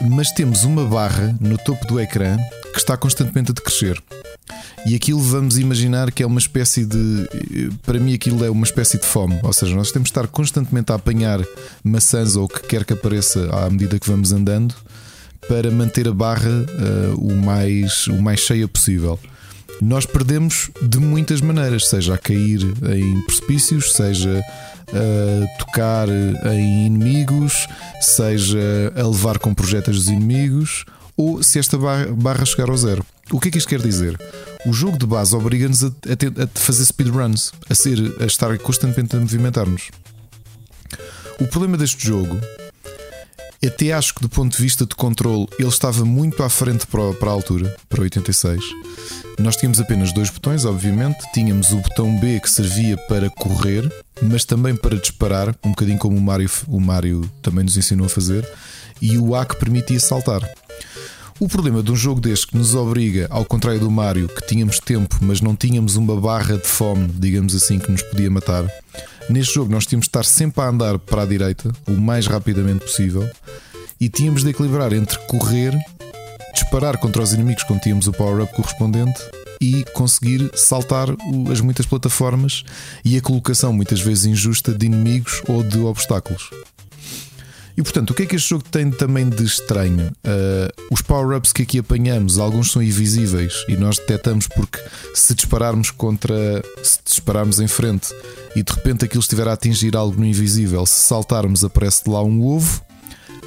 mas temos uma barra no topo do ecrã que está constantemente a decrescer. E aquilo vamos imaginar que é uma espécie de. Para mim, aquilo é uma espécie de fome. Ou seja, nós temos de estar constantemente a apanhar maçãs ou o que quer que apareça à medida que vamos andando para manter a barra uh, o, mais, o mais cheia possível. Nós perdemos de muitas maneiras, seja a cair em precipícios, seja a tocar em inimigos, seja a levar com projéteis dos inimigos, ou se esta barra chegar ao zero. O que é que isto quer dizer? O jogo de base obriga-nos a, a, a, fazer speedruns, a, ser, a estar constantemente a movimentar-nos. O problema deste jogo até acho que do ponto de vista de controle ele estava muito à frente para, para a altura, para 86. Nós tínhamos apenas dois botões, obviamente. Tínhamos o botão B que servia para correr, mas também para disparar, um bocadinho como o Mario, o Mario também nos ensinou a fazer, e o A que permitia saltar. O problema de um jogo deste que nos obriga, ao contrário do Mario, que tínhamos tempo, mas não tínhamos uma barra de fome, digamos assim, que nos podia matar. Neste jogo nós tínhamos de estar sempre a andar para a direita, o mais rapidamente possível, e tínhamos de equilibrar entre correr, disparar contra os inimigos quando tínhamos o power-up correspondente e conseguir saltar as muitas plataformas e a colocação muitas vezes injusta de inimigos ou de obstáculos. E portanto, o que é que este jogo tem também de estranho? Uh, os power-ups que aqui apanhamos, alguns são invisíveis e nós detectamos porque se dispararmos contra. se dispararmos em frente e de repente aquilo estiver a atingir algo no invisível, se saltarmos, aparece de lá um ovo.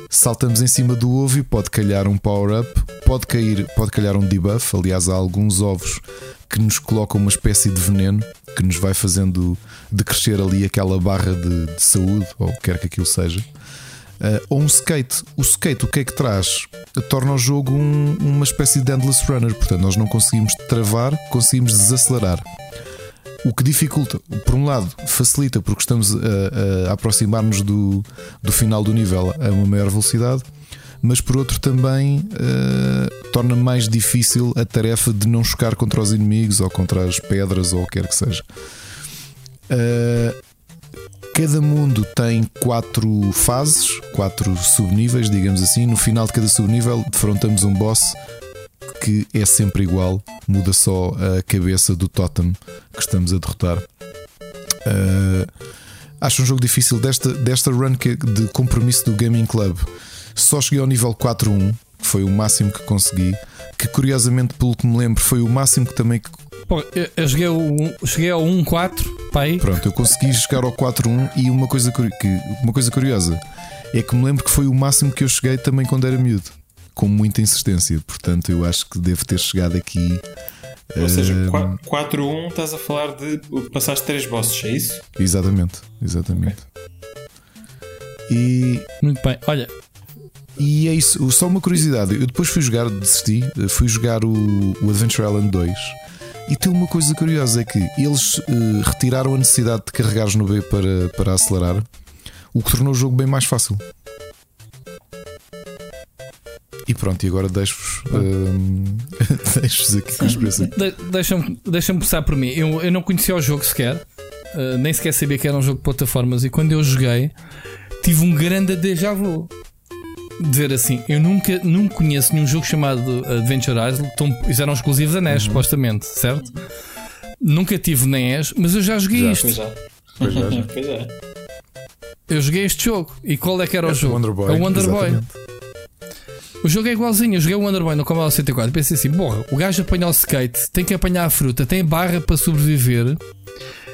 Saltamos em cima do ovo e pode calhar um power-up, pode cair, pode calhar um debuff. Aliás, há alguns ovos que nos colocam uma espécie de veneno que nos vai fazendo decrescer ali aquela barra de, de saúde, ou quer que aquilo seja. Uh, ou um skate. O skate, o que é que traz? Torna o jogo um, uma espécie de endless runner. Portanto, nós não conseguimos travar, conseguimos desacelerar. O que dificulta, por um lado, facilita porque estamos a, a aproximar-nos do, do final do nível a uma maior velocidade, mas por outro também uh, torna mais difícil a tarefa de não chocar contra os inimigos ou contra as pedras ou o que quer que seja. Uh, cada mundo tem quatro fases, quatro subníveis, digamos assim. No final de cada subnível, defrontamos um boss que é sempre igual, muda só a cabeça do totem que estamos a derrotar. Uh, acho um jogo difícil desta, desta run de compromisso do Gaming Club. Só cheguei ao nível 4.1, que foi o máximo que consegui. Que curiosamente, pelo que me lembro, foi o máximo que também. Bom, eu, eu cheguei, ao, cheguei ao 1.4, pai. Pronto, eu consegui chegar ao 4.1 e uma coisa, que, uma coisa curiosa é que me lembro que foi o máximo que eu cheguei também quando era miúdo com muita insistência. Portanto, eu acho que devo ter chegado aqui. Ou seja, 4-1 uh, estás a falar de passaste 3 bosses, é isso? Exatamente, exatamente. Okay. E. Muito bem, olha. E é isso, só uma curiosidade. Eu depois fui jogar, desisti, fui jogar o, o Adventure Island 2. E tem uma coisa curiosa: é que eles uh, retiraram a necessidade de carregares no B para, para acelerar, o que tornou o jogo bem mais fácil. E pronto, e agora deixo-vos uh, deixo aqui com a experiência. De, Deixa-me deixa começar por mim. Eu, eu não conhecia o jogo sequer, uh, nem sequer sabia que era um jogo de plataformas. E quando eu joguei, tive um grande déjà vu. Dizer assim, eu nunca, nunca conheço nenhum jogo chamado Adventure Island. Eles eram exclusivos da NES, uhum. supostamente, certo? Nunca tive NES, mas eu já joguei já, isto. Pois já. Pois já, já. pois é. Eu joguei este jogo. E qual é que era é o jogo? Wonder Boy, é o Wonder Boy. O jogo é igualzinho. Eu joguei o Wonderboy no Commodore 64 pensei assim: porra, o gajo apanha o skate, tem que apanhar a fruta, tem barra para sobreviver.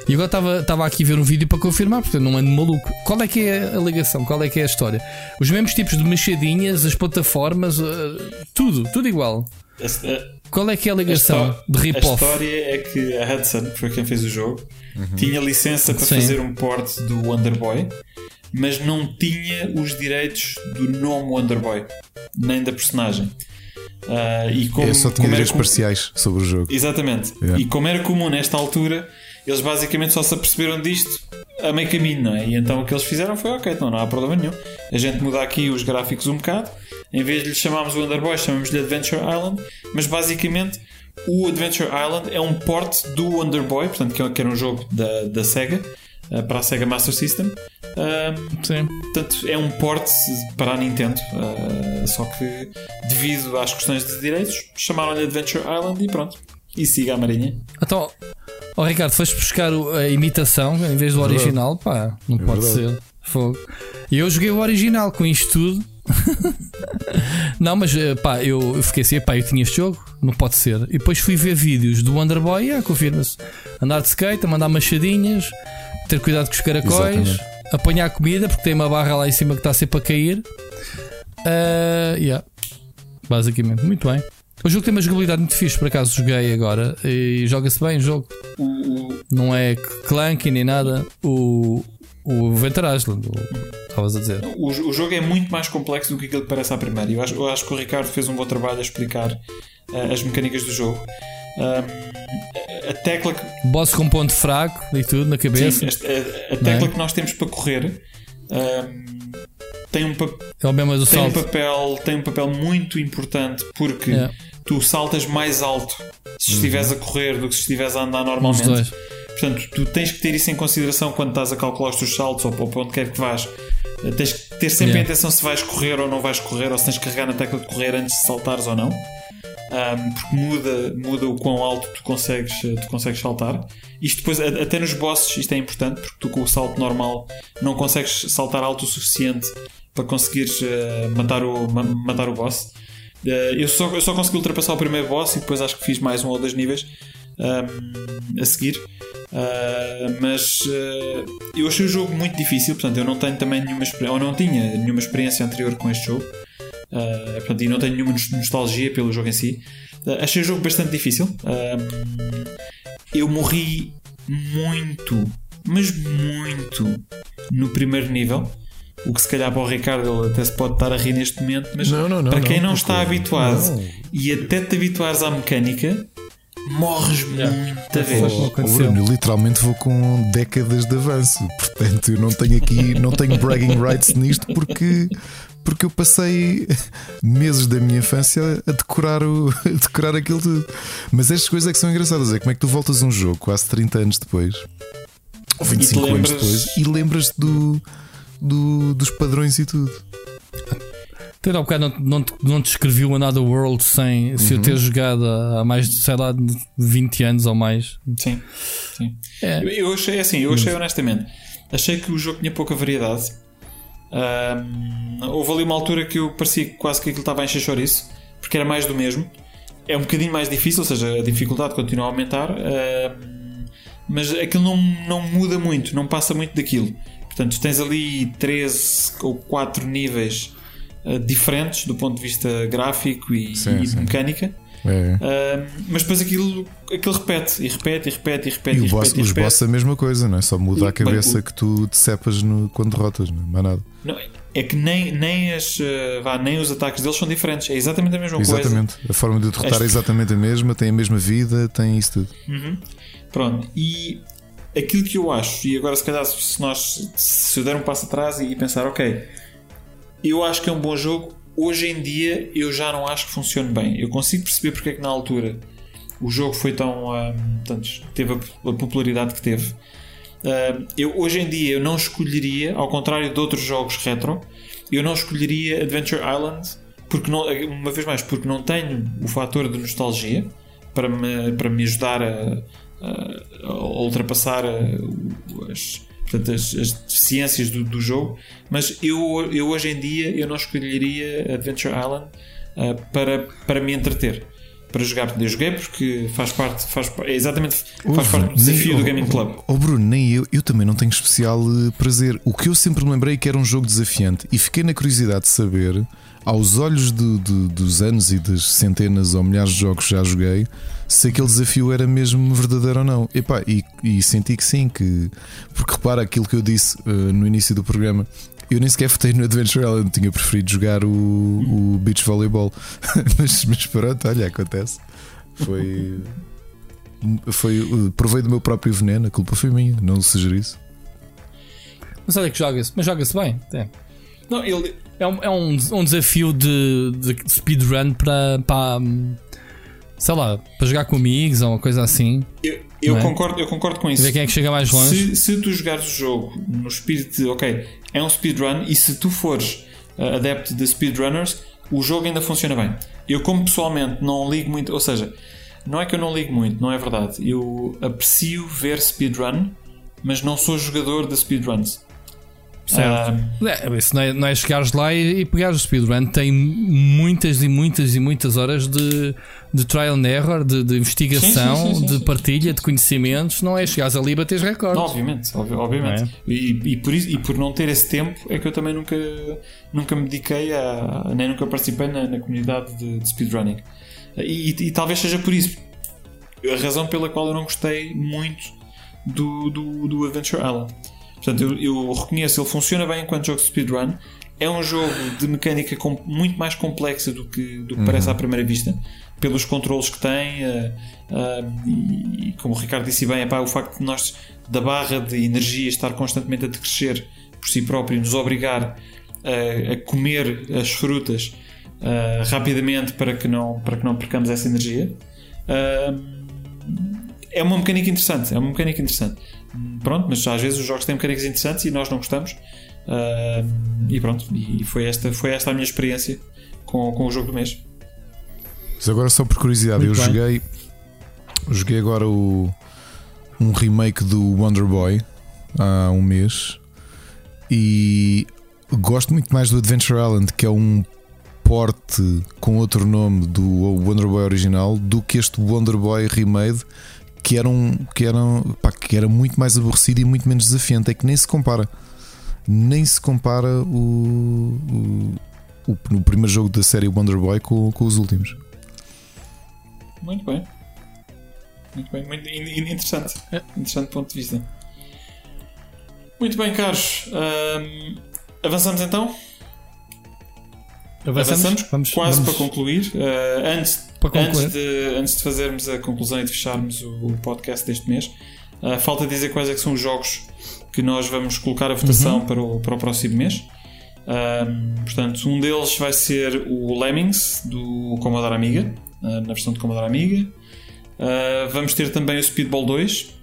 E agora estava aqui a ver um vídeo para confirmar, porque não ando maluco. Qual é que é a ligação? Qual é que é a história? Os mesmos tipos de machadinhas, as plataformas, uh, tudo, tudo igual. Qual é que é a ligação a de rip-off? A história é que a Hudson, que foi quem fez o jogo, uhum. tinha licença para Sim. fazer um port do Wonderboy mas não tinha os direitos do nome Wonderboy, nem da personagem. Uh, e como, Eu só tinha direitos com... parciais sobre o jogo. Exatamente. Yeah. E como era comum nesta altura, eles basicamente só se aperceberam disto a meio caminho, não é? E então o que eles fizeram foi: ok, então não há problema nenhum. A gente muda aqui os gráficos um bocado. Em vez de lhe chamarmos Wonderboy, chamamos-lhe Adventure Island. Mas basicamente o Adventure Island é um port do Wonderboy, portanto, que é era um jogo da, da Sega eh, para a Sega Master System. Sim. Portanto, é um port para a Nintendo. Uh, só que, devido às questões de direitos, chamaram-lhe Adventure Island e pronto. E siga a Marinha. Então, oh, Ricardo, foste buscar a imitação em vez do é original? Pá, não é pode verdade. ser. Fogo. E eu joguei o original com isto tudo. não, mas eh, pá, eu fiquei assim, pá, eu tinha este jogo, não pode ser. E depois fui ver vídeos do Wonderboy, ah, confirma-se. Andar de skate, mandar machadinhas, ter cuidado com os caracóis, Exatamente. apanhar comida, porque tem uma barra lá em cima que está sempre a cair. Uh, yeah. Basicamente, muito bem. O jogo tem uma jogabilidade muito fixe, por acaso joguei agora e joga-se bem o jogo. Não é clunky nem nada. O, o Island, estavas a dizer. O, o, jogo é muito mais complexo do que aquilo que parece à primeira. Eu acho, eu acho que o Ricardo fez um bom trabalho a explicar uh, as mecânicas do jogo. Um, a tecla que... Boss com ponto fraco e tudo na cabeça. Sim, a, a, tecla é? que nós temos para correr um, tem, um, é o mesmo do tem um papel tem um papel muito importante porque é. Tu saltas mais alto se uhum. estiveres a correr do que se estiveres a andar normalmente. Portanto, tu tens que ter isso em consideração quando estás a calcular os teus saltos ou para onde quer que vás. Tens que ter sempre yeah. a intenção se vais correr ou não vais correr, ou se tens que carregar na tecla de correr antes de saltares ou não um, porque muda, muda o quão alto tu consegues, tu consegues saltar. Isto depois, até nos bosses, isto é importante, porque tu com o salto normal não consegues saltar alto o suficiente para conseguires uh, matar, o, ma matar o boss. Uh, eu, só, eu só consegui ultrapassar o primeiro boss e depois acho que fiz mais um ou dois níveis um, a seguir. Uh, mas uh, eu achei o jogo muito difícil, portanto eu não tenho também nenhuma ou não tinha nenhuma experiência anterior com este jogo. Uh, portanto, e não tenho nenhuma nostalgia pelo jogo em si. achei o jogo bastante difícil. eu morri muito, mas muito no primeiro nível. O que se calhar para o Ricardo ele até se pode estar a rir neste momento, mas não, não, não, para quem não, está habituado e até te habituares à mecânica, morres yeah. muita vez. Oh, Bruno, literalmente vou com décadas de avanço, portanto eu não tenho aqui, não tenho bragging rights nisto porque porque eu passei meses da minha infância a decorar, o, a decorar aquilo tudo. Mas estas coisas é que são engraçadas. É como é que tu voltas a um jogo quase 30 anos depois, ou 25 anos depois, e lembras do, do, dos padrões e tudo. Ter ao bocado não, não, não te escrevi o Another World sem uhum. se eu ter uhum. jogado há mais de, sei lá, 20 anos ou mais. Sim, sim. É. Eu, eu achei assim, eu achei honestamente, achei que o jogo tinha pouca variedade. Um, houve ali uma altura que eu parecia quase que aquilo estava a encher chouriço, porque era mais do mesmo. É um bocadinho mais difícil, ou seja, a dificuldade continua a aumentar, um, mas aquilo não, não muda muito, não passa muito daquilo. Portanto, tens ali 13 ou 4 níveis uh, diferentes do ponto de vista gráfico e, sim, e sim. mecânica. É. Uh, mas depois aquilo, aquilo repete e repete e repete e repete. E, e, boss, repete, os boss é a mesma coisa, não é? Só muda e, a cabeça bem, que tu decepas no, quando derrotas, não é? Mais nada. Não, é que nem, nem, as, uh, vá, nem os ataques deles são diferentes, é exatamente a mesma exatamente. coisa. Exatamente, a forma de derrotar é exatamente a mesma, tem a mesma vida, tem isso tudo. Uhum. Pronto, e aquilo que eu acho, e agora se calhar se nós se eu der um passo atrás e pensar, ok, eu acho que é um bom jogo, hoje em dia eu já não acho que funcione bem. Eu consigo perceber porque é que na altura o jogo foi tão. Um, teve a, popularidade que teve. Eu, hoje em dia eu não escolheria, ao contrário de outros jogos retro, eu não escolheria Adventure Island, porque não, uma vez mais, porque não tenho o fator de nostalgia para me, para me ajudar a, a, a ultrapassar as, portanto, as, as deficiências do, do, jogo, mas eu, eu hoje em dia eu não escolheria Adventure Island uh, para, para me entreter. Para jogar, eu joguei porque faz parte, faz, é exatamente faz parte do desafio nem, do Gaming Club. Oh, oh, Bruno, nem eu, eu também não tenho especial eh, prazer. O que eu sempre me lembrei é que era um jogo desafiante e fiquei na curiosidade de saber aos olhos dos anos e das centenas ou milhares de jogos que já joguei, se aquele desafio era mesmo verdadeiro ou não. Epá, e, e senti que sim, que porque repara aquilo que eu disse uh, no início do programa. Eu nem sequer votei no Adventure Island, tinha preferido jogar o, o Beach Volleyball. mas, mas pronto, olha, acontece. Foi. Foi. Uh, provei do meu próprio veneno, a culpa foi minha, não sugerisse. Mas olha que joga-se, mas joga-se bem. É. Não, ele, é um, é um, um desafio de, de speedrun para, para. Sei lá, para jogar com amigos ou uma coisa assim. Eu, eu é? concordo, eu concordo com isso. Ver quem é que chega mais longe. Se, se tu jogares o jogo no espírito de, ok, é um speedrun e se tu fores uh, adepto de speedrunners, o jogo ainda funciona bem. Eu, como pessoalmente não ligo muito, ou seja, não é que eu não ligo muito, não é verdade. Eu aprecio ver speedrun, mas não sou jogador de speedruns. Certo. Uh, é, isso não é, não é chegares lá e, e pegares o speedrun. Tem muitas e muitas e muitas horas de, de trial and error, de, de investigação, sim, sim, sim, de partilha de conhecimentos. Não é chegares ali e bateres recordes. Não, obviamente, obviamente. É? E, e, por isso, e por não ter esse tempo é que eu também nunca, nunca me dediquei a. nem nunca participei na, na comunidade de, de speedrunning. E, e, talvez seja por isso a razão pela qual eu não gostei muito do, do, do Adventure Island Portanto, eu, eu reconheço, ele funciona bem enquanto jogo de speedrun. É um jogo de mecânica com, muito mais complexa do que, do que uhum. parece à primeira vista, pelos controles que tem. Uh, uh, e, como o Ricardo disse bem, epá, o facto de nós, da barra de energia, estar constantemente a decrescer por si próprio, nos obrigar a, a comer as frutas uh, rapidamente para que, não, para que não percamos essa energia. é uma mecânica interessante. É uma mecânica interessante. Pronto, mas às vezes os jogos têm mecânicas interessantes e nós não gostamos. E pronto, e foi esta, foi esta a minha experiência com, com o jogo do mês. Mas agora só por curiosidade, Muito eu bem. joguei joguei agora o, um remake do Wonder Boy há um mês e gosto muito mais do Adventure Island, que é um porte com outro nome do Wonder Boy original, do que este Wonder Boy remade, que era, um, que, era, pá, que era muito mais aborrecido e muito menos desafiante. É que nem se compara. Nem se compara o, o, o, o primeiro jogo da série Wonder Boy com, com os últimos. Muito bem. Muito bem, muito interessante. É. Interessante ponto de vista. Muito bem, caros. Um, avançamos então? Avançamos, avançamos vamos, quase vamos... para concluir. Uh, antes, para concluir. Antes, de, antes de fazermos a conclusão e de fecharmos o, o podcast deste mês, uh, falta dizer quais é são os jogos que nós vamos colocar a votação uhum. para, o, para o próximo mês. Um, portanto, um deles vai ser o Lemmings do Commodore Amiga, na versão de Commodore Amiga. vamos ter também o Speedball 2,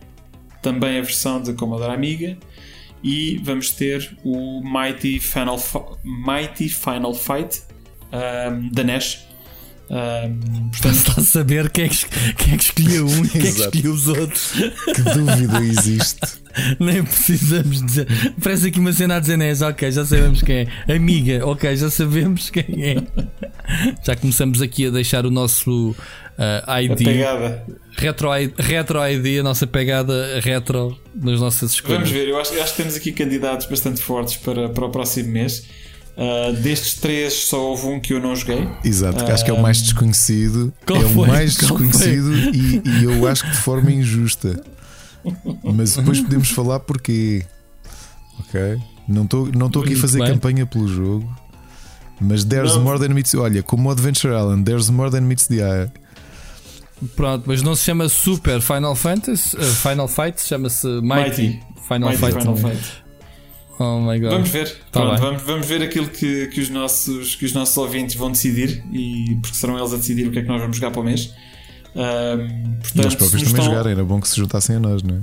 também a versão de Commodore Amiga e vamos ter o Mighty Final, Mighty Final Fight um, da NES. Um, portanto... Está a saber quem é que, quem é que escolheu um e quem é que escolheu os outros. Que dúvida existe. Nem precisamos dizer. Parece aqui uma cena a dizer NES, ok, já sabemos quem é. Amiga, ok, já sabemos quem é. Já começamos aqui a deixar o nosso uh, ID. A pegada. Retro, retro ID, a nossa pegada retro nas nossas escolhas. Vamos ver, eu acho, eu acho que temos aqui candidatos bastante fortes para, para o próximo mês. Uh, destes três, só houve um que eu não joguei. Exato, que acho que é o mais desconhecido. Qual é foi? o mais desconhecido e, e, eu acho que de forma injusta. Mas depois podemos falar porque. Ok? Não estou não aqui a fazer bem. campanha pelo jogo. Mas there's não. more than meets. Olha, como o Adventure Island, there's more than meets the eye. Pronto, mas não se chama Super Final Fantasy, uh, Final Fight, chama-se Mighty, Mighty, Final Mighty Fight. Final Fight. Oh my god. Vamos ver, tá Pronto, vamos, vamos ver aquilo que, que, os nossos, que os nossos ouvintes vão decidir, e porque serão eles a decidir o que é que nós vamos jogar para o mês. Um, portanto, e os próprios também estão... jogarem, era bom que se juntassem a nós, não é?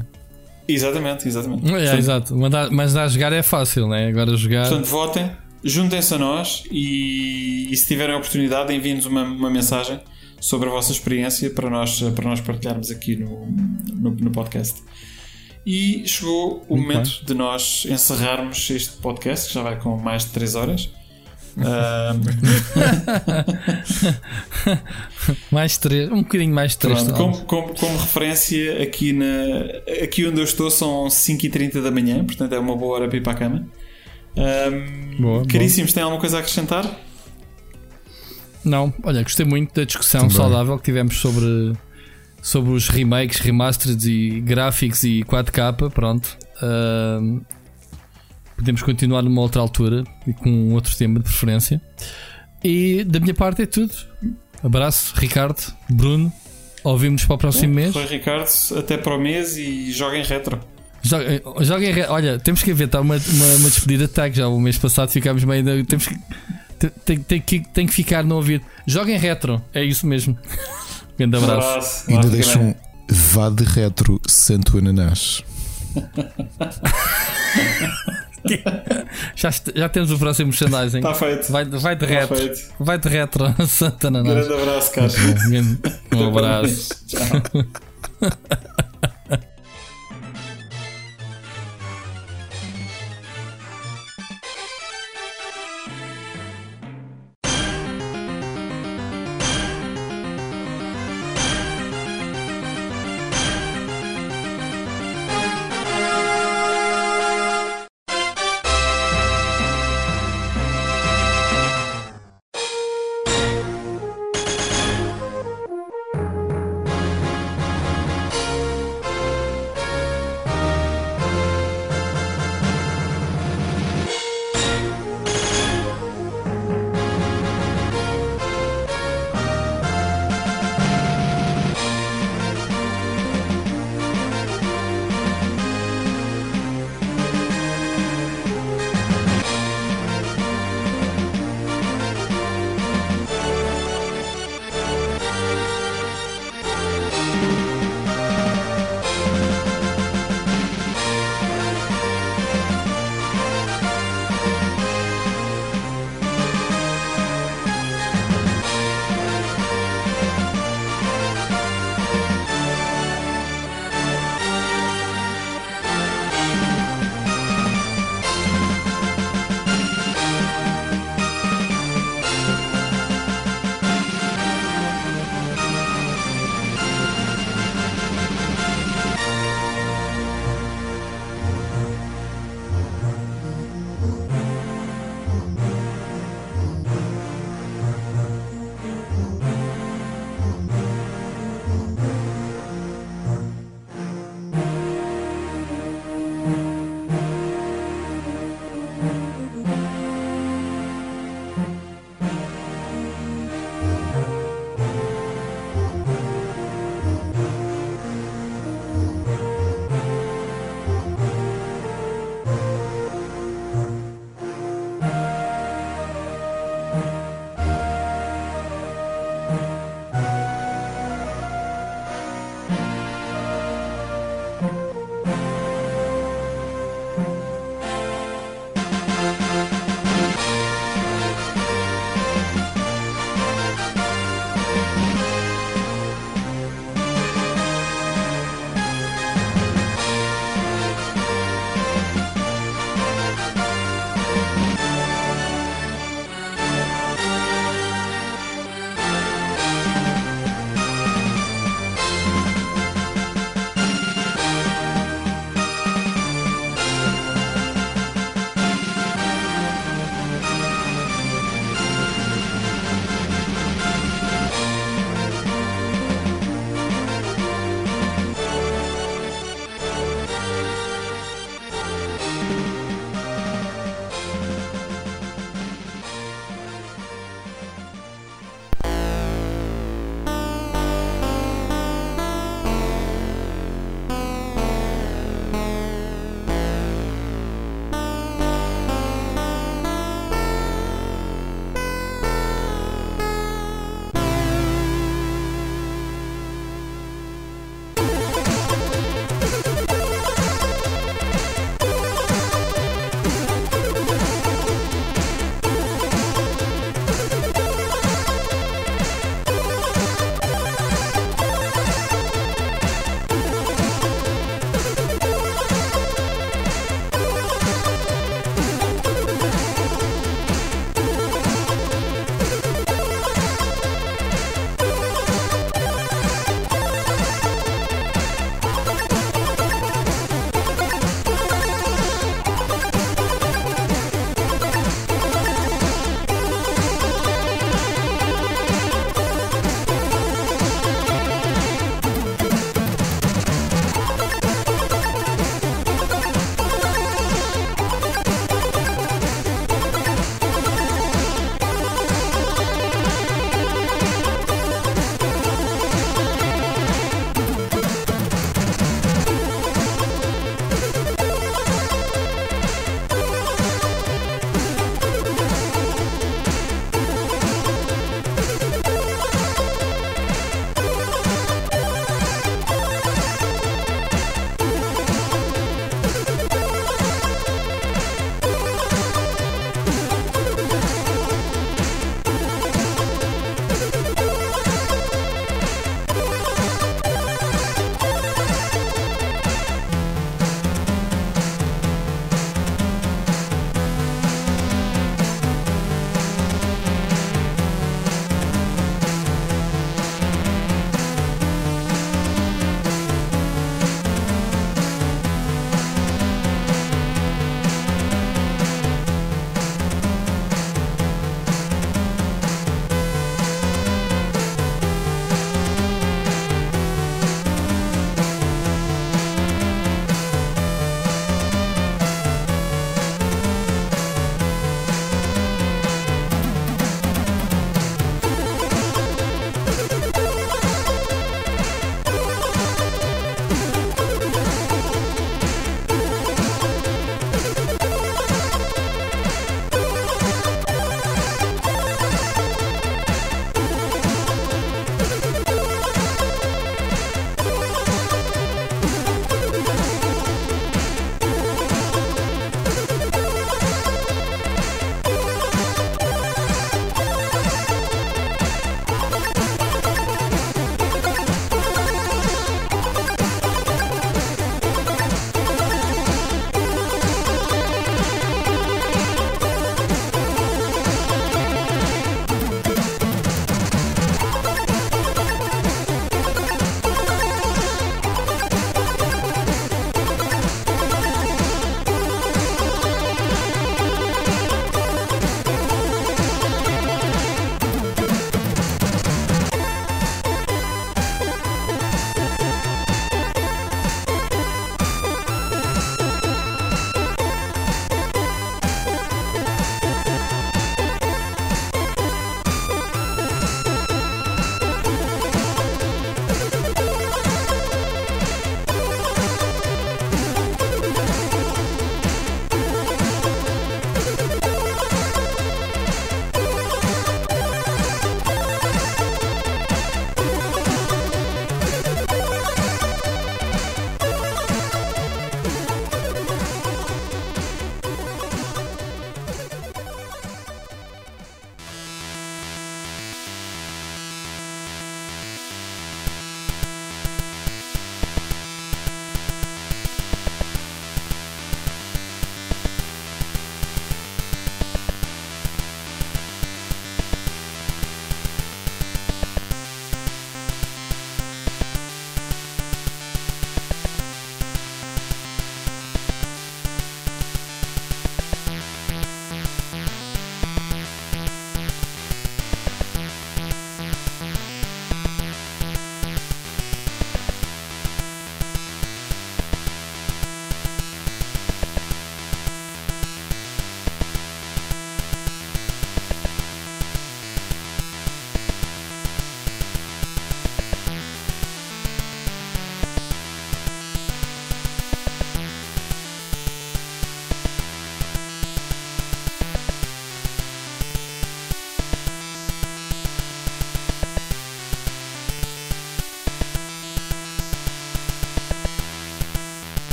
Exatamente, exatamente. É, portanto, exato, mas dar a jogar é fácil, né? Agora jogar. Portanto, votem, juntem-se a nós e, e se tiverem a oportunidade, enviem-nos uma, uma mensagem sobre a vossa experiência para nós, para nós partilharmos aqui no, no, no podcast. E chegou o Muito momento bem. de nós encerrarmos este podcast, que já vai com mais de 3 horas. mais 3, um bocadinho mais de 3 como, como, como, referência, aqui, na, aqui onde eu estou são 5h30 da manhã, portanto é uma boa hora para ir para a cama. Um, boa, caríssimos, boa. têm alguma coisa a acrescentar? Não, olha, gostei muito da discussão Também. saudável que tivemos sobre, sobre os remakes, remasters e gráficos e 4K. Pronto, uh, podemos continuar numa outra altura e com outro tema de preferência. E da minha parte é tudo. Abraço, Ricardo, Bruno. Ouvimos para o próximo mês. Foi Ricardo, até para o mês e joguem retro. Joguem, joguem Olha, temos que ver, está uma, uma, uma despedida de tag já. O mês passado ficámos meio. Temos que tem, tem, que, tem que ficar no ouvido. Joguem retro, é isso mesmo. Grande abraço. Ainda deixam um vá de retro Santo Ananás. já, já temos o próximo merchandising. Está feito. Vai, vai de retro. Feito. Vai de retro, Santa Ananás. Grande abraço, Carlos. Um abraço. Tchau.